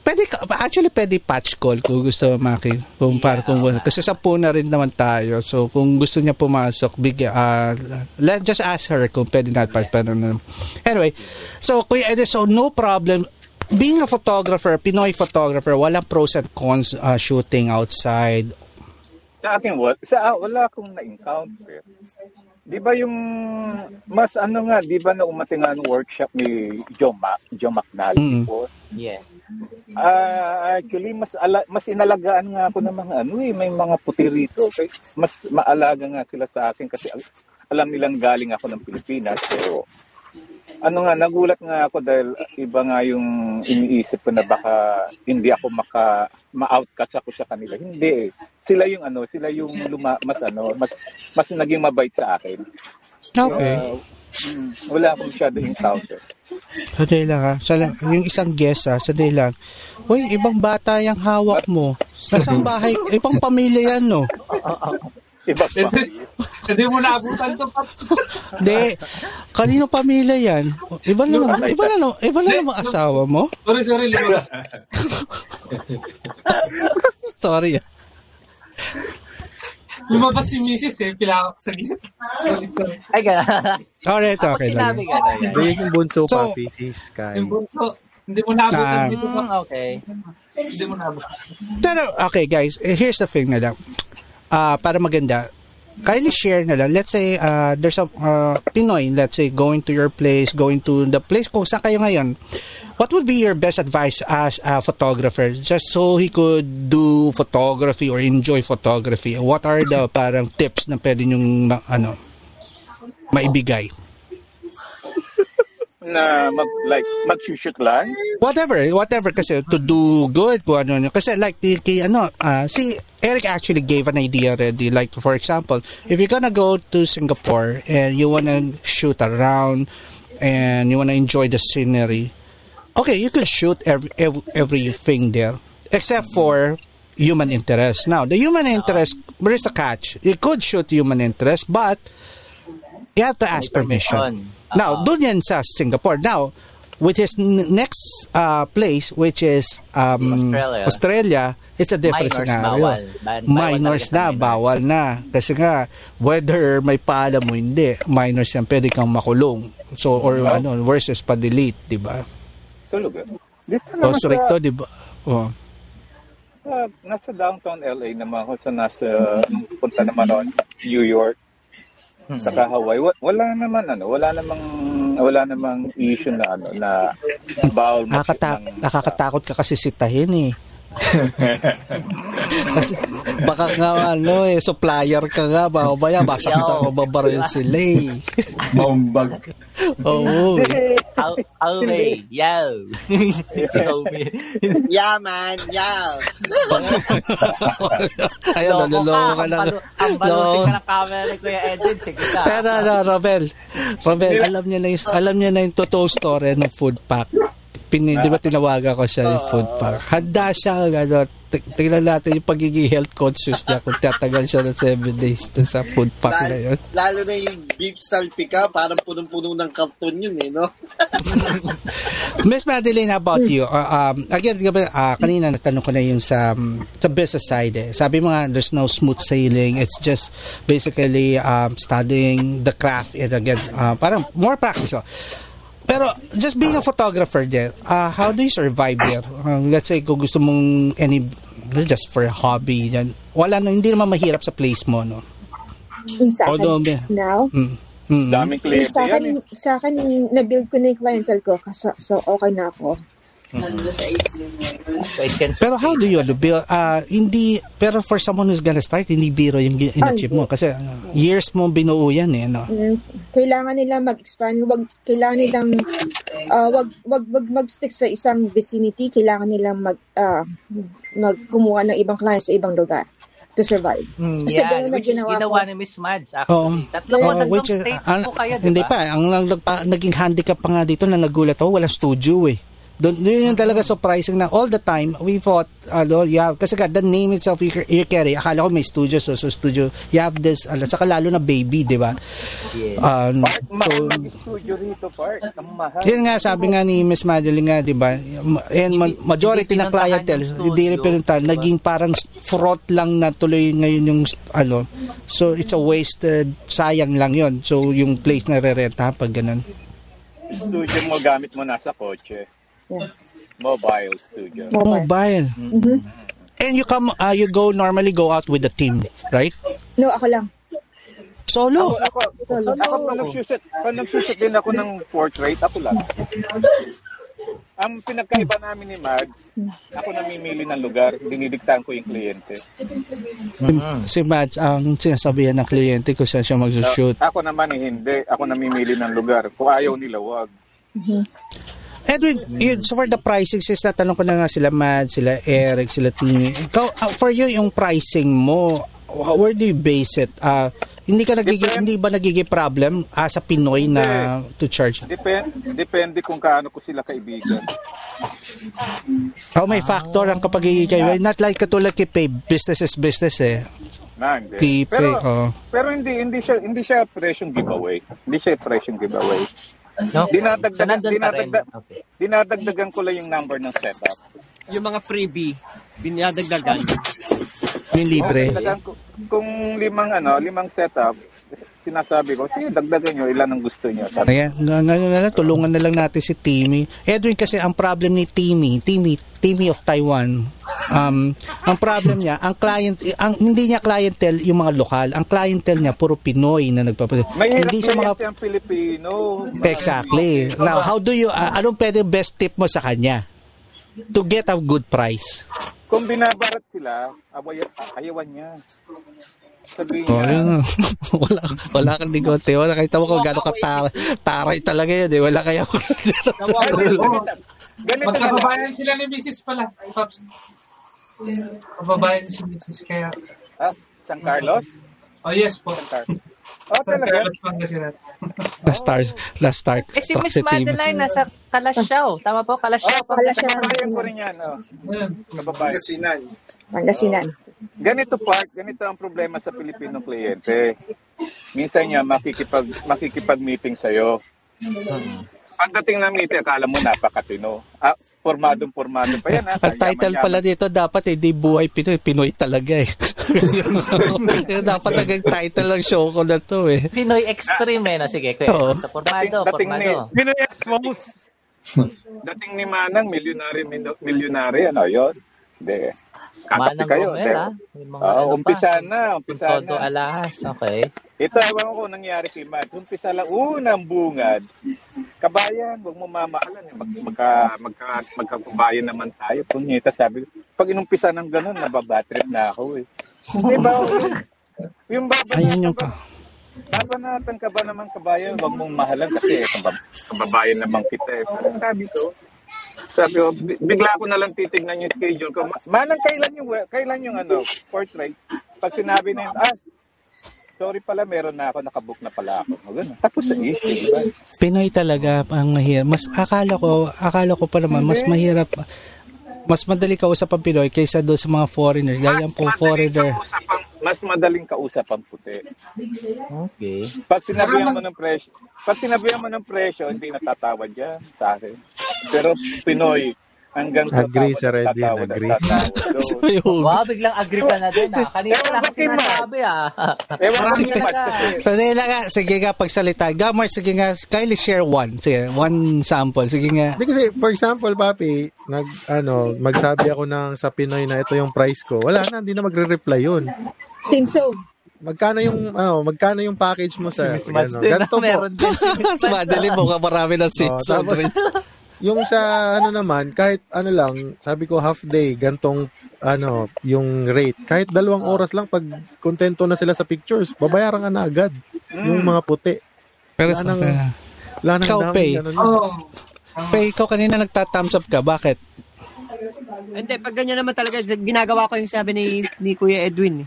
Pwede ka, actually pwede patch call kung gusto Maki. Kung para kung kasi sa na rin naman tayo. So kung gusto niya pumasok, big uh, let just ask her kung pwede na patch no. Anyway, so Kuya Eddie, so no problem being a photographer, Pinoy photographer, walang pros and cons uh, shooting outside Sa akin, wala, sa, ah, wala akong na-encounter. Di ba yung, mas ano nga, di ba na umating nga ng workshop ni Joe, Mac, Joe McNally Mm. before? Yeah. Ah, actually, mas ala, mas inalagaan nga ako ng mga ano eh, may mga puti rito. Okay? Mas maalaga nga sila sa akin kasi al- alam nilang galing ako ng Pilipinas. So, ano nga, nagulat nga ako dahil iba nga yung iniisip ko na baka hindi ako maka ma-outcast ako sa kanila. Hindi eh. Sila yung ano, sila yung luma, mas ano, mas mas naging mabait sa akin. Okay. Uh, Mm, wala akong masyado encounter. Sandali lang ha. Sala, yung isang guest ha, sandali lang. Uy, ibang bata yung hawak mo. Nasang bahay, ibang pamilya yan, no? Iba pa. Hindi, mo naabutan to, Paps. Hindi. Kanino pamilya yan? Iba na naman, iba na naman, iba na naman asawa mo? Sorry, sorry, Limuras. Sorry. Lumabas si Mrs. eh, pila ako sa gitna. Sorry, sorry. Ay, gano'n. Alright, Ako okay lang. sinabi. Hindi yun yung bunso So- papi, si Sky. Yung bunso, hindi mo naabutan Ah. dito, Mm, Paps. okay. Hindi mo naabutan. Pero, okay guys, eh, here's the thing na lang. Ah, para maganda, kindly share na lang. Let's say, uh, there's a uh, Pinoy, let's say, going to your place, going to the place kung saan kayo ngayon. What would be your best advice as a photographer just so he could do photography or enjoy photography? What are the parang tips na pwede nyong ano, maibigay? Na mag, like, mag-shoot lang. whatever, whatever kasi to do good kung ano, ano. kasi like the kay ano ah, si Eric actually gave an idea already. Like for example if you're gonna go to Singapore and you wanna shoot around and you wanna enjoy the scenery okay you could shoot every, every everything there except for human interest. Now the human interest there is a catch. You could shoot human interest but you have to ask permission now, doon yan sa Singapore. Now, with his n- next uh, place, which is um, Australia. Australia, it's a different Minors scenario. bawal. Ba- bawal minors sa na, minors. bawal na. Kasi nga, whether may paalam mo hindi, minors yan, pwede kang makulong. So, or ano, versus pa-delete, di ba? Tulog eh. Dito naman sa, stricto, di ba? Oh. sa- nasa downtown LA naman ako sa nasa punta naman ako New York saka Hawaii Wa- wala naman ano wala namang wala namang issue na ano na bawal mo Nakakata- nakakatakot ka kasi sitahin eh. Kasi baka nga ano eh, supplier ka nga, babaya, basa sa mababaril sila eh. Maumbag. Oo. Aume, yo. Si Aume. Yeah, man. Yeah. Ayun, Loko naluloko ka ang lang. Ang balusing No. ka ng camera ni Kuya Edwin. Sige ka. Pero ano, Robel, Robel, alam niya na yung, alam niya na yung totoo story ng food pack. Pin, di ba tinawagan ko siya yung food pack? Handa siya, ano, tingnan natin yung pagiging health conscious niya kung tatagal siya ng 7 days to sa food pack na Lalo, yun. lalo na yung beef salpika, parang punong-puno ng karton yun eh, no? Miss Madeline, how about you? Uh, um, again, uh, kanina natanong ko na yung sa, um, sa business side eh. Sabi mo nga, there's no smooth sailing. It's just basically um, studying the craft and again, uh, parang more practice. oh. Pero just being a photographer there, uh, how do you survive there? Um, let's say kung gusto mong any just for a hobby yan. Wala na hindi naman mahirap sa place mo no. Yung sa akin Although, may- now, Mm. Mm. daming yung kliyente sa yan akin, eh. sa akin, na-build ko na yung clientele ko, kasi, so okay na ako. So it can Pero how do you ano, build, uh, hindi, pero for someone who's gonna start, hindi biro yung in-achieve mo. Kasi uh, years mo binuo yan eh, no? Kailangan nila mag-expand, wag kailangan nilang ah, wag wag wag mag-stick sa isang vicinity, kailangan nilang mag ah, magkumuha ng ibang clients sa ibang lugar to survive. Mm, Kasi yeah, ganun na which is ginawa ginawa ko. ni Miss Mads actually. Tatlong Oo, tatlong which is, state ang- po kayo, hindi di ba? pa, ang nag, nagpa- naging handicap pa nga dito na nagulat ako, walang studio eh. Doon yun yung talaga surprising na all the time we thought ano yeah kasi ka the name itself you, you carry akala ko may studio so, so studio you have this ano, saka lalo na baby di ba Yes. um, Mahal so mag-studio rito, Park. Ang mahal. Yun nga, sabi nga ni Miss Madeline nga, di ba? And ma- majority pinuntahan clientele, studio, hindi rin pinuntahan. Naging parang fraught lang na tuloy ngayon yung, ano. So, it's a wasted, sayang lang yon So, yung place na re-renta pag ganun. Studio mo gamit mo nasa kotse. Yeah. Mobile studio. Mobile. Mobile. Mhm. And you come, uh, you go, normally go out with the team, right? No, ako lang. Solo. Ako, ako, ako pa nagsushoot, pa nagsushoot din ako ng portrait, ako lang. Ang pinagkaiba namin ni Mads, ako namimili ng lugar, dinidiktahan ko yung kliyente. Si Mads, ang sinasabihan ng kliyente ko saan siya mag-shoot. Ako naman eh, hindi. Ako namimili ng lugar. Kung ayaw nila, wag. Edwin, yun, so for the pricing, sis, natanong ko na nga sila Mad, sila Eric, sila Timmy. Ikaw, uh, for you, yung pricing mo, wh- where do you base it? Uh, Hindi ka nagiging, Depende. hindi ba nagiging problem as a Pinoy na to charge? Depende, depende kung kaano ko sila kaibigan. Oh, may factor ang kapag kayo. Not like katulad kay Pay, business is business eh. Na, hindi. Tipe, Pero, oh. pero hindi hindi siya hindi siya presyong giveaway. Hindi siya presyong giveaway. No? Dinadagdag, So, nandun pa rin. dinadagdag, Okay. dinadagdagan ko lang yung number ng setup. Yung mga freebie, binadagdagan. Yung libre. Ko, kung limang ano, limang setup, sinasabi ko, sige, dagdagan nyo ilan ang gusto nyo. Sabi, Ayan, ng- ngayon na lang, tulungan na lang natin si Timmy. Edwin kasi ang problem ni Timmy, Timmy, Timmy of Taiwan, um, ang problem niya, ang client, ang hindi niya clientele yung mga lokal, ang clientele niya puro Pinoy na nagpapadala. may Hindi siya mga ang Pilipino. Exactly. Now, how do you, uh, anong pwede best tip mo sa kanya? To get a good price. Kung binabarat sila, away, ayawan niya. Sabihin Oh, yun. wala, wala kang ligote. Wala kita mo kung gano'ng katar, taray talaga yun. Eh. Wala lang. Magkababayan sila ni Mrs. pala. Pops. Kababayan si Mrs. Kaya. Ah, San Carlos? Oh yes po. San Carlos. Oh, San talaga? Carlos Pangasinan. last stars, last star. Eh si Miss Madeline nasa Kalasyaw. Tama po, Kalasyaw. Oh, kababayan ko rin yan. Oh. Kababayan. Pangasinan. Pangasinan. Ganito part, ganito ang problema sa Pilipino kliyente. Minsan niya makikipag makikipag-meeting sa iyo. Pagdating ng meeting, akala mo napakatino. Ah, formadong formado pa yan. Ha? Ang title pala dito dapat hindi buhay Pinoy, Pinoy talaga eh. Yung dapat naging title ng show ko na to eh. Pinoy Extreme eh. No? Sige, kuya. Oo. Sa formado, Dating- dating formado. Pinoy expose. Dating ni Manang, milyonary, milyonary, ano, yun. Hindi. Kakasi Manang kayo. Gomel, ah. Oo, ano pa. umpisa na, umpisa Todo na. alahas. Okay. Ito, ewan ko kung nangyari kay Matt. Umpisa lang, unang bungad. Kabayan, huwag mo mamahalan. Mag, magka, magka, magkakubayan naman tayo. Punyeta, sabi ko. Pag inumpisa ng ganun, nababatrip na ako eh. Di ba? yung babanatan Ayun yung ba, babanatan ka ba naman kabayan, huwag mong mahalan kasi kabab, kababayan naman kita eh. Parang sabi ko, sabi ko, bi- bigla ko na lang titignan yung schedule ko. Ma- Manang kailan yung, kailan yung ano, portrait? Pag sinabi na yun, ah, sorry pala, meron na ako, nakabook na pala ako. Ganun. Tapos sa issue, di ba? Pinoy talaga ang mahirap. Mas akala ko, akala ko pa naman mas mahirap mas madali kausap ang Pinoy kaysa doon sa mga foreigner. Dahil ang kung madaling foreigner, kausap ang, mas madaling kausap ang puti. Okay. Pag sinabihan mo ng presyo, pag sinabihan mo ng presyo, hindi natatawad yan sa akin. Pero Pinoy, hanggang Agree, Edwin, tatawad at agree. So. Wow, biglang agree ka na din ah. Kanina wala kasi sinasabi ah. Ewan ko talaga. kasi Sige nga, sige nga pagsalita. Gamar, sige nga, kindly share one. Sige, one sample. Sige nga. Hindi kasi, for example, papi, nag, ano, magsabi ako ng sa Pinoy na ito yung price ko. Wala na, hindi na magre-reply yun. Think so. Magkano yung, ano, magkano yung package mo sa, Si ano, na po. meron din si madali mo ka marami na Oh, seats tapos, already. yung sa, ano naman, kahit ano lang, sabi ko half day, gantong, ano, yung rate. Kahit dalawang oras lang, pag kontento na sila sa pictures, babayaran ka na agad. Yung mga puti. Pero Wala sa nang, wala nang Ikaw, Pay. Oh. Pay, ikaw kanina nagta-thumbs up ka. Bakit? Hindi, pag ganyan naman talaga, ginagawa ko yung sabi ni, ni Kuya Edwin.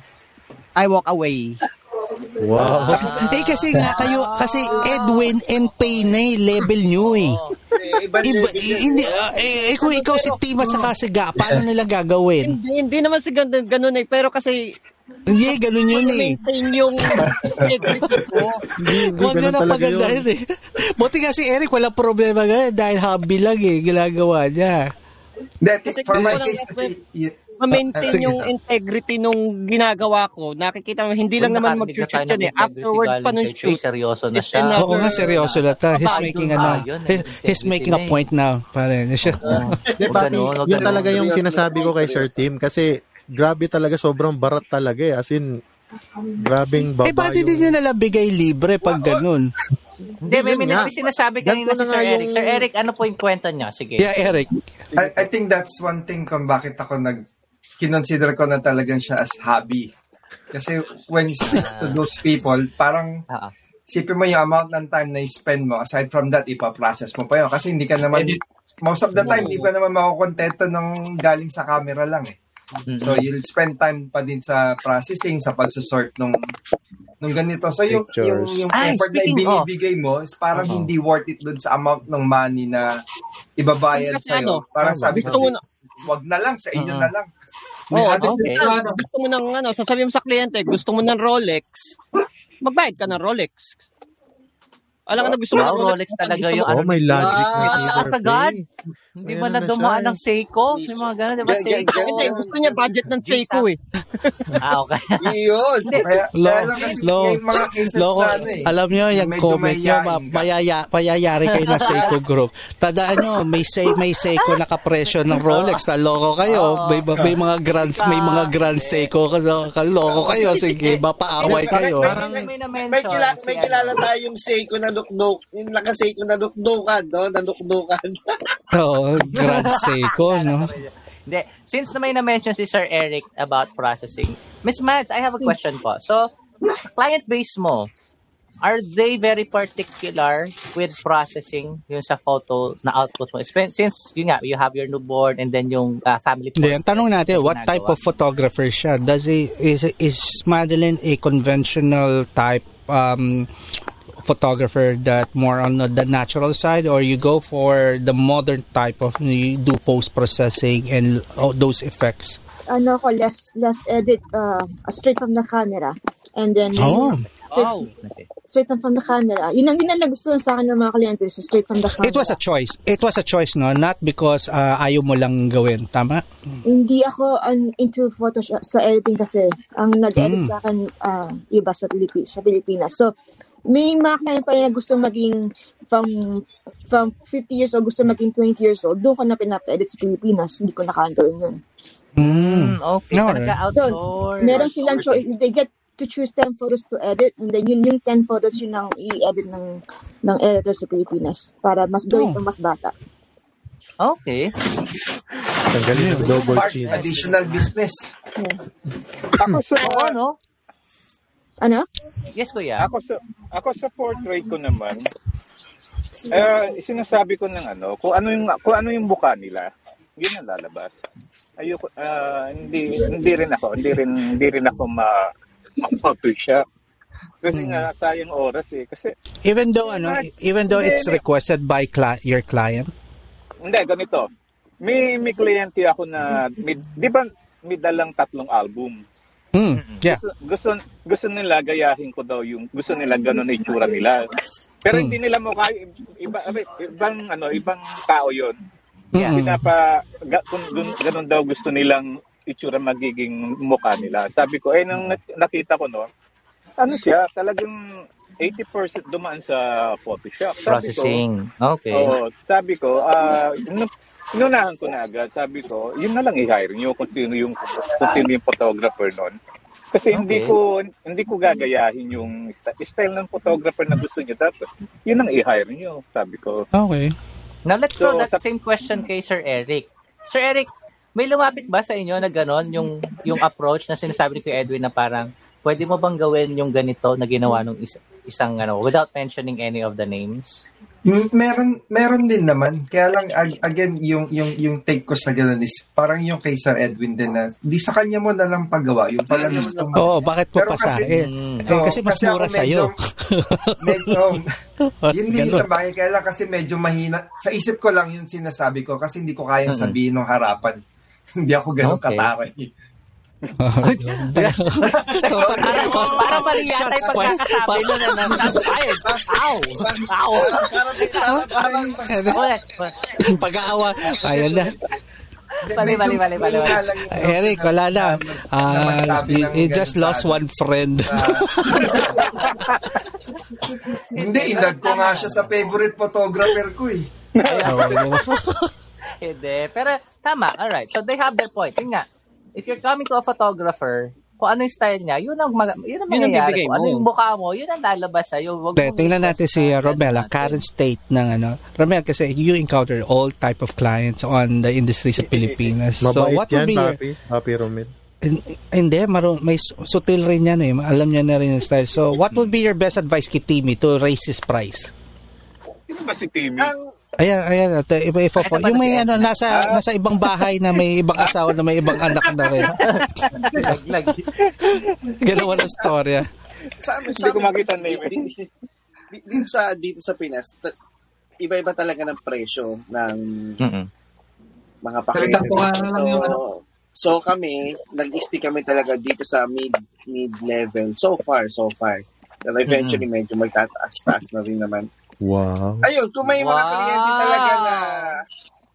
I walk away. Wow. eh kasi nga kayo, kasi Edwin and Pay na eh, level nyo eh. Eh, Iba, hindi, eh, eh, kung ikaw si Tim at saka si Ga, paano nila gagawin? Hindi, hindi naman si ganun, ganun eh. Pero kasi, Hindi, ganun yun eh. maintain yung Huwag na ganun na pagandahin eh. Buti nga si Eric, walang problema nga dahil hobby lang eh, ginagawa niya. That, Kasi for my case, y- ma-maintain Sige. yung integrity nung ginagawa ko. Nakikita mo, hindi lang naman mag-shoot yan eh. Afterwards pa nung shoot. Seryoso na siya. enough. Oo nga, seryoso na ta. He's making ano, yun? he's, he's making a point now. Pare, siya. Huwag yun talaga yung sinasabi ko kay Sir. Tim kasi grabe talaga, sobrang barat talaga eh. As in, grabing baba Eh, ba't hindi nyo yung... nalang bigay libre pag ganun? Hindi, may, may, may sinasabi kanina si Sir Eric. yung- Sir Eric, ano po yung kwento niya? Sige. Yeah, Eric. I, I think that's one thing kung bakit ako nag kinonsider ko na talagang siya as hobby. Kasi when you speak to those people, parang Ah, ah. sipin mo yung amount ng time na i-spend mo. Aside from that, ipaprocess mo pa yun. Kasi hindi ka naman, Edit. most of the time, hindi ka naman makukontento ng galing sa camera lang eh. So you'll spend time pa din sa processing, sa pagsusort nung nung ganito. So yung yung, Pictures. yung Ay, effort na speaking of. ibinibigay mo is parang Oo. hindi worth it dun sa amount ng money na ibabayad sa ano, Parang sabi ko, wag na lang sa inyo Oo. na lang. May Oo, added okay. ano. gusto mo ng ano, sasabihin mo sa kliyente, gusto mo ng Rolex, magbayad ka ng Rolex. Alam ka na gusto mo Wow, ng Rolex Rolex, talaga yung Oh, may logic Ah, may At Hindi Ayan mo na na dumaan siya. ng Seiko. May mga gano'n, di ba? Seiko. gan- Hindi, gusto niya budget ng Seiko eh. Ah, okay. Yun. Kaya, Lo- lo- mga cases Loko, na ano eh. alam nyo, yung comment nyo, ma- mayaya, payayari kayo na Seiko Group. Tandaan nyo, may, say, may Seiko na kapresyo ng Rolex. Naloko kayo. May, may mga grand, may mga grand Seiko. kalo- Kaloko kayo. Sige, mapaaway kayo. Parang- may, may, May, na-mention kila, si may ano. kilala tayong Seiko na nuknuk. Yung naka-Seiko na nuknukan, no? Na nuknukan. Oo, grand Seiko, no? Hindi. Since na may na-mention si Sir Eric about processing, Miss Mads, I have a question po. So, sa client base mo, are they very particular with processing yung sa photo na output mo? Since, yun nga, you have your newborn and then yung uh, family Hindi, ang tanong natin, what type of photographer siya? Does he, is, is Madeline a conventional type um, photographer that more on the, natural side or you go for the modern type of you do post processing and oh, those effects? Ano ko, less, less edit uh, straight from the camera. And then, Oh. straight, Wow. Okay. straight from the camera. Yun ang, yun ang nagustuhan sa akin ng mga kliyente, so straight from the camera. It was a choice. It was a choice, no? Not because uh, ayaw mo lang gawin. Tama? Hindi ako um, into Photoshop sa editing kasi ang nag-edit Mm. sa akin uh, iba sa, Pilipi- sa Pilipinas. So, may mga client pa rin na gusto maging from from 50 years old, gusto maging 20 years old. Doon ko na pinapa-edit sa Pilipinas. Hindi ko na kaya gawin yun. Mm. Mm, okay, so No, nagka-outsource. Meron silang choice. They get to choose 10 photos to edit and then yun yung 10 photos yun ang i-edit ng ng editor sa Pilipinas para mas gawin Oh. mas bata. Okay. Tanggalin yung double chin. additional business. Ako sa Oo, no? Ano? Yes, kuya. ako sa ako sa portrait ko naman eh sinasabi ko ng ano, kung ano yung kung ano yung mukha nila, yun ang lalabas. Ayoko ah, hindi hindi rin ako, hindi rin hindi rin ako ma ma-photoshop. Kasi nga sayang oras eh kasi Even though ano, even though it's requested by cli- your client. hindi ganito. May may kliyente ako na may, di ba may dalang tatlong album. Mm. Yeah. Gusto, gusto gusto nila gayahin ko daw yung gusto nila ganun na itsura nila. Pero Hmm. hindi nila mukha iba, ibang ano ibang tao 'yon. Mm-mm. Pinapa ga, kung ganun daw gusto nilang itsura magiging mukha nila. Sabi ko eh nung nak- nakita ko no, ano siya, talagang 80% dumaan sa Photoshop. Sabi ko, Processing. Okay. Oo, sabi ko, ah, inu- inunahan ko na agad. Sabi ko, yun na lang i-hire nyo kung sino yung, kung sino yung photographer nun. Kasi hindi Okay. ko hindi ko gagayahin yung st- style ng photographer na gusto niyo tapos yun ang i-hire nyo, sabi ko. Okay. Now, let's So, throw that sa- same question kay Sir Eric. Sir Eric, may lumapit ba sa inyo na ganon yung, yung approach na sinasabi ni Edwin na parang, pwede mo bang gawin yung ganito na ginawa nung is- isang ano, without mentioning any of the names? Mm, Meron meron din naman. Kaya lang ag- again yung yung yung take ko sa ganun is parang yung kay Sir Edwin din na di sa kanya mo na lang pagawa yung pala gusto mo. Oo, bakit po Pero pasa? kasi- Eh, Mm. eh, kasi mas Kasi mura sa'yo. medyo yun din sa bagay kaya lang kasi medyo mahina sa isip ko lang yung sinasabi ko kasi hindi ko kayang sabihin ng harapan. hindi ako ganun Okay. kataray. Parang, mali yata yung pagkakasabi nun. Fired. Ow! Ow! Parang. Pag-aawa. Ayan na. Mali, mali, mali, mali. Eric, wala na. Ah, magsabi you, just lost one friend. hindi, inad ko nga siya sa favorite photographer ko eh. Hindi. Pero, tama. Alright. So, they have their point. Yun nga. If you're coming to a photographer, kung ano yung style niya, yun ang, mag- yun ang Yun ang mangyayari. Kung ano mo. yung mukha mo, yun ang lalabas sa'yo. Wag tingnan natin si uh, Romela, current state ng ano. Romel, kasi you encounter all type of clients on the industry sa Pilipinas. so, Mabait what would be your... Papi. Papi Romel. Hin- Hindi, maro, may su- sutil rin yan eh. Alam niya na rin yung style. So, what would be your best advice kay Timmy to raise his price? Sino ba si Timmy? ang Ayan, ayan. Ito, iba, iba po. Ito ba Yung may ano, nasa, nasa ibang bahay na may ibang asawa na may ibang anak na rin. Laglag. Ganawa ng storya. Sa amin, sa ko makita name Dito sa, dito sa Pinas, iba-iba talaga ng presyo ng Mm-mm. mga pakete. ko nga lang yung ano. So kami, nag-stick kami talaga dito sa mid mid level so far, so far. Pero eventually medyo magtataas-taas na rin naman. Wow. Ayun, kung may mga Wow! kliyente talaga na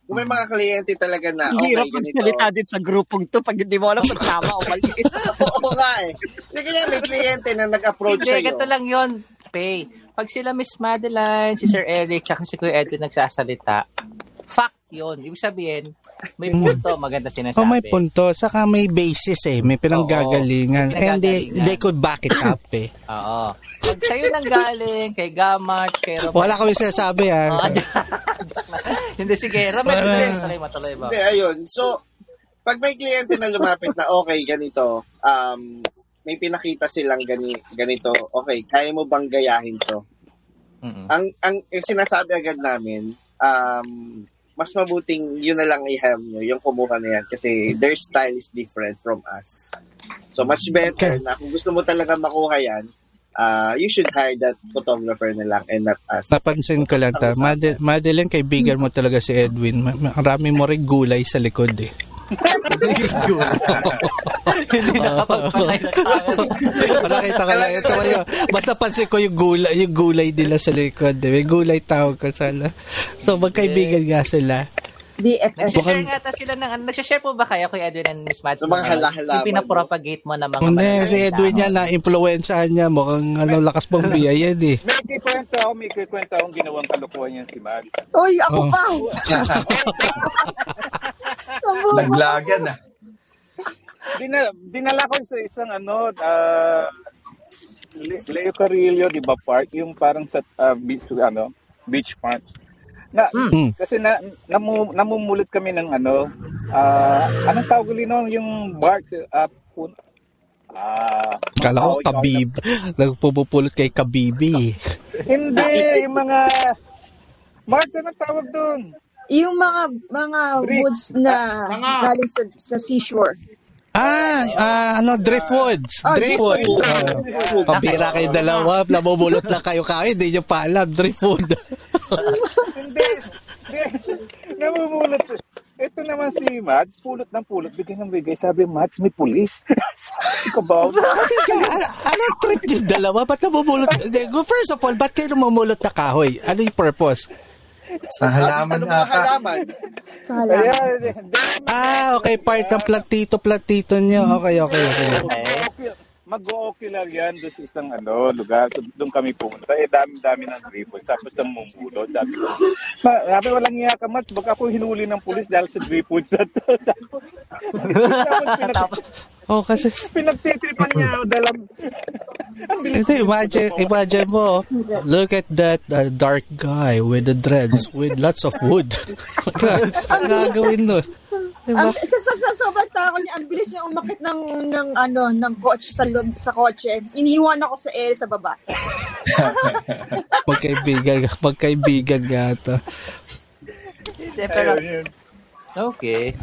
kung may mga kliyente talaga na okay hirap ganito. magsalita din sa grupong to pag hindi mo alam kung tama o mali. Oo nga eh. Hindi kaya may kliyente na nag-approach Hindi, sa'yo. ganito lang yun, Pay. Pag sila Miss Madeline, si Sir Eric, tsaka si Kuya Edwin nagsasalita, yun. Ibig sabihin, may punto, maganda sinasabi. Oh, may punto. Saka may basis eh. May pinanggagalingan. Oo, may And they, they could back it up eh. Oo. Pag sa'yo nang galing, kay Gamach, kay Romel. Wala kami sinasabi ah. Hindi, sige. Romel, tuloy, tuloy mo, tuloy mo. Hindi, ayun. So, pag may kliyente na lumapit na okay, ganito, um, may pinakita silang gani, ganito, okay, kaya mo bang gayahin to? Mm-mm. Ang, ang eh, sinasabi agad namin, um, mas mabuting yun na lang i-have nyo, yung kumuha na yan. Kasi their style is different from us. So, much better na kung gusto mo talaga makuha yan, uh, you should hire that photographer na lang and not us. Napansin ko lang ta. Mad- Madeline, kaibigan mo talaga si Edwin. Ma- Marami mo rin gulay sa likod eh. Hindi nakapagpangay na. Nakita ko lang. Ito kayo. Basta pansin ko yung gulay, yung gulay nila sa likod. Eh. May gulay tawag ko sana. So, magkaibigan nga sila. BFF. Nagsashare nga ta sila ng ano. Nagsashare po ba kayo kay Edwin and Miss Mads? Ng mga hala-halaman. Yung pinapropagate mo na mga Hindi, si Edwin tao. yan, na-influensahan niya. Mukhang ano, lakas pang biya yan eh. May kikwento ako, may kikwento akong ginawang kalukuhan yan si Max. Uy, ako Oh. pa! Naglagan ah. Dinala, dinala ko sa isang ano, Le- Leo Carrillo, di ba, park, yung parang sa ah, beach, ano, beach park. Na, Mm. kasi na, namu, namumulit kami ng ano, ah, anong tawag ulit no? Yung bark, pun- ah, Kala ko kabib. Nagpupupulot kay kabibi. Hindi, yung mga, Mark, anong tawag doon? Yung mga mga Drift. woods na Mga. galing sa, sa seashore. Ah, ah, ano, driftwoods. Oh, Driftwood. driftwood. Uh, pabira kayo dalawa. Namumulot lang kayo kayo. Hindi nyo pa alam. Driftwood. Hindi. Namumulot. Ito naman si Mads, pulot ng pulot, bigay ng bigay. Sabi, Mads, may pulis. Sabi ko ba? Sabi ka, ano, ano trip yung dalawa? Ba't namumulot? Hindi, First of all, ba't kayo namumulot na kahoy? Ano yung purpose? Sa halaman Ano ata. halaman? Sa halaman. Ah, okay. Part ng plantito-plantito nyo. Okay, okay, okay. Okay. Mag-ocular yan doon sa isang ano, lugar. So, doon kami pumunta. Eh, dami-dami ng dripple. Tapos ang mumulot. Sabi ko, ma, sabi, walang iya ka, Mads. Baka ako hinuli ng pulis dahil sa to. Tapos, tapos Oh, kasi pinagtitripan niya ang- ang bilis Ito, imagine, imagine mo, look at that uh, dark guy with the dreads, with lots of wood. Ano gagawin nun? Diba? Ang, sa, sa, sa sobrang tako niya, ang bilis niya umakit ng, ng, ano, ng kotse, sa, loob, sa kotse. Iniwan ako sa L sa baba. Magkaibigan, magkaibigan nga ito. Hindi, pero, Ayun, yun. okay.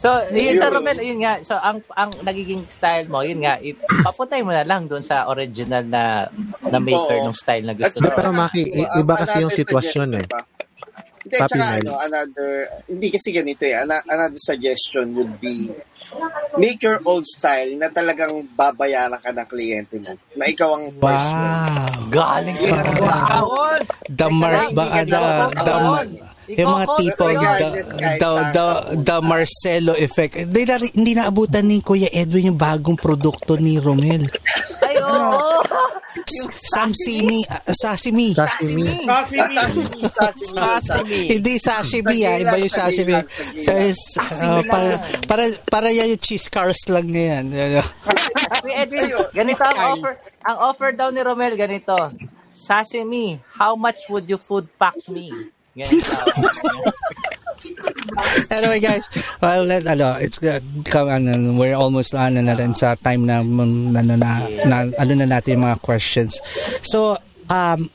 So, yun sa Romel, yun nga. So, ang ang nagiging style mo, yun nga, it, papuntay mo na lang doon sa original na na maker ng style na gusto mo. Pero, Maki, iba kasi yung sitwasyon eh. Hindi, Papi tsaka ano, another, hindi kasi ganito eh, ana- another suggestion would be, make your own style na talagang babayaran ka ng kliyente mo. Na ikaw ang first one. Wow. Galing ka Yun na ang kahon! The mar, ba, Hindi yung mga tipo, the, the, the, the Marcelo effect. Hindi na, hindi na abutan ni Kuya Edwin yung bagong produkto ni Romel. Ay, oo! Samsimi, uh, sashimi. Sashimi. Sashimi, sashimi. Hindi sashimi ah, iba yung sashimi. Uh, para, para, para yan yung cheese cars lang na yan. Kuya Edwin, ganito ang offer. Ang offer daw ni Romel, ganito. Sashimi, how much would you food pack me? Anyway guys, well, let, ano, it's good. Come on, we're almost ano na rin sa time na, ano na, na, ano na natin yung mga questions. So, um,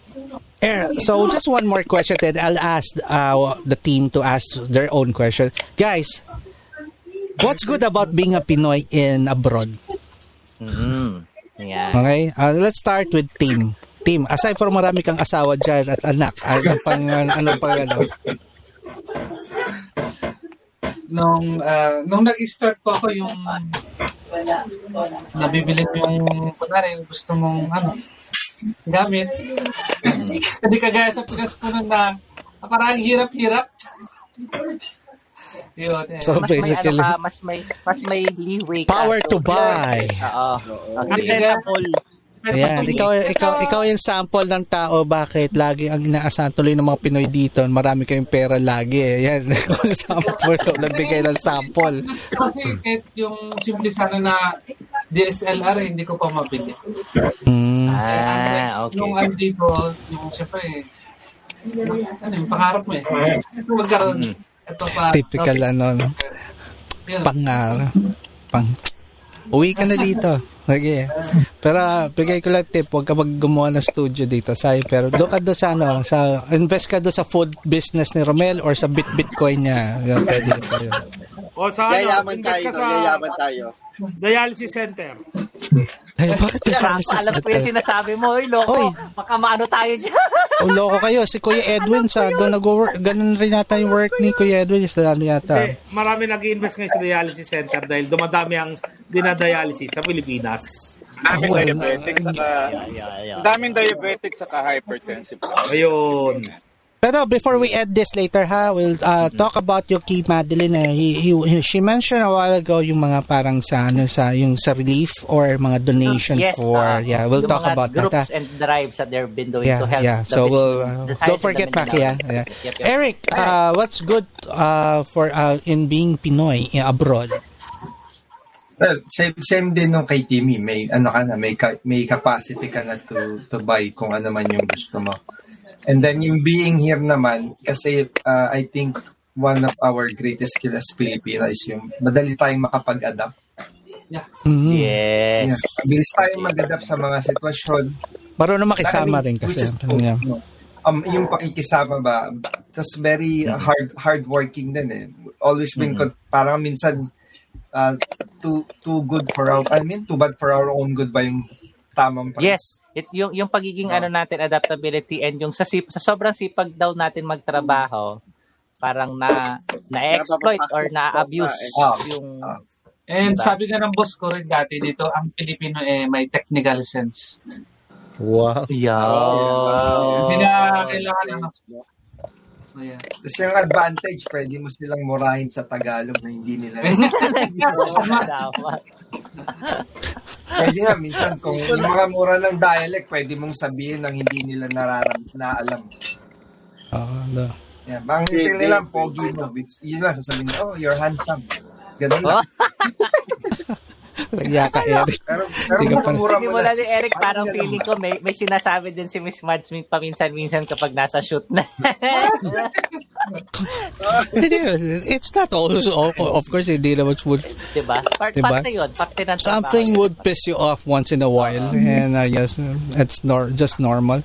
Eh, so just one more question, then I'll ask uh, the team to ask their own question. Guys, what's good about being a Pinoy in abroad? Mm. Yan. Okay, uh, let's start with team. Team, aside from marami kang asawa dyan at anak, ano pang, ano pang, ano? Nung, ah, nung nag-start po ako yung nabibili mo yung, kunwari, yung gusto mong, ano, gamit. Hindi kagaya sa Pinas ko nun na ah, parang ang hirap-hirap. Yun, eh. So, mas may basically- ano ka, mas may mas may leeway ka. Power to buy. Oo. Accessible. Ayan, ikaw, ikaw, ikaw yung sample ng tao bakit lagi ang inaasahan tuloy ng mga Pinoy dito. Marami kayong pera lagi. Eh. Yan, kung sample, nagbigay ng sample. Kasi kahit yung simple sana na DSLR, eh, hindi ko pa mabili. Mm. Ah, okay. Nung andito, yung siyempre, ano yung pangarap mo eh. Ito magkaroon. Ito pa. Typical ano, no? Yun. pang, ah, pang, uwi ka na dito. Sige. Pero bigay ko lang tip, huwag ka mag gumawa ng studio dito. Say, pero doon ka doon sa ano, sa, invest ka doon sa food business ni Romel or sa bit bitcoin niya. Yan, pwede pa yun. O sa ano, Yayaman invest tayo, ka sa yayaman tayo. Dialysis center. Ay, bakit Tama, alam ko yung sinasabi mo, oy, loko. Oy. Baka maano tayo dyan. O loko kayo, si Kuya Edwin sa doon nag-work, ganun rin yata yung work ni Kuya Edwin, sa ano yata. Kasi marami nag invest ngayon sa dialysis center dahil dumadami ang dinadialysis sa Pilipinas. Daming Well, diabetic saka ang daming diabetic saka hypertensive. Ayun. Pero before we end this later ha, we'll uh, talk about yung kay Madeline. Eh. He, he- he- she mentioned a while ago yung mga parang sa ano sa yung sa relief or mga donation yes, for ah, yeah, we'll talk about that. groups ha. and drives that they've been doing Yeah, to help yeah. the So business- we'll uh, don't forget Maki. Yeah, yeah. Yep, yep. Eric, uh, what's good uh, for uh, in being Pinoy eh, abroad? Well, same same din nung kay Timmy, may ano ka na, may ka, may capacity ka na to to buy kung ano man yung gusto mo. And then yung being here naman kasi uh, I think one of our greatest skill as Filipino is yung madali tayong makapag-adapt. Mhm. Yes. Yeah. Bilis tayong mag-adapt sa mga sitwasyon. Marunong makisama I rin kasi. is Yeah. no. Um, yung pakikisama ba, tas very uh, hard hard working din eh. Always been con- parang minsan uh, too too good for our I mean too bad for our own good ba yung tamang pag- Yes. It, yung, yung pagiging ano natin, adaptability and yung sa, sip, sa sobrang sipag daw natin magtrabaho, parang na na-exploit or na-abuse Ah. yung Ah. And Diba? sabi nga ng boss ko rin dati dito, ang Pilipino eh may technical sense. Wow. Yo. Hindi na kailangan ano. Oh, yeah. Tas yung advantage, pwede mo silang murahin sa Tagalog na hindi nila. Pwede nga, minsan kung yung mga mura ng dialect, pwede mong sabihin ng hindi nila nararam na alam. Ah, no. Yeah, bang yeah, nila, pogi mo. It's- Yun lang, sasabihin, oh, you're handsome. Ganun lang. Nagya ka, Eric. Pero, pero ka pa- Simula na. ni Eric, parang feeling ko may, may sinasabi din si Miss Mads min- paminsan-minsan kapag nasa shoot na. It's not always, of of course, hindi naman would, diba? Part, Diba? Parte yun. Parte ng something would piss you off once in a while. And I guess it's nor just normal.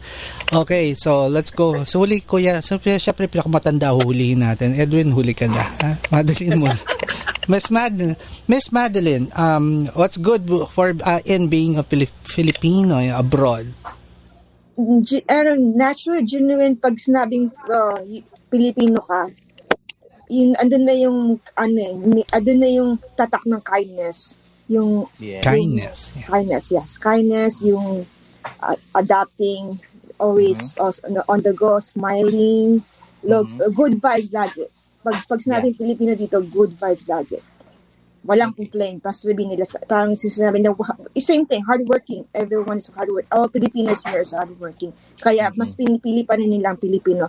Okay, so let's go. So huli, kuya. So, syempre, pinakamatanda huhulihin natin. Edwin, huli ka na. Ha? Madeline mo. Miss Madeline, Miss Madeline, um, what's good for uh, in being a Pili- Filipino abroad? G- ano, natural, genuine, pag sinabing uh, Pilipino ka, yun, andun na yung, ano eh, andun na yung tatak ng kindness. Yung Yeah. Kindness. Yeah. kindness, yes. Kindness, yung uh, adapting, always os- on, the, on the go, smiling, love, good vibes lagi. Pag, pag sinabing Pilipino dito, good vibes lagi. Walang complaint. Parang sabihin nila, parang sinasabi nila, same thing, hardworking. Everyone is hardworking. All Filipinos here is hardworking. Kaya mas pinipili pa rin nila ang Pilipino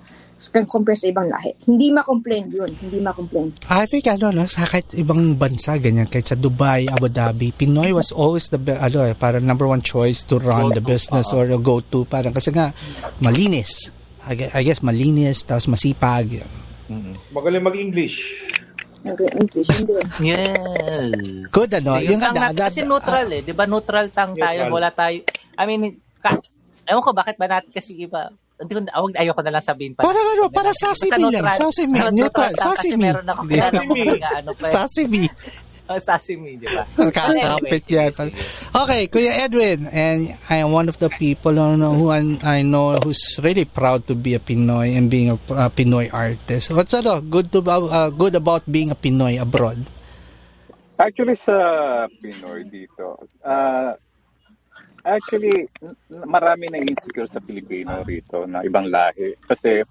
compare sa ibang lahi. Hindi ma-complain yun. Hindi ma-complain. I think ano no, sa kahit ibang bansa ganyan, kahit sa Dubai, Abu Dhabi, Pinoy was always the be- ano eh, parang number one choice to run the business or go to parang kasi nga malinis. I guess, I guess malinis tapos masipag. Magaling mag-English. Okay, English. Hindi. Yes. Good ano, Yung yung tang ada, kasi neutral eh, 'di ba? Neutral tang tayo, Neutral. wala tayo. I mean, ka, ewan ko bakit ba natin kasi iba hindi ko, awag, ayoko na lang sabihin pa. Parang ano, para sasimi lang. Sasimi, neutral, Kasi sasimi. meron ako kilala ko ano pa. Sasimi. Oh, sasimi, di ba? Kakapit yan. Okay, Kuya Edwin, and I am one of the people who, know, who I, know who's really proud to be a Pinoy and being a, a Pinoy artist. What's ano, good to uh, good about being a Pinoy abroad? Actually, sa Pinoy dito, ah, actually, marami na insecure sa Pilipino rito na ibang lahi. Kasi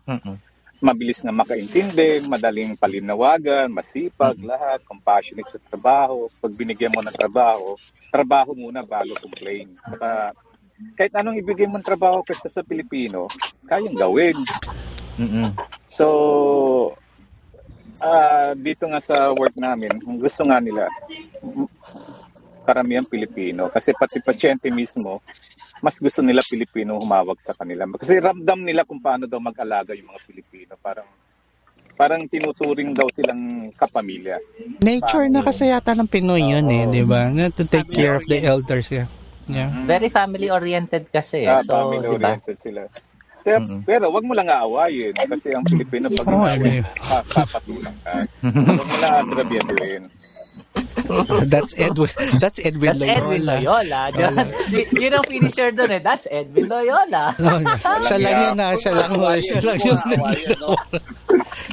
mabilis na makaintindi, madaling palinawagan, masipag, lahat, compassionate sa trabaho. Pag binigyan mo ng trabaho, trabaho muna bago complain. Saka, kahit anong ibigay mong trabaho kasi sa Pilipino, kayang gawin. So, ah dito nga sa work namin, gusto nga nila, karamihan Pilipino. Kasi pati pasyente mismo, mas gusto nila Pilipino humawag sa kanila. Kasi ramdam nila kung paano daw mag-alaga yung mga Pilipino. Parang parang tinuturing daw silang kapamilya. Nature na kasi yata ng Pinoy yun eh, di ba? To take care of the elders. Yeah. yeah. Very family-oriented kasi. eh. Ah, So, di ba? family-oriented sila. Pero, pero wag mo lang aawayin kasi ang Pilipino pag pa- papatulang ka. Wag mo lang agrabiaduhin. That's Edwin. That's Edwin That's Edwin Loyola. Loyola. Y- Yun ang finisher doon eh. That's Edwin Loyola. siya lang yun na, siya lang, siya lang yun.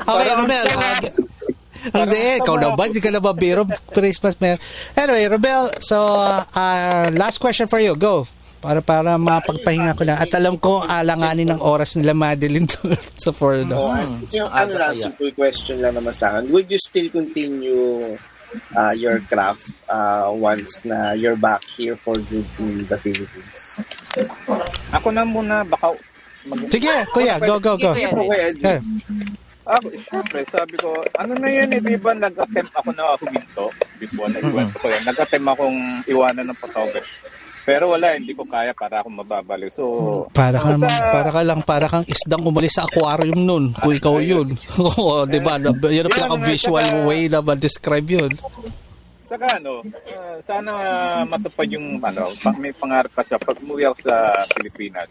Okay, Romel. Uh, hindi, ikaw na ba? Hindi ka na ba biro? Christmas man. Anyway, Romel, so, uh, last question for you. Go. Para para mapagpahinga ko na. At alam ko, alanganin ng oras nila Madeline to, sa for the... Oh, ano lang, simple question lang naman sa akin. Would you still continue uh, your craft uh, once na you're back here for good in the Philippines? Ako na muna, baka... Mag- Sige, kuya, go, go, go. Sige po, kuya. Yeah. Ako, syempre, sabi ko, ano na yun eh, di ba nag-attempt ako na huminto before, nagkwento ko yan. Nag-attempt akong iwanan ng photography. Pero wala, hindi ko kaya para akong mababali. So, Para ka, basta- para ka lang, para kang isdang umalis sa aquarium nun. Kung ikaw yun. Oo, di ba? Yan ang pinaka-visual saka- way na ma-describe yun. Saka ano, ah, sana matupad yung ano, may pangarap pa siya pag umuwi ako sa Pilipinas.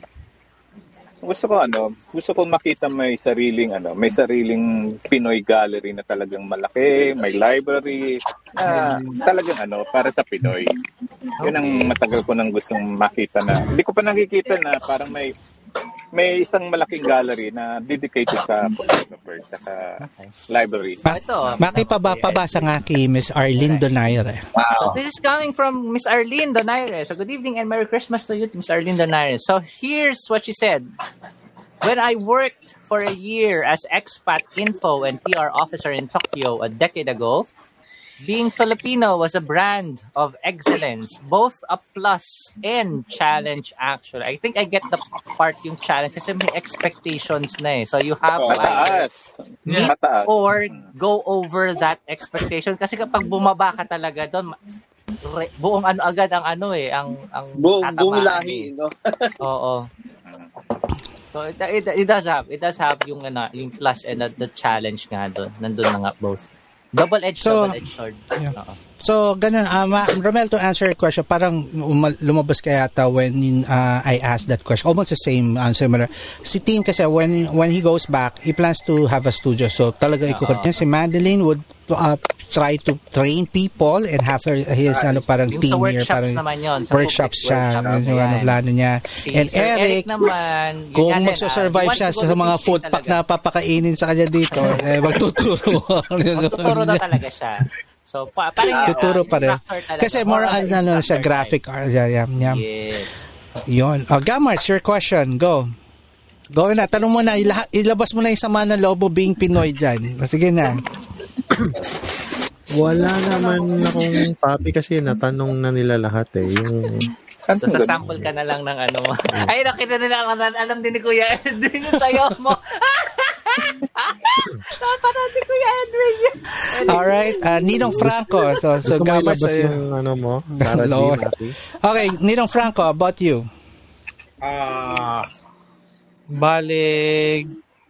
Gusto ko ano, gusto ko makita may sariling ano, may sariling Pinoy gallery na talagang malaki, may library na talagang ano, para sa Pinoy. Yun ang matagal ko nang gustong makita na. Hindi ko pa nakikita na parang may may isang malaking gallery na dedicated sa photographer sa library. Ito. Maki pa ba pabasa nga kay Miss Arlene Donaire. So this is coming from Miss Arlene Donaire. So good evening and Merry Christmas to you, Miss Arlene Donaire. So here's what she said. When I worked for a year as expat info and PR officer in Tokyo a decade ago, being Filipino was a brand of excellence, both a plus and challenge actually. I think I get the part yung challenge kasi may expectations na eh. So you have to either Mataas. meet or go over that expectation kasi kapag bumaba ka talaga doon re- buong ano agad ang ano eh ang ang Buong, buong eh. lahi, no? Oo. So it, it, it does have it does have yung ano, yung plus and the, the challenge nga doon. Nandun na nga both. Double edged So, double edged sword. yeah. So, ganun, uh, Ma- Romel, to answer your question, parang umal- lumabas ka yata when uh, I asked that question. Almost the same, uh, similar. Si Tim kasi, when when he goes back, he plans to have a studio. So, talaga ikukot niya. Si Madeline would uh, try to train people and have her, his ano, parang Yung team here. workshops Parang, naman yun. Sa workshops public siya. yung ano, plano niya. Si and Sir Eric, naman, yun kung ah, siya sa mga food pack na papakainin sa kanya dito, eh, magtuturo. Magtuturo na talaga siya. So, pa, parang Tuturo pa rin. Kasi more More on ano siya, graphic art. Yeah, yeah, yeah. Yes. Yun. Oh, Gamars, your question. Go. Go na. Tanong mo na. Ilaha, ilabas mo na yung sama ng lobo being Pinoy dyan. Sige na. Wala naman akong papi kasi natanong na nila lahat eh. Yung, So, sa sample ka na lang ng ano mo. Ay, nakita nila, alam, alam din ni Kuya Edwin yung sayo mo. Napanood ni Kuya Edwin yun. Alright. Uh, Ninong Franco. So, so ilabas uh, yung ano mo? Sarah G. Okay. Ninong Franco, about you. Ah, bale,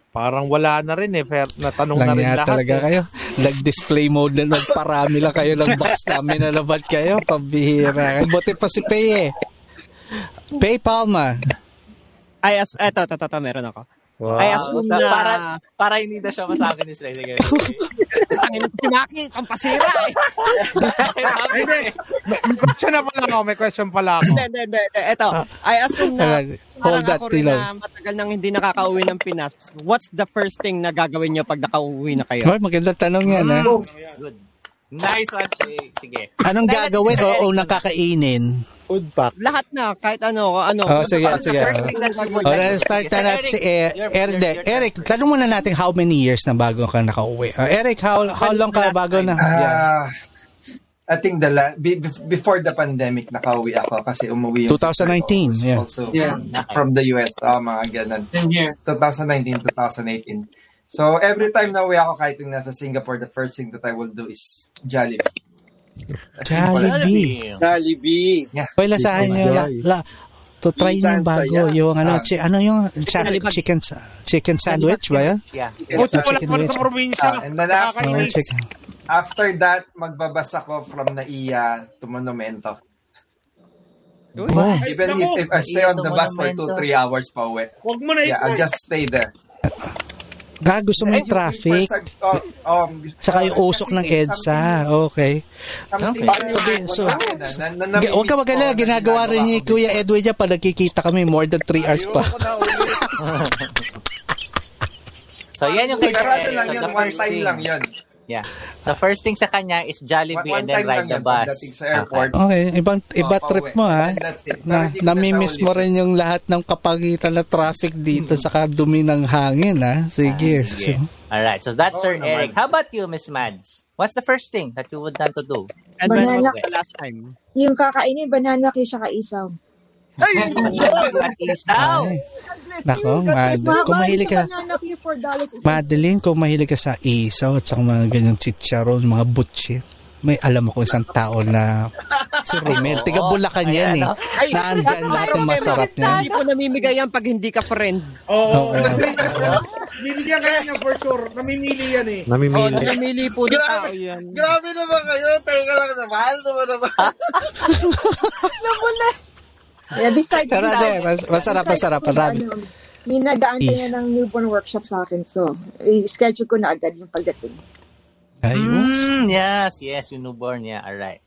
parang wala na rin eh. Pero natanong na Lang rin yan lahat. talaga eh. kayo. Nag-display mode na nagparami lang kayo ng box namin na labad kayo. Pambihira. Buti pa si Pay eh. Pay Palma. I as eto, eto, eto, meron ako. Wow. I assume na para, para hindi na siya masabi ni Slay. Sige. Tangin si Maki, pampasira eh. Hindi. May question na pala ako. May question pala ako. Hindi, hindi, hindi. Eto, I assume na Hold that, ako rin Tilo. na matagal nang hindi nakakauwi ng Pinas. What's the first thing na gagawin nyo pag nakauwi na kayo? Well, magandang tanong yan, ha? Good. Nice one. Sige. Anong gagawin see, o Eric pack. Lahat na, kahit ano, ano. Oh, sige, the sige. first thing na gagawin? O, let's start na natin si E- Eric. de. Eric, tanong muna natin how many years na bago ka nakauwi. Uh, Eric, how how long ka bago na? Yeah. Ah, I think the la- be- be- before the pandemic nakauwi ako kasi umuwi yung 2019, sister ko yeah. also Yeah. from the US oh mga ganun Same here. 2019 2018 so every time na uwi ako kahit yung nasa Singapore the first thing that I will do is Jollibee Jollibee. Jollibee. Hoy, lasahan nyo. La, la, to try nyo yung bago. Yung ano, Ah. chi, ano yung cha- chicken sa- chicken sandwich ba yun? Yeah. Chicken pala wings. sa probinsya. Ah, and then after, Oh, chicken. after that magbabas ako from Naiya to Monumento Oh. even if, if I stay on the bus for 2-3 hours pa uwi Huwag mo na yeah I'll just stay there Ga, gusto mo yung traffic? uh, um, Saka yung usok ng EDSA. Okay. Okay. something- So, Huwag ka magalala, na- ginagawa rin ni Kuya Edwin niya pag nagkikita kami more than 3 hours pa. So, yan yung kay Pero ano Eric. lang yun, one time lang yun. Yeah. So, first thing sa kanya is Jollibee One, and one then time ride the bus. sa airport. Okay, ibang iba Oh, trip mo ha. And Na na namimiss mo rin yung lahat ng kapagitan ng traffic dito sa kadumi ng hangin ha. Sige. Ah, sige. So, Alright, so that's Oo Sir naman. Eric. How about you, Miss Mads? What's the first thing that you would want to do? And when was Banana- the last time? Yung kakainin, banana cake siya kaisaw. At isaw! ay, nako, Mad, kung mahilig ka, Madeline, kung mahilig ka sa isaw at sa mga ganyang chicharon, mga butchi, may alam ako isang tao na si Romel. Tiga Bulacan yan eh. Ayan, Naandyan lahat ng masarap niya. Hindi ko namimigay yan pag hindi ka friend. Oo. Oo. Bibigyan kayo niya for sure. Namimili yan eh. Oo, Namimili. namimili po ng tao yan. Grabe naman kayo. Teka lang naman. Naman naman. Yeah, besides, Pero hindi, mas- masarap, besides masarap. Marami. ano, may nag-aantay Is. na ng newborn workshop sa akin. So, i-schedule ko na agad yung pagdating. Ayos. Mm, yes, yes, yung newborn niya. Alright.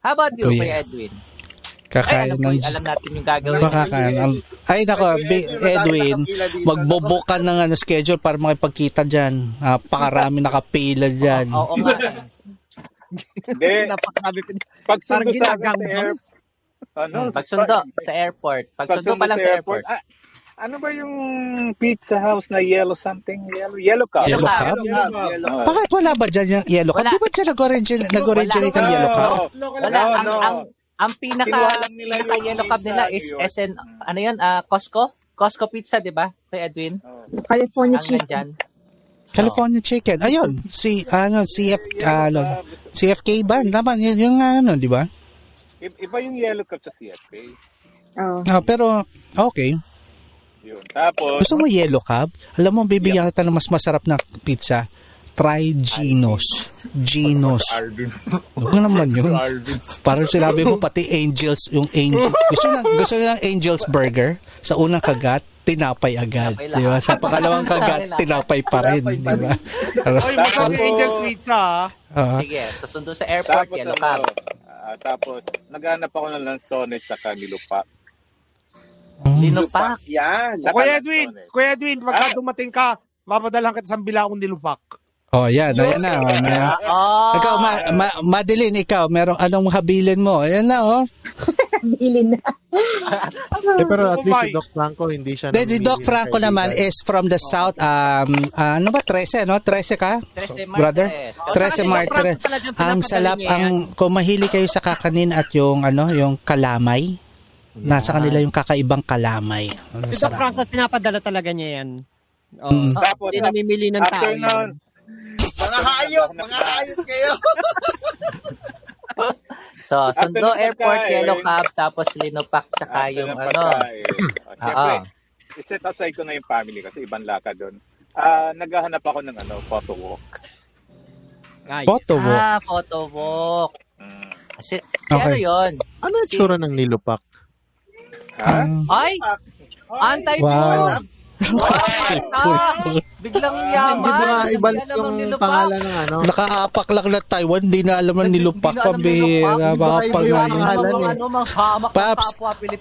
How about you, Kuya. Kuya Edwin? Ay, Kakain alam, ko, ng... alam natin yung gagawin. Baka ka, ang- ay nako, Edwin, magbobook ka ng ano, schedule para makipagkita dyan. Napakarami nakapila dyan. Oo nga. eh. Hindi. Napakasabi ko. Pagsundo Parang sa akin sa ginagangbang. Ano? Mm, Pagsundo sa airport. Pagsundo pa lang sa airport. Ah, ano ba yung pizza house na yellow something? Yellow, yellow cup? Yellow Yellow cup? Yellow cup, yellow cup. Bakit wala ba dyan yung yellow cup? Wala. Di ba dyan nag-originate, nag-originate ang yellow cup? Local Wala, No, ang, no. ang, ang pinaka, nila pinaka yung yellow cup nila is. SN, ano yun, ah, Costco? Costco pizza, di ba? Kay Edwin? California Ang chicken. nandyan. California chicken. Ayun, si, ano, CF, ano, CFK ba? Naman, yun, yung ano, di ba? Iba yung yellow cup sa CFA. Oh. Ah, pero, okay. Yun. Tapos, Gusto mo yellow cup? Alam mo, bibigyan kita ng mas masarap na pizza. Try Geno's. Geno's. Huwag mo naman yun. Parang sinabi mo, pati Angels, yung Angel. Gusto na, gusto na ng Angels Burger. Sa unang kagat, tinapay agad. Tinapay Di ba? Sa pangalawang kagat, tinapay pa rin. Tinapay Di pa ba? Oy, masarap yung Angel's Pizza ah. Ah, Sige, susundo sa airport, tapos yellow ano, cab. Ah, tapos, naghanap ako ng lansones sa Nilupa. Linupak. Yan. O, Kuya Edwin, Kuya Edwin, pagka dumating ka, mapadalang kita sa bilaong nilupak. Oh, yan. Ayan na. Oh, na. Oh, Ikaw, ma, ma, Madeline, ikaw, merong anong habilin mo? Ayan na, oh. Bilin na. Eh, pero at least si Doc Franco, hindi siya Then, si Doc Franco naman is from the south. Um, ah, ano ba? 13, no? 13 ka? 13 Brother? Martes. Oh, 13 kasi Martes. Ang salap, ang kung mahilig kayo sa kakanin at yung ano, yung kalamay. Nasa kanila yung kakaibang kalamay. Si Doc. Franco, pinapadala talaga niya yan. Oo. Mm. Tapos, Hindi namimili ng tao. after yan. nun, Mga hayop, mga hayop kayo. So, Sundo Airport, pagkain. yellow cab, tapos Linupak, tsaka after yung ng ano. pagkain, ah, Siyempre, iset aside ko na yung family kasi ibang lakad doon. Ah, naghahanap ako ng ano, photo walk. Ay, Photo walk. Ah, photo walk. Mm. Si, si Okay. ano yun? Ano yung tsura ng nilupak? Ha? Um, Ay! Anti-pool. Wow. Ah, biglang yaman. Hindi ba iba Hindi alam ang yung pangalan ng ano? Nakaapak lang na Taiwan, di na alam ang nilupak Hindi na alam pambihira. nilupak. Mga Hindi ba pag Ano, eh. ano, ng Paps.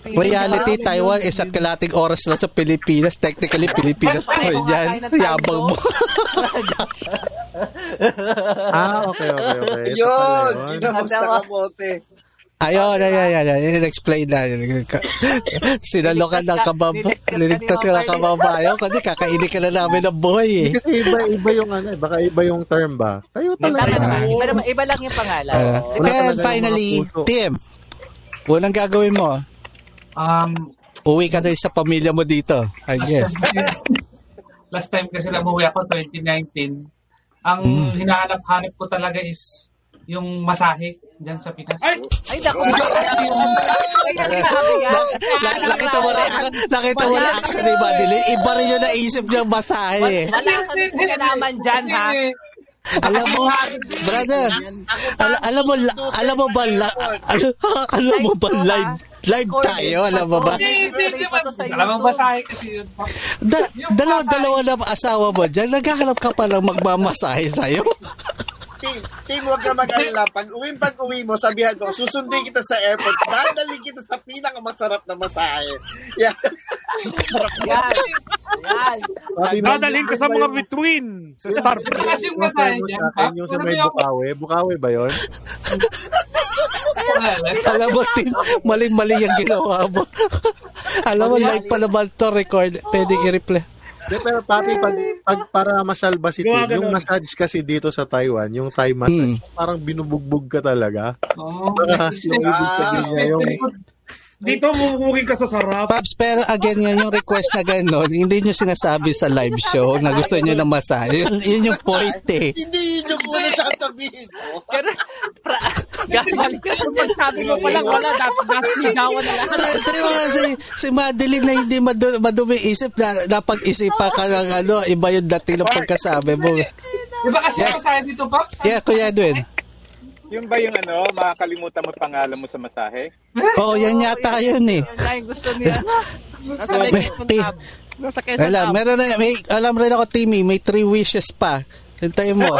Reality, Taiwan, isa't kalating oras lang sa Pilipinas. Technically, Pilipinas pa rin yan. Yabang mo. Ah, okay, okay, okay. Yun, pala yun. ginamos Ayun, ayun, ayun, ayun. explain na. Sinalokan ng kababa. Liligtas ka ng kababayan. Kasi kakainin ka na namin ng buhay eh. Kasi iba, iba yung ano, eh, baka iba yung term ba? Tama talaga. naman. Iba, naman, iba lang yung pangalan. Uh, and finally. Tim, unang gagawin mo, Um, uwi ka na sa pamilya mo dito. I last, guess. time kasi, last time kasi namuwi ako, 2019, ang Hmm. hinahanap-hanap ko talaga is yung masahe dyan sa Pinas. Ay! Ay, naku. Ay, kasi sinabi yan. Na- nakita mo reaction, nakita mo reaction ni Madeline. Iba rin yung naisip niyang masahe. Wala ka na naman dyan, ha? Alam mo, brother, al- alam mo, la- alam mo ba, la- al- alam mo ba live, live tayo, alam mo ba? Alam mo masahe kasi yun. Da, dalawa, dalawa na asawa mo dyan, naghahanap ka pa lang magmamasahe sa'yo. Team, team, huwag ka mag-alala. Pag uwi, pag uwi mo, sabihan mo, susundin kita sa airport, dadalhin kita sa pinakamasarap na masahe. Yeah. Yan. Yan. Sabi mo, Dadalhin ko sa mga between sa Starbucks. Ito kasi yung masahe dyan. yung sa may Bukawi. Bukawi ba yun? Alam mo, Tim, maling-mali yung ginawa mo. alam mo, live pa naman to record. Pwedeng i-replay. Di, pero papi, pag, pag para masalba si Tim, Gawa ganun. yung massage kasi dito sa Taiwan, yung Thai massage, Hmm. parang binubugbog ka talaga. Oo. Baka yung Ah, niya, yung, Dito, mumugin ka sa sarap. Paps, pero again, yun yung request na gano'n, hindi nyo sinasabi sa live show na gusto nyo na masahe. Yun, yun yung point eh. Hindi yun yung una sasabihin mo. Pero, pra, galing ka. Sabi mo pa lang, wala. Dapat nasigawan na lahat. Di ba, si, si Madeline na hindi madu- madumi isip na napag-isipan ka ng ano, iba yung dating ng pagkasabi mo. Di ba kasi yung masahe dito, Pops? Yeah, Kuya Edwin. Yun ba yung ano, makakalimutan mo pangalan mo sa masahe? Oo, oh, yan yata yun eh. Yan yung gusto niya. Nasa Quezon Hub. Nasa Quezon Alam, Hub. meron na, may, alam rin ako, Timmy, may three wishes pa. Hintayin mo.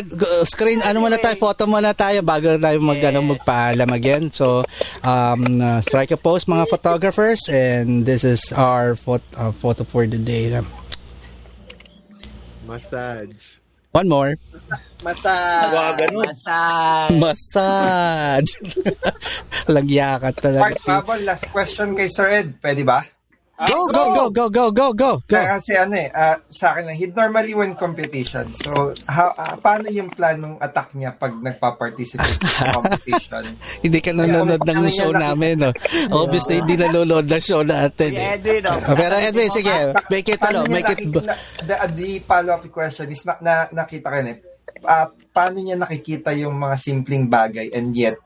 Go- screen, ano muna tayo, photo muna tayo bago tayo mag, ano, magpaalam again. So, um, uh, strike a pose mga photographers and this is our photo, uh, photo for the day. massage. One more. Massage. Wow, ganun. Massage. Massage. Lagya ka talaga. Mark Pabon, last question kay Sir Ed. Pwede ba? Go, go, go, go, go, go, go, go. Kaya kasi ano eh, ah, sa akin lang, he'd normally win competition. So, how, ah, paano yung planong attack niya pag nagpa-participate sa competition? Hindi ka nanonood ng show namin, no? Obviously, hindi nanonood ng show natin, eh. Oh. Pero Edwin, sige, make it, ano, make it, na, the, the follow-up question is, na, na, nakita ko yun eh, Ah, paano niya nakikita yung mga simpleng bagay and yet,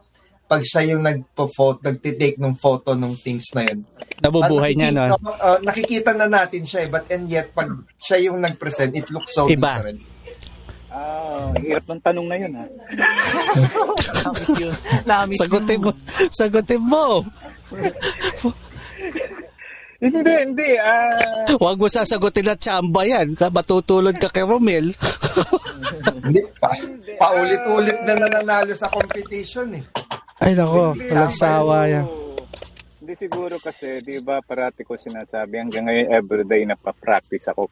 pag siya yung nagpo-photo, nagtitake ng photo ng things na yun. nabubuhay niya, no? nakikita, ah, nakikita na natin siya eh, but and yet, pag siya yung nag-present, it looks so Iba. different. Ah, hirap ng tanong na yun ha. Namiss yun. Namiss Sagutin mo, sagutin mo. Hindi, hindi. Ah, Huwag mo sasagutin na tsamba yan. Matutulod ka kay Romel. Hindi, pa, paulit-ulit na nananalo sa competition eh. Ay, nako. Walang sawa yan. Hindi siguro kasi, di ba, parati ko sinasabi, hanggang ngayon, everyday nagpa-practice ako.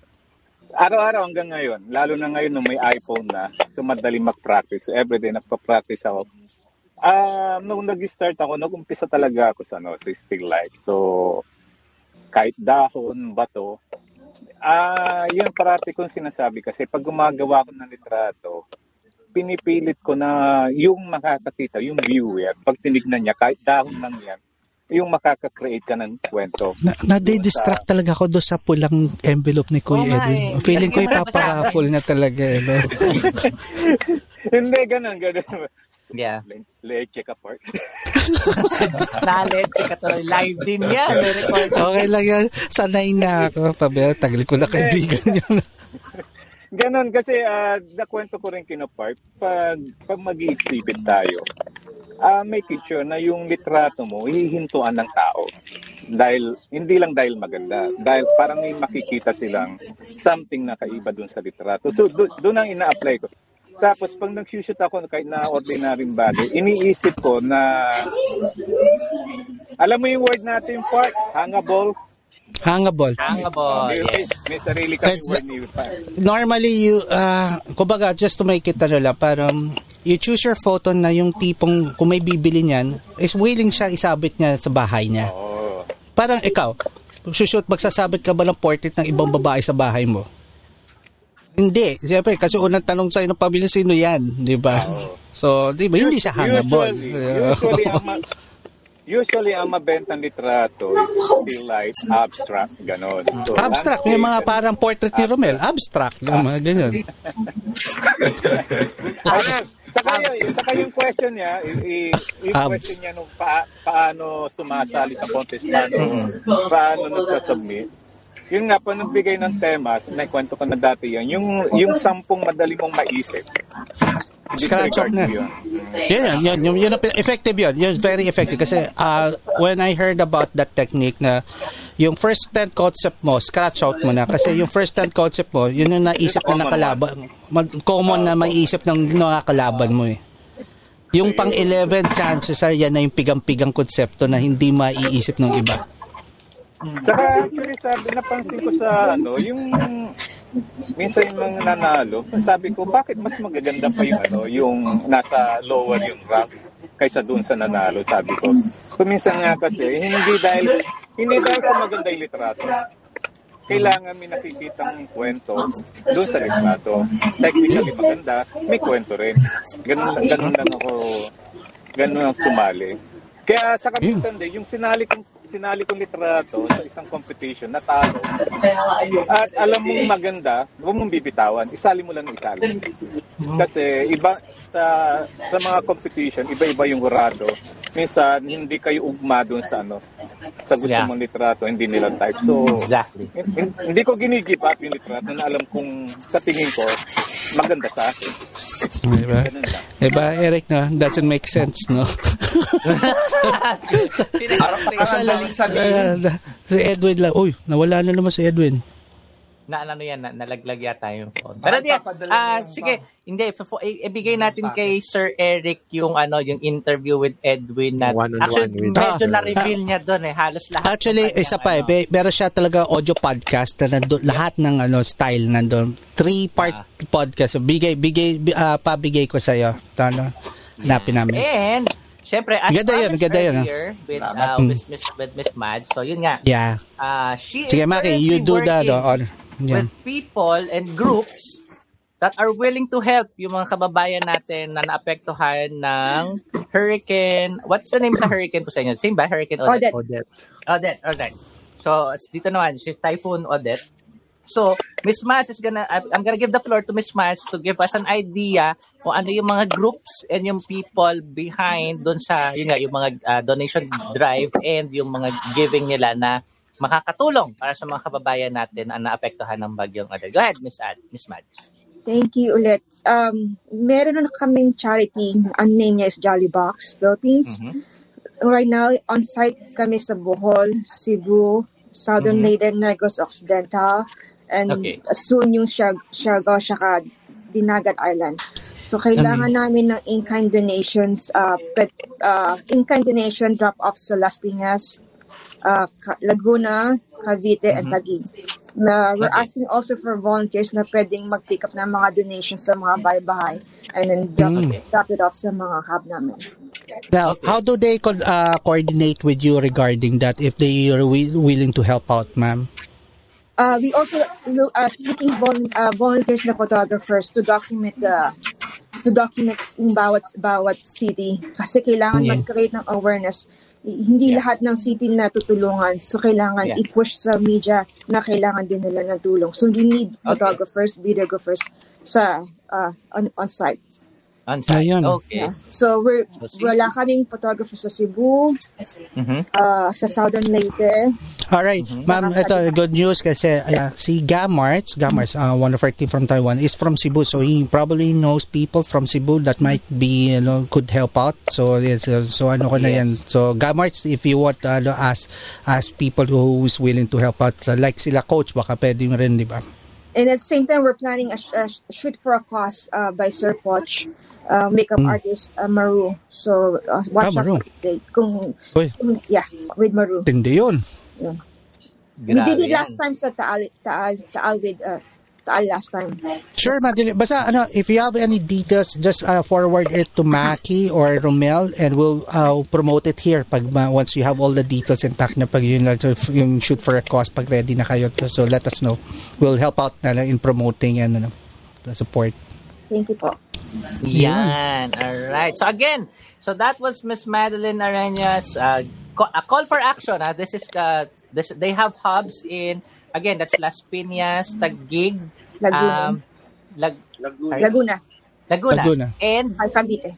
Araw-araw hanggang ngayon, lalo na ngayon nung may iPhone na, so madali mag-practice. So, everyday nagpa-practice ako. Ah, nung nag-start ako, nag-umpisa talaga ako sa, ano, sa still life. So, kahit dahon, bato, ah, yun parati kong sinasabi kasi pag gumagawa ko ng litrato, pinipilit ko na yung makakakita, yung viewer, pag tinignan niya, kahit dahon lang yan, yung makaka-create ka ng kwento. Na, nade-distract talaga ako doon sa pulang envelope ni Kuya nga Edwin. eh. Feeling ko ipaparaffle na talaga. Eh, no? Hindi, ganun, ganun. Yeah. Le- Leche ka part. Nalet, ka to. Live din yan. Okay lang yan. Sanay na ako. Pabaya, tagal ko na kaibigan yan. Ganun, kasi uh, nakwento ko rin kina Park, pag, pag mag exhibit tayo, ah make it sure na yung litrato mo hihintuan ng tao. Dahil, hindi lang dahil maganda. Dahil parang may makikita silang something na kaiba dun sa litrato. So, do, doon ang ina-apply ko. Tapos, pag nag-shoot ako kahit na ordinary bagay, iniisip ko na, alam mo yung word natin, Park, hangable. Hangable. Hangable. May, may, may sarili kami That's- word ni Park. Normally, you, uh, kumbaga, just to make it ano lang, parang you choose your photo na yung tipong, kung may bibili niyan, is willing siya isabit niya sa bahay niya. Oo. Parang ikaw, sushoot, magsasabit ka ba ng portrait ng ibang babae sa bahay mo? Hindi. Siyempre, kasi unang tanong sa'yo ng pamilya, sino yan? Di ba? So, di ba, hindi siya hangable. Usually, usually, ang, usually, ang mabentang litrato is still like abstract, ganon. So, abstract. May mga parang portrait ni Romel. Abstract. Yung mga ganyan. Ayun. Saka yung, saka yung question niya, yung Abs. question niya nung pa, paano sumasali sa contest, paano, paano nagka-submit. Yun nga, pa nagbigay ng temas, naikwento ko na dati yan, yung, yung sampung madali mong maisip. Scratch off na. yun. Yun, yun, yun, yun, yun, effective yun. Yun, very effective. Kasi uh, when I heard about that technique na yung first 10 concept mo, scratch out mo na. Kasi yung first 10 concept mo, yun yung naisip na nakalaban. Common na maiisip ng nakakalaban mo eh. Yung pang 11 chances are yan na yung pigang-pigang konsepto na hindi maiisip ng iba. Saka actually sabi, napansin ko sa ano, yung minsan yung mga nanalo, sabi ko, bakit mas magaganda pa yung ano, yung nasa lower yung rank kaysa dun sa nanalo, sabi ko. So minsan nga kasi, hindi dahil, hindi dahil sa maganda yung litrato. Kailangan may nakikitang kwento doon sa litrato. Technically maganda, may kwento rin. Ganun, ganun lang ako, ganun ang sumali. Kaya sa kapitan din, yung sinali kong sinali kong litrato sa isang competition, natalo. At alam mong maganda, huwag mong bibitawan, isali mo lang ng isali. Kasi iba sa sa mga competition, iba-iba yung hurado. Minsan hindi kayo ugma doon sa ano, sa gusto Yeah. mong litrato, hindi nila type. So Exactly. hin- hindi ko ginigip up yung litrato na alam kung sa tingin ko maganda sa akin. Diba? Diba, Eric, no? Doesn't make sense, no? Kasi alam, uh, si Edwin lang, uy, nawala na naman si Edwin. Na ano yan, na, nalaglag yata yung phone. Pero di, ah sige, hindi, fo- i- ibigay natin kay Sir Eric yung ano, yung interview with Edwin na actually with- medyo Ah. na-reveal niya doon eh, halos lahat. Actually, isa pa eh, ano, be- meron siya talaga audio podcast na nandun, lahat ng ano style nandun. Three-part Ah. podcast. So, bigay, bigay, bi- ah, pabigay ko sa'yo. Ano, hanapin namin. And, syempre, as Ganda yun, ganda yun, earlier with, uh, with, Miss, with Miss Mads, so yun nga, Yeah. uh, she Sige, is Maki, currently you do that. working Oh, on. Yan. with people and groups that are willing to help yung mga kababayan natin na naapektuhan ng hurricane. What's the name sa hurricane po sa inyo? Same ba? Hurricane Odette? Odette. Odette. Odette, Odette. So, it's dito naman, si Typhoon Odette. So, Miss Mads is gonna, I'm gonna give the floor to Miss Mads to give us an idea kung ano yung mga groups and yung people behind doon sa, yun nga, yung mga uh, donation drive and yung mga giving nila na makakatulong para sa mga kababayan natin na naapektuhan ng bagyong Odette. Go ahead, Miss Ad, Miss Mads. Thank you ulit. Um, meron na kaming charity, ang name niya is Jolly Box Philippines. Mhm. Right now, on-site kami sa Bohol, Cebu, Southern Mhm. Leyden, Negros Occidental, and Okay. soon yung Siargao, saka Dinagat Island. So, kailangan namin ng in-kind donations, uh, pet, uh, in-kind donation drop-off sa Las Piñas, uh, Laguna, Cavite, and Taguig. Na we're Okay. asking also for volunteers na pwedeng mag-pick up ng mga donations sa mga bahay-bahay and then drop, Mm. drop it off sa mga hub namin. Now, how do they co- uh, coordinate with you regarding that if they are wi- willing to help out, ma'am? Uh, we also uh, seeking vol- uh, volunteers na photographers to document the to document yung bawat bawat city kasi kailangan Yeah. mag-create ng awareness Hindi lahat ng city na tutulungan so kailangan Yeah. i-push sa media na kailangan din nila ng tulong so we need Okay. photographers videographers sa uh, on, on site On site. Ayun. Okay. Yeah. So, we're, So, see? wala kaming photographer sa Cebu, Mhm. uh, sa Southern Leyte. Alright, ma'am, ito, good news kasi uh, si Gamarts, Gamarts, uh, one of our team from Taiwan, is from Cebu. So he probably knows people from Cebu that might be, you know, could help out. So, yes, uh, so ano ko na yan. So, Gamarts, if you want, uh, ask, ask people who's willing to help out. Uh, like sila coach, baka pwede rin, di ba? And at the same time, we're planning a, sh- a sh- shoot for a cause uh, by Sir Poch, uh, makeup artist uh, Maru. So, uh, watch. Ah, out Maru. for the date. Kung, Uy. kung- yeah, with Maru. Tindi yun. We did it last time sa Taal, Taal, Taal with, uh, Taal last time. Sure, madali. Basta, ano, if you have any details, just uh, forward it to Maki or Romel and we'll uh, promote it here pag ma- once you have all the details intact na pag yun, like, yung shoot for a cause pag ready na kayo. So, let us know. We'll help out na lang in promoting and ano, the support. Thank you po. Yan. All right. So again, so that was Miss Madeline Arenas. Uh, co- a call for action. Uh, this is uh, this. They have hubs in again. That's Las Piñas, Taguig, Laguna. um, Lag, Laguna. Laguna. Laguna, Laguna. and Ay, Cavite.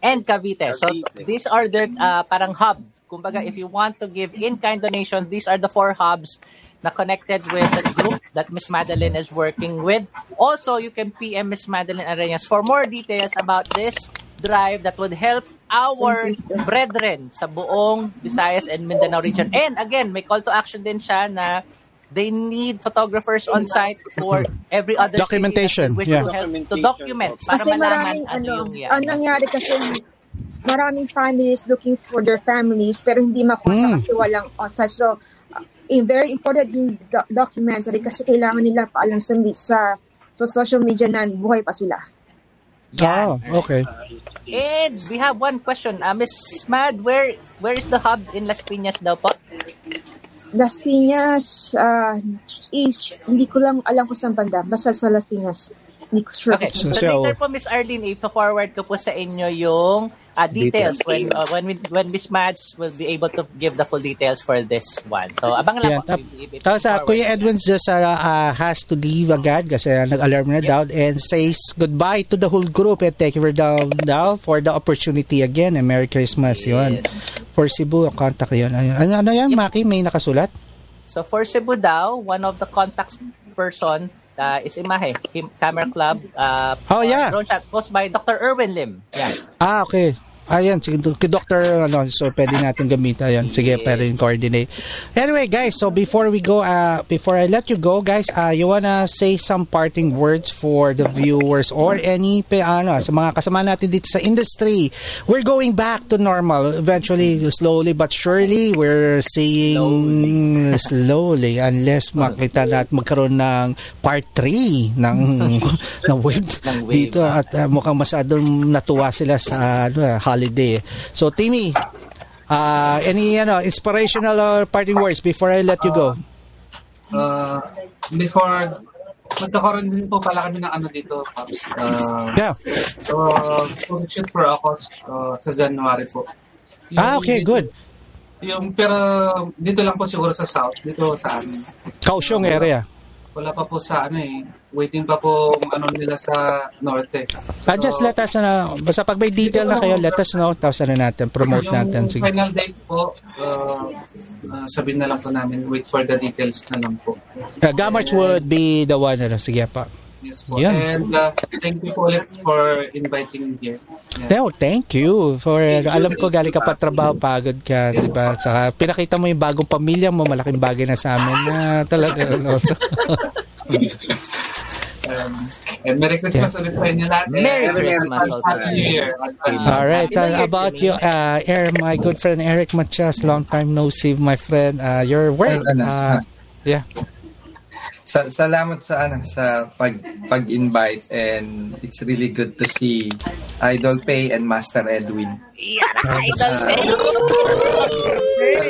and Cavite. So these are their uh, parang hub. Kumbaga, if you want to give in-kind donation, these are the four hubs na connected with the group that Miss Madeline is working with. Also, you can PM Miss Madeline Arenas for more details about this drive that would help our brethren sa buong Visayas and Mindanao region. And again, may call to action din siya na they need photographers on site for every other Documentation, city yeah. to document para Kasi malaman maraming, ano ano, yung yan. ang nangyari kasi, maraming families looking for their families pero hindi makontak Mm. kasi walang on-site. So, uh, very important yung do- documentary kasi kailangan nila paalam sa, sa, sa social media na buhay pa sila. Oh, Yan. okay. And we have one question. Uh, Miss Mad, where where is the hub in Las Piñas daw po? Las Piñas, ah, is, hindi ko lang alam kung saan banda. Basta sa Las Piñas. Hindi ko sure. Okay, so, So- later po Miss Arlene, i-forward ko po sa inyo yung uh, details when uh, when we- when Miss Mads will be able to give the full details for this one. So abang lang Yeah, po. tap, tapos uh. Kuya Edwin just uh, uh, has to leave agad kasi uh, nag-alarm na daw and says goodbye to the whole group and thank you for the, daw for the opportunity again and Merry Christmas yun. For Cebu, contact yun. Ano, ano yan, Maki? May nakasulat? So for Cebu daw, one of the contacts person uh, is Imahe, Camera Club. Uh, Oh, yeah. Drone shot post by Dr. Erwin Lim. Yeah. Ah, okay. Ayan, sige, kay Dr. Ano, so pwede natin gamitin. Ayan, sige, pwede yung coordinate. Anyway, guys, so before we go, uh, before I let you go, guys, uh, you wanna say some parting words for the viewers or any, pe, ano, sa mga kasama natin dito sa industry. We're going back to normal. Eventually, slowly but surely, we're seeing slowly, unless makita natin magkaroon ng part 3 ng, ng wave, Ng wave, dito at uh, mukhang masyadong natuwa sila sa ano, holiday. So, Timmy, uh, any ano, inspirational or parting words before I let you go? Uh, before, magkakaroon din po pala kami ng ano dito, Pops. Uh, Yeah. so, shoot for ako uh, sa January po. Yung- Ah, okay, good. Yung, pero dito lang po siguro sa South, dito sa amin. Kaohsiung area. Wala pa po sa ano eh. Waiting pa po ano nila sa Norte. Ah, just let us know. Basta pag may detail na kayo, let us know. Tapos ano natin, promote yung natin. Sige. final date po, uh, uh, sabihin na lang po namin, wait for the details na lang po. Uh, Gamarch would be the one. Ano, sige pa. Yes po. Yan. And uh, thank you po ulit for inviting me here. Yeah. No, thank you for alam ko galing ka pa trabaho, pagod ka, Yes, diba? Saka pinakita mo yung bagong pamilya mo, malaking bagay na sa amin na talaga. No? Um, and Merry Christmas ulit sa inyo lahat. Merry And Christmas Happy also. New Year. All right, Happy uh, about you, uh, Eric, my good friend Eric Matias, long time no see, my friend. Uh, your work, Ano, uh, yeah. Sa, salamat sa ano sa pag pag-invite and it's really good to see Idol Pay and Master Edwin. Ang idol eh.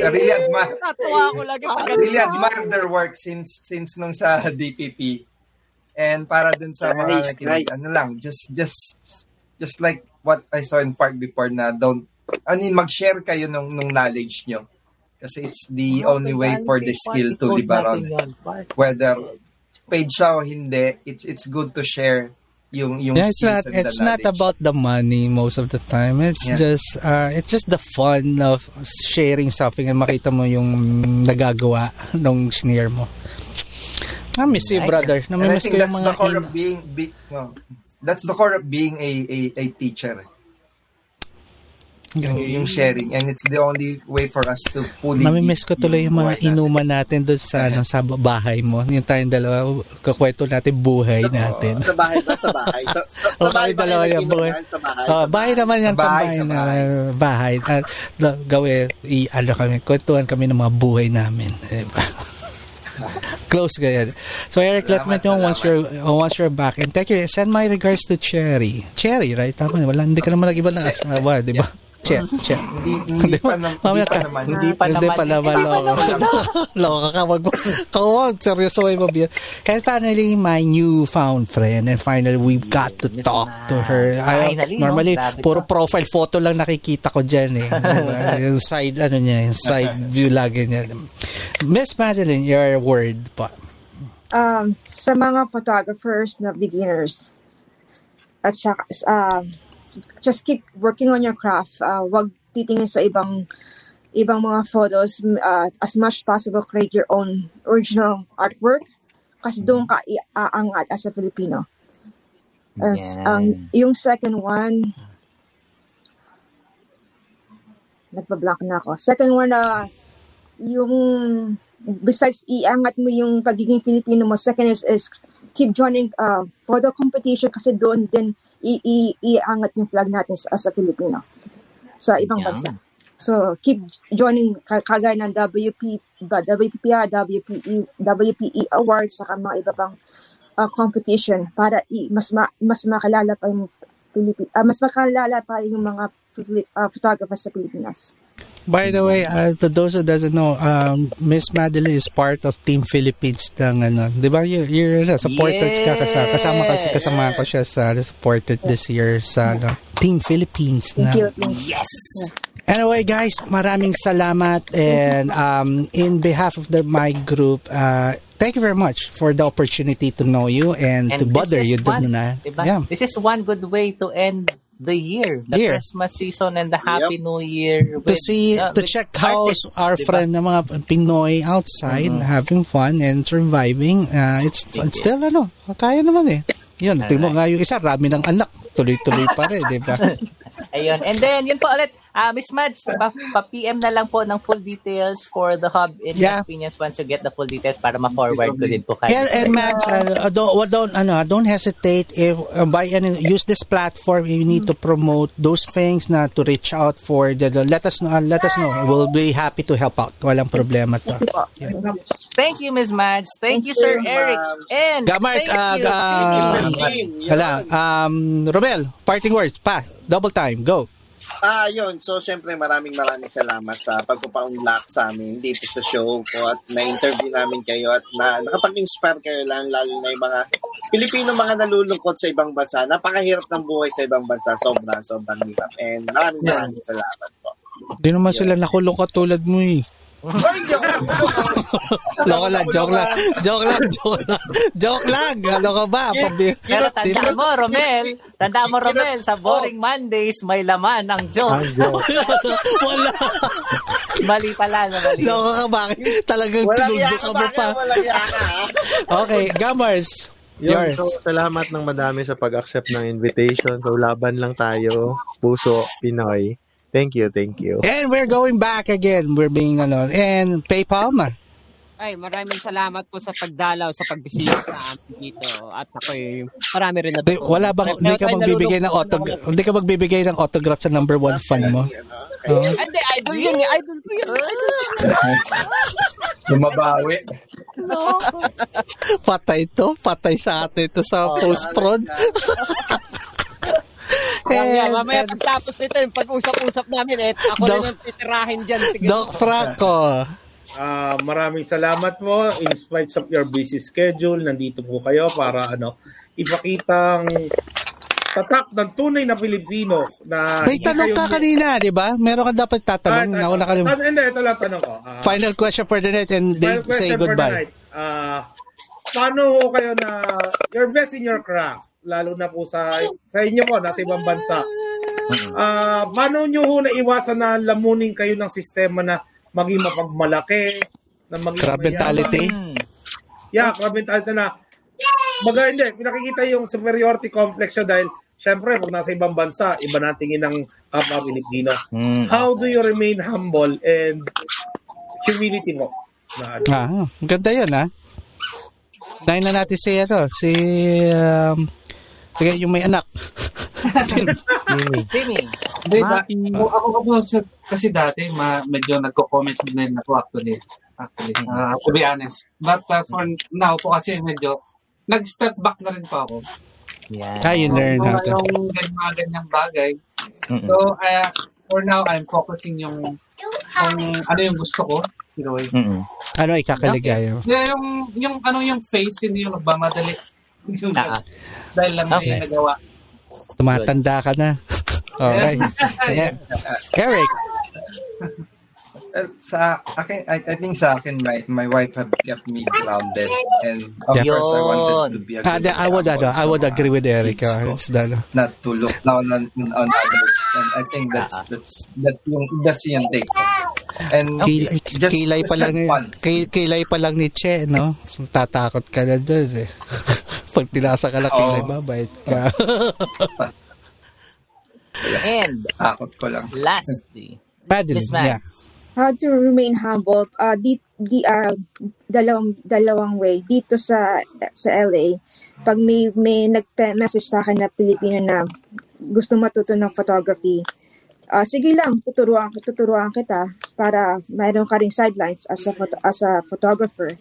I really admire Natuwa ako lagi pag I really admire their work since since nung sa DPP. And para dun sa mga Nice, nakikinig, nice. ano lang, just just just like what I saw in Park before na don't I mean mag-share kayo nung nung knowledge nyo. Kasi it's the only way for the skill to live around. Whether paid siya o hindi, it's it's good to share yung yung Yeah, it's skills not and the it's not about the money most of the time. It's Yeah. just uh it's just the fun of sharing something and makita mo yung nagagawa nung sneer mo. I miss you, brother. Namimiss think ko yung that's mga the core in- of being, be, no, that's the core of being a a, a teacher. Yung, yung sharing and it's the only way for us to fully Namimiss ko tuloy yung mga inuman natin doon sa ano, sa bahay mo. Yung tayong dalawa, kakwento natin buhay natin. Sa bahay ba? Sa bahay. Sa, sa, sa O bahay dalawa yan, buhay. Sa bahay. Oh, bahay naman yan, bahay, tambahay sa na bahay. bahay. At gawin, i, ano kami, kwentuhan kami ng mga buhay namin. Diba? Close ka yan. So Eric, let me Salamat, know once you're salamat. once you're back. And thank you. Send my regards to Cherry. Cherry, right? Tama, wala hindi ka naman nag-iba ng asawa, di ba? Che, che. Hindi, hindi pa, nam- hindi pa naman. Hindi pa Hindi naman. pa naman, loko. Loko ka, wag mo. Kawag, seryoso ay mabir. And finally, my newfound friend. And finally, we've got to talk to her. I, normally, puro profile photo lang nakikita ko dyan eh. Diba? yung side, ano niya, yung side view lagi niya. Miss Madeline, your word pa. Um, sa mga photographers na beginners, at saka, um, just keep working on your craft. Uh, wag titingin sa ibang ibang mga photos. Uh, as much possible, create your own original artwork. Kasi doon ka iaangat as a Filipino. As, Yan. ang yung second one, nagpa-blank na ako. Second one, na yung besides iangat mo yung pagiging Filipino mo, second is, is keep joining uh, photo competition kasi doon din i- i- iangat yung flag natin as, as a Filipino sa ibang Yan. bansa. So, keep joining ka- kagaya ng WP, ba, WPPR, WPE, WPE Awards, saka mga iba pang uh, competition para i, mas ma, mas makalala pa yung Philippi, ah, mas makalala pa yung mga uh, photographers sa Pilipinas. By the way, uh, to those who doesn't know, um, Miss Madeline is part of Team Philippines ng ano, 'di ba? You're, you're uh, supported ka kasama, kasama kasi kasama ko siya sa supported this year sa ano, Team Philippines In na. Yes! Anyway, guys, maraming salamat and um, in behalf of the my group, uh, thank you very much for the opportunity to know you and, And to bother you one, diba? Yeah. This is one good way to end the year, the Year. Christmas season and the Happy New Year. to see uh, to with check how artists, our diba? friend na mga Pinoy outside Mhm. having fun and surviving uh, it's it's still ano kaya naman eh yun tingnan mo nga yung isa rami ng anak tuloy-tuloy pa rin di ba Ayun. And then, yun po ulit, ah Miss Mads, pa, pa-PM na lang po ng full details for the hub in Yeah. Las Piñas once you get the full details para ma-forward ko din po kayo. and, and Max uh, don't, don't ano don't hesitate if uh, by any use this platform you need to promote those things na to reach out for the, the let us know uh, let us know we'll be happy to help out walang problema to Thank you, Miss Mads. Thank, you, Sir you, Eric. And Gamart, thank uh, you, uh, Philippines. Yun. Hala, um, Romel, parting words, pa, double time, go. Ah, yun. So, syempre, maraming maraming salamat sa pagpapaunlak sa amin dito sa show ko at na-interview namin kayo at na nakapag-inspire kayo lang, lalo na yung mga Pilipino mga nalulungkot sa ibang bansa. Napakahirap ng buhay sa ibang bansa. Sobrang, sobrang hirap. And maraming maraming salamat po. Di naman sila nakulong katulad mo eh. Ay, hindi ako Loko lang, joke lang. Joke lang, joke lang. Joke lang. Ano ka ba? Pabi- Pero tandaan mo, Romel, tandaan mo, Romel, sa Boring Mondays, may laman ang joke. Wala. mali pala, na mali. Loko ka ba? Talagang yaka ka mo pa. Okay, Gamers. Yun, Yours. so salamat ng madami sa pag-accept ng invitation. So laban lang tayo. Puso, Pinoy. Thank you, thank you. And we're going back again. We're being, ano, and PayPal ma. Ay, maraming salamat po sa pagdalaw, sa pagbisita sa amin dito. At ako'y marami rin Di, natutunan. wala bang, hindi ka magbibigay ng autograph, hindi ka magbibigay ng autograph sa number one fan mo? Oo. Ay, Hindi, idol yun eh. Idol ko yun. Idol. Lumabawi. Patay to. Patay sa atin to sa post-prod. Mamaya, And- mamaya and- pagtapos nito, yung pag-usap-usap namin, eh, ako Doc- rin ang titirahin dyan. Sige. Doc Franco. Ah, maraming salamat po. In spite of your busy schedule, nandito po kayo para ano, ipakitang tatak ng tunay na Pilipino na May tanong ka kanina, di ba? Meron ka dapat tatanong. Ah, Nauna ka rin. ah, Hindi, ito lang tanong ko. Ah, Final question for the night and final say for the goodbye. night. Ah, paano ho kayo na you're best in your craft? Lalo na po sa sa inyo po, nasa ibang bansa. Ah, paano nyo ho naiwasan na lamunin kayo ng sistema na maging mapagmalaki, na maging Crab mentality. Yeah, crab mentality na Baga hindi, pinakikita yung superiority complex siya dahil syempre pag nasa ibang bansa, iba na tingin ng kapwa Pilipino. Hmm. How do you remain humble and humility mo? Na? Ah, ganda yan, ha? Dahil na natin si, ano, si, um, sige, yung may anak. Timmy. Hindi, ba, ako, ako kasi dati, ma, medyo nagko-comment din ako actually. Actually, uh, to be honest. But uh, for now po kasi medyo nag-step back na rin po ako. Yan. Ah, you learn how to. Yung ganyan, mga ganyang bagay. So, uh, for now, I'm focusing yung kung ano yung gusto ko. You know, Mm-mm. Ano, ikakaligaya. Yeah, yung, yung ano yung face, hindi yung nagmamadali. Yung, Ah, ah. dahil lang Okay. may nagawa. Tumatanda ka na. Okay. Yeah. Eric, sa akin, I, I think sa akin, my, my wife have kept me grounded. And of Yeah. course, I wanted to be a ah, good the- I would, I would agree with mga Eric. kids ah, ko. it's that, Not to look down on, on others. And I think that's, Ah. that's, that's yung, that's yung take ko. And kilay, just, kilay pa lang ki- kilay pa lang ni Che, no? Tatakot ka na dun, eh. Pag tinasa ka lang Oo. kilay, mabait ka. And Takot ko lang. lastly, Madeline, Miss Max. yeah. How to remain humble? Uh, di, di, uh, dalawang, dalawang way. Dito sa sa LA, pag may, may nag-message sa akin na Pilipino na gusto matuto ng photography, ah sige lang, tuturuan, tuturuan kita para mayroon ka ring sidelines as a, photo, as a photographer.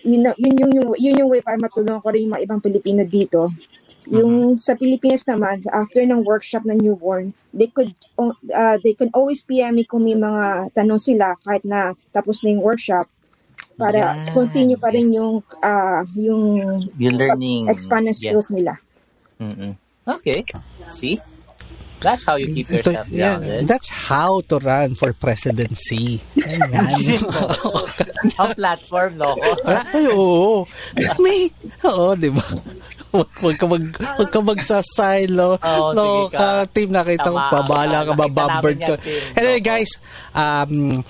Yun, yun, yung, yun, yun yung way para matulungan ko rin yung mga ibang Pilipino dito. Yung sa Pilipinas naman, after ng workshop ng newborn, they could o- uh, they can always PM me kung may mga tanong sila kahit na tapos na yung workshop para Yan, continue pa rin yung ah, yung You're learning. expand ng Yeah. skills nila. Mm-mm. Okay. See? That's how you keep Ito- yourself yeah, grounded. that's how to run for presidency. Ayan. Ang platform, no? Ay, oo. May, oo, di ba? Huwag ka mag, huwag ka magsasilo. Oo, no, sige ka. ka, team nakita ko, babala ka, bababird ka. Anyway, guys, um,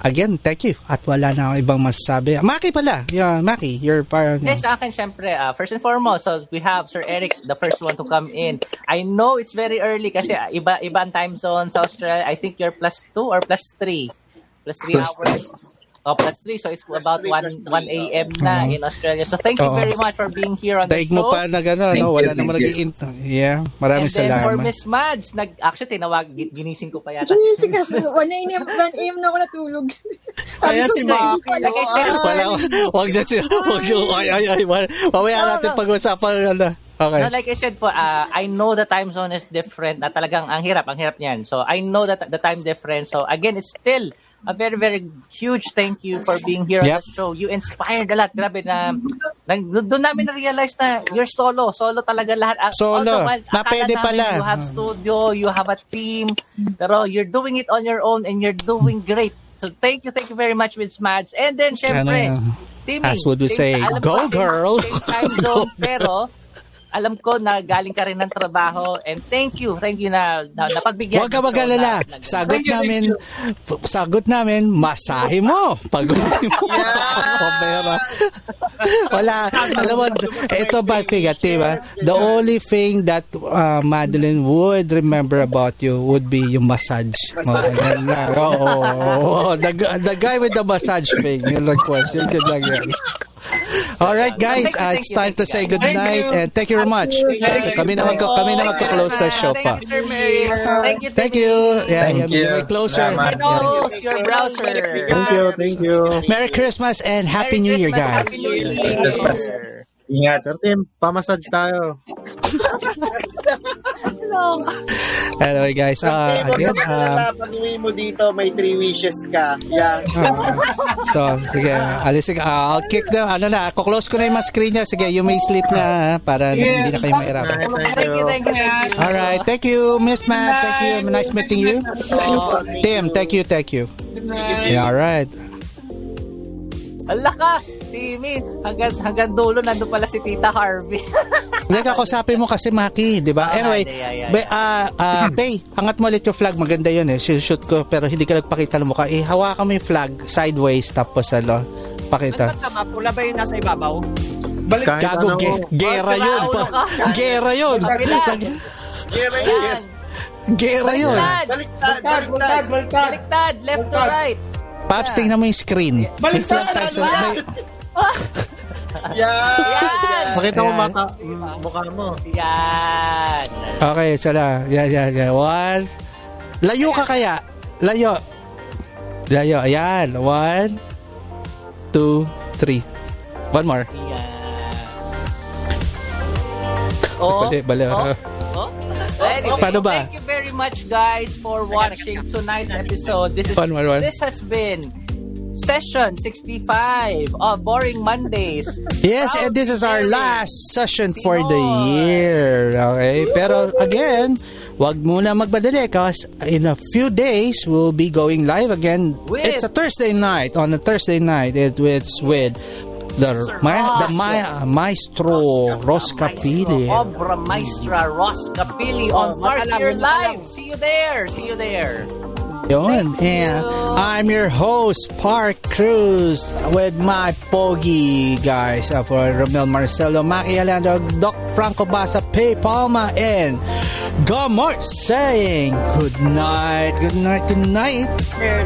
again, thank you. At wala na akong ibang masasabi. Maki pala. Yeah, Maki, you're part Yes, sa akin, syempre, uh, first and foremost, so we have Sir Eric, the first one to come in. I know it's very early kasi iba, iba ang time zone sa Australia. I think you're plus 2 or plus 3. Plus 3 Plus hours. Oh, plus 3. So it's Plus about three, 1, plus three, 1 a.m. na in Australia. So thank you Oo. very much for being here on the Daig show. mo pa na gano'n, Thank no? you, Wala thank naman you. nag Yeah, maraming And then for salamat. Miss Mads, nag, actually, tinawag, gi- ginising ko pa yata. Ginising ka, 1 a.m. 1 a.m. na ako natulog. Ayan si Maki. I said, Wala, wag na siya, wag yung, ay, ay, ay, mamaya No, natin no. pag-usapan, ano. Okay. No, like I said po, uh, I know the time zone is different na talagang ang hirap, ang hirap niyan. So I know that the time difference. So again, it's still a very, very huge thank you for being here Yep. on the show. You inspired a lot. Grabe na, na doon namin na-realize na you're solo. Solo talaga lahat. Solo. although, well, Na pwede namin pala. You have studio, you have a team. Pero you're doing it on your own and you're doing great. So thank you, thank you very much, Miss Mads. And then, syempre, Ano, Timmy. as would we say, go girl. Same time zone, pero alam ko na galing ka rin ng trabaho and thank you, thank you na, na napagbigyan. Huwag ka mag-alala. na- na- Sagot Thank you, thank namin, sagot namin, masahe mo. Pag Pabera. Wala. Alam mo, ito ba, Figa, diba? The only thing that uh, Madeline would remember about you would be yung massage. Massage. Oh. Oo, oo, oo. the, the guy with the massage thing, yung request. Yun, yun lang yan. Alright guys, Thank you, uh, it's time to say guys. good night and thank you very much. Kami naman kami naman ko-close the show pa. Thank you. Thank you, Thank Timmy. you. Yeah, Thank you. May closer. Close your browser. Thank you, thank you. Merry Christmas and Happy Merry New Year, guys. Happy New Merry Year. Christmas. Ingat. Tim, pamassage tayo. Anyway, guys, uh, again, magalala, pag uwi mo dito, may three wishes ka. Uh, so, sige, alis, uh, I'll kick them, ano na, close ko na yung screen niya. Sige, you may sleep na, ha, para hindi na kayo mahirapan. Thank Thank you, thank you, thank you. Alright, thank you, Miss Matt. Thank you. Nice meeting you. Tim, thank you, thank you. Yeah, alright. Ang lakas, Timmy. Hanggang, hanggang dulo, nandun pala si Tita Harvey. Hindi, kakusapin mo kasi Maki, di ba? Ah, Anyway, yeah, yeah, yeah. be- ah, ah, Pay, angat mo ulit yung flag. Maganda yun eh. Shoot ko, pero hindi ka nagpakita ng mukha. Eh, hawakan mo yung flag sideways, tapos ano, pakita. Ano tama? Pula ba yung nasa ibabaw? Balik Kahit Gago, ano, ge- gera Oh, yun. ka. Gera yun. Ayan. yan. Gera yun. Baliktad. Baliktad, Baliktad, baliktad. Left to right. Paps, tingnan mo yung screen. Baliktad, flag tayo Yan. Yan. Pakita mo mm, mukha mo. Yan. Okay, sala. Yan, yan, yan. One. Layo ka kaya. Layo. Layo. Ayan. One, two, three. One more. Yan. Oh, Bali, bali. oh, oh. Anyway, Paano ba? thank you very much guys for watching tonight's episode. This is One, one, one. this has been session 65 of Boring Mondays. Yes, and this is our last session for the year. Okay? Pero again, wag muna magbadali because in a few days we'll be going live again. With- it's a Thursday night. On a Thursday night, it, it's with the ma- the ma- maestro Ros Capili. Obra Maestra Ross Capili on Oh, Park matalam, Here. Live. See you there. See you there. Yun. And I'm your host, Park Cruz, with my pogi guys uh, for Romel Marcelo, Maki Alejandro, Doc Franco Basa, Pay Palma, and Gomart saying good night, good night, good night. Fair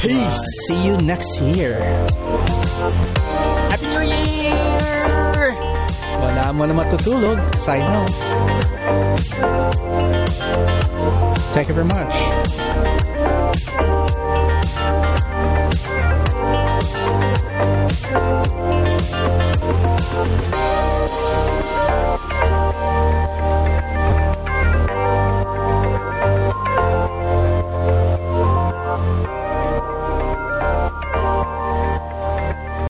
Peace. See you next year. Wala mo na matutulog. Sign out. Thank you very much.